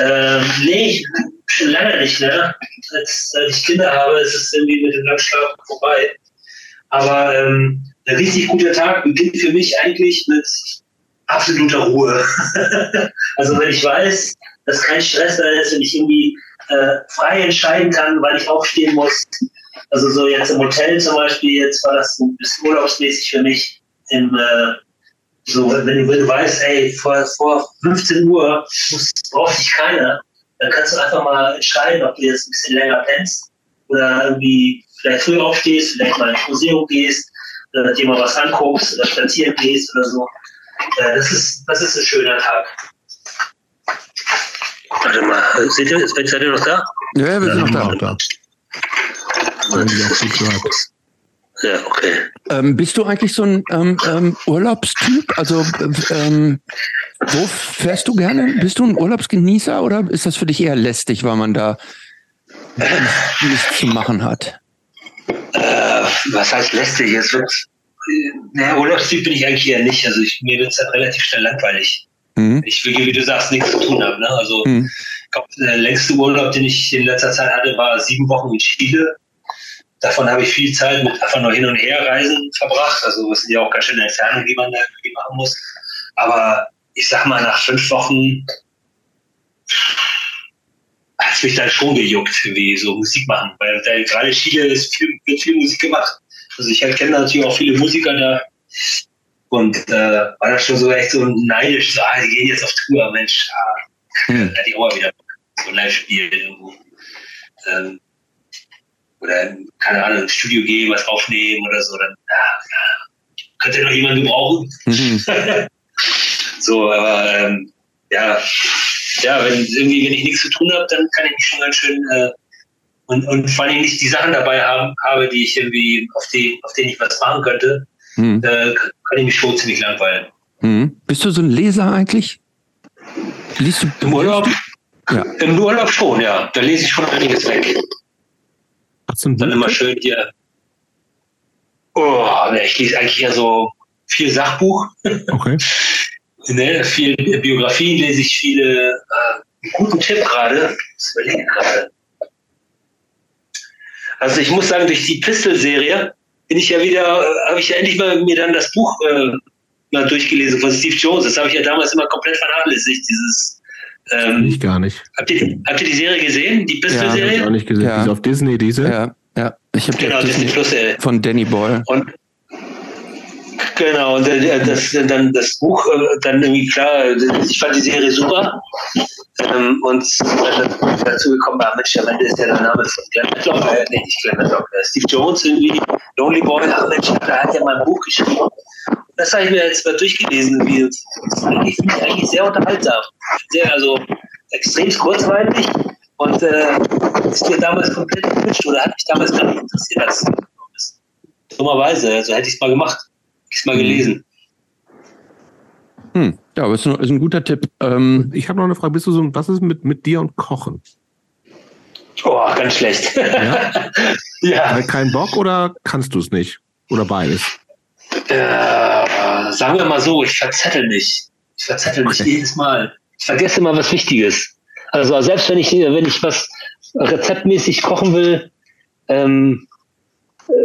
Ähm, nee, schon lange nicht mehr. Als, seit ich Kinder habe, ist es irgendwie mit dem Langschlafen vorbei. Aber ähm, ein richtig guter Tag beginnt für mich eigentlich mit absoluter Ruhe. also wenn ich weiß, dass kein Stress da ist und ich irgendwie äh, frei entscheiden kann, weil ich aufstehen muss. Also so jetzt im Hotel zum Beispiel, jetzt war das ein bisschen urlaubsmäßig für mich im äh, so, wenn du, wenn du weißt, ey, vor, vor 15 Uhr braucht dich keiner, dann kannst du einfach mal entscheiden, ob du jetzt ein bisschen länger pennst oder irgendwie vielleicht früh aufstehst, vielleicht mal ins Museum gehst, oder dir mal was anguckst oder spazieren gehst oder so. Äh, das, ist, das ist ein schöner Tag. Warte mal, seht ihr, seid ihr noch da? Ja, wir sind noch da. Da. Ja, ja, okay. Ähm, bist du eigentlich so ein ähm, ähm, Urlaubstyp? Also ähm, wo fährst du gerne? Bist du ein Urlaubsgenießer oder ist das für dich eher lästig, weil man da nichts zu machen hat? Äh, was heißt lästig? Es wird, naja, Urlaubstyp bin ich eigentlich eher nicht. Also ich, mir wird es dann relativ schnell langweilig. Mhm. Ich will, wie du sagst, nichts zu tun haben. Ne? Also mhm. ich glaube, der längste Urlaub, den ich in letzter Zeit hatte, war sieben Wochen in Chile. Davon habe ich viel Zeit mit einfach nur hin und her reisen verbracht. Also es sind ja auch ganz schöne Entfernungen, die man da irgendwie machen muss. Aber ich sag mal, nach fünf Wochen hat es mich dann schon gejuckt, wie so Musik machen. Weil da, gerade Chile ist viel, wird viel Musik gemacht. Also ich kenne natürlich auch viele Musiker da. Und äh, war das schon so echt so neidisch, so, ah, die gehen jetzt auf Tour, Mensch, ah, hm. da die auch mal wieder so live spielen irgendwo. Ähm, oder keine Ahnung, ins Studio gehen, was aufnehmen oder so, dann ja, könnte noch jemand gebrauchen. Mhm. so, aber ähm, ja, ja, wenn irgendwie, wenn ich nichts zu tun habe, dann kann ich mich schon ganz schön äh, und, und vor allem nicht die Sachen dabei haben, habe, die ich irgendwie, auf die, auf denen ich was machen könnte, mhm. äh, kann ich mich schon ziemlich langweilen. Mhm. Bist du so ein Leser eigentlich? Liest du Im Urlaub? Ja. Im Urlaub schon, ja. Da lese ich schon einiges weg. Hast du ein Dann immer schön hier. Oh, ich lese eigentlich ja so viel Sachbuch. Okay. ne, viel Biografien lese ich viele. Äh, guten Tipp gerade. Ich überlege gerade. Also ich muss sagen, durch die Pistol-Serie bin ich ja wieder, äh, habe ich ja endlich mal mir dann das Buch äh, mal durchgelesen von Steve Jones. Das habe ich ja damals immer komplett vernachlässigt, dieses ähm, ich gar nicht. Habt ihr, habt ihr die Serie gesehen? Die Pistol-Serie? Ja, ich auch nicht gesehen. Ja. Diese auf Disney, diese? Ja, ja. Ich habe genau, Disney Plus, äh, von Danny Boyle. Und Genau, und äh, das, dann das Buch, äh, dann irgendwie klar, ich fand die Serie super. Ähm, und dazu gekommen war, Mensch, am Ende ist ja der Name von Glenn Matlock, äh, nee, nicht Glenn Matlock, äh, Steve Jones irgendwie, Lonely Boy, ach Mensch, da hat ja mal ein Buch geschrieben. Das habe ich mir jetzt mal durchgelesen. Wie, das finde ich eigentlich sehr unterhaltsam. Sehr, also extrem kurzweilig und äh, ist mir damals komplett gewünscht oder hat mich damals gar nicht interessiert. Das, dummerweise, also hätte ich es mal gemacht ich mal gelesen. Hm. Ja, aber ist ein, ist ein guter Tipp. Ähm, ich habe noch eine Frage. Bist du so, was ist mit, mit dir und Kochen? Oh, ganz schlecht. Ja? ja. Kein Bock oder kannst du es nicht? Oder beides? Äh, sagen wir mal so, ich verzettel mich. Ich verzettel mich okay. jedes Mal. Ich vergesse immer was Wichtiges. Also selbst wenn ich, wenn ich was rezeptmäßig kochen will, ähm,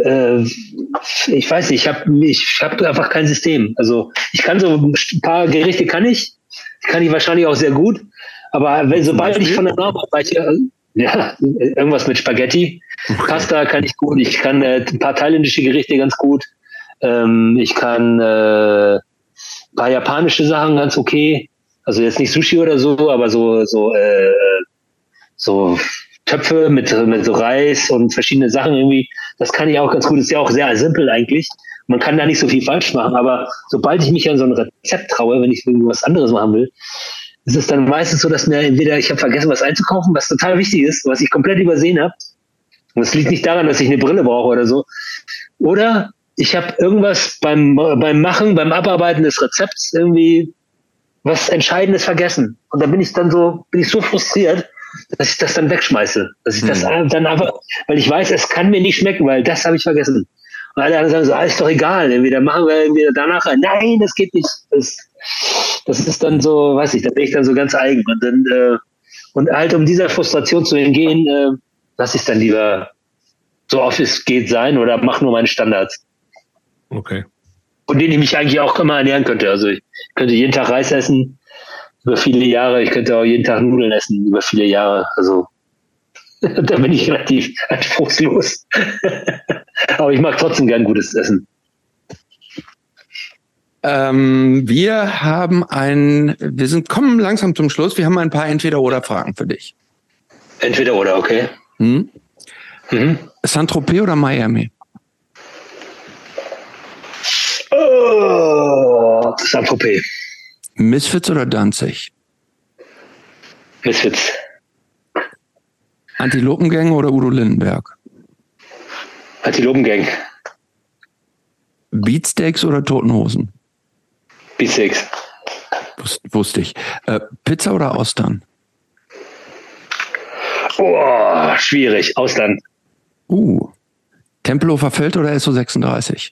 äh, ich weiß nicht, ich habe ich hab einfach kein System. Also ich kann so ein paar Gerichte kann ich, kann ich wahrscheinlich auch sehr gut, aber wenn, sobald ich von der Norm abweiche, ja, irgendwas mit Spaghetti. Pasta kann ich gut, ich kann äh, ein paar thailändische Gerichte ganz gut, ähm, ich kann äh, ein paar japanische Sachen ganz okay, also jetzt nicht Sushi oder so, aber so so äh, so Töpfe mit, mit so Reis und verschiedene Sachen irgendwie. Das kann ich auch ganz gut. Ist ja auch sehr simpel eigentlich. Man kann da nicht so viel falsch machen. Aber sobald ich mich an so ein Rezept traue, wenn ich irgendwas anderes machen will, ist es dann meistens so, dass mir entweder ich habe vergessen, was einzukaufen, was total wichtig ist, was ich komplett übersehen habe. Und es liegt nicht daran, dass ich eine Brille brauche oder so. Oder ich habe irgendwas beim, beim Machen, beim Abarbeiten des Rezepts irgendwie was Entscheidendes vergessen. Und da bin ich dann so, bin ich so frustriert, dass ich das dann wegschmeiße. Dass ich das hm. dann einfach, weil ich weiß, es kann mir nicht schmecken, weil das habe ich vergessen. Und alle anderen sagen so, ah, ist doch egal, entweder machen wir entweder danach, nein, das geht nicht. Das, das ist dann so, weiß ich, da bin ich dann so ganz eigen. Und dann, äh, und halt um dieser Frustration zu entgehen, äh, lasse ich es dann lieber so oft es geht sein oder mach nur meine Standards. Okay. Und denen ich mich eigentlich auch immer ernähren könnte. Also ich könnte jeden Tag Reis essen, über viele Jahre. Ich könnte auch jeden Tag Nudeln essen, über viele Jahre. Also da bin ich relativ anspruchslos. Aber ich mag trotzdem gern gutes Essen. Ähm, wir haben ein, wir sind kommen langsam zum Schluss. Wir haben ein paar Entweder-oder-Fragen für dich. Entweder-oder, okay. Hm? Mhm. Saint-Tropez oder Miami? Oh, Saint-Tropez. Misfits oder Danzig? Misfits. Antilopengang oder Udo Lindenberg? Antilopengang. Beatsteaks oder Totenhosen? Beatsteaks. Wus wusste ich. Äh, Pizza oder Austern? Oh, schwierig. Austern. Uh. Tempelhofer Feld oder SO36?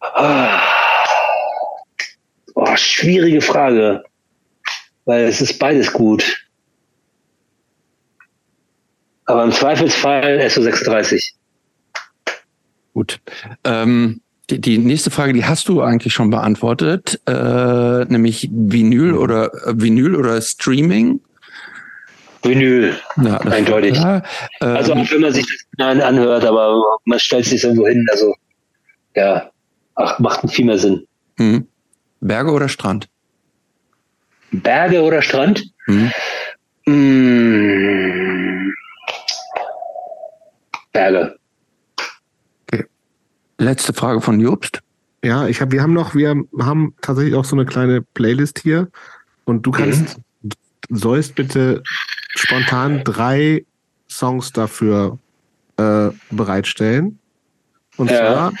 Ah. Schwierige Frage. Weil es ist beides gut. Aber im Zweifelsfall SO36. Gut. Ähm, die, die, nächste Frage, die hast du eigentlich schon beantwortet, äh, nämlich Vinyl oder äh, Vinyl oder Streaming. Vinyl, ja, eindeutig. Klar. also auch wenn man sich das anhört, aber man stellt sich irgendwo hin. Also ja, ach, macht viel mehr Sinn. Mhm. Berge oder Strand? Berge oder Strand? Mhm. Mmh. Berge. Okay. Letzte Frage von Jobst. Ja, ich habe, wir haben noch, wir haben tatsächlich auch so eine kleine Playlist hier und du kannst, mhm. sollst bitte spontan drei Songs dafür äh, bereitstellen. Und ja. zwar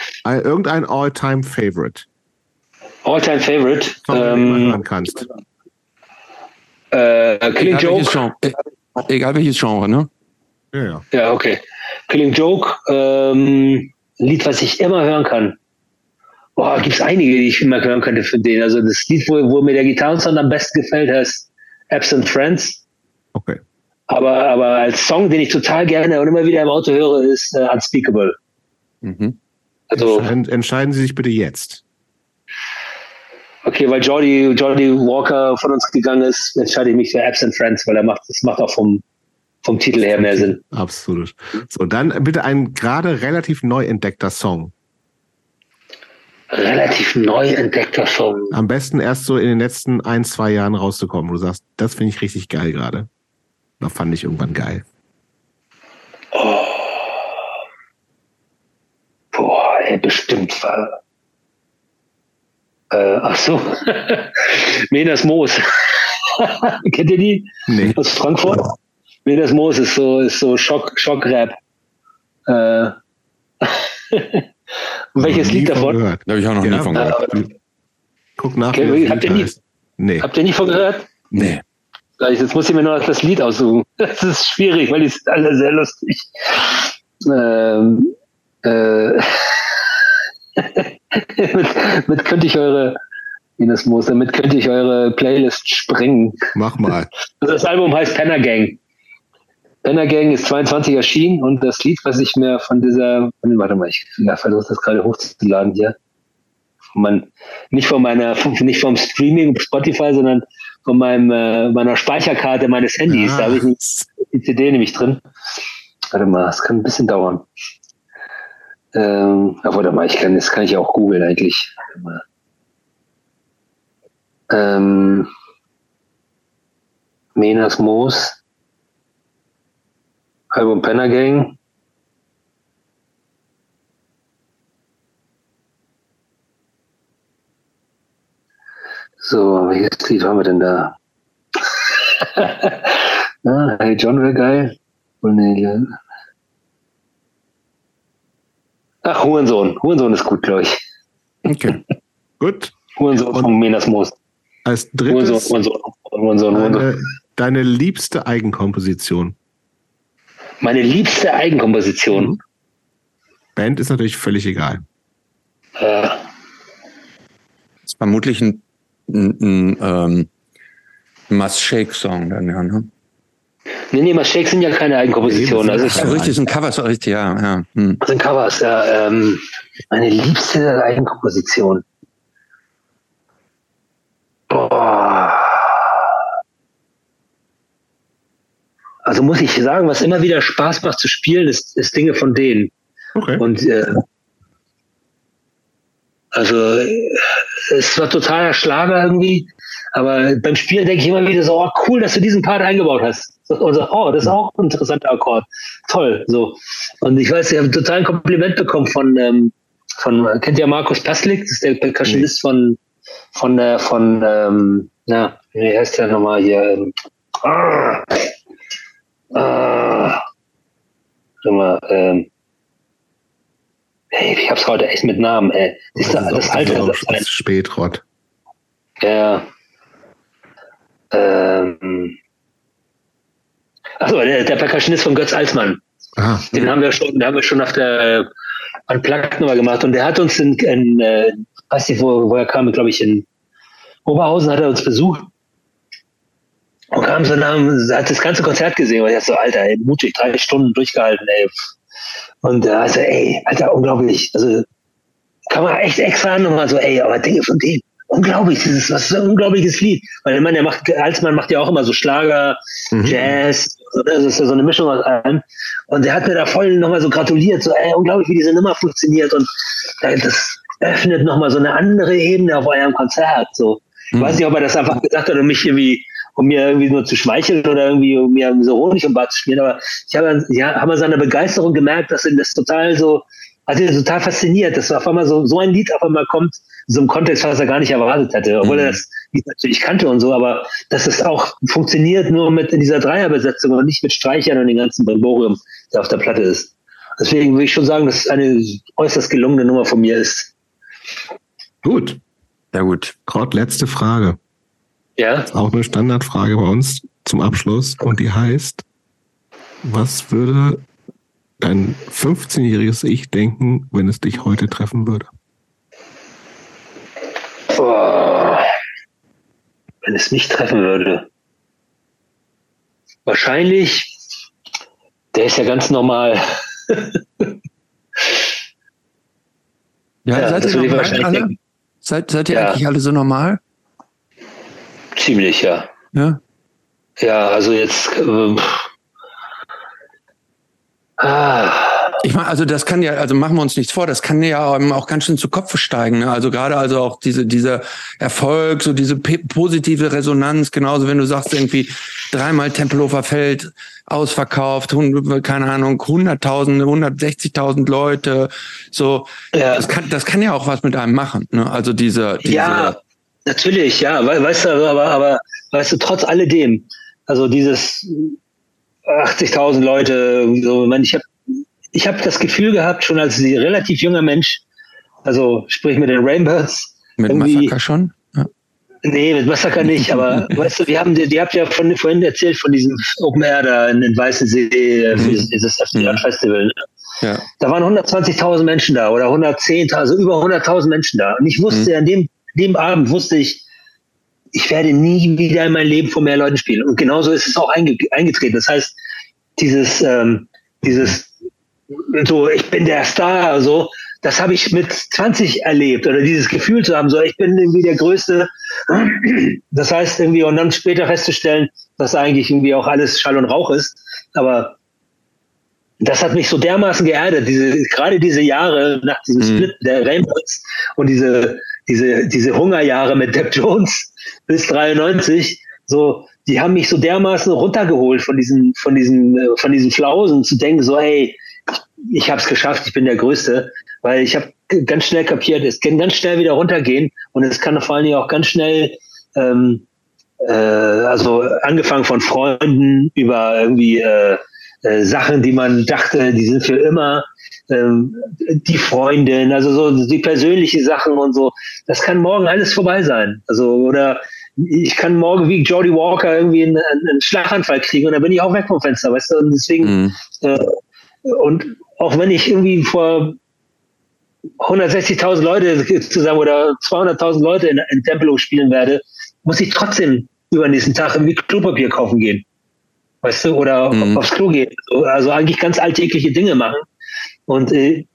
irgendein All-Time-Favorite. All-Time Favorite. Ähm, du kannst. Äh, Killing egal Joke. Welches e-, egal welches Genre, ne? Ja, ja. Ja, okay. Killing Joke, ähm, Lied, was ich immer hören kann. Boah, gibt es einige, die ich immer hören könnte für den. Also das Lied, wo, wo mir der Gitarrensound am besten gefällt, heißt Absent Friends. Okay. Aber, aber als Song, den ich total gerne und immer wieder im Auto höre, ist uh, Unspeakable. Mhm. Also, entscheiden, entscheiden Sie sich bitte jetzt. Okay, weil Jordi, Jordi Walker von uns gegangen ist, entscheide ich mich für Absent Friends, weil er macht, das macht auch vom, vom Titel her mehr Sinn. Absolut. So, dann bitte ein gerade relativ neu entdeckter Song. Relativ neu entdeckter Song. Am besten erst so in den letzten ein, zwei Jahren rauszukommen, wo du sagst, das finde ich richtig geil gerade. Da fand ich irgendwann geil. Oh. Boah, ey, bestimmt war. Äh, ach so. Menas Moos. Kennt ihr die? Nee. Aus Frankfurt? Menas Moos ist so, ist so Schock, Schockrap. Äh. welches Lied davon? Habe ich auch noch ja, nie von gehört. Äh, Guck nach. Okay, habt, ihr nie, nee. habt ihr nie von gehört? Nee. Jetzt muss ich mir noch das Lied aussuchen. Das ist schwierig, weil die sind alle sehr lustig. Ähm, äh, mit, mit könnte ich eure Ines Moos, damit könnte ich eure Playlist sprengen. Mach mal. Das Album heißt Penner Gang. Penner Gang ist 22 erschienen und das Lied, was ich mir von dieser, warte mal, ich ja, versuche das gerade hochzuladen hier. Von nicht von meiner, nicht vom Streaming Spotify, sondern von meinem, äh, meiner Speicherkarte meines Handys. Ah. Da habe ich die CD nämlich drin. Warte mal, es kann ein bisschen dauern. Ähm, aber warte mal, ich kann, das kann ich auch googeln eigentlich. Ähm, Menas Moos, Album Penner Gang. So, welches Lied haben wir denn da? ah, hey John wäre geil. Oh, nee, Ach, Hurensohn. Hurensohn ist gut, glaube ich. Okay. gut. Hurensohn Und von Menas Moos. Als drittes Hurensohn, Hurensohn, Hurensohn, deine, deine liebste Eigenkomposition. Meine liebste Eigenkomposition. Mhm. Band ist natürlich völlig egal. Äh. Das ist vermutlich ein, ein, ein ähm, Must Shake Song dann, ja, ne? Nee, nee, Shakes sind ja keine Eigenkompositionen. Also so richtig, sind Covers, richtig, ja. ja. Hm. Das sind Covers, ja. Ähm, meine liebste Eigenkomposition. Boah. Also muss ich sagen, was immer wieder Spaß macht zu spielen, ist, ist Dinge von denen. Okay. Und äh, also es war totaler Schlager irgendwie, aber beim Spielen denke ich immer wieder so, oh, cool, dass du diesen Part eingebaut hast. Und so, oh, das ist auch ein interessanter Akkord. Toll. So. Und ich weiß, ich habe total ein Kompliment bekommen von, ähm, von, kennt ihr Markus Paslik? Das ist der Percussionist von, von, äh, von, ähm, na, wie heißt der nochmal hier? Ähm, ah, ah, mal, ähm, hey, ich hab's heute echt mit Namen, ey. Das, das, das Alter. Das ist spät, Rott. Ja. Ähm, Achso, der, der Percussionist von Götz Alsmann. Ah. Den haben wir schon, den haben wir schon nach der Unplugged-Nummer gemacht und der hat uns in, in äh, weiß nicht, wo, wo er kam, glaube ich, in Oberhausen hat er uns besucht und kam so nach, hat das ganze Konzert gesehen und er so, Alter, ey, mutig, drei Stunden durchgehalten, ey. Und äh, so, ey, Alter, unglaublich. Also kann man echt extra nochmal so, ey, aber Dinge von dem. Unglaublich, das ist, was ist ein unglaubliches Lied. Weil ich meine, der macht, Alsmann macht ja auch immer so Schlager, mhm. Jazz, das ist ja so eine Mischung aus allem. Und der hat mir da voll nochmal so gratuliert, so, ey, unglaublich, wie diese Nummer funktioniert. Und das öffnet nochmal so eine andere Ebene auf eurem Konzert. So. Ich mhm. weiß nicht, ob er das einfach gesagt hat, um mich irgendwie, um mir irgendwie nur zu schmeicheln oder irgendwie, um mir so Honig im Bad zu spielen. Aber ich habe, ja, habe seine Begeisterung gemerkt, dass ihn das total so, also total fasziniert, dass auf einmal so, so ein Lied auf einmal kommt, in so einem Kontext, was er gar nicht erwartet hätte, obwohl mhm. er das natürlich kannte und so, aber dass es auch funktioniert nur mit in dieser Dreierbesetzung und nicht mit Streichern und den ganzen Brimborium, der auf der Platte ist. Deswegen würde ich schon sagen, dass es eine äußerst gelungene Nummer von mir ist. Gut. Ja gut. Gerade letzte Frage. Ja. Ist auch eine Standardfrage bei uns zum Abschluss und die heißt, was würde dein 15-jähriges Ich denken, wenn es dich heute treffen würde? Oh, wenn es mich treffen würde. Wahrscheinlich, der ist ja ganz normal. ja, ja, seid ihr normal alle? Seid, seid ihr ja. eigentlich alle so normal? Ziemlich, ja. Ja. Ja, also jetzt. Äh, ah. Ich meine, also das kann ja, also machen wir uns nichts vor, das kann ja auch ganz schön zu Kopf steigen. Ne? Also gerade also auch diese, dieser Erfolg, so diese positive Resonanz, genauso wenn du sagst irgendwie dreimal Tempelhofer Feld ausverkauft, keine Ahnung, 100.000, 160.000 Leute, so, ja. das kann, das kann ja auch was mit einem machen. Ne? Also diese, diese ja, natürlich, ja, weißt du, aber, aber weißt du, trotz alledem, also dieses 80.000 Leute, so, ich meine, ich habe ich habe das Gefühl gehabt, schon als relativ junger Mensch, also sprich mit den Rainbirds. Mit Massaker schon? Ja. Nee, mit Massaker nicht, aber weißt du, wir haben, die, die habt ja von, vorhin erzählt von diesem Open Air da in, in Weißensee, äh, mhm. dieses FDR mhm. Festival. Ne? Ja. Da waren 120.000 Menschen da oder 110.000, also über 100.000 Menschen da. Und ich wusste, mhm. an dem, dem Abend wusste ich, ich werde nie wieder in meinem Leben vor mehr Leuten spielen. Und genauso ist es auch eingetreten. Das heißt, dieses, ähm, dieses so, ich bin der Star, so, das habe ich mit 20 erlebt oder dieses Gefühl zu haben, so, ich bin irgendwie der Größte. Das heißt irgendwie, und dann später festzustellen, dass eigentlich irgendwie auch alles Schall und Rauch ist. Aber das hat mich so dermaßen geerdet, diese, gerade diese Jahre nach diesem mhm. Split der Rainbows und diese, diese, diese Hungerjahre mit Depp Jones bis 93, so, die haben mich so dermaßen runtergeholt von diesen, von diesen, von diesen Flausen zu denken, so, hey, ich habe es geschafft, ich bin der Größte, weil ich habe ganz schnell kapiert, es kann ganz schnell wieder runtergehen und es kann vor allen Dingen auch ganz schnell, ähm, äh, also angefangen von Freunden über irgendwie äh, äh, Sachen, die man dachte, die sind für immer, die Freundin, also so die persönliche Sachen und so, das kann morgen alles vorbei sein. Also oder ich kann morgen wie Jody Walker irgendwie einen, einen Schlaganfall kriegen und dann bin ich auch weg vom Fenster, weißt du? Und deswegen mhm. äh, und auch wenn ich irgendwie vor 160.000 Leute zusammen oder 200.000 Leute in, in Tempelo spielen werde, muss ich trotzdem über nächsten Tag irgendwie Klopapier kaufen gehen. Weißt du, oder mhm. aufs Klo gehen. Also eigentlich ganz alltägliche Dinge machen. Und äh,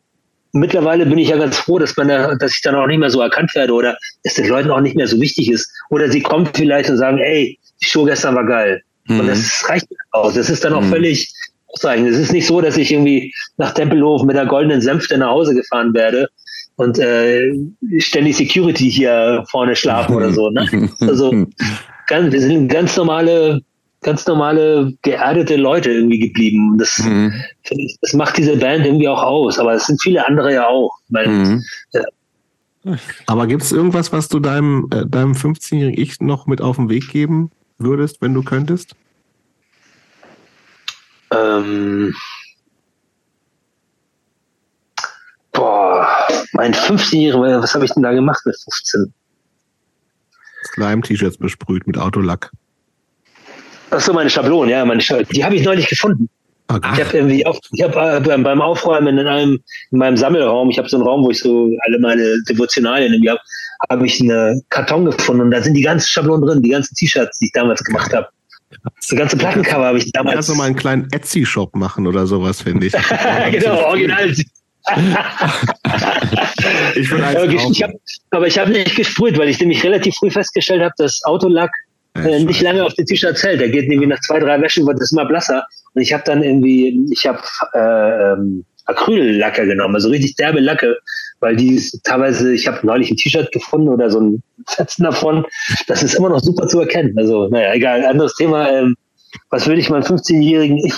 mittlerweile bin ich ja ganz froh, dass man da, dass ich dann auch nicht mehr so erkannt werde oder es den Leuten auch nicht mehr so wichtig ist. Oder sie kommen vielleicht und sagen, ey, die Show gestern war geil. Mhm. Und das reicht auch. Das ist dann auch mhm. völlig, sagen. Es ist nicht so, dass ich irgendwie nach Tempelhof mit der goldenen Sänfte nach Hause gefahren werde und äh, ständig Security hier vorne schlafen oder so. Ne? Also ganz, wir sind ganz normale, ganz normale geerdete Leute irgendwie geblieben. Das, mhm. ich, das macht diese Band irgendwie auch aus. Aber es sind viele andere ja auch. Weil, mhm. äh, aber gibt es irgendwas, was du deinem, äh, deinem 15-jährigen Ich noch mit auf den Weg geben würdest, wenn du könntest? Ähm, boah, mein 15-Jähriger, was habe ich denn da gemacht mit 15? Slime-T-Shirts besprüht mit Autolack. Ach so, meine Schablonen, ja, meine Schablonen. Die habe ich neulich gefunden. Ach. Ich habe irgendwie, auf, ich habe äh, beim Aufräumen in einem, in meinem Sammelraum, ich habe so einen Raum, wo ich so alle meine Devotionalien irgendwie habe, habe ich einen Karton gefunden und da sind die ganzen Schablonen drin, die ganzen T-Shirts, die ich damals gemacht habe. Das ganze Plattencover habe ich damals. Kannst du mal einen kleinen Etsy-Shop machen oder sowas, finde ich. genau, original. ich aber, ich hab, aber ich habe nicht gesprüht, weil ich nämlich relativ früh festgestellt habe, dass Autolack äh, nicht lange auf den T-Shirts hält. Der geht irgendwie nach zwei, drei Wäschen, wird es immer blasser. Und ich habe dann irgendwie, ich habe äh, ähm, Acryllacke genommen, also richtig derbe Lacke, weil die ist teilweise, ich habe neulich ein T-Shirt gefunden oder so ein Fetzen davon, das ist immer noch super zu erkennen. Also, naja, egal, anderes Thema. Ähm, was würde ich meinem 15-jährigen Ich?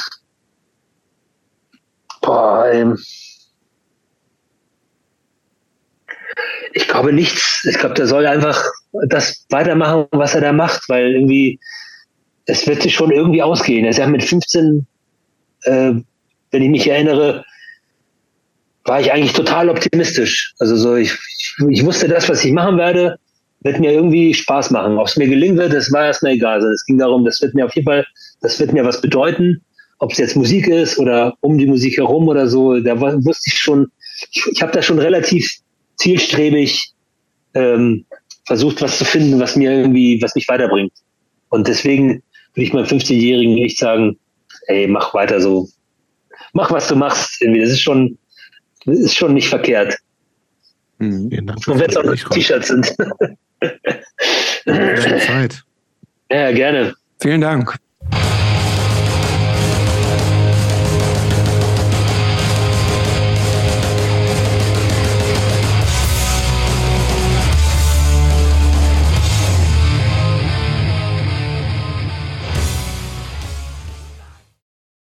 Boah, ähm, ich glaube nichts. Ich glaube, der soll einfach das weitermachen, was er da macht, weil irgendwie, es wird sich schon irgendwie ausgehen. Er ist ja mit 15, äh, wenn ich mich erinnere, war ich eigentlich total optimistisch. Also so, ich, ich wusste, das, was ich machen werde, wird mir irgendwie Spaß machen. Ob es mir gelingen wird, das war erstmal egal. Also es ging darum, das wird mir auf jeden Fall, das wird mir was bedeuten. Ob es jetzt Musik ist oder um die Musik herum oder so, da wusste ich schon, ich, ich habe da schon relativ zielstrebig ähm, versucht, was zu finden, was mir irgendwie, was mich weiterbringt. Und deswegen würde ich meinem 15-Jährigen echt sagen, ey, mach weiter so. Mach, was du machst. Irgendwie. Das ist schon, das ist schon nicht verkehrt. Mhm. Und wenn es auch noch T-Shirts sind. Zeit. Ja, gerne. Vielen Dank.